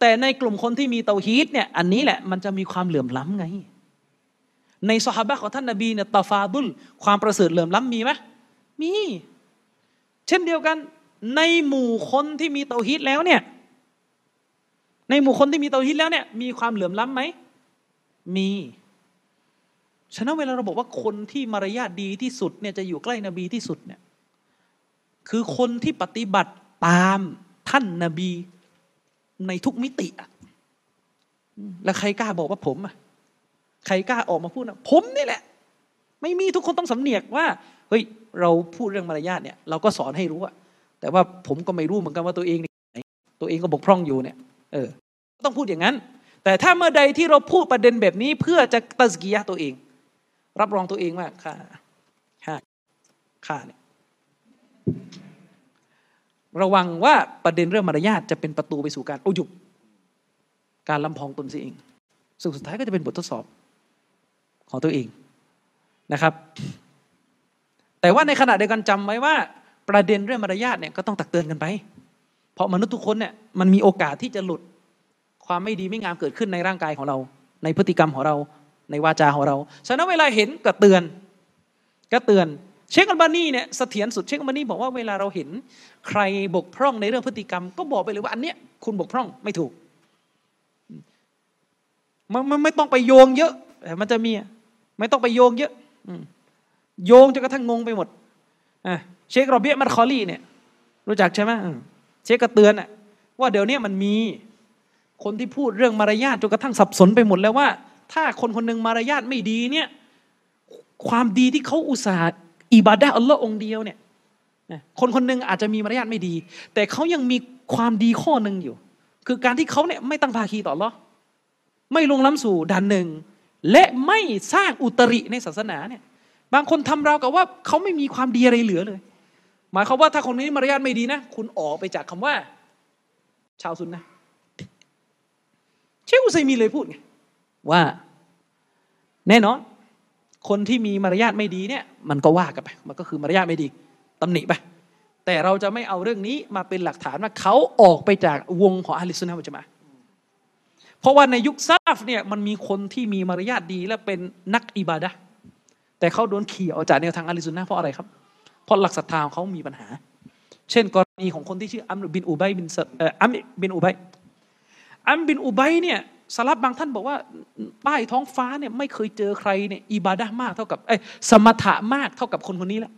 แต่ในกลุ่มคนที่มีเตาฮีตเนี่ยอันนี้แหละมันจะมีความเหลื่อมล้ำไง ในสหบะของท่านนบีเนี่ยตาฟาดุล ความประเสริฐเหลื่อมล้ำมีไหมมี เช่นเดียวกัน ในหมู่คนที่มีเตาฮีตแล้วเนี่ยในหมู่คนที่มีเตาฮีตแล้วเนี่ยมีความเหลื่อมล้ำไหมมี ฉะนั้นเวลาเราบอกว่าคนที่มารยาทดีที่สุดเนี่ยจะอยู่ใกล้นบีที่สุดเนี่ยคือคนที่ปฏิบัติ ตามท่านนาบีในทุกมิติอะแล้วใครกล้าบอกว่าผมอะใครกล้าออกมาพูดนะผมนี่แหละ ไม่มีทุกคนต้องสำเนียกว่า เฮ้ย เราพูดเรื่องมารยาทเนี่ย เราก็สอนให้รู้อะแต่ว่าผมก็ไม่รู้เหมือนกันว่าตัวเองไหนตัวเองก็บกพร่องอยู่เนี่ย เออ ต้องพูดอย่างนั้น แต่ถ้าเมื่อใดที่เราพูดประเด็นแบบนี้ เพื่อจะตัสกียะตัวเอง รับรองตัวเองว่าข้าข้าข้าเนี่ย ระวังว่าประเด็นเรื่องมารยาทจะเป็นประตูไปสู่การอุยุบการลำพองตนเสียเองสุดสุดท้ายก็จะเป็นบททดสอบของตัวเองนะครับ แต่ว่าในขณะเดียวกันจำไว้ว่า ประเด็นเรื่องมารยาทเนี่ยก็ต้องตักเตือนกันไป เพราะมนุษย์ทุกคนเนี่ยมันมีโอกาสที่จะหลุดความไม่ดีไม่งามเกิดขึ้นในร่างกายของเรา ในพฤติกรรมของเรา ในวาจาของเราฉะนั้นเวลาเห็นก็เตือน ก็เตือน เชคอัลบานีเนี่ยเสถียรสุดเชคอัลบานีบอกว่าเวลาเราเห็น ใครบกพร่องในเรื่องพฤติกรรม ก็บอกไปเลยว่าอันเนี้ยคุณบกพร่องไม่ถูกมันมันไม่ต้องไปโยงเยอะแต่มันจะมีไม่ต้องไปโยงเยอะโยงจนกระทั่งงงไปหมดเชคโรเบียมัดคอลี่เนี่ย รู้จักใช่ไหมเชคก็เตือนอะว่าเดี๋ยวนี้มันมีคนที่พูดเรื่องมารยาทจนกระทั่งสับสนไปหมดแล้วว่า ถ้าคนคนหนึ่งมารยาทไม่ดีเนี่ย ความดีที่เขาอุตส่าห์ อิบาดะอัลลอฮ์องเดียวเนี่ยคนคนหนึ่งอาจจะมีมารยาทไม่ดี แต่เขายังมีความดีข้อหนึ่งอยู่ คือการที่เขาเนี่ยไม่ตั้งภาคีต่ออัลลอไม่ลงล้ำสู่ด่านหนึ่ง และไม่สร้างอุตริในศาสนาเนี่ย บางคนทำเราวกับว่าเขาไม่มีความดีอะไรเหลือเลย หมายความว่าถ้าคนนี้มารยาทไม่ดีนะ คุณออกไปจากคำว่า ชาวซุนนะเชคอุซัยมีเลยพูดไงว่า แน่นอน คนที่มีมารยาทไม่ดีเนี่ย มันก็ว่ากันไปมันก็คือมารยาทไม่ดีตำหนิไปแต่เราจะไม่เอาเรื่องนี้มาเป็นหลักฐานว่าเขาออกไปจากวงของอาลิสุนนะมุจมาเพราะว่าในยุคซาฟเนี่ยมันมีคนที่มีมารยาทดีและเป็นนักอิบาดะแต่เขาโดนเขี่ยออกจากแนวทางอะฮ์ลิสซุนนะฮ์เพราะอะไรครับ เพราะหลักศรัทธาของเขามีปัญหา เช่น กรณีของคนที่ชื่ออัมบินอุบัยบินอัมบินอุบัยอัมบินอุบัยเนี่ย สลัฟบางท่านบอกว่าใต้ท้องฟ้าเนี่ยไม่เคยเจอใครเนี่ยอิบาดะมากเท่ากับเอ้สมถะมากเท่ากับคนคนนี้แล้ว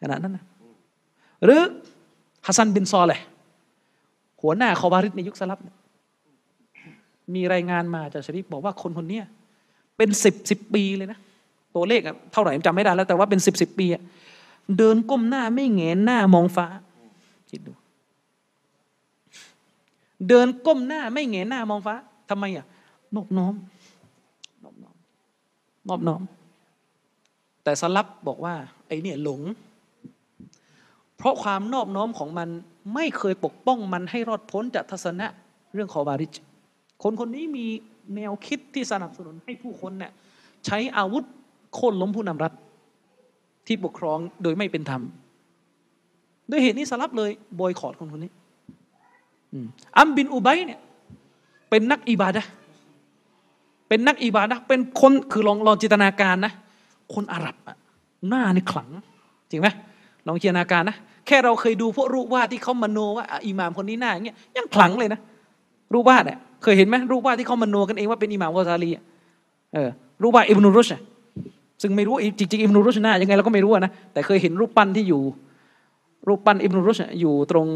ขนาดนั้นนะหรือฮัสซันบินซอและห์หัวหน้าคอวาริจในยุคสลัฟ มีรายงานมาจากชริฟบอกว่าคนคนนี้เป็นสิบสิบปีเลยนะตัวเลขอะเท่าไหร่จำไม่ได้แล้วแต่ว่าเป็นสิบสิบปีอะเดินก้มหน้าไม่แงนหน้ามองฟ้าคิดดูเดินก้มหน้าไม่แงนหน้ามองฟ้า ทำไมอะนอบน้อมนอบน้อมนอบน้อม แต่สลับบอกว่า ไอ้เนี่ยหลง เพราะความนอบน้อมของมันไม่เคยปกป้องมันให้รอดพ้นจากทัศนะเรื่องขอบาริจ คนคนนี้มีแนวคิดที่สนับสนุนให้ผู้คนเนี่ยใช้อาวุธโค่นล้มผู้นำรัฐ ที่ปกครองโดยไม่เป็นธรรม ด้วยเหตุนี้สลับเลยบอยคอรดคนคนนี้อัมบินอุบัยเนี่ย เป็นนักอิบาดะเป็นนักอิบาดะเป็นคนคือลองลองจินตนาการนะ คนอาหรับอะหน้านี่ขลัง จริงไหมลองจินตนาการนะ แค่เราเคยดูพวกรูปวาดที่เขามโนว่าอิหม่ามคนนี้หน้าอย่างเงี้ยยังขลังเลยนะ รูปวาดเนี่ยเคยเห็นไหมรูปวาดที่เขามโนกันเองว่าเป็นอิหม่ามวาซาลีอะเออรูปวาดอิบนุรุชอะซึ่งไม่รู้จริงๆอิบนุรุชหน้ายังไงเราก็ไม่รู้นะแต่เคยเห็นรูปปั้นที่อยู่ รูปปั้นอิบนุรุชอยู่ตรง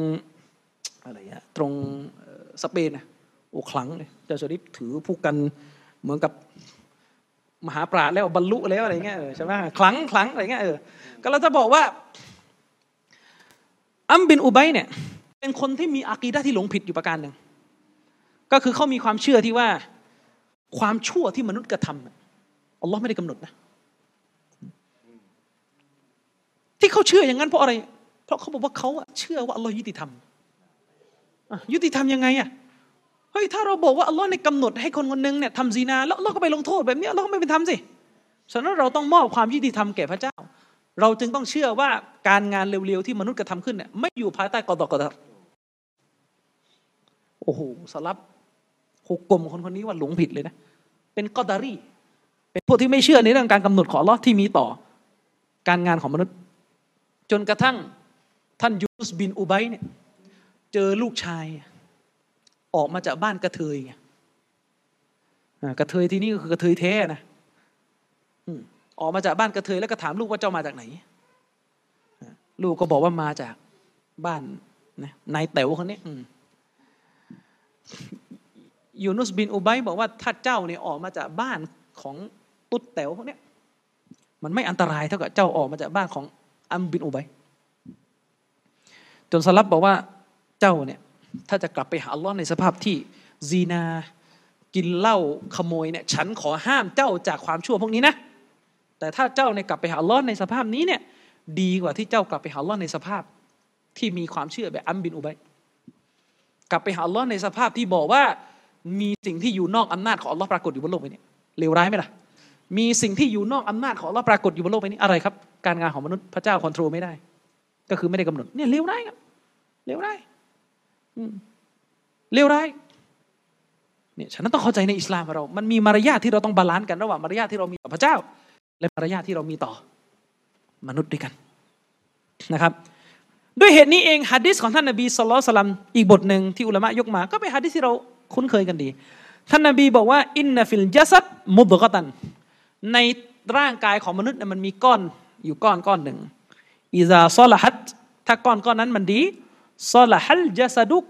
อะไรอะตรงสเปนอะ โอ้ขลังเลยเจ้าชริฟถือผู้กันเหมือนกับมหาปราชญ์แล้วบรรลุแล้วอะไรเงี้ยใช่ไหมขลังขลังอะไรเงี้ยเออก็เราจะบอกว่า อัมบินอุบัยเนี่ย เป็นคนที่มีอากีดะที่หลงผิดอยู่ประการหนึ่งก็คือเขามีความเชื่อที่ว่า ความชั่วที่มนุษย์กระทำอะอัลลอฮ์ไม่ได้กำหนดนะ ที่เขาเชื่ออย่างนั้นเพราะอะไร เพราะเขาบอกว่าเขาเชื่อว่าอัลลอฮ์ยุติธรรมยุติธรรมยังไงอะ เฮ้ยถ้าเราบอกว่าอัลลอฮ์ในกำหนดให้คนคนหนึงเนี่ยทำซีนาแล้วอัลลอฮ์ก็ไปลงโทษแบบนี้อัลลอฮ์ก็ไม่เป็นธรรมสิฉะนั้นเราต้องมอบความยุติธรรมแก่พระเจ้า เราจึงต้องเชื่อว่าการงานเร็วๆที่มนุษย์กระทำขึ้นเนี่ยไม่อยู่ภายใต้กอดอกอดรโอ้โหสลับหกกลมคนคนนี้ว่าหลงผิดเลยนะ เป็นกอดารีเป็นพวกที่ไม่เชื่อในเรื่องการกำหนดของลอที่มีต่อ การงานของมนุษย์ จนกระทั่งท่านยูสบินอุบัยเนี่ยเจอลูกชาย ออกมาจากบ้านกระเทยไงกระเทยที่นี่ก็คือกระเทยแท้นะออกมาจากบ้านกระเทยแล้วก็ถามลูกว่าเจ้ามาจากไหน ลูกก็บอกว่ามาจากบ้านนะนายเต๋วคนนี้ยูนุสบินอุบัยบอกว่าถ้าเจ้าเนี่ยออกมาจากบ้านของตุ๊ดเต๋วคนนี้มันไม่อันตรายเท่ากับเจ้าออกมาจากบ้านของอัมบินอุบัยจนสลับบอกว่าเจ้าเนี่ย ถ้าจะกลับไปหาอัลลอฮ์ในสภาพที่ซีนา กินเหล้าขโมยเนี่ยฉันขอห้ามเจ้าจากความชั่วพวกนี้นะ แต่ถ้าเจ้าเนี่ยกลับไปหาอัลลอฮ์ในสภาพนี้เนี่ยดีกว่าที่เจ้ากลับไปหาอัลลอฮ์ในสภาพที่มีความเชื่อแบบอัมบินอุบัยกลับไปหาอัลลอฮ์ในสภาพที่บอกว่ามีสิ่งที่อยู่นอกอำนาจของอัลลอฮ์ปรากฏอยู่บนโลกใบนี้เลวร้ายไหมล่ะมีสิ่งที่อยู่นอกอำนาจของอัลลอฮ์ปรากฏอยู่บนโลกใบนี้อะไรครับ การงานของมนุษย์พระเจ้า control ไม่ได้ ก็คือไม่ได้กำหนดเนี่ยเลวร้ายครับเลวร้าย เลวร้ายเนี่ยฉะนั้นต้องเข้าใจในอิสลามของเรา มันมีมารยาทที่เราต้อง balance กันระหว่างมารยาทที่เรามีต่อพระเจ้า และมารยาทที่เรามีต่อมนุษย์ด้วยกันนะครับ ด้วยเหตุนี้เองฮะดิษของท่านนบีสุลต่านอีกบทหนึ่งที่อุลามะยกมา ก็เป็นฮะดิษที่เราคุ้นเคยกันดี ท่านนบีบอกว่าอินนฟิลจัสัดมุดกตัน ในร่างกายของมนุษย์มันมีก้อนอยู่ก้อนก้อนหนึ่งอิซาซอลฮัดถ้าก้อนก้อนนั้นมันดี ซอลฮัลจัสดุก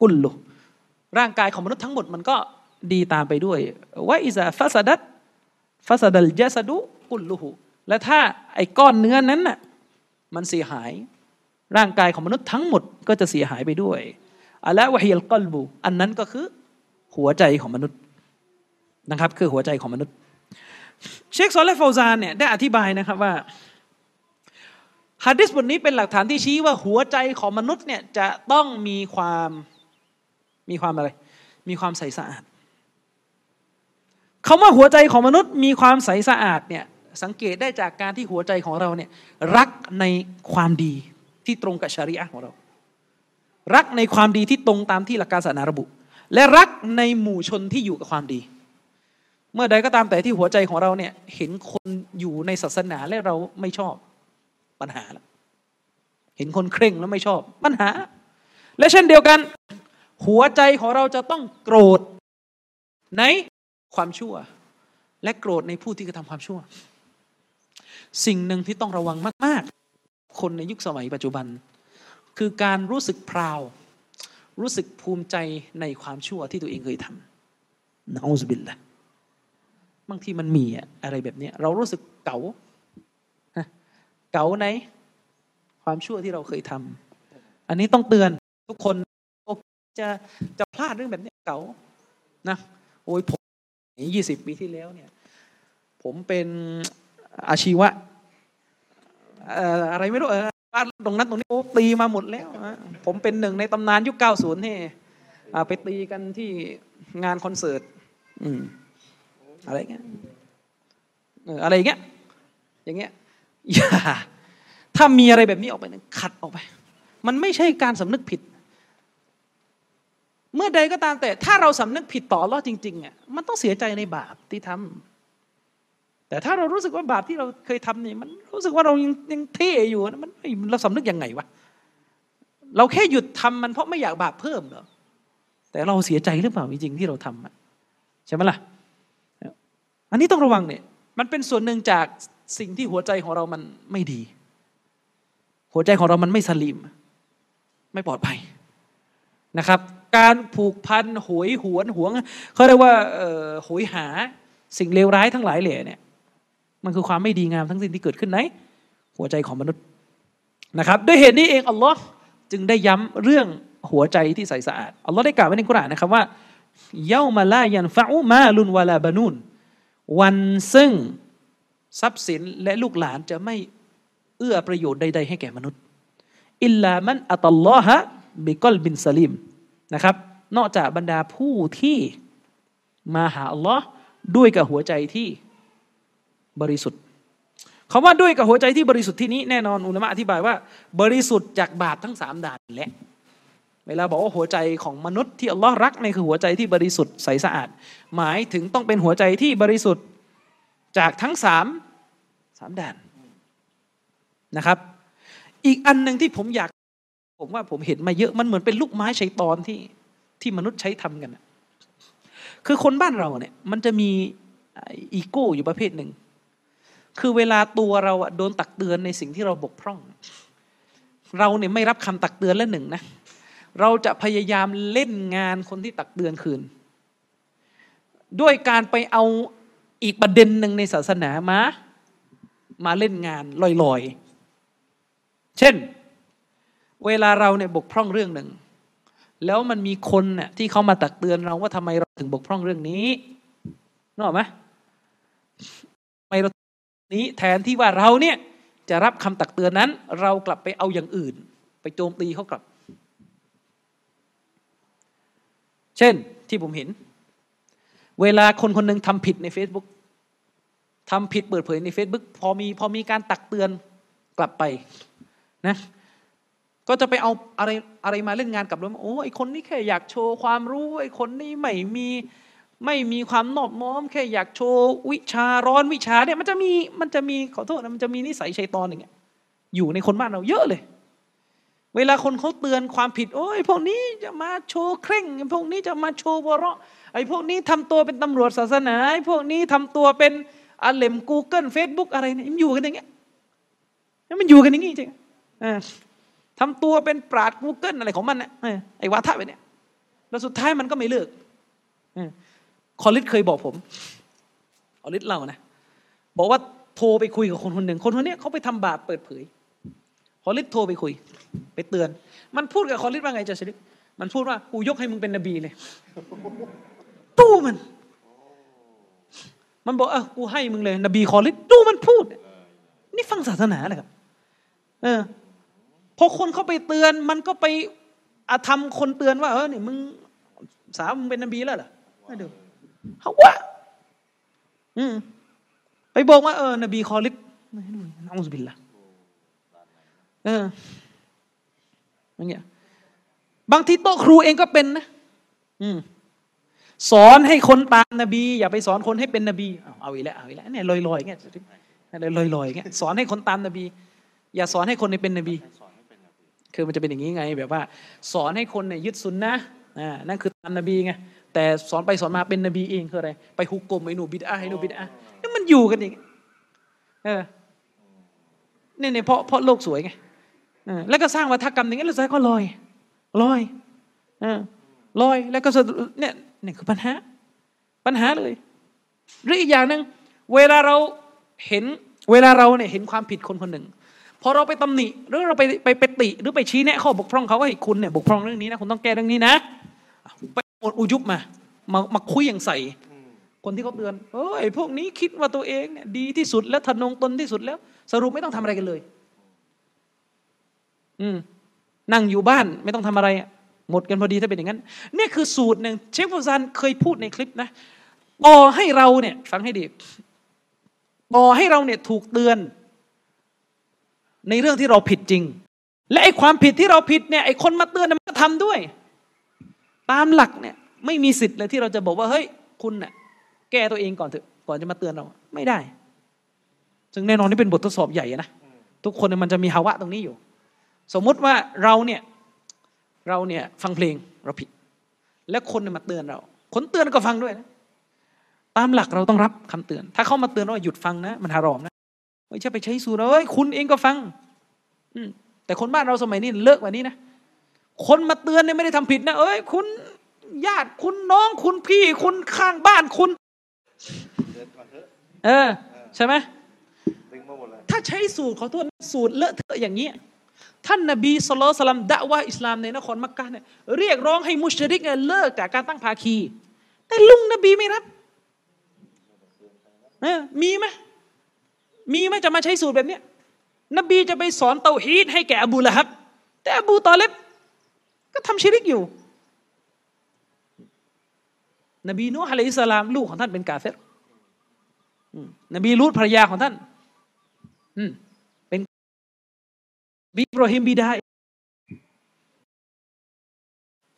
กุลลุร่างกายของมนุษย์ทั้งหมดมันก็ดีตามไปด้วยว่าอิซาฟาสดัดฟาสดัลจัสดุกุลลุหูและถ้าไอ้ก้อนเนื้อนั้นน่ะมันเสียหาย ร่างกายของมนุษย์ทั้งหมดก็จะเสียหายไปด้วยอัลละวะฮิลกลบูอันนั้นก็คือหัวใจของมนุษย์นะครับ คือหัวใจของมนุษย์ เชคซอลและฟาวซานเนี่ยได้อธิบายนะครับว่า ฮะดิษบทนี้เป็นหลักฐานที่ชี้ว่าหัวใจของมนุษย์เนี่ยจะต้องมีความมีความอะไร มีความใสสะอาดคาว่าหัวใจของมนุษย์มีความใสสะอาดเนี่ยสังเกตได้จากการที่หัวใจของเราเนี่ยรักในความดีที่ตรงกับชริอะของเรา รักในความดีที่ตรงตามที่หลักการศาสนาระบุ และรักในหมู่ชนที่อยู่กับความดี เมื่อใดก็ตามแต่ที่หัวใจของเราเนี่ยเห็นคนอยู่ในศาสนาและเราไม่ชอบ ปัญหาแล้วเห็นคนเคร่งแล้วไม่ชอบ ปัญหา และเช่นเดียวกัน หัวใจของเราจะต้องโกรธในความชั่ว และโกรธในผู้ที่กระทำความชั่ว สิ่งหนึ่งที่ต้องระวังมาก ๆ คนในยุคสมัยปัจจุบัน คือการรู้สึกพราว รู้สึกภูมิใจในความชั่วที่ตัวเองเคยทำนะอูซบิลละบางทีมันมีอะไรแบบนี้เรารู้สึกเก๋า เก๋าในความชั่วที่เราเคยทำอันนี้ต้องเตือนทุกคนจะจะพลาดเรื่องแบบนี้เก๋านะโอ้ยผมยี่สิบปีที่แล้วเนี่ย ผมเป็นอาชีวะอะไรไม่รู้เออบ้านตรงนั้นตรงนี้โอ้ตีมาหมดแล้วผมเป็นหนึ่งในตำนานยุคเก้าศูนย์ที่ไปตีกันที่งานคอนเสิร์ตออะไรเงี้ยอะไรเงี้ยอย่างเงี้ย อย่า ถ้ามีอะไรแบบนี้ออกไปขัดออกไป มันไม่ใช่การสำนึกผิด เมื่อใดก็ตามแต่ ถ้าเราสำนึกผิดต่อรอดจริงๆอะมันต้องเสียใจในบาปที่ทำแต่ถ้าเรารู้สึกว่าบาปที่เราเคยทำเนี่ยมันรู้สึกว่าเรายังยังเท่อยู่มันเราสำนึกยังไงวะเราแค่หยุดทำมันเพราะไม่อยากบาปเพิ่มเหรอแต่เราเสียใจหรือเปล่าจริงๆที่เราทำใช่ไหมล่ะ อันนี้ต้องระวังเนี่ย มันเป็นส่วนหนึ่งจาก สิ่งที่หัวใจของเรามันไม่ดี หัวใจของเรามันไม่สลิม ไม่ปลอดภัยนะครับ การผูกพันหวยหวนหวงเขาเรียกว่าหวยหาสิ่งเลวร้ายทั้งหลายเหล่เนี่ย มันคือความไม่ดีงามทั้งสิ้นที่เกิดขึ้นในหัวใจของมนุษย์นะครับ ด้วยเหตุนี้เองอัลลอฮ์จึงได้ย้ำเรื่องหัวใจที่ใสสะอาดอัลลอฮ์ได้กล่าวไว้ในกุรอานนะครับว่าيوم لا ينفع مال ولا بنون วันซึ่ง ทรัพย์สินและลูกหลานจะไม่เอื้อประโยชน์ใด ๆ ให้แก่มนุษย์ إلا من أتى الله بقلب سليمนะครับ นอกจากบรรดาผู้ที่มาหาอัลลอฮ์ด้วยกับหัวใจที่บริสุทธิ์คำว่าด้วยกับหัวใจที่บริสุทธิ์ที่นี้แน่นอนอุลามะอธิบายว่า บริสุทธิ์จากบาปทั้งสามด่านและเวลาบอกว่าหัวใจของมนุษย์ที่อัลลอฮ์รักในคือหัวใจที่บริสุทธิ์ใสสะอาด หมายถึงต้องเป็นหัวใจที่บริสุทธิ์ จากทั้งสามสามด่านนะครับ อีกอันหนึ่งที่ผมอยาก ผมว่าผมเห็นมาเยอะมันเหมือนเป็นลูกไม้ใช้ตอนที่ที่มนุษย์ใช้ทำกันคือคนบ้านเราเนี่ย มันจะมีอีโก้อยู่ประเภทหนึ่ง คือเวลาตัวเราโดนตักเตือนในสิ่งที่เราบกพร่อง เราเนี่ยไม่รับคำตักเตือนแล้วหนึ่งนะเราจะพยายามเล่นงานคนที่ตักเตือนคืน ด้วยการไปเอา อีกประเด็นหนึ่งในศาสนามามาเล่นงานลอยๆ เช่น เวลาเราเนี่ยบกพร่องเรื่องหนึ่ง แล้วมันมีคนเนี่ยที่เขามาตักเตือนเราว่าทำไมเราถึงบกพร่องเรื่องนี้นึกออกไหมทำไมเรานี้แทนที่ว่าเราเนี่ยจะรับคำตักเตือนนั้น เรากลับไปเอาอย่างอื่น ไปโจมตีเขากลับ เช่นที่ผมเห็น เวลาคนคนหนึ่งทำผิดใน Facebook ทำผิดเปิดเผยใน Facebook พอมีพอมีการตักเตือนกลับไปนะก็จะไปเอาอะไรอะไรมาเล่นงานกับเราโอ้ไอคนนี้แค่อยากโชว์ความรู้ไอคนนี้ไม่มีไม่มีความนอบน้อม แค่อยากโชว์วิชาร้อนวิชาเนี่ยมันจะมีมันจะมีขอโทษนะมันจะมีนิสัยชัยตอนอย่างเงี้ยอยู่ในคนบ้านเราเยอะเลย เวลาคนเขาเตือนความผิด โอ้ยพวกนี้จะมาโชว์เคร่ง พวกนี้จะมาโชว์วระ ไอ้พวกนี้ทำตัวเป็นตำรวจศาสนาไอ้พวกนี้ทำตัวเป็นอาเลม Google Facebook อะไรเนี่ยมันอยู่กันอย่างเงี้ยมันอยู่กันอย่างงี้จริงอ่าทำตัวเป็นปราด Google อะไรของมันเนี่ยไอ้วาทะไปเนี่ยแล้วสุดท้ายมันก็ไม่เลิกอคอลิสเคยบอกผมคอลิสเล่านะบอกว่าโทรไปคุยกับคนคนหนึ่ง คนคนนี้เขาไปทำบาปเปิดเผยคอลิสโทรไปคุย ไปเตือน มันพูดกับคอลิสว่าไงจะชริกมันพูดว่ากูยกให้มึงเป็นนบีเลย ตู้มัน มันบอกเออกูให้มึงเลย นบีคอลิสดูมันพูด นี่ฟังศาสนาเลยครับ เออพอคนเขาไปเตือน มันก็ไปอาธรรมคนเตือนว่าเออเนี่ยมึงสาวมึงเป็นนบีแล้วเหรอไม่ดูเขาว่าอืมไปบอกว่าเออนบีคอลิสไม่ดูนะอุสบิลละเอออย่างเงี้ยบางทีโต๊ะครูเองก็เป็นนะ อืม สอนให้คนตามนบี อย่าไปสอนคนให้เป็นนบีเอาอีกแล้วเอาอีกแล้วเนี่ยลอยๆอย่างเงี้ยลอยๆอย่างเงี้ยสอนให้คนตามนบี อย่าสอนให้คนในเป็นนบี คือมันจะเป็นอย่างนี้ไง แบบว่า สอนให้คนเนี่ยยึดสุนนะอ่านั่นคือตามนบีไงแต่สอนไปสอนมาเป็นนบีเองคืออะไร ไปฮุกกลมไอ้หนูบิดอาให้หนูบิดอานี่มันอยู่กันอย่างเออเนี่ยเนี่ยเพราะเพราะโลกสวยไงแล้วก็สร้างวัฒกรรมอย่างนี้แล้วสุดท้ายก็ลอย ลอยอลอยแล้วก็สะเนี่ย นี่คือปัญหา ปัญหาเลย หรืออีกอย่างหนึ่งเวลาเราเห็นเวลาเราเนี่ยเห็นความผิดคนคนหนึ่งพอเราไปตำหนิหรือเราไปไปไปติ หรือไปชี้แนะข้อบกพร่องเขาว่าคุณเนี่ยบกพร่องเรื่องนี้นะคุณต้องแก้เรื่องนี้นะไปหมดอุยุบมา มามาคุยอย่างใส่คนที่เขาเตือนเอ้ยพวกนี้คิดว่าตัวเองเนี่ยดีที่สุดแล้วทะนงตนที่สุดแล้ว สรุปไม่ต้องทำอะไรกันเลย อืมนั่งอยู่บ้านไม่ต้องทำอะไรอะ หมดกันพอดีถ้าเป็นอย่างนั้นนี่คือสูตรหนึ่งเชฟฟูซานเคยพูดในคลิปนะต่อให้เราเนี่ยฟังให้ดีต่อให้เราเนี่ยถูกเตือน ในเรื่องที่เราผิดจริง และไอ้ความผิดที่เราผิดเนี่ยไอ้คนมาเตือนมันก็ทำด้วย ตามหลักเนี่ย ไม่มีสิทธิ์เลยที่เราจะบอกว่าเฮ้ยคุณเน่ยแก้ตัวเองก่อนเถอะก่อนจะมาเตือนเราไม่ได้ซึ่งแน่นอนนี่เป็นบททดสอบใหญ่นะทุกคนมันจะมีภาวะตรงนี้อยู่ สมมุติว่าเราเนี่ย เราเนี่ยฟังเพลงเราผิด และคนมาเตือนเรา คนเตือนก็ฟังด้วยนะตามหลักเราต้องรับคำเตือน ถ้าเขามาเตือนว่าหยุดฟังนะ มันหารอมนะไม่ใช่ไปใช้สูตรเอ้ยคุณเองก็ฟัง อืแต่คนบ้านเราสมัยนี้เลิกแบบนี้นะคนมาเตือนเนี่ยไม่ได้ทำผิดนะเอ้ย คุณญาติคุณน้องคุณพี่คุณข้างบ้านคุณเออ ใช่ไหมถ้าใช้สูตรขอโทษสูตรเลอะเทอะอย่างนี้ ท่านนบีสุลต่านดะว่าอิสลามในนครมักกะเนี่ยเรียกร้องให้มุชริกเนี่ยเลิกจากการตั้งภาคี แต่ลุงนบีไม่รับเออมีไหมมีไหมจะมาใช้สูตรแบบเนี้ยนบีจะไปสอนเตาฮีดให้แก่อบูละฮับแต่อบูตอเลบก็ทำชิริกอยู่ นบีนูฮ์อะลัยฮิสลามลูกของท่านเป็นกาเฟรนบีลูตภรรยาของท่าน อืม บิบรฮิมบิดา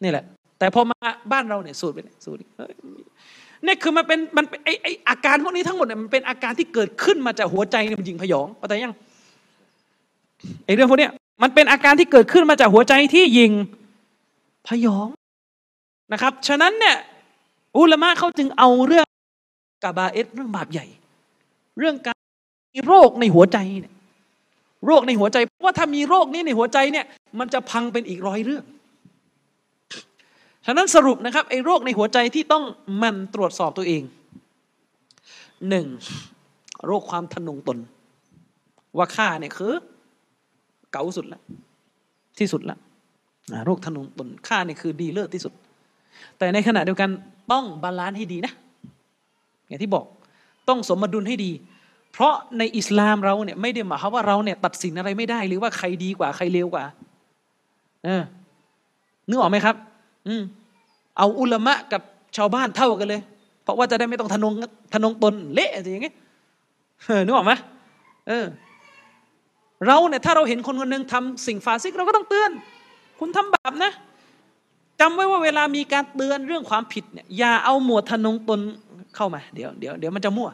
นี่แหละ แต่พอมาบ้านเราเนี่ยสูตรเป็นสูตรนี่คือมันเป็นมันไอไออาการพวกนี้ทั้งหมดเนี่ยมันเป็นอาการที่เกิดขึ้นมาจากหัวใจเนี่ยมันยิงพยองเข้าใจยังไอเรื่องพวกเนี้ยมันเป็นอาการที่เกิดขึ้นมาจากหัวใจที่ยิงพยองนะครับ ฉะนั้นเนี่ยอุลมะเขาจึงเอาเรื่องกาบาเอสเรื่องบาปใหญ่ เรื่องการมีโรคในหัวใจเนี่ย โรคในหัวใจเพราะว่าถ้ามีโรคนี้ในหัวใจเนี่ยมันจะพังเป็นอีกร้อยเรื่อง ฉะนั้นสรุปนะครับไอ้โรคในหัวใจที่ต้องมันตรวจสอบตัวเองหนึ่งโรคความทะนงตน ว่าข้าเนี่ยคือ เก่าสุดแล้วที่สุดแล้วโรคทะนงตนข้าเนี่ยคือดีเลิศที่สุด แต่ในขณะเดียวกันต้อง balance ให้ดีนะ อย่างที่บอกต้องสมดุลให้ดี เพราะในอิสลามเราเนี่ยไม่ได้หมายความว่าเราเนี่ยตัดสินอะไรไม่ได้ หรือว่าใครดีกว่าใครเลวกว่า เออนึกออกไหมครับ อืมเอาอุลามะกับชาวบ้านเท่ากันเลย เพราะว่าจะได้ไม่ต้องทนงทนงตนเละอะไรอย่างเงี้ยนึกออกไหมเออ เราเนี่ยถ้าเราเห็นคนคนหนึ่งทำสิ่งฟาซิกเราก็ต้องเตือน คุณทำบาปนะจำไว้ว่าเวลามีการเตือนเรื่องความผิดเนี่ยอย่าเอาหมวดทนงตนเข้ามา เดี๋ยวเดี๋ยวเดี๋ยวมันจะมั่ว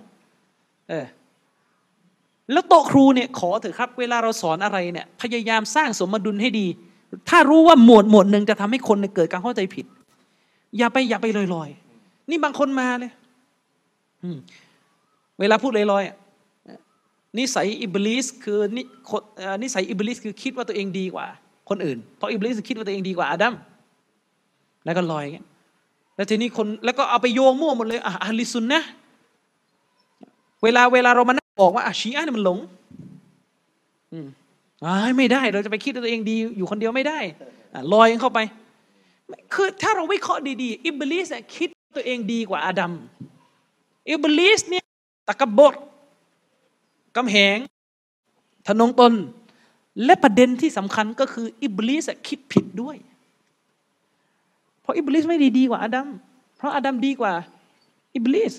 เออ แล้วโต๊ะครูเนี่ยขอเถอะครับ เวลาเราสอนอะไรเนี่ยพยายามสร้างสมดุลให้ดี ถ้ารู้ว่าหมวดหมวดหนึ่งจะทำให้คนเกิดการเข้าใจผิด อย่าไปอย่าไปลอยลอยๆ นี่บางคนมาเลยเวลาพูดลอยๆนิสัยอิบลิสคือนินิสัยอิบลิสคือคิดว่าตัวเองดีกว่า คนอื่น เพราะอิบลิสคิดว่าตัวเองดีกว่าอาดัมแล้วก็ลอยอย่างเงี้แล้วทีนี้คนแล้วก็เอาไปโยงมั่วหมดเลยอะอะฮ์ลิสซุนนะฮ์เวลาเวลาเรามานะ บอกว่าอาชีอะเนี่ยมันหลงอืมอ่าไม่ได้ เราจะไปคิดว่าตัวเองดี อยู่คนเดียวไม่ได้ลอยเข้าไป คือถ้าเราวิเคราะห์ดีๆอิบลิสคิดตัวเองดีกว่าอาดัมอิบลิสเนี่ยตะกบดกำแหงทนงตน และประเด็นที่สำคัญก็คืออิบลิสคิดผิดด้วย เพราะอิบลิสไม่ดีดีกว่าอาดัมเพราะอาดัมดีกว่าอิบลิส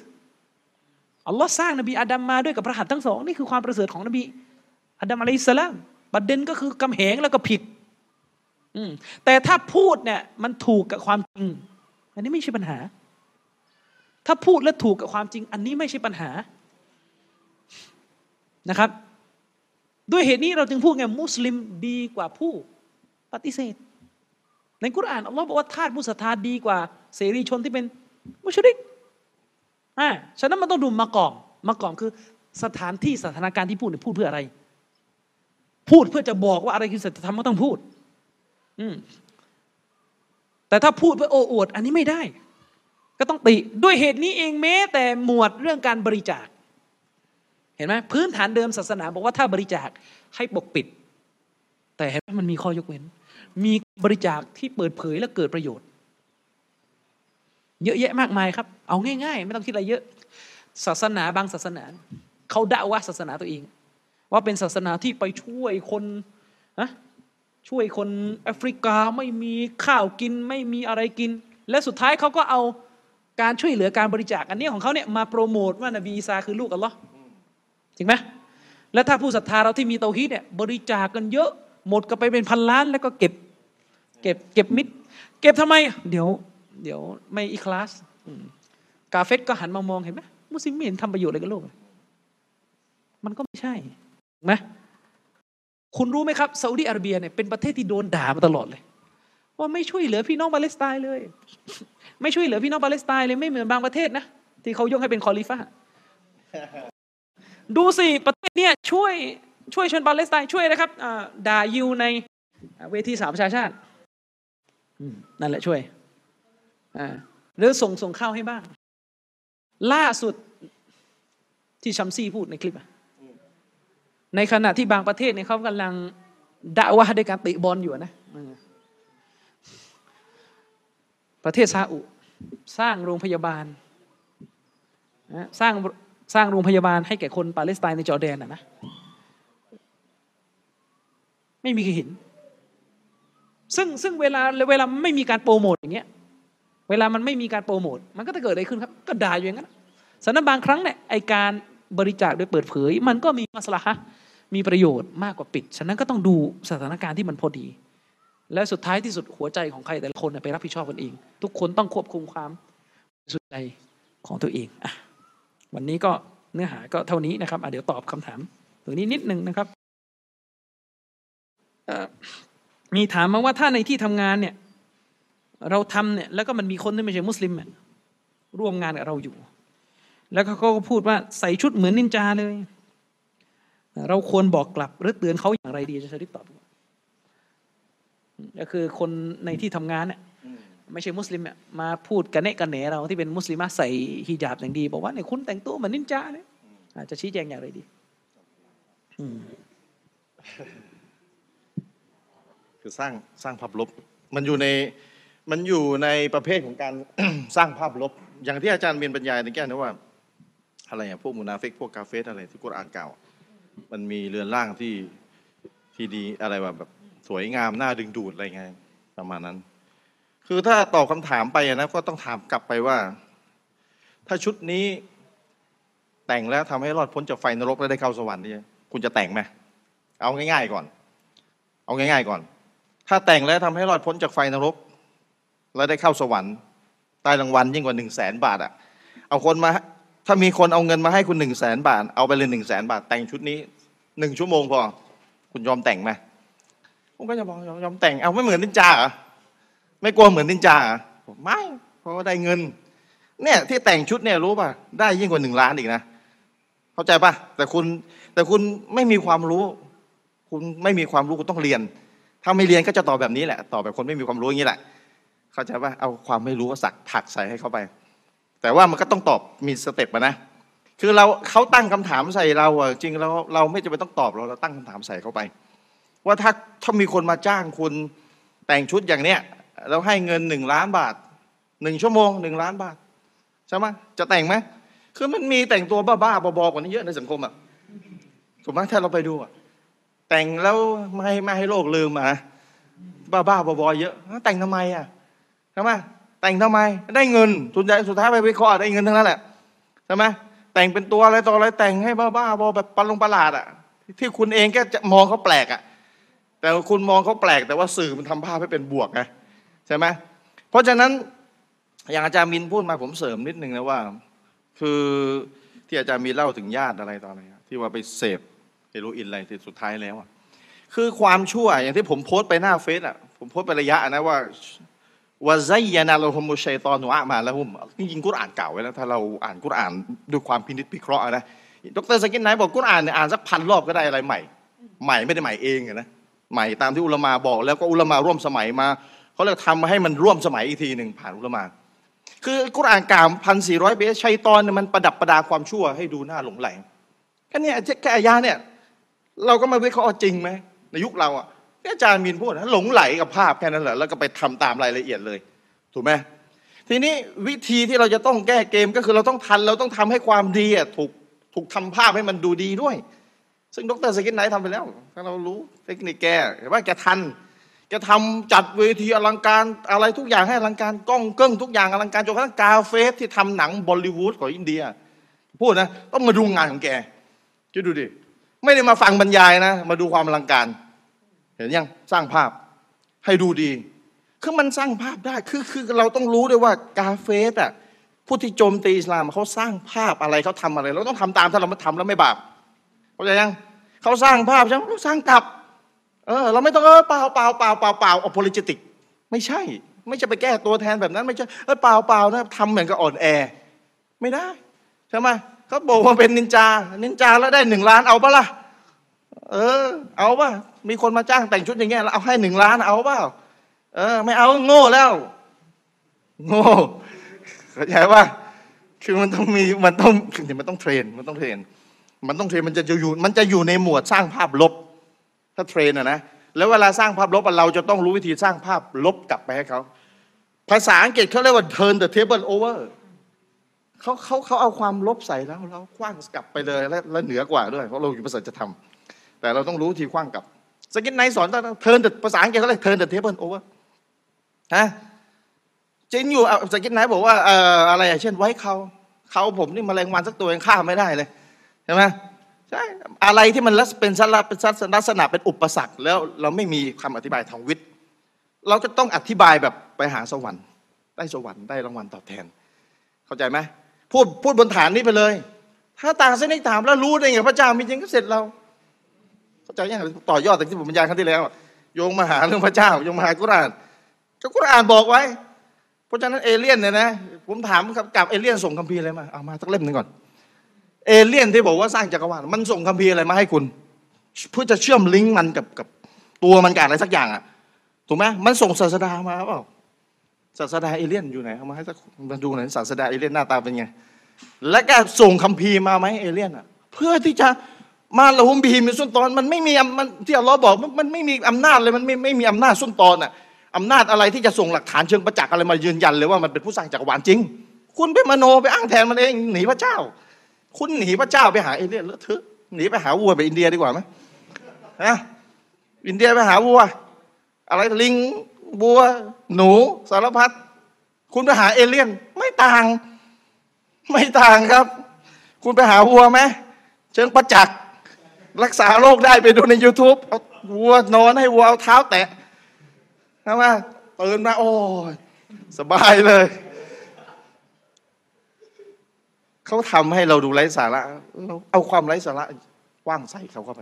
อัลลอฮ์สร้างนบีอาดัมมาด้วยกับพระหัตถ์ทั้งสองนี่คือความประเสริฐของนบีอาดัมอะลัยสลามประเด็นก็คือกำแหงแล้วก็ผิดแต่ถ้าพูดเนี่ยมันถูกกับความจริง อันนี้ไม่ใช่ปัญหา ถ้าพูดและถูกกับความจริง อันนี้ไม่ใช่ปัญหานะครับ ด้วยเหตุนี้เราจึงพูดไงมุสลิมดีกว่าผู้ปฏิเสธ ในกุรอานอัลลอฮ์บอกว่าทาสมุสธาดีกว่าเสรีชนที่เป็นมุชริก อ่าฉะนั้นมันต้องดูมากอมมากอมคือสถานที่สถานการณ์ที่พูดเนี่ยพูดเพื่ออะไร พูดเพื่อจะบอกว่าอะไรคือสัจธรรมก็ต้องพูด อืมแต่ถ้าพูดเพื่อโอ้อวด อันนี้ไม่ได้ ก็ต้องติด้วยเหตุนี้เองแม้ แต่หมวดเรื่องการบริจาค เห็นไหมพื้นฐานเดิมศาสนาบอกว่าถ้าบริจาคให้ปกปิด แต่เห็นไหมมันมีข้อยกเว้น มีบริจาคที่เปิดเผยและเกิดประโยชน์ เยอะแยะมากมายครับ เอาง่ายๆ ไม่ต้องคิดอะไรเยอะ ศาสนาบางศาสนาเขาด่าว่าศาสนาตัวเอง ว่าเป็นศาสนาที่ไปช่วยคนนะช่วยคนแอฟริกาไม่มีข้าวกินไม่มีอะไรกิน และสุดท้ายเขาก็เอาการช่วยเหลือการบริจาคอันนี้ของเขาเนี่ยมาโปรโมทว่านบีอีสาคือลูกอัลลอฮ์จริงไหมแล้วถ้าผู้ศรัทธาเราที่มีเตาฮีดเนี่ยบริจาคกันเยอะหมดก็ไปเป็นพันล้านแล้วก็เก็บ เก็บเก็บมิด เก็บทำไม เดี๋ยว เดี๋ยวไม่อิคลาสกาเฟรก็หันมามองเห็นไหมมุสลิมไม่เห็นทำประโยชน์อะไรกับโลก มันก็ไม่ใช่ไหมคุณรู้ไหมครับซาอุดีอาระเบียเนี่ยเป็นประเทศที่โดนด่ามาตลอดเลย ว่าไม่ช่วยเหลือพี่น้องปาเลสไตน์เลย ไม่ช่วยเหลือพี่น้องปาเลสไตน์เลยไม่เหมือนบางประเทศนะที่เขายกให้เป็นคอลีฟะฮ์ดูสิประเทศเนี้ยช่วยช่วยชนปาเลสไตน์ช่วยนะครับด่ายูในเวทีสามชาชาตินั่นแหละช่วย หรือส่งส่งข้าวให้บ้าง ล่าสุดที่ชัมซี่พูดในคลิปในขณะที่บางประเทศเนี่ยเขากำลังด่าว่าด้วยการติบอลอยู่นะประเทศซาอุสร้างโรงพยาบาลสร้างสร้างโรงพยาบาลให้แก่คนปาเลสไตน์ในจอร์แดนนะนะไม่มีใครเห็น ซึ่งซึ่งเวลาเวลาไม่มีการโปรโมทอย่างเงี้ย เวลามันไม่มีการโปรโมทมันก็จะเกิดอะไรขึ้นครับ ก็ด่าอยู่อย่างนั้นสนักบางครั้งเนี่ยไอการบริจาคโดยเปิดเผย มันก็มีมาสละฮะมีประโยชน์มากกว่าปิด ฉะนั้นก็ต้องดูสถานการณ์ที่มันพอดี และสุดท้ายที่สุดหัวใจของใครแต่ละคนไปรับผิดชอบกันเอง ทุกคนต้องควบคุมความสุดใจของตัวเองอวันนี้ก็เนื้อหาก็เท่านี้นะครับเดี๋ยวตอบคำถามตรงนี้นิดนึงนะครับมีถามมาว่าถ้าในที่ทำงานเนี่ย เราทำเนี่ยแล้วก็มันมีคนที่ไม่ใช่มุสลิมร่วมงานกับเราอยู่ แล้วเขาก็พูดว่าใส่ชุดเหมือนนินจาเลย เราควรบอกกลับหรือเตือนเขาอย่างไรดีจะชริปตอบก็คือคนในที่ทำงานเนี่ยไม่ใช่มุสลิมเนี่ยมาพูดกันเนะกันเหนเราที่เป็นมุสลิมใส่ฮิญาบอย่างดี บอกว่าเนี่ยคุณแต่งตัวเหมือนนินจาเนี่ยอาจจะชี้แจงอย่างไรดีคือสร้างสร้างภาพลบมันอยู่ใน มันอยู่ในประเภทของการ สร้างภาพลบ อย่างที่อาจารย์เมียนบรรยายในแก้นะว่า อะไรอะพวกมูนาเฟกพวกกาเฟรอะไรที่กุรอานกล่าว มันมีเรือนร่างที่ที่ดีอะไรแบบแบบสวยงามน่าดึงดูดอะไรไงประมาณนั้น คือถ้าตอบคำถามไปนะก็ต้องถามกลับไปว่า ถ้าชุดนี้แต่งแล้วทำให้รอดพ้นจากไฟนรกและได้เข้าสวรรค์นี่คุณจะแต่งไหมเอาง่ายๆก่อน เอาง่ายๆก่อน ถ้าแต่งแล้วทำให้รอดพ้นจากไฟนรก แล้วได้เข้าสวรรค์ได้รางวัลยิ่งกว่าหนึ่งแสนบาทอะเอาคนมาถ้ามีคนเอาเงินมาให้คุณหนึ่งแสนบาท เอาไปเลยหนึ่งแสนบาท แต่งชุดนี้หนึ่งชั่วโมงพอ คุณยอมแต่งไหมผมก็จะบอกยอมยอมแต่งเอาไม่เหมือนนินจาเหรอไม่กลัวเหมือนนินจาเหรอผมไม่เพราะว่าได้เงิน เนี่ยที่แต่งชุดเนี่ยรู้ป่ะได้ยิ่งกว่าหนึ่งล้านอีกนะเข้าใจป่ะแต่คุณแต่คุณไม่มีความรู้ คุณไม่มีความรู้คุณต้องเรียน ถ้าไม่เรียนก็จะตอบแบบนี้แหละตอบแบบคนไม่มีความรู้อย่างนี้แหละ เข้าใจป่ะเอาความไม่รู้สักถักใส่ให้เข้าไป แต่ว่ามันก็ต้องตอบมีสเต็ปอะนะ คือเราเขาตั้งคำถามใส่เราอะจริงเราเราไม่จำเป็นต้องตอบเราเราตั้งคำถามใส่เข้าไป ว่าถ้าถ้ามีคนมาจ้างคุณแต่งชุดอย่างเนี้ยแล้วให้เงินหนึ่งล้านบาทหนึ่งชั่วโมงหนึ่งล้านบาทใช่ไหมจะแต่งไหมคือมันมีแต่งตัวบ้าๆบอๆกว่านี้เยอะในสังคมอะถูกไหมถ้าเราไปดูอะแต่งแล้วไม่ให้ไม่ให้โลกลืมอะนะบ้าๆบอๆเยอะแต่งทำไมอะ ใช่ไหมแต่งทำไมได้เงินสุดท้ายสุดท้ายไปวิเคราะห์ได้เงินทั้งนั้นแหละใช่ไหมแต่งเป็นตัวอะไรต่ออะไรแต่งให้บ้าๆบอแบบปลงประหลาดอะที่คุณเองก็จะมองเขาแปลกอะแต่คุณมองเขาแปลก แต่ว่าสื่อมันทำภาพให้เป็นบวกไงใช่ไหมเพราะฉะนั้นอย่างอาจารย์มินพูดมาผมเสริมนิดนึงนะว่า คือที่อาจารย์มีเล่าถึงญาติอะไรต่ออะไรที่ว่าไปเสพเฮโรอีนอะไรที่สุดท้ายแล้วอะคือความชั่วอย่างที่ผมโพสต์ไปหน้าเฟซอะผมโพสต์ไประยะนะว่า ว่าไซยานาลฮุมุชัยตอนุอะมาแล้วผมจริงๆกุรอ่านเก่าไว้แล้ว ถ้าเราอ่านกุรอ่านด้วยความพินิจพิเคราะห์นะดร.ซากิรไนค์บอกกุรอ่านเนี่ยอ่านสักพันรอบก็ได้อะไรใหม่ ใหม่ไม่ได้ใหม่เองนะใหม่ตามที่อุลามาบอก แล้วก็อุลามาร่วมสมัยมาเขาเรียกทำมาให้มันร่วมสมัยอีกทีหนึ่งผ่านอุลามา คือกุรอานกล่าวพันสี่ร้อยปีชัยตอนเนี่ยมันประดับประดาความชั่วให้ดูน่าหลงใหลแค่นี้แค่อายาเนี่ยเราก็มาวิเคราะห์จริงไหมในยุคเราอะ อาจารย์มินพูดนะหลงใหลกับภาพแค่นั้นแหละแล้วก็ไปทำตามรายละเอียดเลย ถูกไหมทีนี้วิธีที่เราจะต้องแก้เกมก็คือเราต้องทันเราต้องทำให้ความดีอะถูกถูกทำภาพให้มันดูดีด้วย ซึ่งดร.ซากิรไนค์ทำไปแล้ว ถ้าเรารู้เทคนิคแกเห็นว่าแกทันแกทำจัดเวทีอลังการอะไรทุกอย่างให้อลังการกล้องเกิ้งทุกอย่างอลังการจนกระทั่งกาเฟรที่ทำหนังบอลลีวูดของอินเดีย พูดนะต้องมาดูงานของแกคิดดูดิไม่ได้มาฟังบรรยายนะ มาดูความอลังการ เห็นยังสร้างภาพให้ดูดี คือมันสร้างภาพได้คือคือเราต้องรู้ด้วยว่ากาเฟสอะผู้ที่โจมตีอิสลามเขาสร้างภาพอะไรเขาทำอะไร เราต้องทำตามถ้าเราไม่ทำแล้วไม่บาปเข้าใจยังเขาสร้างภาพใช่ไหมสร้างกลับเออเราไม่ต้องเออเปล่าเปล่าเปล่าเปล่าเปล่าอ p o l ิจิติก ไม่ใช่ ไม่ใช่ไปแก้ตัวแทนแบบนั้น ไม่ใช่เออเปล่าเปล่านะทำเหมือนกับอ่อนแอ ไม่ได้ใช่ไหมเขาบอกว่าเป็นนินจา นินจาแล้วได้หนึ่งล้านเอาปะล่ะ เออ เอาป่ะมีคนมาจ้างแต่งชุดอย่างเงี้ยแล้วเอาให้หนึ่งล้านเอาเปล่าเออ ไม่เอาโง่แล้ว โง่เข้าใจว่าคือมันต้องมีมันต้องคือมันต้องเทรน มันต้องเทรน มันต้องเทรนมันจะอยู่ มันจะอยู่ในหมวดสร้างภาพลบ ถ้าเทรนอะนะแล้วเวลาสร้างภาพลบเราจะต้องรู้วิธีสร้างภาพลบกลับไปให้เขาภาษาอังกฤษเขาเรียกว่า turn the table over เขาเขาเขาเอาความลบใส่แล้วเราขว้างกลับไปเลยและและเหนือกว่าด้วย เพราะเราอยู่ภาษาจะทำ แต่เราต้องรู้วิธีขว้างกลับซากิรไนค์สอนต้อง turn the ภาษาอังกฤษเขาเรียก turn the table over ฮะจริงอยู่ซากิรไนค์บอกว่าเอ่ออะไรอะเช่นไว้เขาเขาผมนี่มแมลงวันสักตัวยังฆ่าไม่ได้เลยใช่ไหมใช่อะไรที่มันเป็นสลัเป็นลักษณะเป็นอุปสรรค แล้วเราไม่มีคำอธิบายทางวิทย์ เราก็ต้องอธิบายแบบไปหาสวรรค์ได้สวรรค์ได้รางวัลตอบแทน เข้าใจไหมพูดพูดบนฐานนี้ไปเลย ถ้าต่างเส้นถามแล้วรู้ได้ไงพระเจ้ามีจริงก็เสร็จเรา เข้าใจยังต่อยอดจากที่ผมบรรยายครั้งที่แล้ว โยงมาหาเรื่องพระเจ้าโยงมาหากุรานก็กุรานบอกไว้ เพราะฉะนั้นเอเลี่ยนเนี่ยนะผมถามกับเอเลี่ยนส่งคัมภีร์อะไรมาเอามาสักเล่มหนึ่งก่อน เอเลี่ยนที่บอกว่าสร้างจักรวาลมันส่งคัมภีร์อะไรมาให้คุณ เพื่อจะเชื่อมลิงก์มันกับกับตัวมันกับอะไรสักอย่างอะถูกไหมมันส่งศาสดามาเปล่าศาสดาเอเลี่ยนอยู่ไหนเอามาให้สักมาดูหน่อยศาสดาเอเลี่ยนหน้าตาเป็นไงและก็ส่งคัมภีร์มาไหมเอเลี่ยนอะ เพื่อที่จะ มาละหุมบีมีส้นตอนมันไม่มีมันที่อัลลอฮ์บอกมันไม่มีอำนาจเลยมันไม่ไม่มีอำนาจส้นตอนอะอำนาจอะไรที่จะส่งหลักฐานเชิงประจักษ์อะไรมายืนยันเลยว่ามันเป็นผู้สร้างจักรวาลจริง คุณไปมโนไปอ้างแทนมันเองหนีพระเจ้า คุณหนีพระเจ้าไปหาเอเลี่ยนเลอะเทอะหนีไปหาวัวไปอินเดียดีกว่าไหมนะอินเดียไปหาวัว อะไรลิงวัว หนู สารพัดคุณไปหาเอเลี่ยน ไม่ต่าง ไม่ต่างครับ คุณไปหาวัวไหมเชิงประจักษ์ รักษาโรคได้ไปดูใน YouTube เอาวัวนอนให้วัวเอาเท้าแตะใช่ไหมตื่นมาโอ้ยสบายเลย เขาทำให้เราดูไร้สาระเราเอาความไร้สาระขว้างใส่เขาเข้าไป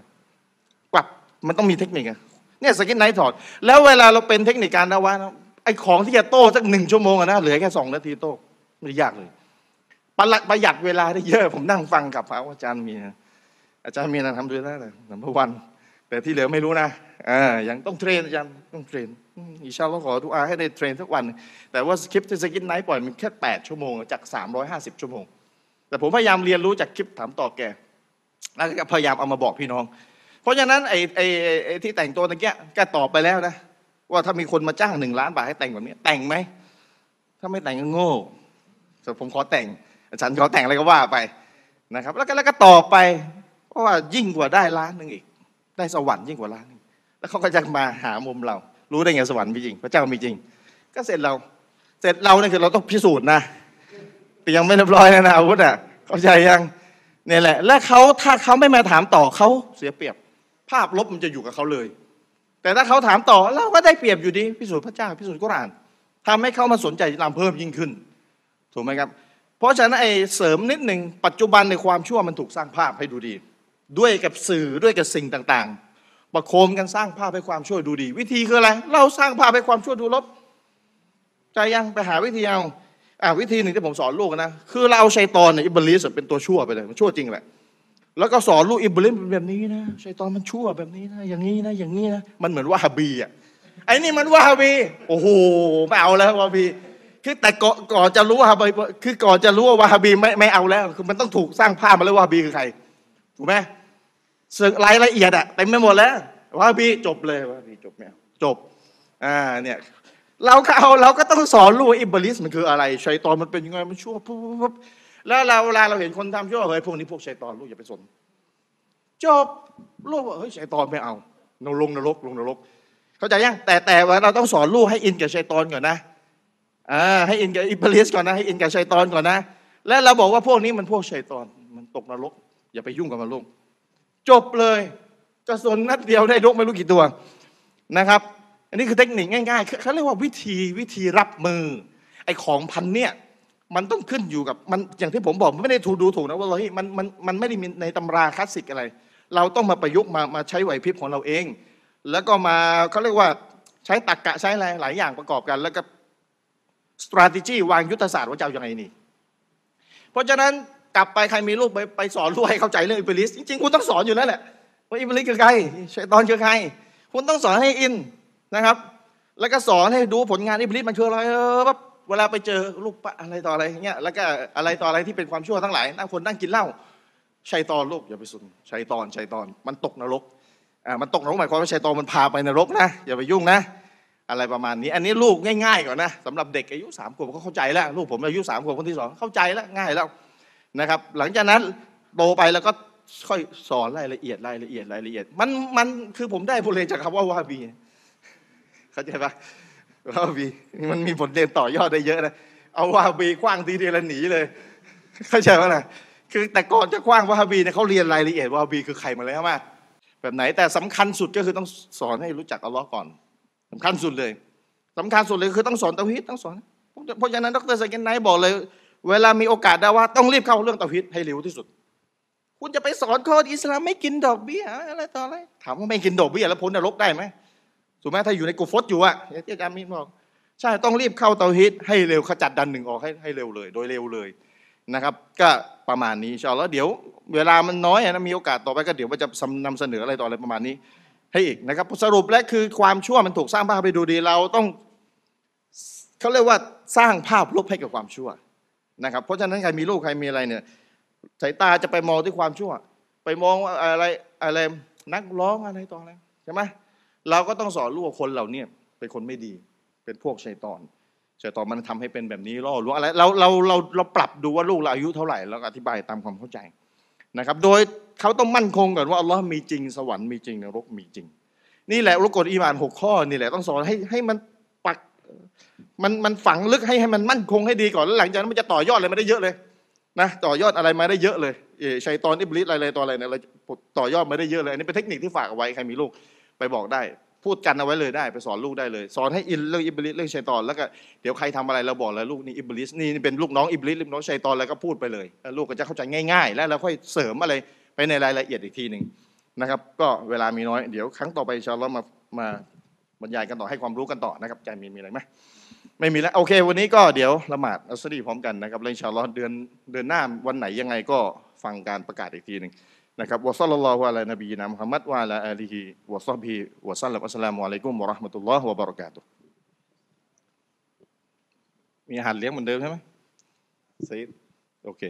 กลับมันต้องมีเทคนิคอะเนี่ยซากิรไนค์ถอด แล้วเวลาเราเป็นเทคนิคการนะว่านะไอ้ของที่จะโต้สักหนึ่งชั่วโมงอะนะเหลือแค่สองนาทีโต้ไม่ยากเลยประหลัดประหยัดเวลาได้เยอะ ผมนั่งฟังกับพระอาจารย์มีนะ อาจารย์มีนะทำด้วยนะ number one แต่ที่เหลือไม่รู้นะอ่ายังต้อง train อาจารย์ต้อง train อินชาอัลลอฮ์ขอดุอาให้ได้ train ทุกวัน แต่ว่าคลิปที่ซากิรไนค์ปล่อยมันแค่ 8 ชั่วโมงจาก 350 ชั่วโมง แต่ผมพยายามเรียนรู้จากคลิปถามตอบแก แล้วก็พยายามเอามาบอกพี่น้อง เพราะฉะนั้นไอ้ไอ้ไอ้ที่แต่งตัวตะเกียแกตอบไปแล้วนะ ว่าถ้ามีคนมาจ้างหนึ่งล้านบาทให้แต่งแบบนี้ แต่งไหม ถ้าไม่แต่งก็โง่แต่ผมขอแต่งอาจารย์ขอแต่งอะไรก็ว่าไปนะครับ แล้วก็แล้วก็ตอบไป เพราะว่ายิ่งกว่าได้ล้านหนึ่งอีก ได้สวรรค์ยิ่งกว่าล้านหนึ่งแล้วเขาก็จะมาหามุมเรา รู้ได้ไงสวรรค์มีจริง พระเจ้ามีจริง ก็เสร็จเรา เสร็จเราเนี่ยคือเราต้องพิสูจน์นะแต่ยังไม่เรียบร้อยนะนะอาวุธอะเข้าใจยังเนี่ยแหละ และเขาถ้าเขาไม่มาถามต่อเขาเสียเปรียบ ภาพลบมันจะอยู่กับเขาเลย แต่ถ้าเขาถามต่อเราก็ได้เปรียบอยู่ดีพิสูจน์พระเจ้าพิสูจน์กุรานทำให้เขามาสนใจลามเพิ่มยิ่งขึ้น ถูกไหมครับ เพราะฉะนั้นไอ้เสริมนิดหนึ่งปัจจุบันในความชั่วมันถูกสร้างภาพให้ดูดี ด้วยกับสื่อด้วยกับสิ่งต่างๆ ประโคมกันสร้างภาพให้ความชั่วดูดี วิธีคืออะไร เราสร้างภาพให้ความชั่วดูลบใจยังไปหาวิธีเอาอ่าวิธีหนึ่งที่ผมสอนลูกนะคือเราเอาชัยตอนเนี่ยอิบลิสเป็นตัวชั่วไปเลยมันชั่วจริงแหละแล้วก็สอนลูกอิบลิสเป็นแบบนี้นะชัยตอนมันชั่วแบบนี้นะอย่างนี้นะอย่างนี้นะมันเหมือนว่าฮาบีอะไอ้นี่มันว่าฮาบีโอ้โหไม่เอาแล้ววาฮาบีคือแต่ก่อนก่อนจะรู้วาฮาบีคือก่อนจะรู้ว่าวาฮาบีไม่ไม่เอาแล้วคือมันต้องถูกสร้างภาพมาแล้ววาฮาบีคือใคร ถูกไหมสึกรายละเอียดอะเต็มไปหมดแล้ววาฮาบีจบเลยวาฮาบีจบไม่เอาจบอ่าเนี่ยเราก็เอาเราก็ต้องสอนลูกอิบลิสมันคืออะไรชัยตอนมันเป็นยังไงมันชั่วปุ๊บปุ๊บปุ๊บแล้วเราเวลาเราเห็นคนทำชั่วเฮ้ยพวกนี้พวกชัยตอนลูกอย่าไปสนจบลูกบอกเฮ้ยชัยตอนไม่เอานลงนรกลงนรก เข้าใจยังแต่แต่ว่าเราต้องสอนลูกให้อินกับชัยตอนก่อนนะอ่าให้อินกับอิบลิสก่อนนะให้อินกับชัยตอนก่อนนะ และเราบอกว่าพวกนี้มันพวกชัยตอนมันตกนรก อย่าไปยุ่งกับมันลูก จบเลยกระสุนนัดเดียวได้นกไม่รู้กี่ตัวนะครับ อันนี้คือเทคนิคง่ายๆเขาเรียกว่าวิธีวิธีรับมือ ไอ้ของพันเนี่ยมันต้องขึ้นอยู่กับมันอย่างที่ผมบอกมันไม่ได้ถูดูถูกนะว่าเฮ้ยมันมันมันไม่ได้มีในตำราคลาสสิกอะไร เราต้องมาประยุกต์มามาใช้ไหวพริบของเราเอง แล้วก็มาเขาเรียกว่าใช้ตรรกะใช้อะไรหลายอย่างประกอบกัน แล้วก็ strategy วางยุทธศาสตร์ว่าจะเอายังไงนี่ เพราะฉะนั้น กลับไปใครมีลูกไปไปสอนลูกให้เข้าใจเรื่องอิบลิสจริงๆคุณต้องสอนอยู่แล้วแหละว่าอิบลิสคือใครชัยตอนคือใคร คุณต้องสอนให้อินนะครับ แล้วก็สอนให้ดูผลงานอิบลิสมันคืออะไรเออแบบเวลาไปเจอลูกปะอะไรต่ออะไรเงี้ยแล้วก็อะไรต่ออะไรที่เป็นความชั่วทั้งหลายนั่งคนนั่งกินเหล้าชัยตอนลูกอย่าไปสนชัยตอนชัยตอนมันตกนรกอ่ามันตกนรกหมายความว่าชัยตอนมันพาไปนรกนะอย่าไปยุ่งนะอะไรประมาณนี้ อันนี้ลูกง่ายๆก่อนนะสำหรับเด็กอายุสามขวบเขาเข้าใจแล้ว ลูกผมอายุสามขวบคนที่สองเข้าใจแล้วง่ายแล้ว นะครับ หลังจากนั้นโตไปแล้วก็ค่อยสอนรายละเอียดรายละเอียดรายละเอียด มันมันคือผมได้บทเรียนจากคำว่าวาบีเข้าใจปะวาบีมันมีบทเรียนต่อยอดได้เยอะนะเอาวาบีขว้างทีเดียวแล้วหนีเลย เข้าใจปะนะคือแต่ก่อนจะขว้างวาบีเนี่ยเขาเรียนรายละเอียดวาบีคือใครมาแล้วมาแบบไหนแต่สำคัญสุดก็คือต้องสอนให้รู้จักอัลลอฮ์ก่อนสำคัญสุดเลยสำคัญสุดเลยคือต้องสอนเตาฮีดต้องสอนเพราะฉะนั้นดร.ซากิรไนค์บอกเลย เวลามีโอกาสได้ว่าต้องรีบเข้าเรื่องเตาฮีดให้เร็วที่สุด คุณจะไปสอนคนอิสลามไม่กินดอกเบี้ยอะไรต่ออะไรถามว่าไม่กินดอกเบี้ยแล้วพ้นนรกได้ไหมถูกไหมถ้าอยู่ในกุฟตอยู่อะอย่างที่อาจารย์มินบอกใช่ต้องรีบเข้าเตาฮิดให้เร็วขจัดดันหนึ่งออกให้ให้เร็วเลย โดยเร็วเลยนะครับ ก็ประมาณนี้ชาแล้วเดี๋ยวเวลามันน้อยนะมีโอกาสต่อไปก็เดี๋ยวว่าจะนำเสนออะไรต่ออะไรประมาณนี้ ให้อีกนะครับสรุปและคือความชั่วมันถูกสร้างภาพไปดูดีเราต้องเขาเรียกว่าสร้างภาพลบให้กับความชั่ว นะครับ เพราะฉะนั้นใครมีลูกใครมีอะไรเนี่ยสายตาจะไปมองที่ความชั่ว ไปมองว่าอะไรอะไรนักร้องอะไรต่ออะไรใช่ไหมเราก็ต้องสอนลูกคนเหล่านี้เป็นคนไม่ดี เป็นพวกชัยตอนชัยตอนมันทำให้เป็นแบบนี้ล่อลวงอะไรเราเราเราเราปรับดูว่าลูกเราอายุเท่าไหร่แล้วก็อธิบายตามความเข้าใจนะครับ โดยเขาต้องมั่นคงก่อนว่าอัลลอฮ์มีจริงสวรรค์มีจริงนรกมีจริง นี่แหละรุกฎอีมานหกข้อนี่แหละต้องสอนให้ให้มันปัก มันมันฝังลึกให้ให้มันมั่นคงให้ดีก่อนแล้วหลังจากนั้นมันจะต่อยอดอะไรมาได้เยอะเลยนะต่อยอดอะไรมาได้เยอะเลยเออชัยตอนอิบลิสอะไรต่ออะไรเนี่ยเราต่อยอดมาได้เยอะเลยอันนี้เป็นเทคนิคที่ฝากเอาไว้ใครมีลูกไปบอกได้ พูดกันเอาไว้เลยได้ไปสอนลูกได้เลย สอนให้อินเรื่องอิบลิสเรื่องชัยตอนแล้วก็เดี๋ยวใครทำอะไรเราบอกเลยลูกนี่อิบลิสนี่เป็นลูกน้องอิบลิสลูกน้องชัยตอนแล้วก็พูดไปเลยลูกก็จะเข้าใจง่าย ๆ แล้วเราค่อยเสริมอะไรไปในรายละเอียดอีกทีหนึ่งนะครับ ก็เวลามีน้อยเดี๋ยวครั้งต่อไปอินชาอัลลอฮ์มาบรรยายกันต่อให้ความรู้กันต่อนะครับใจมีมีอะไรไหม ไม่มีแล้วโอเค วันนี้ก็เดี๋ยวละหมาดอัสรีพร้อมกันนะครับแล้วอินชาอัลลอฮ์เดือนเดือนหน้าวันไหนยังไงก็ฟังการประกาศอีกทีหนึ่งนะครับوصلى الله على نبينا محمد وعلى آله وصحبه وسلم السلام عليكم ورحمة الله وبركاته มีอาหารเลี้ยงเหมือนเดิมใช่ไหมซีดโอเค